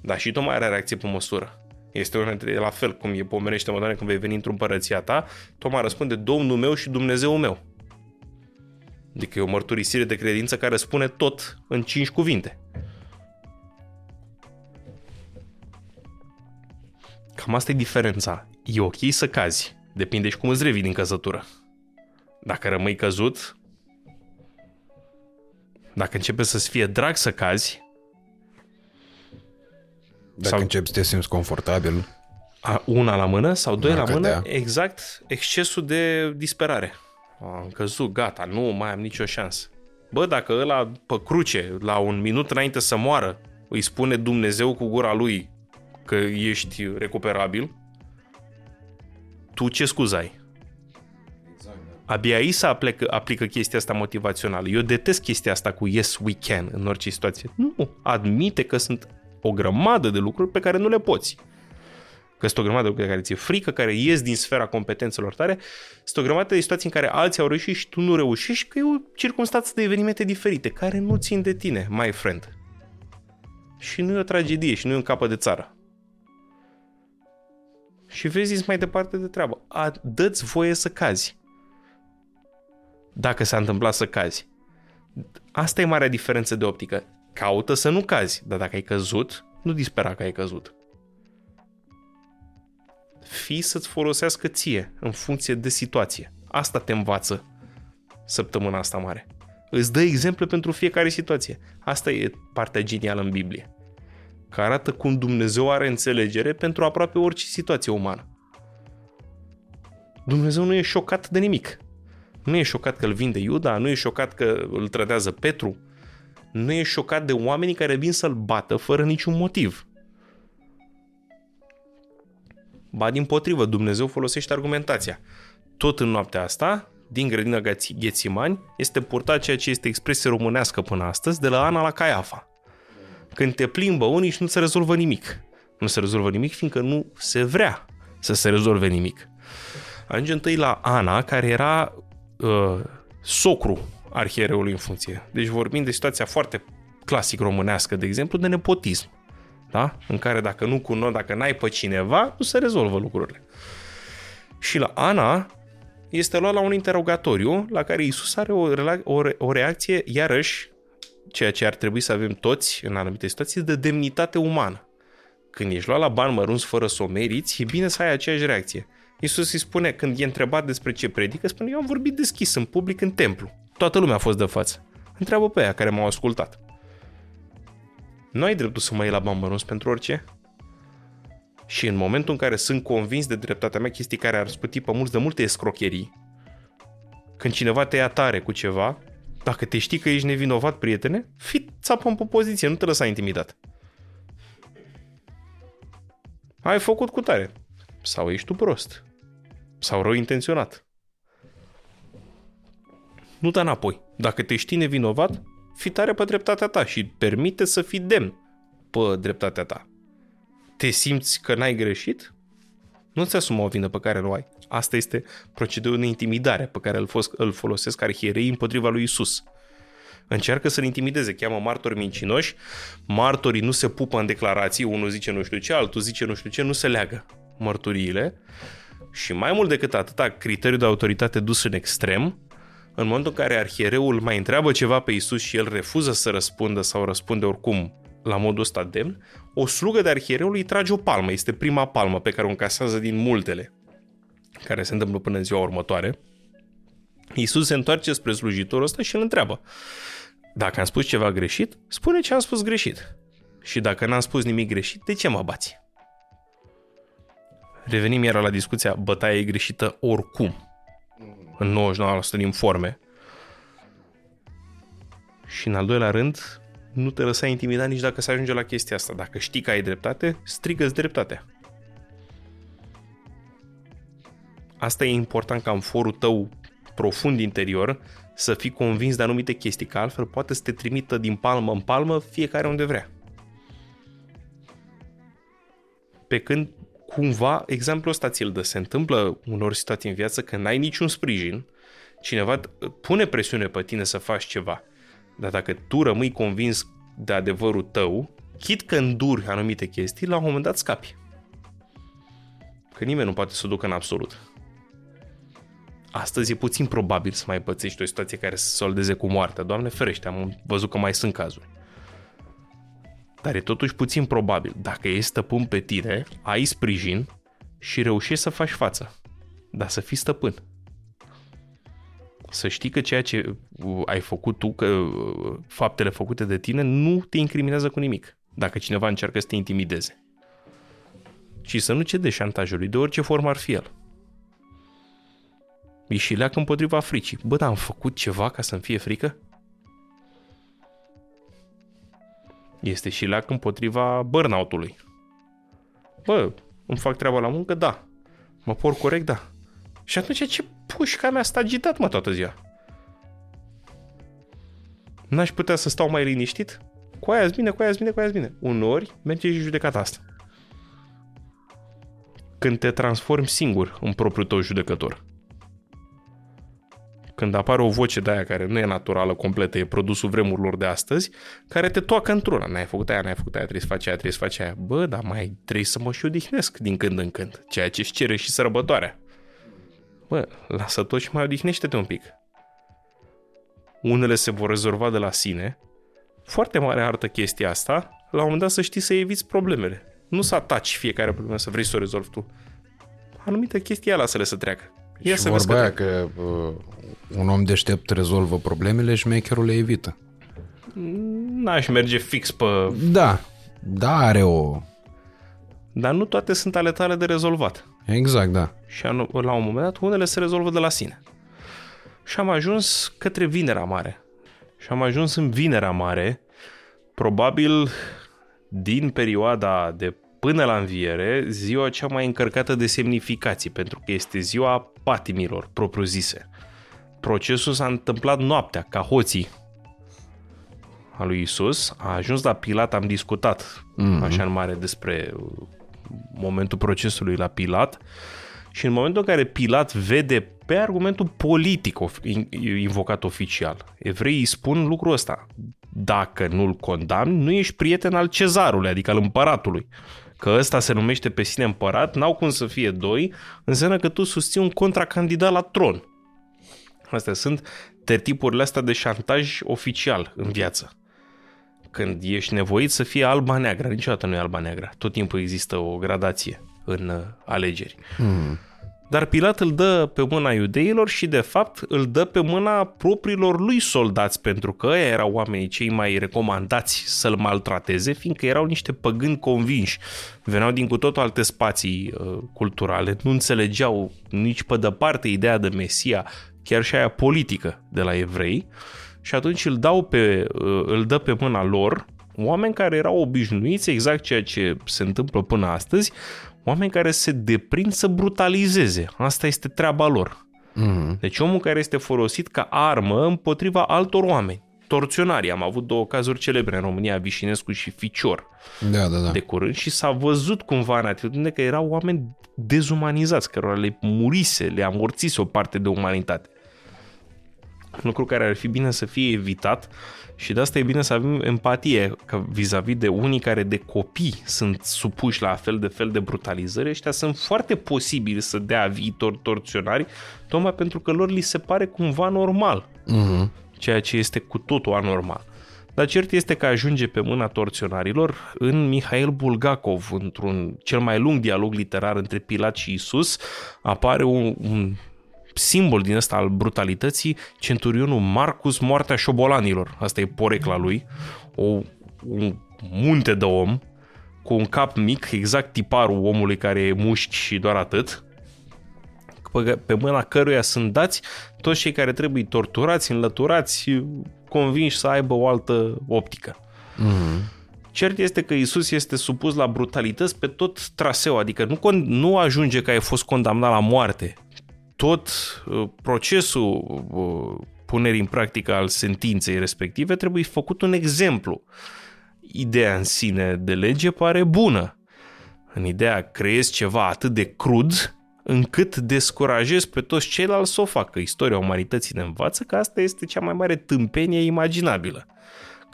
Dar și Toma are reacție pe măsură. Este una dintre, la fel cum e pomenește mă când vei veni într-un părăția ta, Toma răspunde Domnul meu și Dumnezeu meu. Adică e o mărturisire de credință care spune tot în cinci cuvinte. Cam asta e diferența. E ok să cazi. Depinde și cum îți revii din căzătură. Dacă rămâi căzut, dacă începe să-ți fie drag să cazi, dacă sau începi să te simți confortabil. A, una la mână sau doi la mână, exact excesul de disperare. Am căzut, gata, nu mai am nicio șansă. Bă, dacă ăla pe cruce, la un minut înainte să moară, îi spune Dumnezeu cu gura lui că ești recuperabil, tu ce scuzai? Abia aici să aplică, aplică chestia asta motivațională. Eu detest chestia asta cu yes, we can în orice situație. Nu, admite că sunt o grămadă de lucruri pe care nu le poți. Că sunt o grămadă de lucruri care ți-e frică, care ies din sfera competențelor tale, sunt o grămadă de situații în care alții au reușit și tu nu reușești, că e o circunstanță de evenimente diferite, care nu țin de tine, my friend. Și nu e o tragedie și nu e un capă de țară. Și vezi mai departe de treabă. A, dă-ți voie să cazi. Dacă s-a întâmplat să cazi. Asta e marea diferență de optică. Caută să nu cazi, dar dacă ai căzut, nu dispera că ai căzut. Fii să-ți folosească ție, în funcție de situație. Asta te învață săptămâna asta mare. Îți dă exemple pentru fiecare situație. Asta e partea genială în Biblie. Că arată cum Dumnezeu are înțelegere pentru aproape orice situație umană. Dumnezeu nu e șocat de nimic. Nu e șocat că îl vinde Iuda, nu e șocat că îl trădează Petru, nu e șocat de oamenii care vin să-l bată fără niciun motiv. Ba din potrivă, Dumnezeu folosește argumentația. Tot în noaptea asta, din grădina Ghețimani, este purtat ceea ce este expresie românească până astăzi, de la Ana la Caiafa. Când te plimbă unii și nu se rezolvă nimic. Nu se rezolvă nimic fiindcă nu se vrea să se rezolve nimic. Ajunge întâi la Ana, care era uh, socru arhiereului în funcție. Deci vorbim de situația foarte clasic românească, de exemplu, de nepotism. Da? În care dacă nu cunoști, dacă n-ai pe cineva, nu se rezolvă lucrurile. Și la Ana este luat la un interogatoriu la care Isus are o, o, o reacție, iarăși, ceea ce ar trebui să avem toți în anumite situații, de demnitate umană. Când ești luat la bani mărunți fără să o meriți, e bine să ai aceeași reacție. Isus îi spune, când e întrebat despre ce predică, spune, eu am vorbit deschis în public în templu. Toată lumea a fost de față. Întreabă pe aia care m-au ascultat. Nu ai dreptul să mă iei la bani pentru orice? Și în momentul în care sunt convins de dreptatea mea, chestii care ar sputi pe mulți de multe escrocherii, când cineva te ia tare cu ceva, dacă te știi că ești nevinovat, prietene, fi țapă pe poziție, nu te lăsa intimidat. Ai făcut cu tare. Sau ești tu prost. Sau rău intenționat. Nu da înapoi. Dacă te știi nevinovat, fi tare pe dreptatea ta și permite să fii demn pe dreptatea ta. Te simți că n-ai greșit? Nu ți asuma o vină pe care nu ai. Asta este procedurul de intimidare pe care îl, fos, îl folosesc arhierei împotriva lui Isus. Încearcă să-l intimideze, cheamă martori mincinoși, martorii nu se pupă în declarații, unul zice nu știu ce, altul zice nu știu ce, nu se leagă mărturiile și mai mult decât atâta, criteriul de autoritate dus în extrem, în momentul în care arhiereul mai întreabă ceva pe Isus și el refuză să răspundă sau răspunde oricum la modul ăsta demn, o slugă de arhiereul îi trage o palmă. Este prima palmă pe care o încasează din multele care se întâmplă până în ziua următoare. Iisus se întoarce spre slujitorul ăsta și îl întreabă. Dacă am spus ceva greșit, spune ce am spus greșit. Și dacă n-am spus nimic greșit, de ce mă bați? Revenim iar la discuția bătaia e greșită oricum. În 99% din forme. Și în al doilea rând, nu te lăsa intimidat nici dacă se ajunge la chestia asta. Dacă știi că ai dreptate, strigă-ți dreptatea. Asta e important ca în forul tău profund interior să fii convins de anumite chestii, că altfel poate să te trimită din palmă în palmă fiecare unde vrea. Pe când cumva exemplul ăsta ți-l dă. Se întâmplă unor situații în viață că n-ai niciun sprijin, cineva pune presiune pe tine să faci ceva, dar dacă tu rămâi convins de adevărul tău, chit că înduri anumite chestii, la un moment dat scapi. Că nimeni nu poate să o ducă în absolut. Astăzi e puțin probabil să mai pățești o situație care să se soldeze cu moartea. Doamne ferește, am văzut că mai sunt cazuri. Dar e totuși puțin probabil. Dacă ești stăpân pe tine, ai sprijin și reușești să faci față. Dar să fii stăpân. Să știi că ceea ce ai făcut tu, că faptele făcute de tine, nu te incriminează cu nimic. Dacă cineva încearcă să te intimideze. Și să nu cede șantajului, de orice formă ar fi el. E și leacă împotriva fricii. Bă, dar am făcut ceva ca să-mi fie frică? Este și leacă împotriva burnout-ului. Bă, îmi fac treaba la muncă? Da. Mă por corect? Da. Și atunci ce pușca mea asta agitat, mă, toată ziua? N-aș putea să stau mai liniștit? Cu aia bine, cu aia bine, cu aia bine. Unori merge și judecata asta. Când te transformi singur în propriul tău judecător când apare o voce de aia care nu e naturală, completă, e produsul vremurilor de astăzi, care te toacă într-una. N-ai făcut aia, n-ai făcut aia, trebuie să faci aia, trebuie să faci aia. Bă, dar mai trebuie să mă și odihnesc din când în când, ceea ce își cere și sărbătoarea. Bă, lasă tot și mai odihnește-te un pic. Unele se vor rezolva de la sine. Foarte mare artă chestia asta, la un moment dat să știi să eviți problemele. Nu să ataci fiecare problemă, să vrei să o rezolvi tu. Anumite chestii, lasă-le să treacă. Ia și să vorba aia că uh, un om deștept rezolvă problemele și mecherul le evită. N-aș merge fix pe... Da, da are o... Dar nu toate sunt ale tale de rezolvat. Exact, da. Și la un moment dat unele se rezolvă de la sine. Și am ajuns către Vinerea Mare. Și am ajuns în Vinerea Mare, probabil din perioada de până la înviere, ziua cea mai încărcată de semnificații, pentru că este ziua patimilor, propriu-zise. Procesul s-a întâmplat noaptea, ca hoții a lui Isus. A ajuns la Pilat, am discutat mm-hmm. așa în mare despre momentul procesului la Pilat și în momentul în care Pilat vede pe argumentul politic invocat oficial, evreii îi spun lucrul ăsta. Dacă nu-l condamni, nu ești prieten al cezarului, adică al împăratului că ăsta se numește pe sine împărat, n-au cum să fie doi, înseamnă că tu susții un contracandidat la tron. Astea sunt tertipurile astea de șantaj oficial în viață. Când ești nevoit să fie alba-neagră, niciodată nu e alba-neagră. Tot timpul există o gradație în uh, alegeri. Mm. Dar Pilat îl dă pe mâna iudeilor și de fapt îl dă pe mâna propriilor lui soldați pentru că ei erau oamenii cei mai recomandați să-l maltrateze fiindcă erau niște păgâni convinși. Veneau din cu totul alte spații uh, culturale, nu înțelegeau nici pe departe ideea de Mesia, chiar și aia politică de la evrei și atunci îl, dau pe, uh, îl dă pe mâna lor oameni care erau obișnuiți, exact ceea ce se întâmplă până astăzi, oameni care se deprind să brutalizeze. Asta este treaba lor. Mm-hmm. Deci omul care este folosit ca armă împotriva altor oameni. torționarii. Am avut două cazuri celebre în România, Vișinescu și Ficior, Da, da, da. de curând și s-a văzut cumva în atitudine că erau oameni dezumanizați, cărora le murise, le amorțise o parte de umanitate. Lucru care ar fi bine să fie evitat și de asta e bine să avem empatie că vis-a-vis de unii care de copii sunt supuși la fel de fel de brutalizări, ăștia sunt foarte posibili să dea viitor torționari, tocmai pentru că lor li se pare cumva normal, Mhm. ceea ce este cu totul anormal. Dar cert este că ajunge pe mâna torționarilor în Mihail Bulgakov, într-un cel mai lung dialog literar între Pilat și Isus, apare un, un simbol din ăsta al brutalității, centurionul Marcus, moartea șobolanilor. Asta e porecla lui. O, un munte de om cu un cap mic, exact tiparul omului care e mușchi și doar atât, pe, pe mâna căruia sunt dați toți cei care trebuie torturați, înlăturați, convinși să aibă o altă optică. Cert este că Isus este supus la brutalități pe tot traseul, adică nu, con- nu ajunge că ai fost condamnat la moarte. Tot uh, procesul uh, punerii în practică al sentinței respective trebuie făcut un exemplu. Ideea în sine de lege pare bună. În ideea creezi ceva atât de crud încât descurajezi pe toți ceilalți să o facă. Istoria umanității ne învață că asta este cea mai mare tâmpenie imaginabilă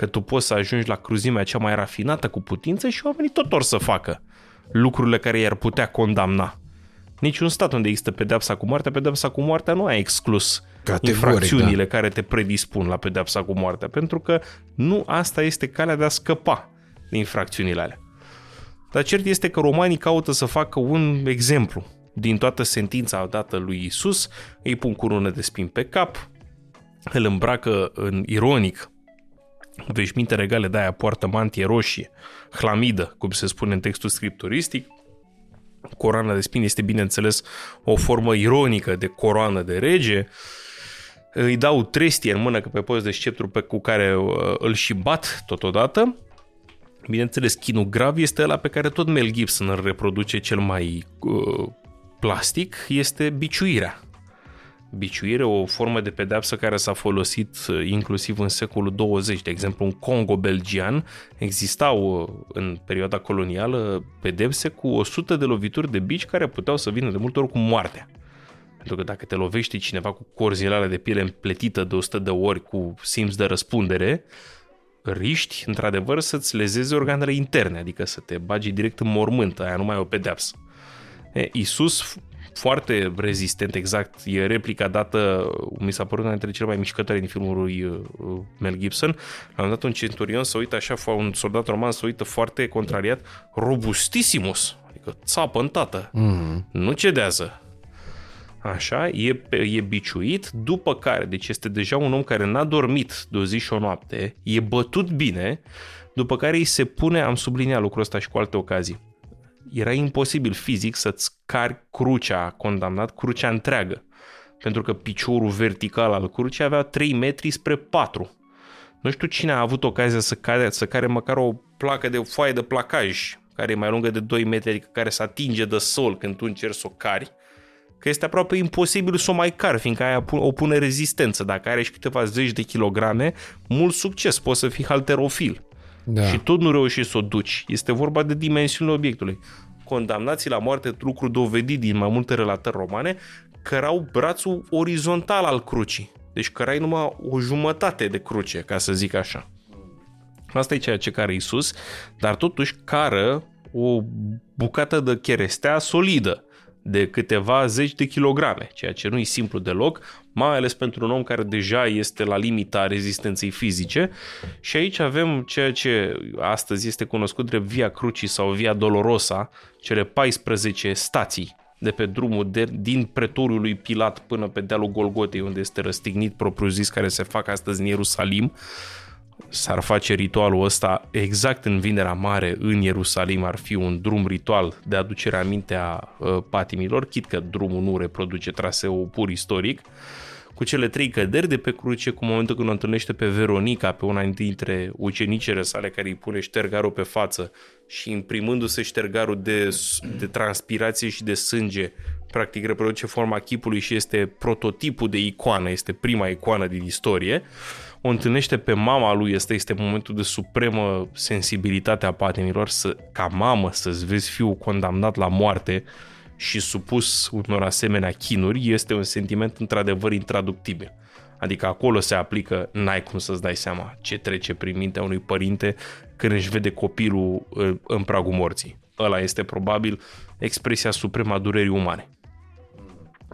că tu poți să ajungi la cruzimea cea mai rafinată cu putință și oamenii tot or să facă lucrurile care i-ar putea condamna. Niciun stat unde există pedepsa cu moartea, pedepsa cu moartea nu a exclus Categoric, infracțiunile care te predispun la pedepsa cu moartea, pentru că nu asta este calea de a scăpa de infracțiunile alea. Dar cert este că romanii caută să facă un exemplu din toată sentința dată lui Isus, îi pun curună de spin pe cap, îl îmbracă în ironic veșminte regale de aia poartă mantie roșie, hlamidă, cum se spune în textul scripturistic. Coroana de spini este, bineînțeles, o formă ironică de coroană de rege. Îi dau trestie în mână că pe post de sceptru pe cu care uh, îl și bat totodată. Bineînțeles, chinul grav este ăla pe care tot Mel Gibson îl reproduce cel mai uh, plastic, este biciuirea biciuire, o formă de pedeapsă care s-a folosit uh, inclusiv în secolul 20. De exemplu, în Congo belgian existau uh, în perioada colonială pedepse cu 100 de lovituri de bici care puteau să vină de multe ori cu moartea. Pentru că dacă te lovește cineva cu corzilale de piele împletită de 100 de ori cu simț de răspundere, riști, într-adevăr, să-ți lezeze organele interne, adică să te bagi direct în mormânt, aia nu mai e o pedeapsă. E, Isus foarte rezistent, exact, e replica dată, mi s-a părut una dintre cele mai mișcătoare din filmul lui uh, Mel Gibson. La un moment dat un centurion să uită așa, un soldat roman să uită foarte contrariat, robustissimus, adică țapă în tată, mm-hmm. nu cedează. Așa, e, e biciuit, după care, deci este deja un om care n-a dormit de o zi și o noapte, e bătut bine, după care îi se pune, am subliniat lucrul ăsta și cu alte ocazii, era imposibil fizic să-ți cari crucea condamnat, crucea întreagă. Pentru că piciorul vertical al crucii avea 3 metri spre 4. Nu știu cine a avut ocazia să care, să care măcar o placă de foaie de placaj, care e mai lungă de 2 metri, adică care să atinge de sol când tu încerci să o cari, că este aproape imposibil să o mai cari, fiindcă aia o pune rezistență. Dacă are și câteva zeci de kilograme, mult succes, poți să fii halterofil. Da. Și tot nu reușești să o duci. Este vorba de dimensiunile obiectului. Condamnații la moarte, lucru dovedit din mai multe relatări romane, cărau brațul orizontal al crucii. Deci cărai numai o jumătate de cruce, ca să zic așa. Asta e ceea ce care Isus, dar totuși cară o bucată de cherestea solidă de câteva zeci de kilograme, ceea ce nu e simplu deloc, mai ales pentru un om care deja este la limita rezistenței fizice. Și aici avem ceea ce astăzi este cunoscut drept Via Crucis sau Via Dolorosa, cele 14 stații de pe drumul de, din pretoriul lui Pilat până pe dealul Golgotei, unde este răstignit propriu-zis, care se fac astăzi în Ierusalim. S-ar face ritualul ăsta exact în Vinerea Mare, în Ierusalim, ar fi un drum ritual de aducere aminte a uh, patimilor, chit că drumul nu reproduce traseul pur istoric, cu cele trei căderi de pe cruce, cu momentul când o întâlnește pe Veronica, pe una dintre ucenicele sale care îi pune ștergarul pe față și imprimându-se ștergarul de, de transpirație și de sânge, practic reproduce forma chipului și este prototipul de icoană, este prima icoană din istorie, o întâlnește pe mama lui, ăsta este momentul de supremă sensibilitate a patenilor, să, ca mamă să-ți vezi fiul condamnat la moarte și supus unor asemenea chinuri, este un sentiment într-adevăr intraductibil. Adică acolo se aplică, n-ai cum să-ți dai seama ce trece prin mintea unui părinte când își vede copilul uh, în pragul morții. Ăla este probabil expresia suprema durerii umane.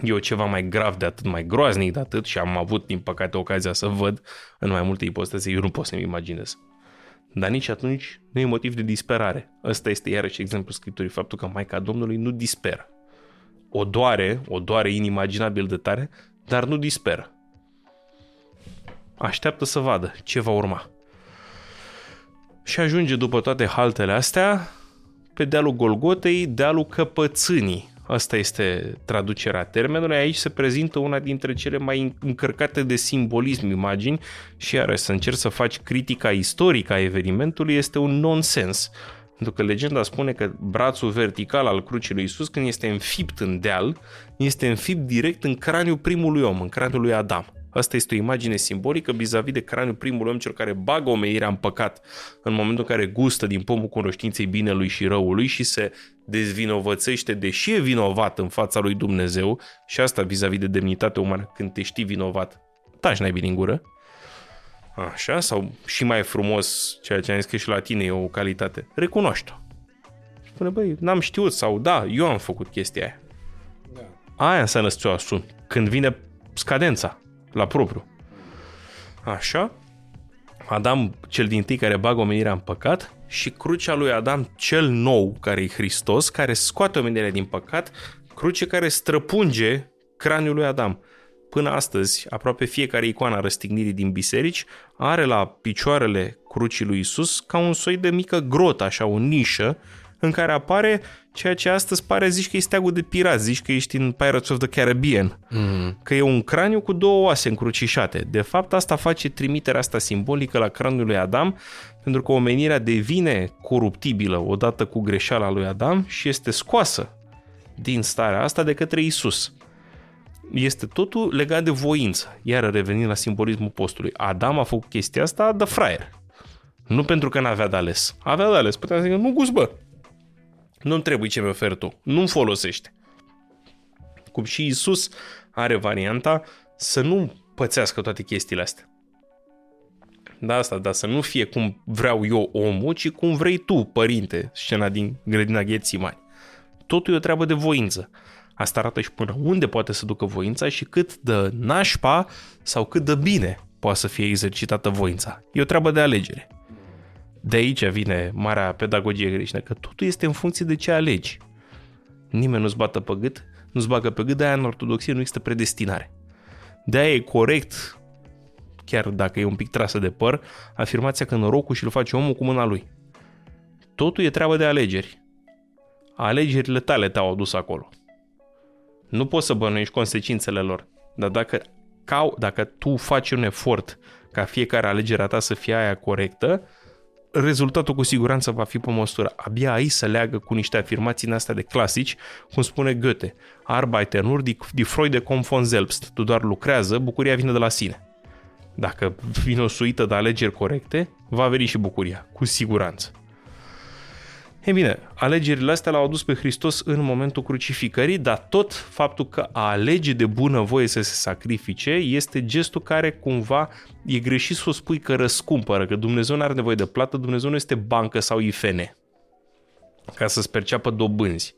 E ceva mai grav de atât, mai groaznic de atât și am avut, din păcate, ocazia să văd în mai multe ipostase, eu nu pot să-mi imaginez. Dar nici atunci nu e motiv de disperare. Ăsta este iarăși exemplu Scripturii, faptul că Maica Domnului nu disperă. O doare, o doare inimaginabil de tare, dar nu disperă. Așteaptă să vadă ce va urma. Și ajunge după toate haltele astea pe dealul Golgotei, dealul Căpățânii. Asta este traducerea termenului. Aici se prezintă una dintre cele mai încărcate de simbolism imagini și iarăși să încerci să faci critica istorică a evenimentului este un nonsens. Pentru că legenda spune că brațul vertical al crucii lui Isus, când este înfipt în deal, este înfipt direct în craniul primului om, în craniul lui Adam. Asta este o imagine simbolică vis-a-vis de craniul primului om, cel care bagă omenirea în păcat în momentul în care gustă din pomul cunoștinței binelui și răului și se dezvinovățește, deși e vinovat în fața lui Dumnezeu și asta vis-a-vis de demnitate umană, când te știi vinovat, taci n-ai bine în gură. Așa, sau și mai frumos, ceea ce am zis că și la tine e o calitate, recunoaște-o. Spune, băi, n-am știut sau da, eu am făcut chestia aia. Da. Aia înseamnă să ți-o asumi. Când vine scadența la propriu. Așa, Adam cel din tâi care bagă omenirea în păcat și crucea lui Adam cel nou, care e Hristos, care scoate omenirea din păcat, cruce care străpunge craniul lui Adam. Până astăzi, aproape fiecare icoană a răstignirii din biserici are la picioarele crucii lui Isus ca un soi de mică grotă, așa, o nișă, în care apare ceea ce astăzi pare, zici că e steagul de pirat, zici că ești în Pirates of the Caribbean, mm. că e un craniu cu două oase încrucișate. De fapt, asta face trimiterea asta simbolică la craniul lui Adam, pentru că omenirea devine coruptibilă odată cu greșeala lui Adam și este scoasă din starea asta de către Isus. Este totul legat de voință. Iar revenind la simbolismul postului. Adam a făcut chestia asta de fraier. Nu pentru că n-avea de ales. Avea de ales. Putea să zică, nu gust, bă. Nu-mi trebuie ce mi oferi tu. Nu-mi folosește. Cum și Isus are varianta să nu pățească toate chestiile astea. Da, asta, dar să nu fie cum vreau eu omul, ci cum vrei tu, părinte, scena din grădina mai. Totul e o treabă de voință. Asta arată și până unde poate să ducă voința și cât de nașpa sau cât de bine poate să fie exercitată voința. E o treabă de alegere. De aici vine marea pedagogie creștină, că totul este în funcție de ce alegi. Nimeni nu-ți bată pe gât, nu-ți bagă pe gât, de-aia în ortodoxie nu există predestinare. De-aia e corect, chiar dacă e un pic trasă de păr, afirmația că norocul și-l face omul cu mâna lui. Totul e treabă de alegeri. Alegerile tale te-au adus acolo. Nu poți să bănuiești consecințele lor, dar dacă, cau, dacă tu faci un efort ca fiecare alegere a ta să fie aia corectă, rezultatul cu siguranță va fi pe măsură. Abia aici să leagă cu niște afirmații astea de clasici, cum spune Goethe, Arbeiter nur die, die Freude kommt von selbst. Tu doar lucrează, bucuria vine de la sine. Dacă vine o suită de alegeri corecte, va veni și bucuria, cu siguranță. E bine, alegerile astea l-au adus pe Hristos în momentul crucificării, dar tot faptul că a alege de bună voie să se sacrifice este gestul care cumva e greșit să o spui că răscumpără, că Dumnezeu nu are nevoie de plată, Dumnezeu nu este bancă sau IFN ca să-ți perceapă dobânzi.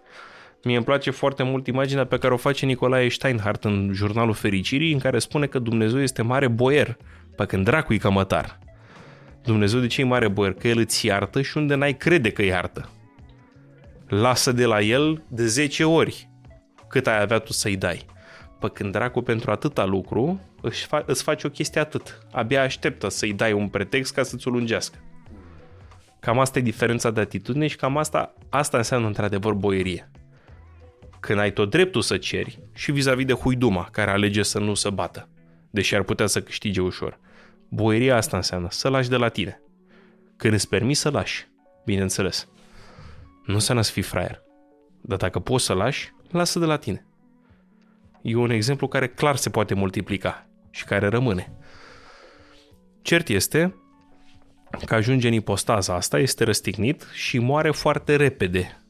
Mie îmi place foarte mult imaginea pe care o face Nicolae Steinhardt în jurnalul Fericirii, în care spune că Dumnezeu este mare boier, pe când dracu e cămătar. Dumnezeu de ce e mare boier? Că El îți iartă și unde n-ai crede că iartă lasă de la el de 10 ori cât ai avea tu să-i dai. Pă când dracu pentru atâta lucru își fa- îți face o chestie atât. Abia așteptă să-i dai un pretext ca să-ți o lungească. Cam asta e diferența de atitudine și cam asta, asta înseamnă într-adevăr boierie. Când ai tot dreptul să ceri și vis-a-vis de huiduma care alege să nu se bată, deși ar putea să câștige ușor. Boieria asta înseamnă să lași de la tine. Când îți permiți să lași, bineînțeles nu înseamnă să fii fraier. Dar dacă poți să lași, lasă de la tine. E un exemplu care clar se poate multiplica și care rămâne. Cert este că ajunge în ipostaza asta, este răstignit și moare foarte repede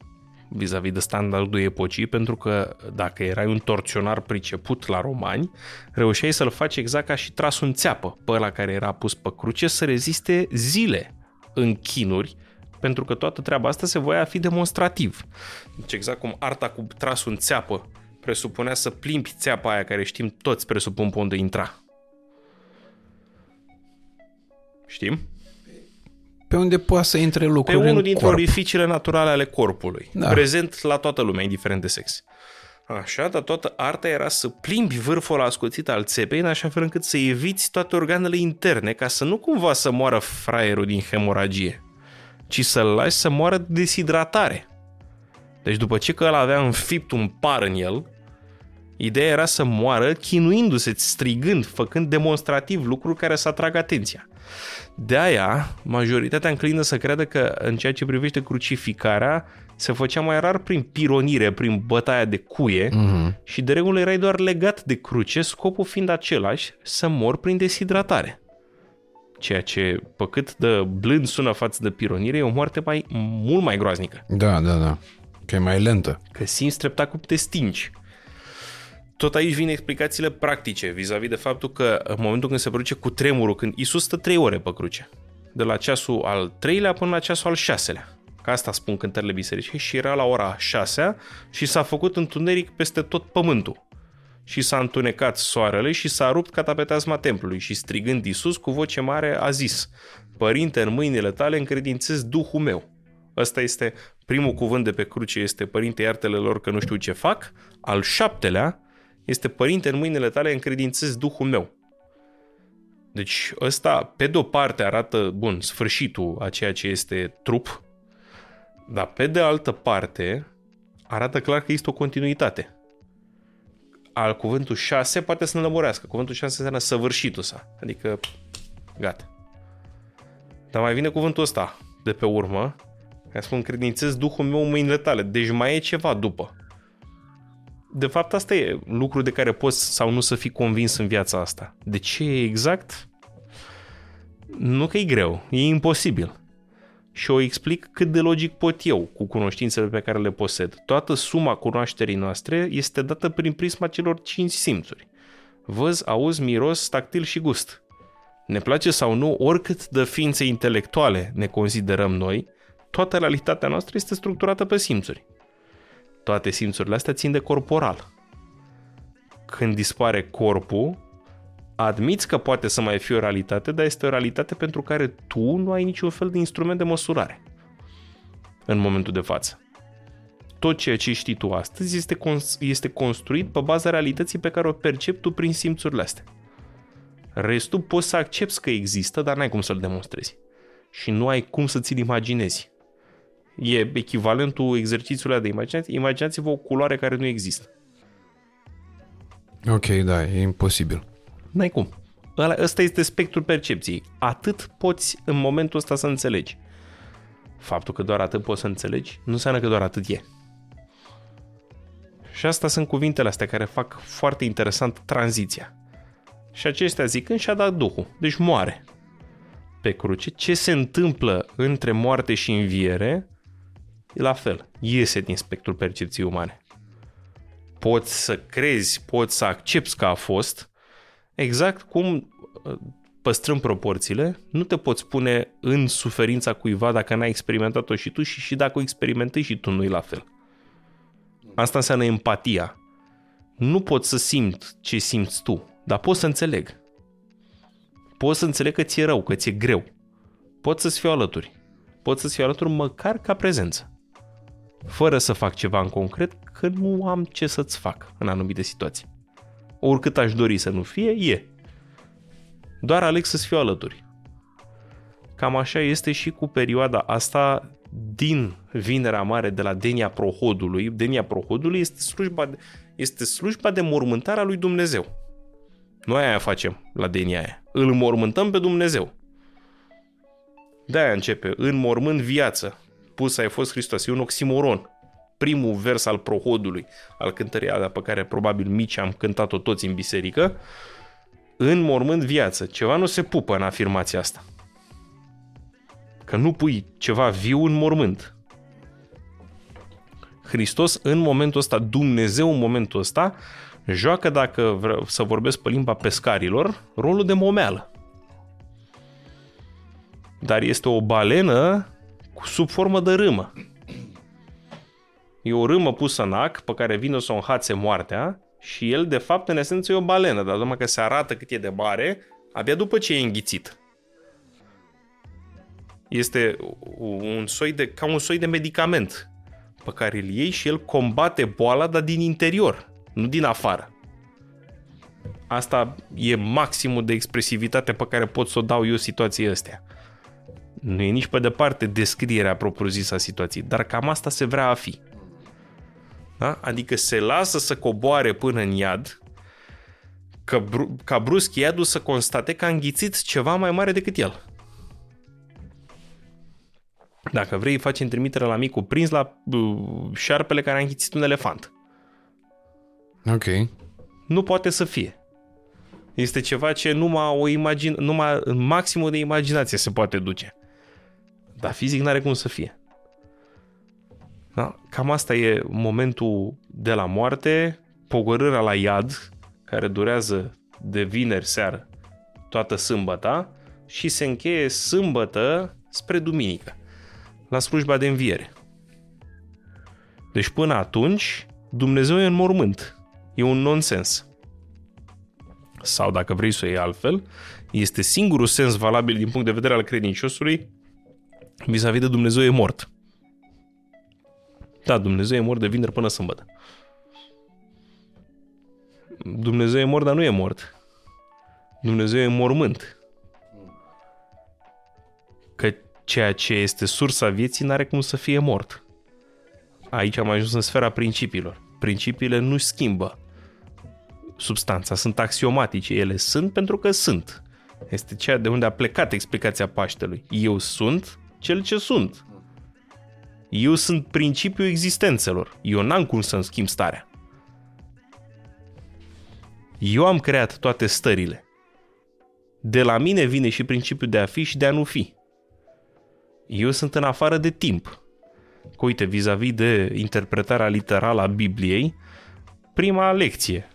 vis-a-vis de standardul epocii, pentru că dacă erai un torționar priceput la romani, reușeai să-l faci exact ca și tras în țeapă pe ăla care era pus pe cruce să reziste zile în chinuri, pentru că toată treaba asta se voia a fi demonstrativ. Deci exact cum arta cu trasul în țeapă presupunea să plimbi țeapa aia care știm toți presupun pe unde intra. Știm? Pe unde poate să intre Pe lucruri unul în dintre corp. orificiile naturale ale corpului. Da. Da. Prezent la toată lumea, indiferent de sex. Așa, dar toată arta era să plimbi vârful ascuțit al țepei în așa fel încât să eviți toate organele interne ca să nu cumva să moară fraierul din hemoragie, ci să-l lași să moară de deshidratare. Deci după ce că el avea înfipt un par în el, ideea era să moară chinuindu-se, strigând, făcând demonstrativ lucruri care să atragă atenția. De aia, majoritatea înclină să creadă că în ceea ce privește crucificarea se făcea mai rar prin pironire, prin bătaia de cuie Mhm. și de regulă erai doar legat de cruce, scopul fiind același, să mor prin deshidratare. Ceea ce, pe cât de blând sună față de pironire, e o moarte mai, mult mai groaznică. Da, da, da. Că e mai lentă. Că simți treptat cum te stingi. Tot aici vin explicațiile practice vis-a-vis de faptul că în momentul când se produce cu tremurul, când Isus stă trei ore pe cruce, de la ceasul al treilea până la ceasul al șaselea, că asta spun cântările bisericii, și era la ora șasea și s-a făcut întuneric peste tot pământul. Și s-a întunecat soarele și s-a rupt catapeteazma templului și strigând Isus cu voce mare a zis Părinte, în mâinile tale încredințez Duhul meu. Ăsta este primul cuvânt de pe cruce, este Părinte, iartele lor că nu știu ce fac. Al șaptelea este Părinte, în mâinile tale încredințez Duhul meu. Deci ăsta, pe de-o parte, arată, bun, sfârșitul a ceea ce este trup, dar pe de altă parte, arată clar că este o continuitate. Al cuvântul 6 poate să ne lămurească. Cuvântul 6 înseamnă săvârșitul sa. Adică, gata. Dar mai vine cuvântul ăsta de pe urmă, care spun credințez Duhul meu în mâinile tale. Deci mai e ceva după. De fapt, asta e lucru de care poți sau nu să fii convins în viața asta. De ce e exact? Nu că e greu, e imposibil. Și o explic cât de logic pot eu, cu cunoștințele pe care le posed. Toată suma cunoașterii noastre este dată prin prisma celor cinci simțuri. Văz, auz, miros, tactil și gust. Ne place sau nu, oricât de ființe intelectuale ne considerăm noi, toată realitatea noastră este structurată pe simțuri. Toate simțurile astea țin de corporal. Când dispare corpul, admiți că poate să mai fie o realitate, dar este o realitate pentru care tu nu ai niciun fel de instrument de măsurare în momentul de față. Tot ceea ce știi tu astăzi este, cons- este construit pe baza realității pe care o percepi tu prin simțurile astea. Restul poți să accepti că există, dar n-ai cum să-l demonstrezi. Și nu ai cum să ți-l imaginezi. E echivalentul exercițiului ăla de imaginație. Imaginați-vă o culoare care nu există. Ok, da, e imposibil. N-ai cum. Ăla, ăsta este spectrul percepției. Atât poți în momentul ăsta să înțelegi. Faptul că doar atât poți să înțelegi nu înseamnă că doar atât e. Și asta sunt cuvintele astea care fac foarte interesant tranziția. Și acestea zicând și-a dat Duhul. Deci moare pe cruce. Ce se întâmplă între moarte și înviere, e la fel. Iese din spectrul percepției umane. Poți să crezi, poți să accepti că a fost, exact cum uh, păstrând proporțiile, nu te poți pune în suferința cuiva dacă n-ai experimentat-o și tu și și dacă o experimentezi și tu nu e la fel. Asta înseamnă empatia. Nu pot să simt ce simți tu, dar pot să înțeleg. Pot să înțeleg că ți-e rău, că ți-e greu. Pot să-ți fiu alături. Pot să-ți fiu alături măcar ca prezență. Fără să fac ceva în concret, că nu am ce să-ți fac în anumite situații. Oricât aș dori să nu fie, e. Doar aleg să-ți fiu alături. Cam așa este și cu perioada asta din Vinerea Mare de la Denia Prohodului. Denia Prohodului este slujba de, este slujba de mormântare a lui Dumnezeu. Noi aia facem la Denia aia. Îl mormântăm pe Dumnezeu. De-aia începe, în mormânt viață, pus ai fost Hristos. E un oximoron. Primul vers al prohodului, al cântării alea pe care probabil mici am cântat-o toți în biserică, în mormânt viață. Ceva nu se pupă în afirmația asta. Că nu pui ceva viu în mormânt. Hristos în momentul ăsta, Dumnezeu în momentul ăsta, joacă, dacă vreau să vorbesc pe limba pescarilor, rolul de momeală. Dar este o balenă sub formă de râmă. E o râmă pusă în ac pe care vine să o înhațe moartea și el, de fapt, în esență, e o balenă, dar numai că se arată cât e de mare abia după ce e înghițit. Este un soi de, ca un soi de medicament pe care îl iei și el combate boala, dar din interior, nu din afară. Asta e maximul de expresivitate pe care pot să o dau eu situației astea. Nu e nici pe departe descrierea propriu-zisă a situației, dar cam asta se vrea a fi. Da? Adică se lasă să coboare până în iad, că, ca brusc iadul să constate că a înghițit ceva mai mare decât el. Dacă vrei, facem trimitere la micul prins la uh, șarpele care a înghițit un elefant. Ok. Nu poate să fie. Este ceva ce numai, o imagine, numai în maximul de imaginație se poate duce. Dar fizic n-are cum să fie. Da? Cam asta e momentul de la moarte, pogorârea la iad, care durează de vineri seară toată sâmbăta și se încheie sâmbătă spre duminică, la slujba de înviere. Deci până atunci, Dumnezeu e în mormânt. E un nonsens. Sau dacă vrei să o iei altfel, este singurul sens valabil din punct de vedere al credinciosului vis-a-vis de Dumnezeu e mort. Da, Dumnezeu e mort de vineri până sâmbătă. Dumnezeu e mort, dar nu e mort. Dumnezeu e mormânt. Că ceea ce este sursa vieții n-are cum să fie mort. Aici am ajuns în sfera principiilor. Principiile nu schimbă substanța, sunt axiomatice. Ele sunt pentru că sunt. Este ceea de unde a plecat explicația Paștelui. Eu sunt cel ce sunt. Eu sunt principiul existențelor. Eu n-am cum să-mi schimb starea. Eu am creat toate stările. De la mine vine și principiul de a fi și de a nu fi. Eu sunt în afară de timp. Că uite, vis-a-vis de interpretarea literală a Bibliei, prima lecție,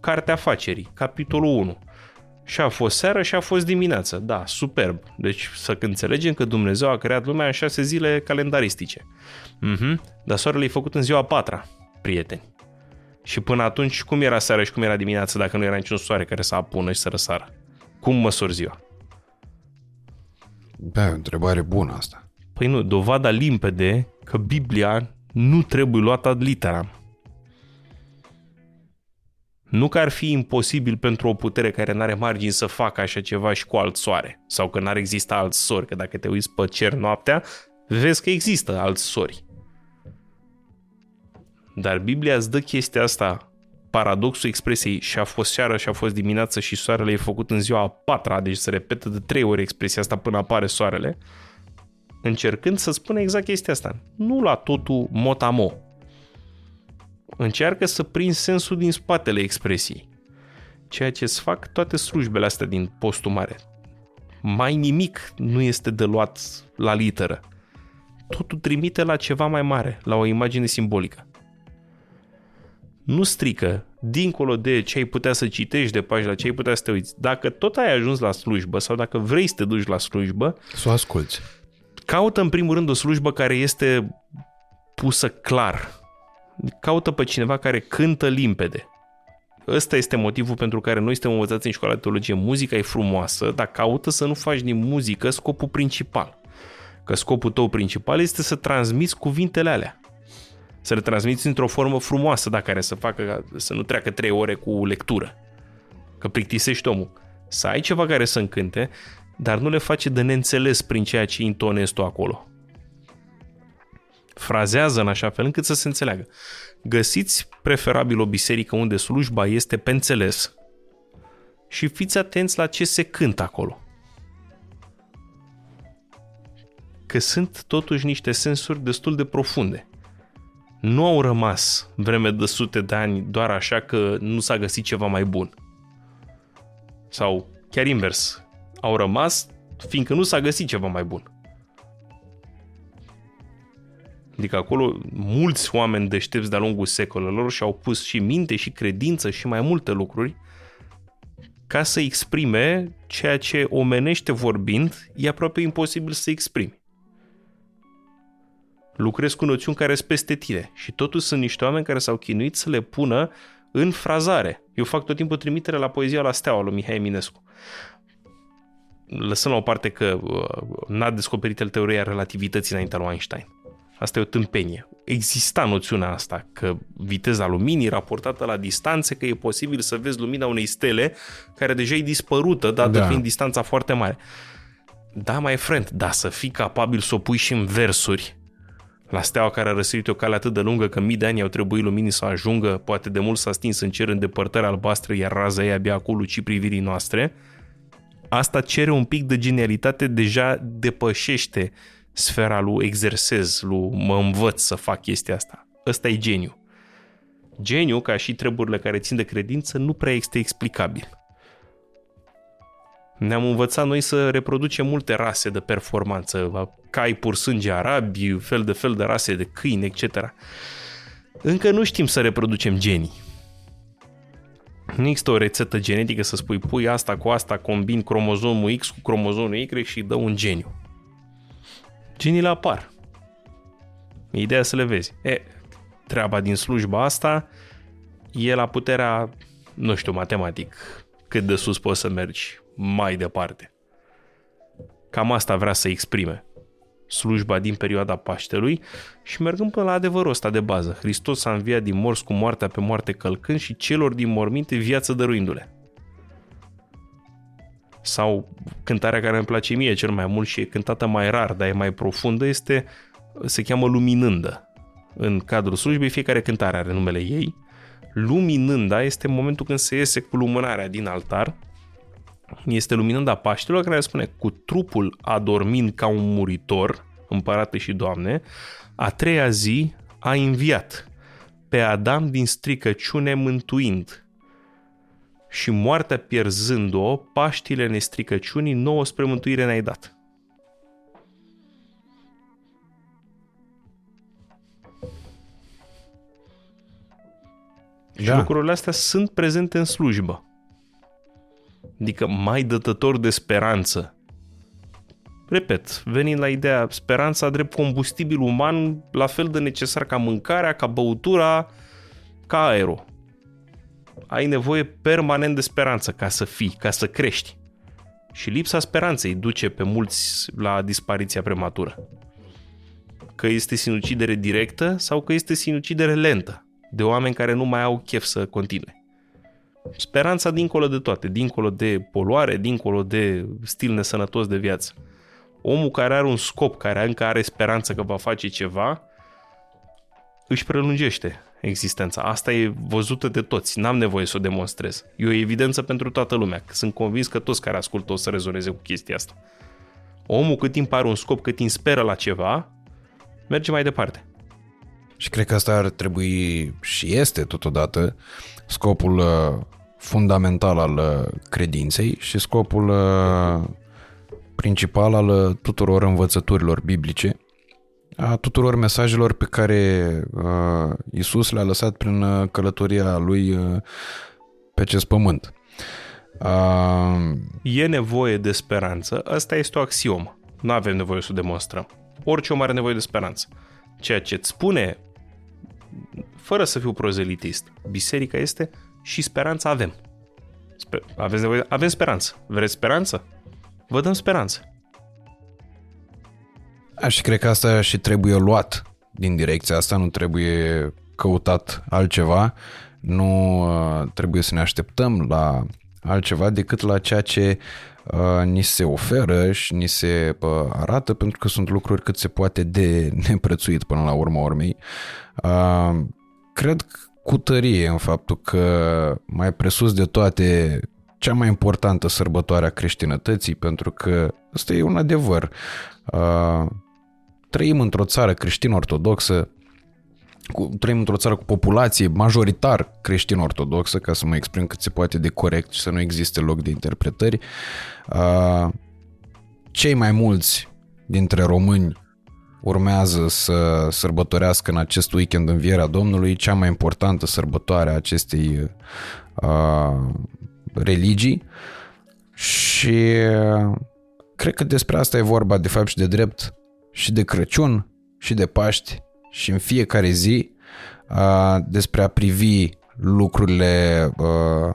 Cartea Afacerii, capitolul 1. Și a fost seară și a fost dimineață. Da, superb. Deci să înțelegem că Dumnezeu a creat lumea în șase zile calendaristice. Mhm. Dar soarele e făcut în ziua a patra, prieteni. Și până atunci, cum era seara și cum era dimineața dacă nu era niciun soare care să apună și să răsară? Cum măsori ziua? Da, o întrebare bună asta. Păi nu, dovada limpede că Biblia nu trebuie luată ad literam. Nu că ar fi imposibil pentru o putere care nu are margini să facă așa ceva și cu alt soare, sau că n-ar exista alți sori, că dacă te uiți pe cer noaptea, vezi că există alți sori. Dar Biblia îți dă chestia asta, paradoxul expresiei și a fost seară și a fost dimineață și soarele e făcut în ziua a patra, deci se repetă de trei ori expresia asta până apare soarele, încercând să spună exact chestia asta. Nu la totul motamo. Încearcă să prinzi sensul din spatele expresiei. Ceea ce îți fac toate slujbele astea din postul mare. Mai nimic nu este de luat la literă. Totul trimite la ceva mai mare, la o imagine simbolică nu strică, dincolo de ce ai putea să citești de pagina, ce ai putea să te uiți. Dacă tot ai ajuns la slujbă sau dacă vrei să te duci la slujbă, să o asculți. Caută în primul rând o slujbă care este pusă clar. Caută pe cineva care cântă limpede. Ăsta este motivul pentru care noi suntem învățați în școala de teologie. Muzica e frumoasă, dar caută să nu faci din muzică scopul principal. Că scopul tău principal este să transmiți cuvintele alea să le transmiți într-o formă frumoasă, da, care să facă, să nu treacă trei ore cu lectură. Că plictisești omul. Să ai ceva care să încânte, dar nu le face de neînțeles prin ceea ce intonezi tu acolo. Frazează în așa fel încât să se înțeleagă. Găsiți preferabil o biserică unde slujba este pe înțeles și fiți atenți la ce se cântă acolo. Că sunt totuși niște sensuri destul de profunde nu au rămas vreme de sute de ani doar așa că nu s-a găsit ceva mai bun. Sau chiar invers, au rămas fiindcă nu s-a găsit ceva mai bun. Adică acolo mulți oameni deștepți de-a lungul secolelor și-au pus și minte și credință și mai multe lucruri ca să exprime ceea ce omenește vorbind e aproape imposibil să exprimi. Lucrezi cu noțiuni care sunt peste tine și totuși sunt niște oameni care s-au chinuit să le pună în frazare. Eu fac tot timpul trimitere la poezia la steaua lui Mihai Eminescu. Lăsăm la o parte că uh, n-a descoperit el teoria relativității înaintea lui Einstein. Asta e o tâmpenie. Exista noțiunea asta că viteza luminii raportată la distanțe, că e posibil să vezi lumina unei stele care deja e dispărută, dată da. fiind distanța foarte mare. Da, mai friend, dar să fii capabil să o pui și în versuri, la steaua care a răsărit o cale atât de lungă că mii de ani au trebuit luminii să ajungă, poate de mult s-a stins în cer în depărtări albastre, iar raza ei abia acolo luci privirii noastre, asta cere un pic de genialitate, deja depășește sfera lui exersez, lui mă învăț să fac chestia asta. Ăsta e geniu. Geniu, ca și treburile care țin de credință, nu prea este explicabil. Ne-am învățat noi să reproducem multe rase de performanță, cai pur sânge arabi, fel de fel de rase de câini, etc. Încă nu știm să reproducem genii. Nu există o rețetă genetică să spui pui asta cu asta, combin cromozomul X cu cromozomul Y și dă un geniu. Geniile apar. Ideea să le vezi. E, treaba din slujba asta e la puterea, nu știu, matematic, cât de sus poți să mergi mai departe. Cam asta vrea să exprime slujba din perioada Paștelui și mergând până la adevărul ăsta de bază. Hristos a înviat din morți cu moartea pe moarte călcând și celor din morminte viață dăruindu-le. Sau cântarea care îmi place mie cel mai mult și e cântată mai rar, dar e mai profundă, este, se cheamă Luminândă. În cadrul slujbei, fiecare cântare are numele ei. Luminânda este momentul când se iese cu lumânarea din altar este luminând a Paștelor care spune cu trupul adormind ca un muritor, împărate și doamne, a treia zi a înviat pe Adam din stricăciune mântuind și moartea pierzând-o, Paștile nestricăciunii nouă spre mântuire ne-ai dat. Da. Și lucrurile astea sunt prezente în slujbă adică mai dătător de speranță. Repet, venind la ideea speranța drept combustibil uman la fel de necesar ca mâncarea, ca băutura, ca aerul. Ai nevoie permanent de speranță ca să fii, ca să crești. Și lipsa speranței duce pe mulți la dispariția prematură. Că este sinucidere directă sau că este sinucidere lentă, de oameni care nu mai au chef să continue. Speranța dincolo de toate, dincolo de poluare, dincolo de stil nesănătos de viață. Omul care are un scop, care încă are speranță că va face ceva, își prelungește existența. Asta e văzută de toți, n-am nevoie să o demonstrez. E o evidență pentru toată lumea. Sunt convins că toți care ascultă o să rezoneze cu chestia asta. Omul cât timp are un scop, cât timp speră la ceva, merge mai departe. Și cred că asta ar trebui și este totodată scopul uh, fundamental al uh, credinței și scopul uh, principal al uh, tuturor învățăturilor biblice, a tuturor mesajelor pe care Isus le-a lăsat prin călătoria lui pe acest pământ. E nevoie de speranță, asta este o axiomă. Nu avem nevoie să o demonstrăm. Orice om are nevoie de speranță. Ceea ce îți spune, fără să fiu prozelitist, biserica este și speranța avem. Sper- aveți nevoie, avem speranță. Vreți speranță? Vă dăm speranță. Aș cred că asta și trebuie luat din direcția asta, nu trebuie căutat altceva, nu uh, trebuie să ne așteptăm la altceva decât la ceea ce uh, ni se oferă și ni se uh, arată, pentru că sunt lucruri cât se poate de *laughs* neprețuit până la urma urmei. Uh, cred cu tărie în faptul că mai presus de toate cea mai importantă sărbătoare a creștinătății, pentru că ăsta e un adevăr. Trăim într-o țară creștin-ortodoxă cu, trăim într-o țară cu populație majoritar creștin-ortodoxă, ca să mă exprim cât se poate de corect și să nu existe loc de interpretări. Uh, cei mai mulți dintre români urmează să sărbătorească în acest weekend învierea Domnului, cea mai importantă sărbătoare a acestei uh, religii și cred că despre asta e vorba de fapt și de drept și de Crăciun și de Paști și în fiecare zi uh, despre a privi lucrurile uh,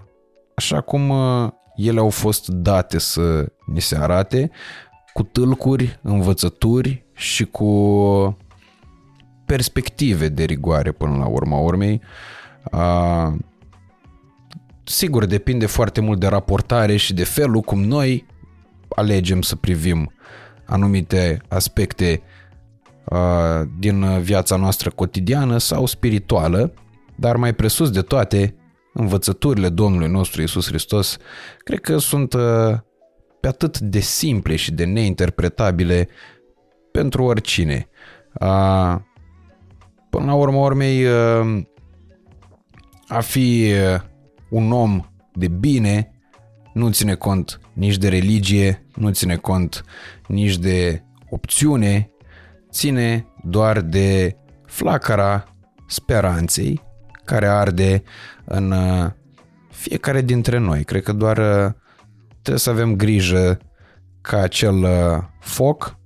așa cum uh, ele au fost date să ni se arate, cu tâlcuri, învățături și cu perspective de rigoare până la urma urmei. Uh, sigur, depinde foarte mult de raportare și de felul cum noi alegem să privim anumite aspecte uh, din viața noastră cotidiană sau spirituală, dar mai presus de toate, învățăturile Domnului nostru Isus Hristos, cred că sunt uh, pe atât de simple și de neinterpretabile pentru oricine. Uh, până la urmă urmei, uh, a fi uh, un om de bine nu ține cont nici de religie, nu ține cont nici de opțiune, ține doar de flacăra speranței care arde în uh, fiecare dintre noi. Cred că doar uh, trebuie să avem grijă ca acel uh, foc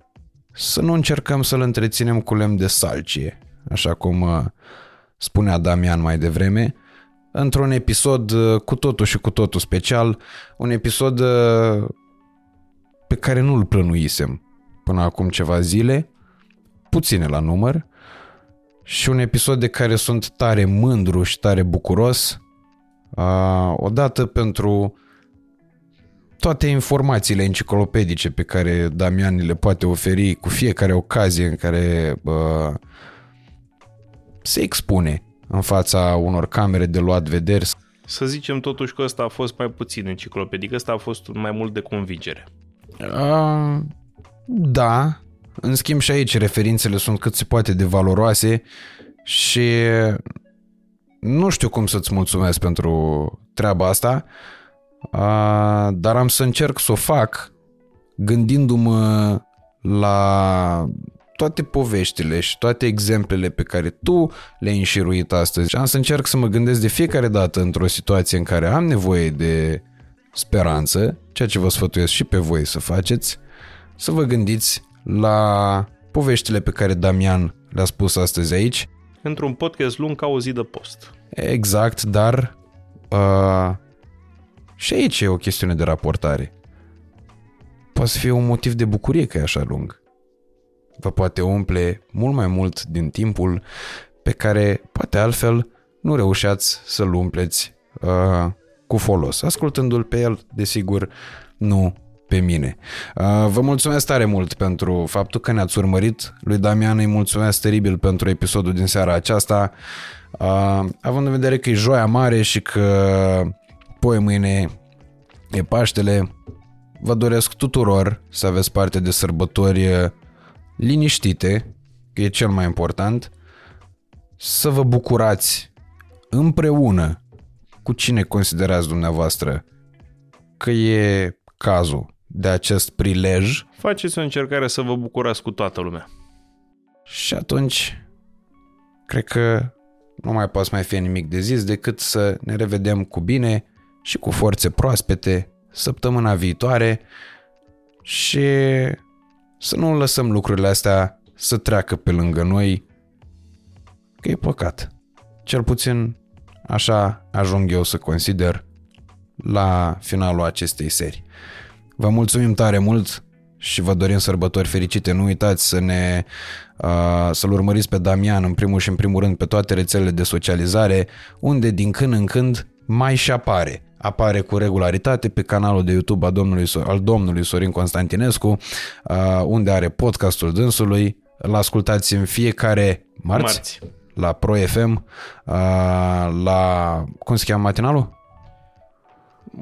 să nu încercăm să-l întreținem cu lemn de salcie, așa cum spunea Damian mai devreme, într-un episod cu totul și cu totul special, un episod pe care nu-l plănuisem până acum ceva zile, puține la număr, și un episod de care sunt tare mândru și tare bucuros, odată pentru toate informațiile enciclopedice pe care Damian le poate oferi cu fiecare ocazie în care uh, se expune în fața unor camere de luat vederi. Să zicem totuși că ăsta a fost mai puțin enciclopedic, ăsta a fost mai mult de convingere. Uh, da, în schimb și aici referințele sunt cât se poate de valoroase și nu știu cum să-ți mulțumesc pentru treaba asta, dar am să încerc să o fac gândindu-mă la toate poveștile și toate exemplele pe care tu le-ai înșiruit astăzi. Și am să încerc să mă gândesc de fiecare dată într-o situație în care am nevoie de speranță, ceea ce vă sfătuiesc și pe voi să faceți, să vă gândiți la poveștile pe care Damian le-a spus astăzi aici. Într-un podcast lung ca o zi de post. Exact, dar uh, și aici e o chestiune de raportare. Poate să fie un motiv de bucurie că e așa lung. Vă poate umple mult mai mult din timpul pe care poate altfel nu reușeați să-l umpleți uh, cu folos. Ascultându-l pe el, desigur, nu pe mine. Uh, vă mulțumesc tare mult pentru faptul că ne-ați urmărit. Lui Damian îi mulțumesc teribil pentru episodul din seara aceasta. Uh, având în vedere că e joia mare și că poi mâine e Paștele, vă doresc tuturor să aveți parte de sărbători liniștite, că e cel mai important, să vă bucurați împreună cu cine considerați dumneavoastră că e cazul de acest prilej. Faceți o încercare să vă bucurați cu toată lumea. Și atunci, cred că nu mai poate mai fi nimic de zis decât să ne revedem cu bine și cu forțe proaspete săptămâna viitoare și să nu lăsăm lucrurile astea să treacă pe lângă noi, că e păcat. Cel puțin așa ajung eu să consider la finalul acestei serii. Vă mulțumim tare mult și vă dorim sărbători fericite. Nu uitați să ne uh, să-l urmăriți pe Damian în primul și în primul rând pe toate rețelele de socializare, unde din când în când mai și apare. Apare cu regularitate pe canalul de YouTube a domnului, al domnului Sorin Constantinescu, uh, unde are podcastul dânsului. Îl ascultați în fiecare marți, marți. la Pro FM, uh, la... cum se cheamă matinalul?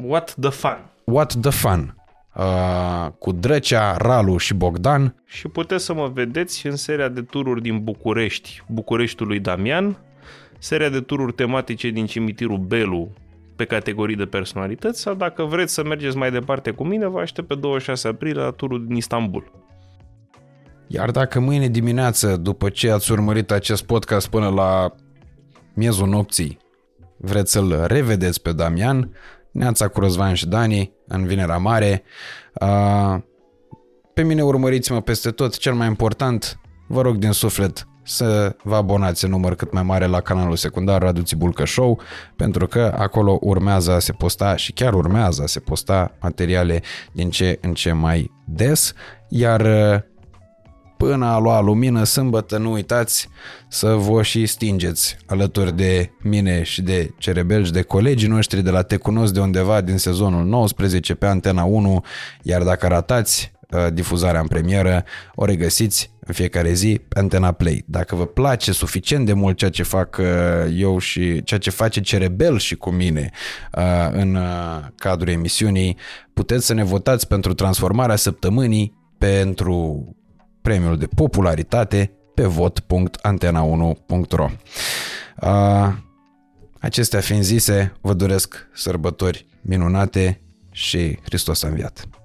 What the Fun. What the Fun uh, cu Drăcea, Ralu și Bogdan. Și puteți să mă vedeți în seria de tururi din București, Bucureștiului Damian, seria de tururi tematice din cimitirul Belu pe categorii de personalități sau dacă vreți să mergeți mai departe cu mine, vă aștept pe 26 aprilie la turul din Istanbul. Iar dacă mâine dimineață, după ce ați urmărit acest podcast până la miezul nopții, vreți să-l revedeți pe Damian, Neața cu Răzvan și Dani, în Vinerea Mare. Pe mine urmăriți-mă peste tot, cel mai important, vă rog din suflet să vă abonați în număr cât mai mare la canalul secundar Radu Țibulcă Show, pentru că acolo urmează a se posta și chiar urmează a se posta materiale din ce în ce mai des, iar până a lua lumină sâmbătă nu uitați să vă și stingeți alături de mine și de cerebel și de colegii noștri de la Te Cunosc de undeva din sezonul 19 pe Antena 1, iar dacă ratați uh, difuzarea în premieră, o regăsiți în fiecare zi pe Antena Play. Dacă vă place suficient de mult ceea ce fac uh, eu și ceea ce face Cerebel și cu mine uh, în cadrul emisiunii, puteți să ne votați pentru transformarea săptămânii pentru premiul de popularitate pe vot.antena1.ro Acestea fiind zise, vă doresc sărbători minunate și Hristos a înviat!